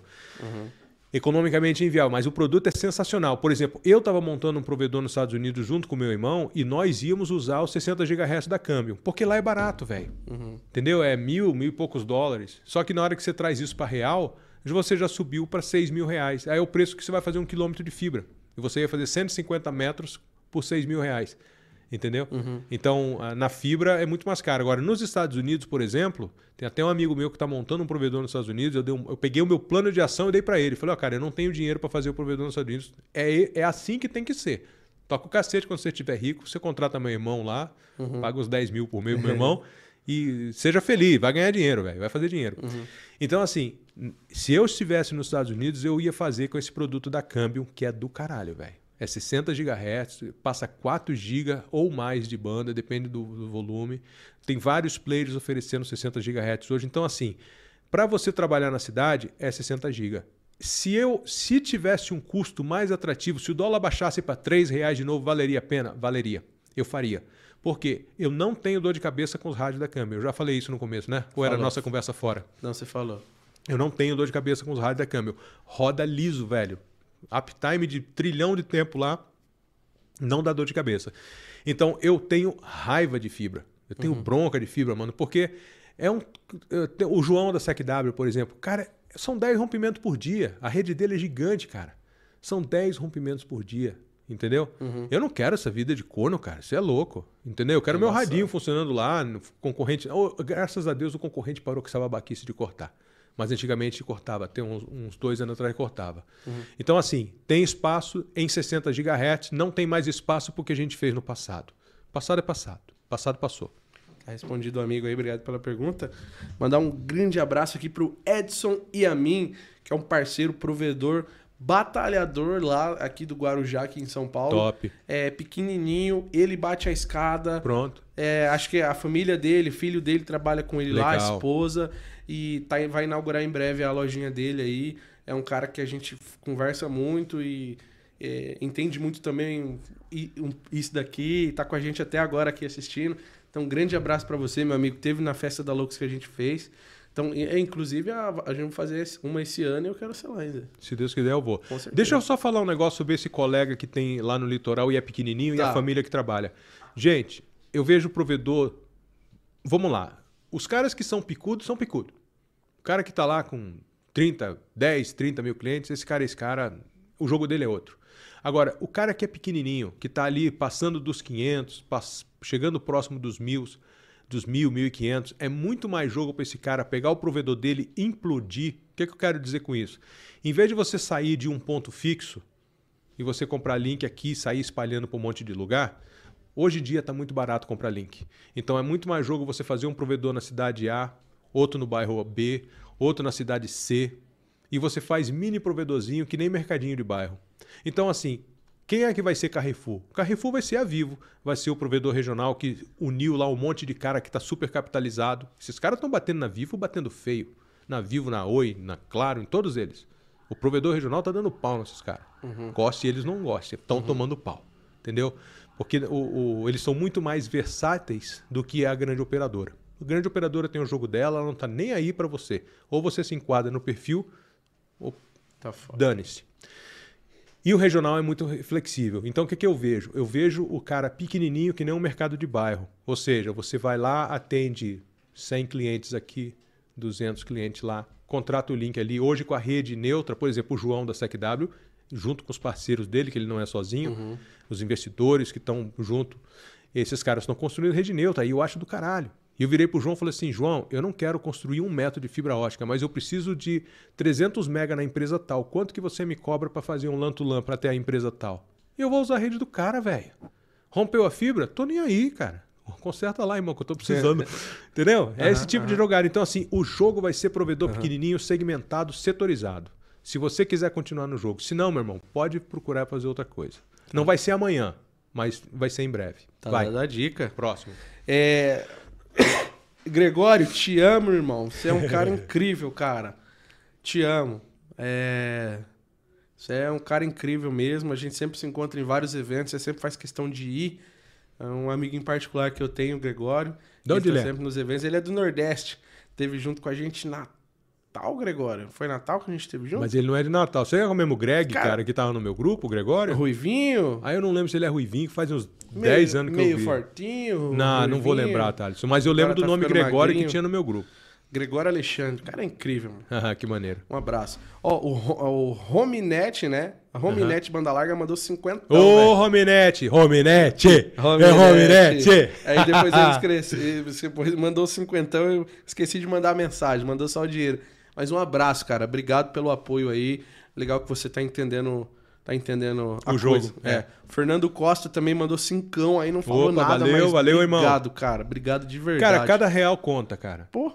[SPEAKER 2] economicamente inviável, mas o produto é sensacional. Por exemplo, eu estava montando um provedor nos Estados Unidos junto com meu irmão e nós íamos usar os 60 GHz da câmbio, porque lá é barato, velho. Entendeu? É mil, mil e poucos dólares. Só que na hora que você traz isso para real, você já subiu para 6 mil reais. Aí é o preço que você vai fazer um quilômetro de fibra. E você ia fazer 150 metros por 6 mil reais. Entendeu? Então, ah, na fibra é muito mais caro. Agora, nos Estados Unidos, por exemplo, tem até um amigo meu que está montando um provedor nos Estados Unidos. Eu, um- eu peguei o meu plano de ação e dei para ele. Falei, ó, cara, eu não tenho dinheiro para fazer o provedor nos Estados Unidos. É, é assim que tem que ser. Toca o cacete quando você estiver rico, você contrata meu irmão lá, paga uns 10 mil por mês pro meu irmão e seja feliz, vai ganhar dinheiro, velho, vai fazer dinheiro. Então, assim, se eu estivesse nos Estados Unidos, eu ia fazer com esse produto da Cambium, que é do caralho, velho. É 60 GHz, passa 4 GB ou mais de banda, depende do, do volume. Tem vários players oferecendo 60 GHz hoje. Então, assim, para você trabalhar na cidade, é 60 GB. Se eu se tivesse um custo mais atrativo, se o dólar baixasse para 3 reais de novo, valeria a pena? Valeria. Eu faria. Porque eu não tenho dor de cabeça com os rádios da câmera. Eu já falei isso no começo, né? Ou era a
[SPEAKER 1] Falou.
[SPEAKER 2] nossa conversa fora?
[SPEAKER 1] Não, você falou.
[SPEAKER 2] Eu não tenho dor de cabeça com os rádios da câmbio. Roda liso, velho. Uptime de trilhão de tempo lá, não dá dor de cabeça. Então eu tenho raiva de fibra. Eu tenho bronca de fibra, mano, porque é um. tenho- O João da SecW, por exemplo, cara, são 10 rompimentos por dia. A rede dele é gigante, cara. São 10 rompimentos por dia. Entendeu? Eu não quero essa vida de corno, cara. Isso é louco. Entendeu? Eu quero meu radinho funcionando lá, no concorrente. Oh, graças a Deus o concorrente parou com essa babaquice de cortar. Mas antigamente cortava, até uns, uns dois anos atrás cortava. Então, assim, tem espaço em 60 GHz, não tem mais espaço porque a gente fez no passado. Passado é passado. Passado passou.
[SPEAKER 1] Tá respondido o amigo aí, obrigado pela pergunta. Mandar um grande abraço aqui pro Edson Yamin, que é um parceiro, provedor, batalhador lá aqui do Guarujá, aqui em São Paulo.
[SPEAKER 2] Top.
[SPEAKER 1] É pequenininho, ele bate a escada.
[SPEAKER 2] Pronto.
[SPEAKER 1] É, acho que a família dele, filho dele trabalha com ele lá, a
[SPEAKER 2] Legal.
[SPEAKER 1] esposa. E tá, vai inaugurar em breve a lojinha dele aí. É um cara que a gente conversa muito e é, entende muito também isso daqui. Tá com a gente até agora aqui assistindo. Então, um grande abraço pra você, meu amigo. Teve na festa da Lux que a gente fez. Então, e- é, inclusive, a, a gente vai fazer uma esse ano e eu quero ser lá ainda.
[SPEAKER 2] Se Deus quiser, eu vou. Deixa eu só falar um negócio sobre esse colega que tem lá no litoral e é pequenininho e
[SPEAKER 1] Tá.
[SPEAKER 2] a família que trabalha. Gente, eu vejo o provedor. Vamos lá. Os caras que são picudos são picudos. O cara que tá lá com 30, 10, 30 mil clientes, esse cara, esse cara, o jogo dele é outro. Agora, o cara que é pequenininho, que tá ali passando dos 500, pass- chegando próximo dos mil, dos mil, 1.500, é muito mais jogo para esse cara pegar o provedor dele implodir. O que, é que eu quero dizer com isso? Em vez de você sair de um ponto fixo e você comprar link aqui e sair espalhando para um monte de lugar, hoje em dia está muito barato comprar link. Então é muito mais jogo você fazer um provedor na cidade A, outro no bairro B, outro na cidade C, e você faz mini provedorzinho que nem mercadinho de bairro. Então, assim, quem é que vai ser Carrefour? Carrefour vai ser a Vivo, vai ser o provedor regional que uniu lá um monte de cara que está super capitalizado. Esses caras estão batendo na Vivo, batendo feio. Na Vivo, na Oi, na Claro, em todos eles. O provedor regional tá dando pau nesses caras. Goste eles não gostem, estão tomando pau. Entendeu? Porque o- o- eles são muito mais versáteis do que a grande operadora. A grande operadora tem o jogo dela, ela não tá nem aí para você. Ou você se enquadra no perfil, ou
[SPEAKER 1] Tá
[SPEAKER 2] dane-se. E o regional é muito flexível. Então o que, que eu vejo? Eu vejo o cara pequenininho que nem um mercado de bairro. Ou seja, você vai lá, atende 100 clientes aqui, 200 clientes lá, contrata o link ali. Hoje com a rede neutra, por exemplo, o João da SecW, junto com os parceiros dele, que ele não é sozinho, os investidores que estão junto, esses caras estão construindo rede neutra. Aí eu acho do caralho. E eu virei pro João e falei assim, João, eu não quero construir um metro de fibra ótica, mas eu preciso de 300 mega na empresa tal. Quanto que você me cobra para fazer um LAN to LAN para ter a empresa tal? E eu vou usar a rede do cara, velho. Rompeu a fibra? Tô nem aí, cara. Conserta lá, irmão, que eu tô precisando. Entendeu? É esse tipo de jogada. Então, assim, o jogo vai ser provedor pequenininho, segmentado, setorizado. Se você quiser continuar no jogo. Se não, meu irmão, pode procurar fazer outra coisa. Não vai ser amanhã, mas vai ser em breve.
[SPEAKER 1] Tá
[SPEAKER 2] vai.
[SPEAKER 1] a dica.
[SPEAKER 2] Próximo.
[SPEAKER 1] É... Gregório, te amo, irmão. Você é um cara incrível, cara. Te amo. É... Você é um cara incrível mesmo. A gente sempre se encontra em vários eventos. Você sempre faz questão de ir. É um amigo em particular que eu tenho, o Gregório.
[SPEAKER 2] De onde
[SPEAKER 1] ele
[SPEAKER 2] ele
[SPEAKER 1] tá
[SPEAKER 2] é?
[SPEAKER 1] sempre nos eventos. Ele é do Nordeste. Teve junto com a gente Natal, Gregório. Foi Natal que a gente teve junto?
[SPEAKER 2] Mas ele não é de Natal. Você é o mesmo Greg,
[SPEAKER 1] Cara-
[SPEAKER 2] cara, que tava no meu grupo, o Gregório?
[SPEAKER 1] Ruivinho?
[SPEAKER 2] Aí eu não lembro se ele é ruivinho, que faz uns
[SPEAKER 1] meio-
[SPEAKER 2] 10 anos que
[SPEAKER 1] meio
[SPEAKER 2] eu vi.
[SPEAKER 1] fortinho?
[SPEAKER 2] Não, não vou
[SPEAKER 1] ruivinho.
[SPEAKER 2] lembrar, Thales. Mas eu lembro do
[SPEAKER 1] tá
[SPEAKER 2] nome Gregório
[SPEAKER 1] magrinho.
[SPEAKER 2] que tinha no meu grupo.
[SPEAKER 1] Gregório Alexandre. Cara, é incrível, mano.
[SPEAKER 2] Que maneiro.
[SPEAKER 1] Um abraço. Ó, o, o Hominet, né? A Hominet Banda Larga mandou 50.
[SPEAKER 2] Ô, Rominete! Rominete! É Rominete!
[SPEAKER 1] Aí depois ele escreve, depois mandou 50, eu esqueci de mandar a mensagem, mandou só o dinheiro. Mas um abraço, cara. Obrigado pelo apoio aí. Legal que você tá entendendo, tá entendendo a
[SPEAKER 2] O jogo,
[SPEAKER 1] coisa.
[SPEAKER 2] é.
[SPEAKER 1] É. Fernando Costa também mandou cincão aí, não falou
[SPEAKER 2] Opa,
[SPEAKER 1] nada,
[SPEAKER 2] valeu,
[SPEAKER 1] mas
[SPEAKER 2] valeu, irmão.
[SPEAKER 1] obrigado, cara. Obrigado de verdade.
[SPEAKER 2] Cara, cada real conta, cara.
[SPEAKER 1] Pô,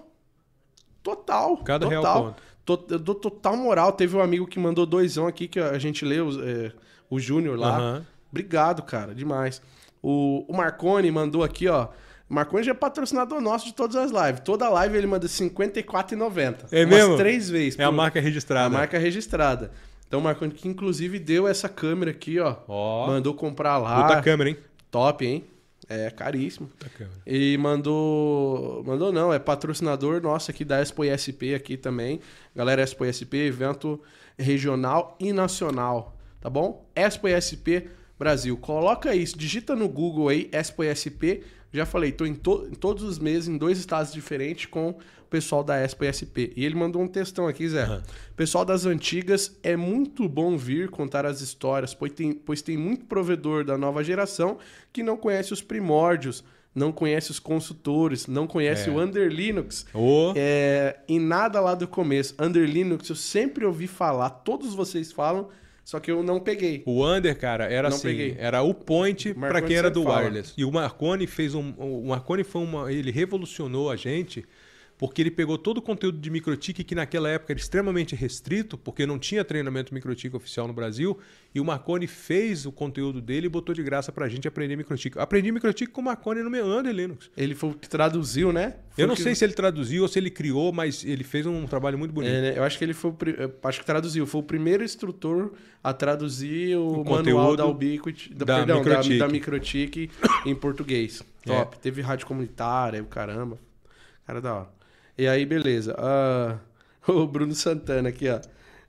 [SPEAKER 1] total.
[SPEAKER 2] Cada real
[SPEAKER 1] total.
[SPEAKER 2] conta.
[SPEAKER 1] To- Eu dou total moral. Teve um amigo que mandou doisão aqui, que a gente leu, é, o Júnior lá.
[SPEAKER 2] Aham.
[SPEAKER 1] Obrigado, cara, demais. O, o Marconi mandou aqui, ó. Já é patrocinador nosso de todas as lives. Toda live ele manda R$ 54,90.
[SPEAKER 2] É
[SPEAKER 1] Umas
[SPEAKER 2] mesmo?
[SPEAKER 1] três vezes.
[SPEAKER 2] É a marca registrada.
[SPEAKER 1] a marca registrada. Então o Marconi que inclusive deu essa câmera aqui, ó.
[SPEAKER 2] Ó.
[SPEAKER 1] Mandou comprar lá.
[SPEAKER 2] Puta câmera, hein?
[SPEAKER 1] Top, hein? É caríssimo. E mandou. Mandou não, é patrocinador nosso aqui da Expo ISP aqui também. Galera, Expo ISP, evento regional e nacional, tá bom? Expo ISP Brasil. Coloca isso, digita no Google aí, Expo ISP. Já falei, tô em, to- em todos os meses em dois estados diferentes com o pessoal da Expo ISP. E ele mandou um textão aqui, Zé. Pessoal das antigas, é muito bom vir contar as histórias, pois tem, pois tem muito provedor da nova geração que não conhece os primórdios, não conhece os consultores, não conhece
[SPEAKER 2] É.
[SPEAKER 1] o Under Linux.
[SPEAKER 2] Ô,
[SPEAKER 1] É, e nada lá do começo. Under Linux eu sempre ouvi falar, todos vocês falam, só que eu não peguei.
[SPEAKER 2] o Under, cara, era
[SPEAKER 1] Não
[SPEAKER 2] assim,
[SPEAKER 1] peguei.
[SPEAKER 2] era o point
[SPEAKER 1] Marconi
[SPEAKER 2] quem era do
[SPEAKER 1] fala.
[SPEAKER 2] wireless. E o Marconi fez um, o Marconi foi uma, ele revolucionou a gente porque ele pegou todo o conteúdo de microtik que naquela época era extremamente restrito, porque não tinha treinamento microtik oficial no Brasil, e o Marconi fez o conteúdo dele e botou de graça pra gente aprender microtik. Aprendi microtik com o Marconi no meu Under Linux.
[SPEAKER 1] Ele foi o que traduziu, né? Foi
[SPEAKER 2] Eu não
[SPEAKER 1] que-
[SPEAKER 2] sei se ele traduziu ou se ele criou, mas ele fez um trabalho muito bonito.
[SPEAKER 1] É, né? Eu acho que ele foi o acho que traduziu. Foi o primeiro instrutor a traduzir o,
[SPEAKER 2] O
[SPEAKER 1] manual da Ubiquiti, da,
[SPEAKER 2] da
[SPEAKER 1] perdão,
[SPEAKER 2] Microtik.
[SPEAKER 1] da, da Microtik em português.
[SPEAKER 2] É.
[SPEAKER 1] Top. Teve rádio comunitária, o caramba. Cara da hora. E aí, beleza. Ah, o Bruno Santana aqui, ó.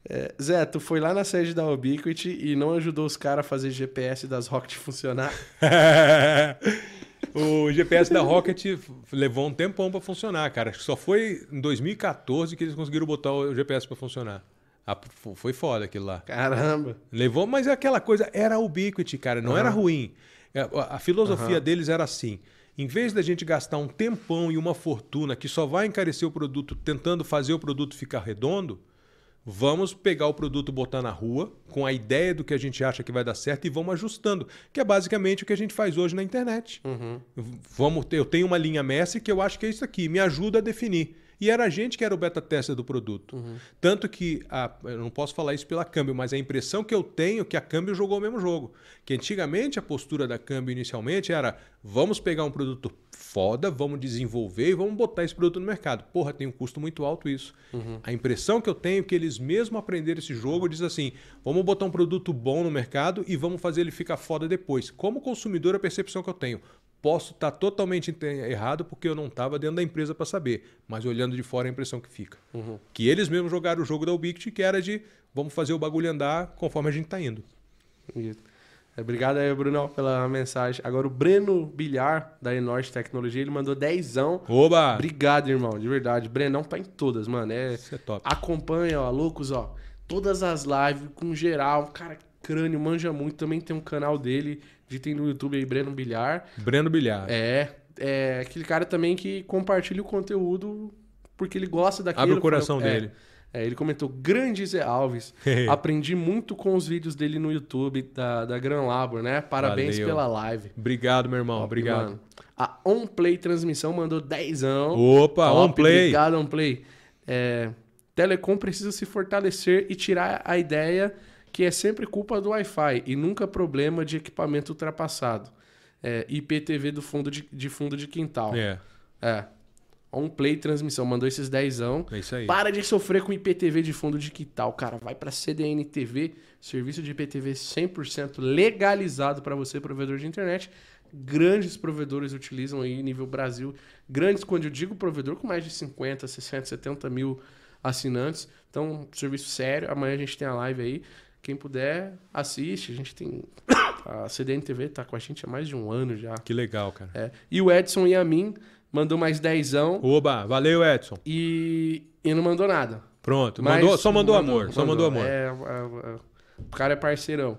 [SPEAKER 1] É, Zé, tu foi lá na sede da Ubiquiti e não ajudou os caras a fazer GPS das Rocket funcionar?
[SPEAKER 2] o GPS da Rocket levou um tempão pra funcionar, cara. Acho que Só foi em 2014 que eles conseguiram botar o GPS pra funcionar. Ah, Foi foda aquilo lá.
[SPEAKER 1] Caramba.
[SPEAKER 2] Levou, mas é aquela coisa, era ubiquity, cara, não era ruim. É, A, a filosofia deles era assim: em vez da gente gastar um tempão e uma fortuna que só vai encarecer o produto tentando fazer o produto ficar redondo, vamos pegar o produto, botar na rua, com a ideia do que a gente acha que vai dar certo e vamos ajustando, que é basicamente o que a gente faz hoje na internet. V- Vamos ter, eu tenho uma linha mestre que eu acho que é isso aqui, me ajuda a definir. E era a gente que era o beta tester do produto. Tanto que, a, eu não posso falar isso pela Câmbio, mas a impressão que eu tenho é que a Câmbio jogou o mesmo jogo. Que antigamente a postura da Câmbio inicialmente era: vamos pegar um produto foda, vamos desenvolver e vamos botar esse produto no mercado. Porra, tem um custo muito alto isso. A impressão que eu tenho é que eles mesmo aprenderam esse jogo diz assim: vamos botar um produto bom no mercado e vamos fazer ele ficar foda depois. Como consumidor, a percepção que eu tenho. Posso estar totalmente ente- errado porque eu não estava dentro da empresa para saber, mas olhando de fora é a impressão que fica.
[SPEAKER 1] Uhum.
[SPEAKER 2] Que eles mesmos jogaram o jogo da Ubiquiti, que era de vamos fazer o bagulho andar conforme a gente tá indo.
[SPEAKER 1] Isso. É, Obrigado aí, Bruno, pela mensagem. Agora, o Breno Bilhar, da Enorte Tecnologia, ele mandou dezão.
[SPEAKER 2] Oba!
[SPEAKER 1] Obrigado, irmão, de verdade. Brenão tá em todas, mano. É,
[SPEAKER 2] Isso é top.
[SPEAKER 1] acompanha, ó, loucos, ó. Todas as lives com geral. Cara, crânio, manja muito. Também tem um canal dele, digitem no YouTube aí, Breno Bilhar.
[SPEAKER 2] Breno Bilhar.
[SPEAKER 1] É, é aquele cara também que compartilha o conteúdo porque ele gosta daquilo.
[SPEAKER 2] Abre o coração
[SPEAKER 1] é,
[SPEAKER 2] dele.
[SPEAKER 1] É, ele comentou, grande Zé Alves. Aprendi muito com os vídeos dele no YouTube da, da Gran Labor, né? Parabéns
[SPEAKER 2] Valeu.
[SPEAKER 1] pela live.
[SPEAKER 2] Obrigado, meu irmão.
[SPEAKER 1] Top,
[SPEAKER 2] Obrigado.
[SPEAKER 1] mano. A OnPlay Transmissão mandou dezão.
[SPEAKER 2] Opa,
[SPEAKER 1] Top,
[SPEAKER 2] OnPlay.
[SPEAKER 1] Obrigado, OnPlay. É, Telecom precisa se fortalecer e tirar a ideia que é sempre culpa do Wi-Fi e nunca problema de equipamento ultrapassado. É, IPTV do fundo de, de fundo de quintal.
[SPEAKER 2] É,
[SPEAKER 1] É. OnPlay Transmissão mandou esses dezão.
[SPEAKER 2] é isso aí.
[SPEAKER 1] Para de sofrer com IPTV de fundo de quintal, cara. Vai para CDN TV, serviço de IPTV 100% legalizado para você, provedor de internet. Grandes provedores utilizam aí, nível Brasil. Grandes, quando eu digo provedor, com mais de 50, 60, 70 mil assinantes. Então, serviço sério. Amanhã a gente tem a live aí. Quem puder, assiste. A gente tem. A CDN TV tá com a gente há mais de um ano já.
[SPEAKER 2] Que legal, cara.
[SPEAKER 1] É. E o Edson Yamin mandou mais dezão
[SPEAKER 2] Oba, valeu, Edson.
[SPEAKER 1] e, e não mandou nada.
[SPEAKER 2] Pronto.
[SPEAKER 1] Mas
[SPEAKER 2] mandou, só mandou, amor. Só mandou amor.
[SPEAKER 1] É, é, é, o cara é parceirão.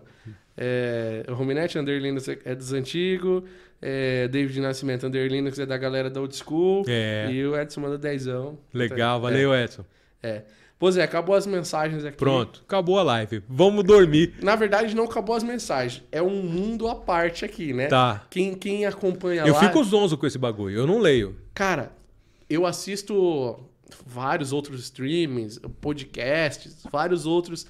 [SPEAKER 1] É, o Rominete Under Linux é dos antigos. É, David Nascimento Under Linux é da galera da old school.
[SPEAKER 2] É.
[SPEAKER 1] E o Edson manda dezão.
[SPEAKER 2] Legal, valeu, Edson.
[SPEAKER 1] É. Pô, Zé, acabou as mensagens aqui.
[SPEAKER 2] Pronto, acabou a live. Vamos dormir.
[SPEAKER 1] Na verdade, não acabou as mensagens. É um mundo à parte aqui, né?
[SPEAKER 2] Tá.
[SPEAKER 1] Quem, quem acompanha
[SPEAKER 2] Eu
[SPEAKER 1] lá...
[SPEAKER 2] fico zonzo com esse bagulho, eu não leio.
[SPEAKER 1] Cara, eu assisto vários outros streamings, podcasts, vários outros.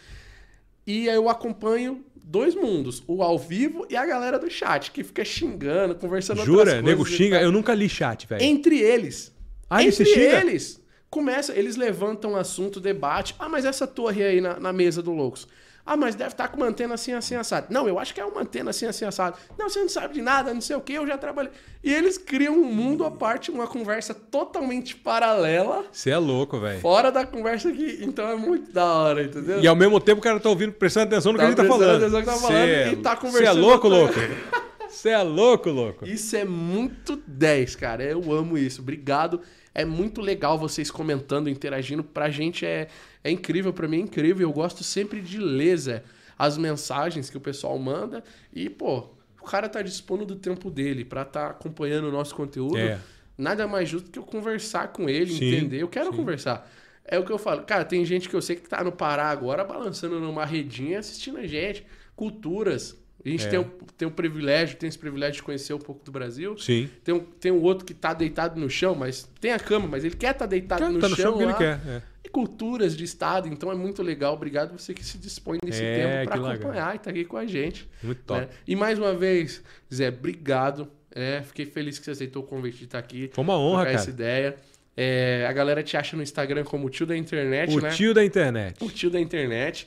[SPEAKER 1] E eu acompanho dois mundos, o ao vivo e a galera do chat, que fica xingando, conversando
[SPEAKER 2] Jura? Nego xinga?
[SPEAKER 1] tal.
[SPEAKER 2] Eu nunca li chat, velho.
[SPEAKER 1] Entre eles.
[SPEAKER 2] Ah,
[SPEAKER 1] entre
[SPEAKER 2] se xingam?
[SPEAKER 1] eles. Começa, eles levantam assunto, debate. Ah, mas essa torre aí na, na mesa do Loucos. Ah, mas deve estar com uma antena assim, assim, assado. Não, eu acho que é uma antena assim, assim, assado. Não, você não sabe de nada, não sei o que, eu já trabalhei. E eles criam um mundo à parte, uma conversa totalmente paralela,
[SPEAKER 2] Você é louco, velho.
[SPEAKER 1] fora da conversa aqui. Então é muito da hora, entendeu?
[SPEAKER 2] E ao mesmo tempo o cara tá ouvindo, prestando atenção no que
[SPEAKER 1] Tá
[SPEAKER 2] a gente tá
[SPEAKER 1] prestando
[SPEAKER 2] falando.
[SPEAKER 1] atenção no que tá falando
[SPEAKER 2] Cê
[SPEAKER 1] e tá
[SPEAKER 2] Você é
[SPEAKER 1] conversando
[SPEAKER 2] louco,
[SPEAKER 1] outra-
[SPEAKER 2] louco? Você é louco, louco?
[SPEAKER 1] Isso é muito 10, cara. Eu amo isso. Obrigado. É muito legal vocês comentando, interagindo. Pra gente é, é incrível, pra mim é incrível. Eu gosto sempre de ler, Zé, as mensagens que o pessoal manda. E, pô, o cara tá dispondo do tempo dele pra tá acompanhando o nosso conteúdo.
[SPEAKER 2] É.
[SPEAKER 1] Nada mais justo que eu conversar com ele,
[SPEAKER 2] Sim,
[SPEAKER 1] entender. Eu quero conversar. É o que eu falo. Cara, tem gente que eu sei que tá no Pará agora, balançando numa redinha, assistindo a gente. Culturas. A gente
[SPEAKER 2] É.
[SPEAKER 1] tem, o, tem o privilégio, tem esse privilégio de conhecer um pouco do Brasil.
[SPEAKER 2] Sim.
[SPEAKER 1] Tem um, tem um outro que tá deitado no chão, mas tem a cama, mas ele quer estar deitado
[SPEAKER 2] Tá,
[SPEAKER 1] no,
[SPEAKER 2] tá no
[SPEAKER 1] chão
[SPEAKER 2] chão
[SPEAKER 1] lá.
[SPEAKER 2] quer. é.
[SPEAKER 1] E culturas de estado, então é muito legal. Obrigado você que se dispõe desse
[SPEAKER 2] É,
[SPEAKER 1] tempo para
[SPEAKER 2] que legal.
[SPEAKER 1] acompanhar e tá aqui com a gente.
[SPEAKER 2] Muito top.
[SPEAKER 1] né? E mais uma vez, Zé, obrigado. É, fiquei feliz que você aceitou o convite de estar aqui.
[SPEAKER 2] Foi uma honra,
[SPEAKER 1] trocar essa
[SPEAKER 2] cara.
[SPEAKER 1] ideia. É, a galera te acha no Instagram como o tio da internet,
[SPEAKER 2] O
[SPEAKER 1] né?
[SPEAKER 2] tio da internet.
[SPEAKER 1] o tio da internet.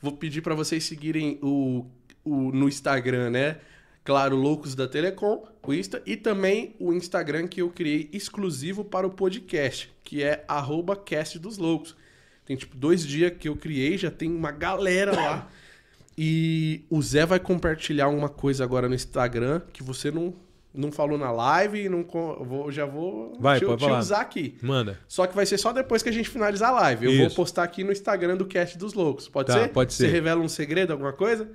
[SPEAKER 1] Vou pedir para vocês seguirem o, o no Instagram, né? Claro, Loucos da Telecom, o Insta, e também o Instagram que eu criei exclusivo para o podcast, que é arroba cast dos loucos. Tem tipo dois dias que eu criei, já tem uma galera lá. E o Zé vai compartilhar uma coisa agora no Instagram que você não, não falou na live e não vou, já vou
[SPEAKER 2] Vai,
[SPEAKER 1] te,
[SPEAKER 2] pode
[SPEAKER 1] te
[SPEAKER 2] falar.
[SPEAKER 1] usar aqui.
[SPEAKER 2] Manda.
[SPEAKER 1] Só que vai ser só depois que a gente finalizar a live. Eu vou
[SPEAKER 2] Isso.
[SPEAKER 1] postar aqui no Instagram do Cast dos Loucos. Pode
[SPEAKER 2] Tá,
[SPEAKER 1] ser?
[SPEAKER 2] pode
[SPEAKER 1] Você
[SPEAKER 2] ser.
[SPEAKER 1] revela um segredo, alguma coisa?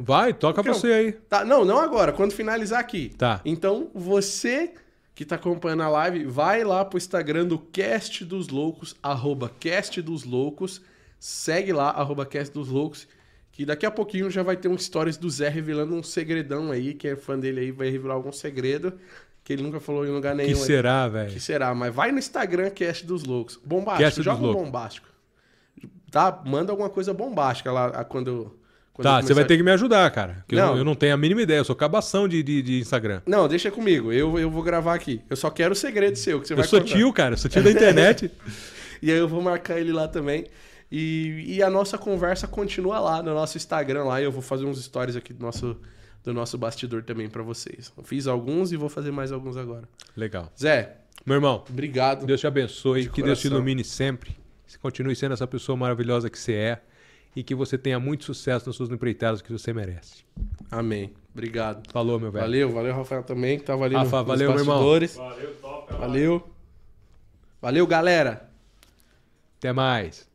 [SPEAKER 2] Vai, toca
[SPEAKER 1] Porque eu-
[SPEAKER 2] você aí.
[SPEAKER 1] Tá, não, não agora, quando finalizar aqui.
[SPEAKER 2] Tá.
[SPEAKER 1] Então, você que tá acompanhando a live, vai lá pro Instagram do Cast dos Loucos, arroba Cast dos Loucos, segue lá, arroba Cast dos Loucos, que daqui a pouquinho já vai ter um stories do Zé revelando um segredão aí, que é fã dele aí, vai revelar algum segredo que ele nunca falou em lugar nenhum.
[SPEAKER 2] Que será,
[SPEAKER 1] Que
[SPEAKER 2] velho?
[SPEAKER 1] será? Mas vai no Instagram, Cast dos Loucos. Bombástico,
[SPEAKER 2] Cast
[SPEAKER 1] joga um
[SPEAKER 2] Loucos.
[SPEAKER 1] bombástico. Tá? Manda alguma coisa bombástica lá a- quando.
[SPEAKER 2] Tá,
[SPEAKER 1] eu
[SPEAKER 2] você vai ter que me ajudar, cara. Que eu,
[SPEAKER 1] Não.
[SPEAKER 2] não, eu não tenho a mínima ideia. Eu sou cabação de, de, de Instagram.
[SPEAKER 1] Não, deixa comigo. Eu, eu vou gravar aqui. Eu só quero o segredo seu, que você
[SPEAKER 2] Eu
[SPEAKER 1] vai
[SPEAKER 2] sou
[SPEAKER 1] contar.
[SPEAKER 2] tio, cara. Eu sou tio da internet.
[SPEAKER 1] E aí eu vou marcar ele lá também. E, e a nossa conversa continua lá no nosso Instagram lá. Eu vou fazer uns stories aqui do nosso, do nosso bastidor também pra vocês. Eu fiz alguns e vou fazer mais alguns agora.
[SPEAKER 2] Legal.
[SPEAKER 1] Zé,
[SPEAKER 2] Meu irmão,
[SPEAKER 1] obrigado.
[SPEAKER 2] Deus te abençoe,
[SPEAKER 1] De
[SPEAKER 2] que Deus te
[SPEAKER 1] coração.
[SPEAKER 2] ilumine sempre. Continue sendo essa pessoa maravilhosa que você é e que você tenha muito sucesso nas suas empreitadas que você merece.
[SPEAKER 1] Amém. Obrigado.
[SPEAKER 2] Falou, meu velho.
[SPEAKER 1] Valeu, valeu, Rafael também, que tava ali no-
[SPEAKER 2] Rafa,
[SPEAKER 1] nos
[SPEAKER 2] valeu, meu irmão.
[SPEAKER 1] bastidores.
[SPEAKER 3] Valeu, top. é.
[SPEAKER 1] Valeu. Valeu, galera.
[SPEAKER 2] Até mais.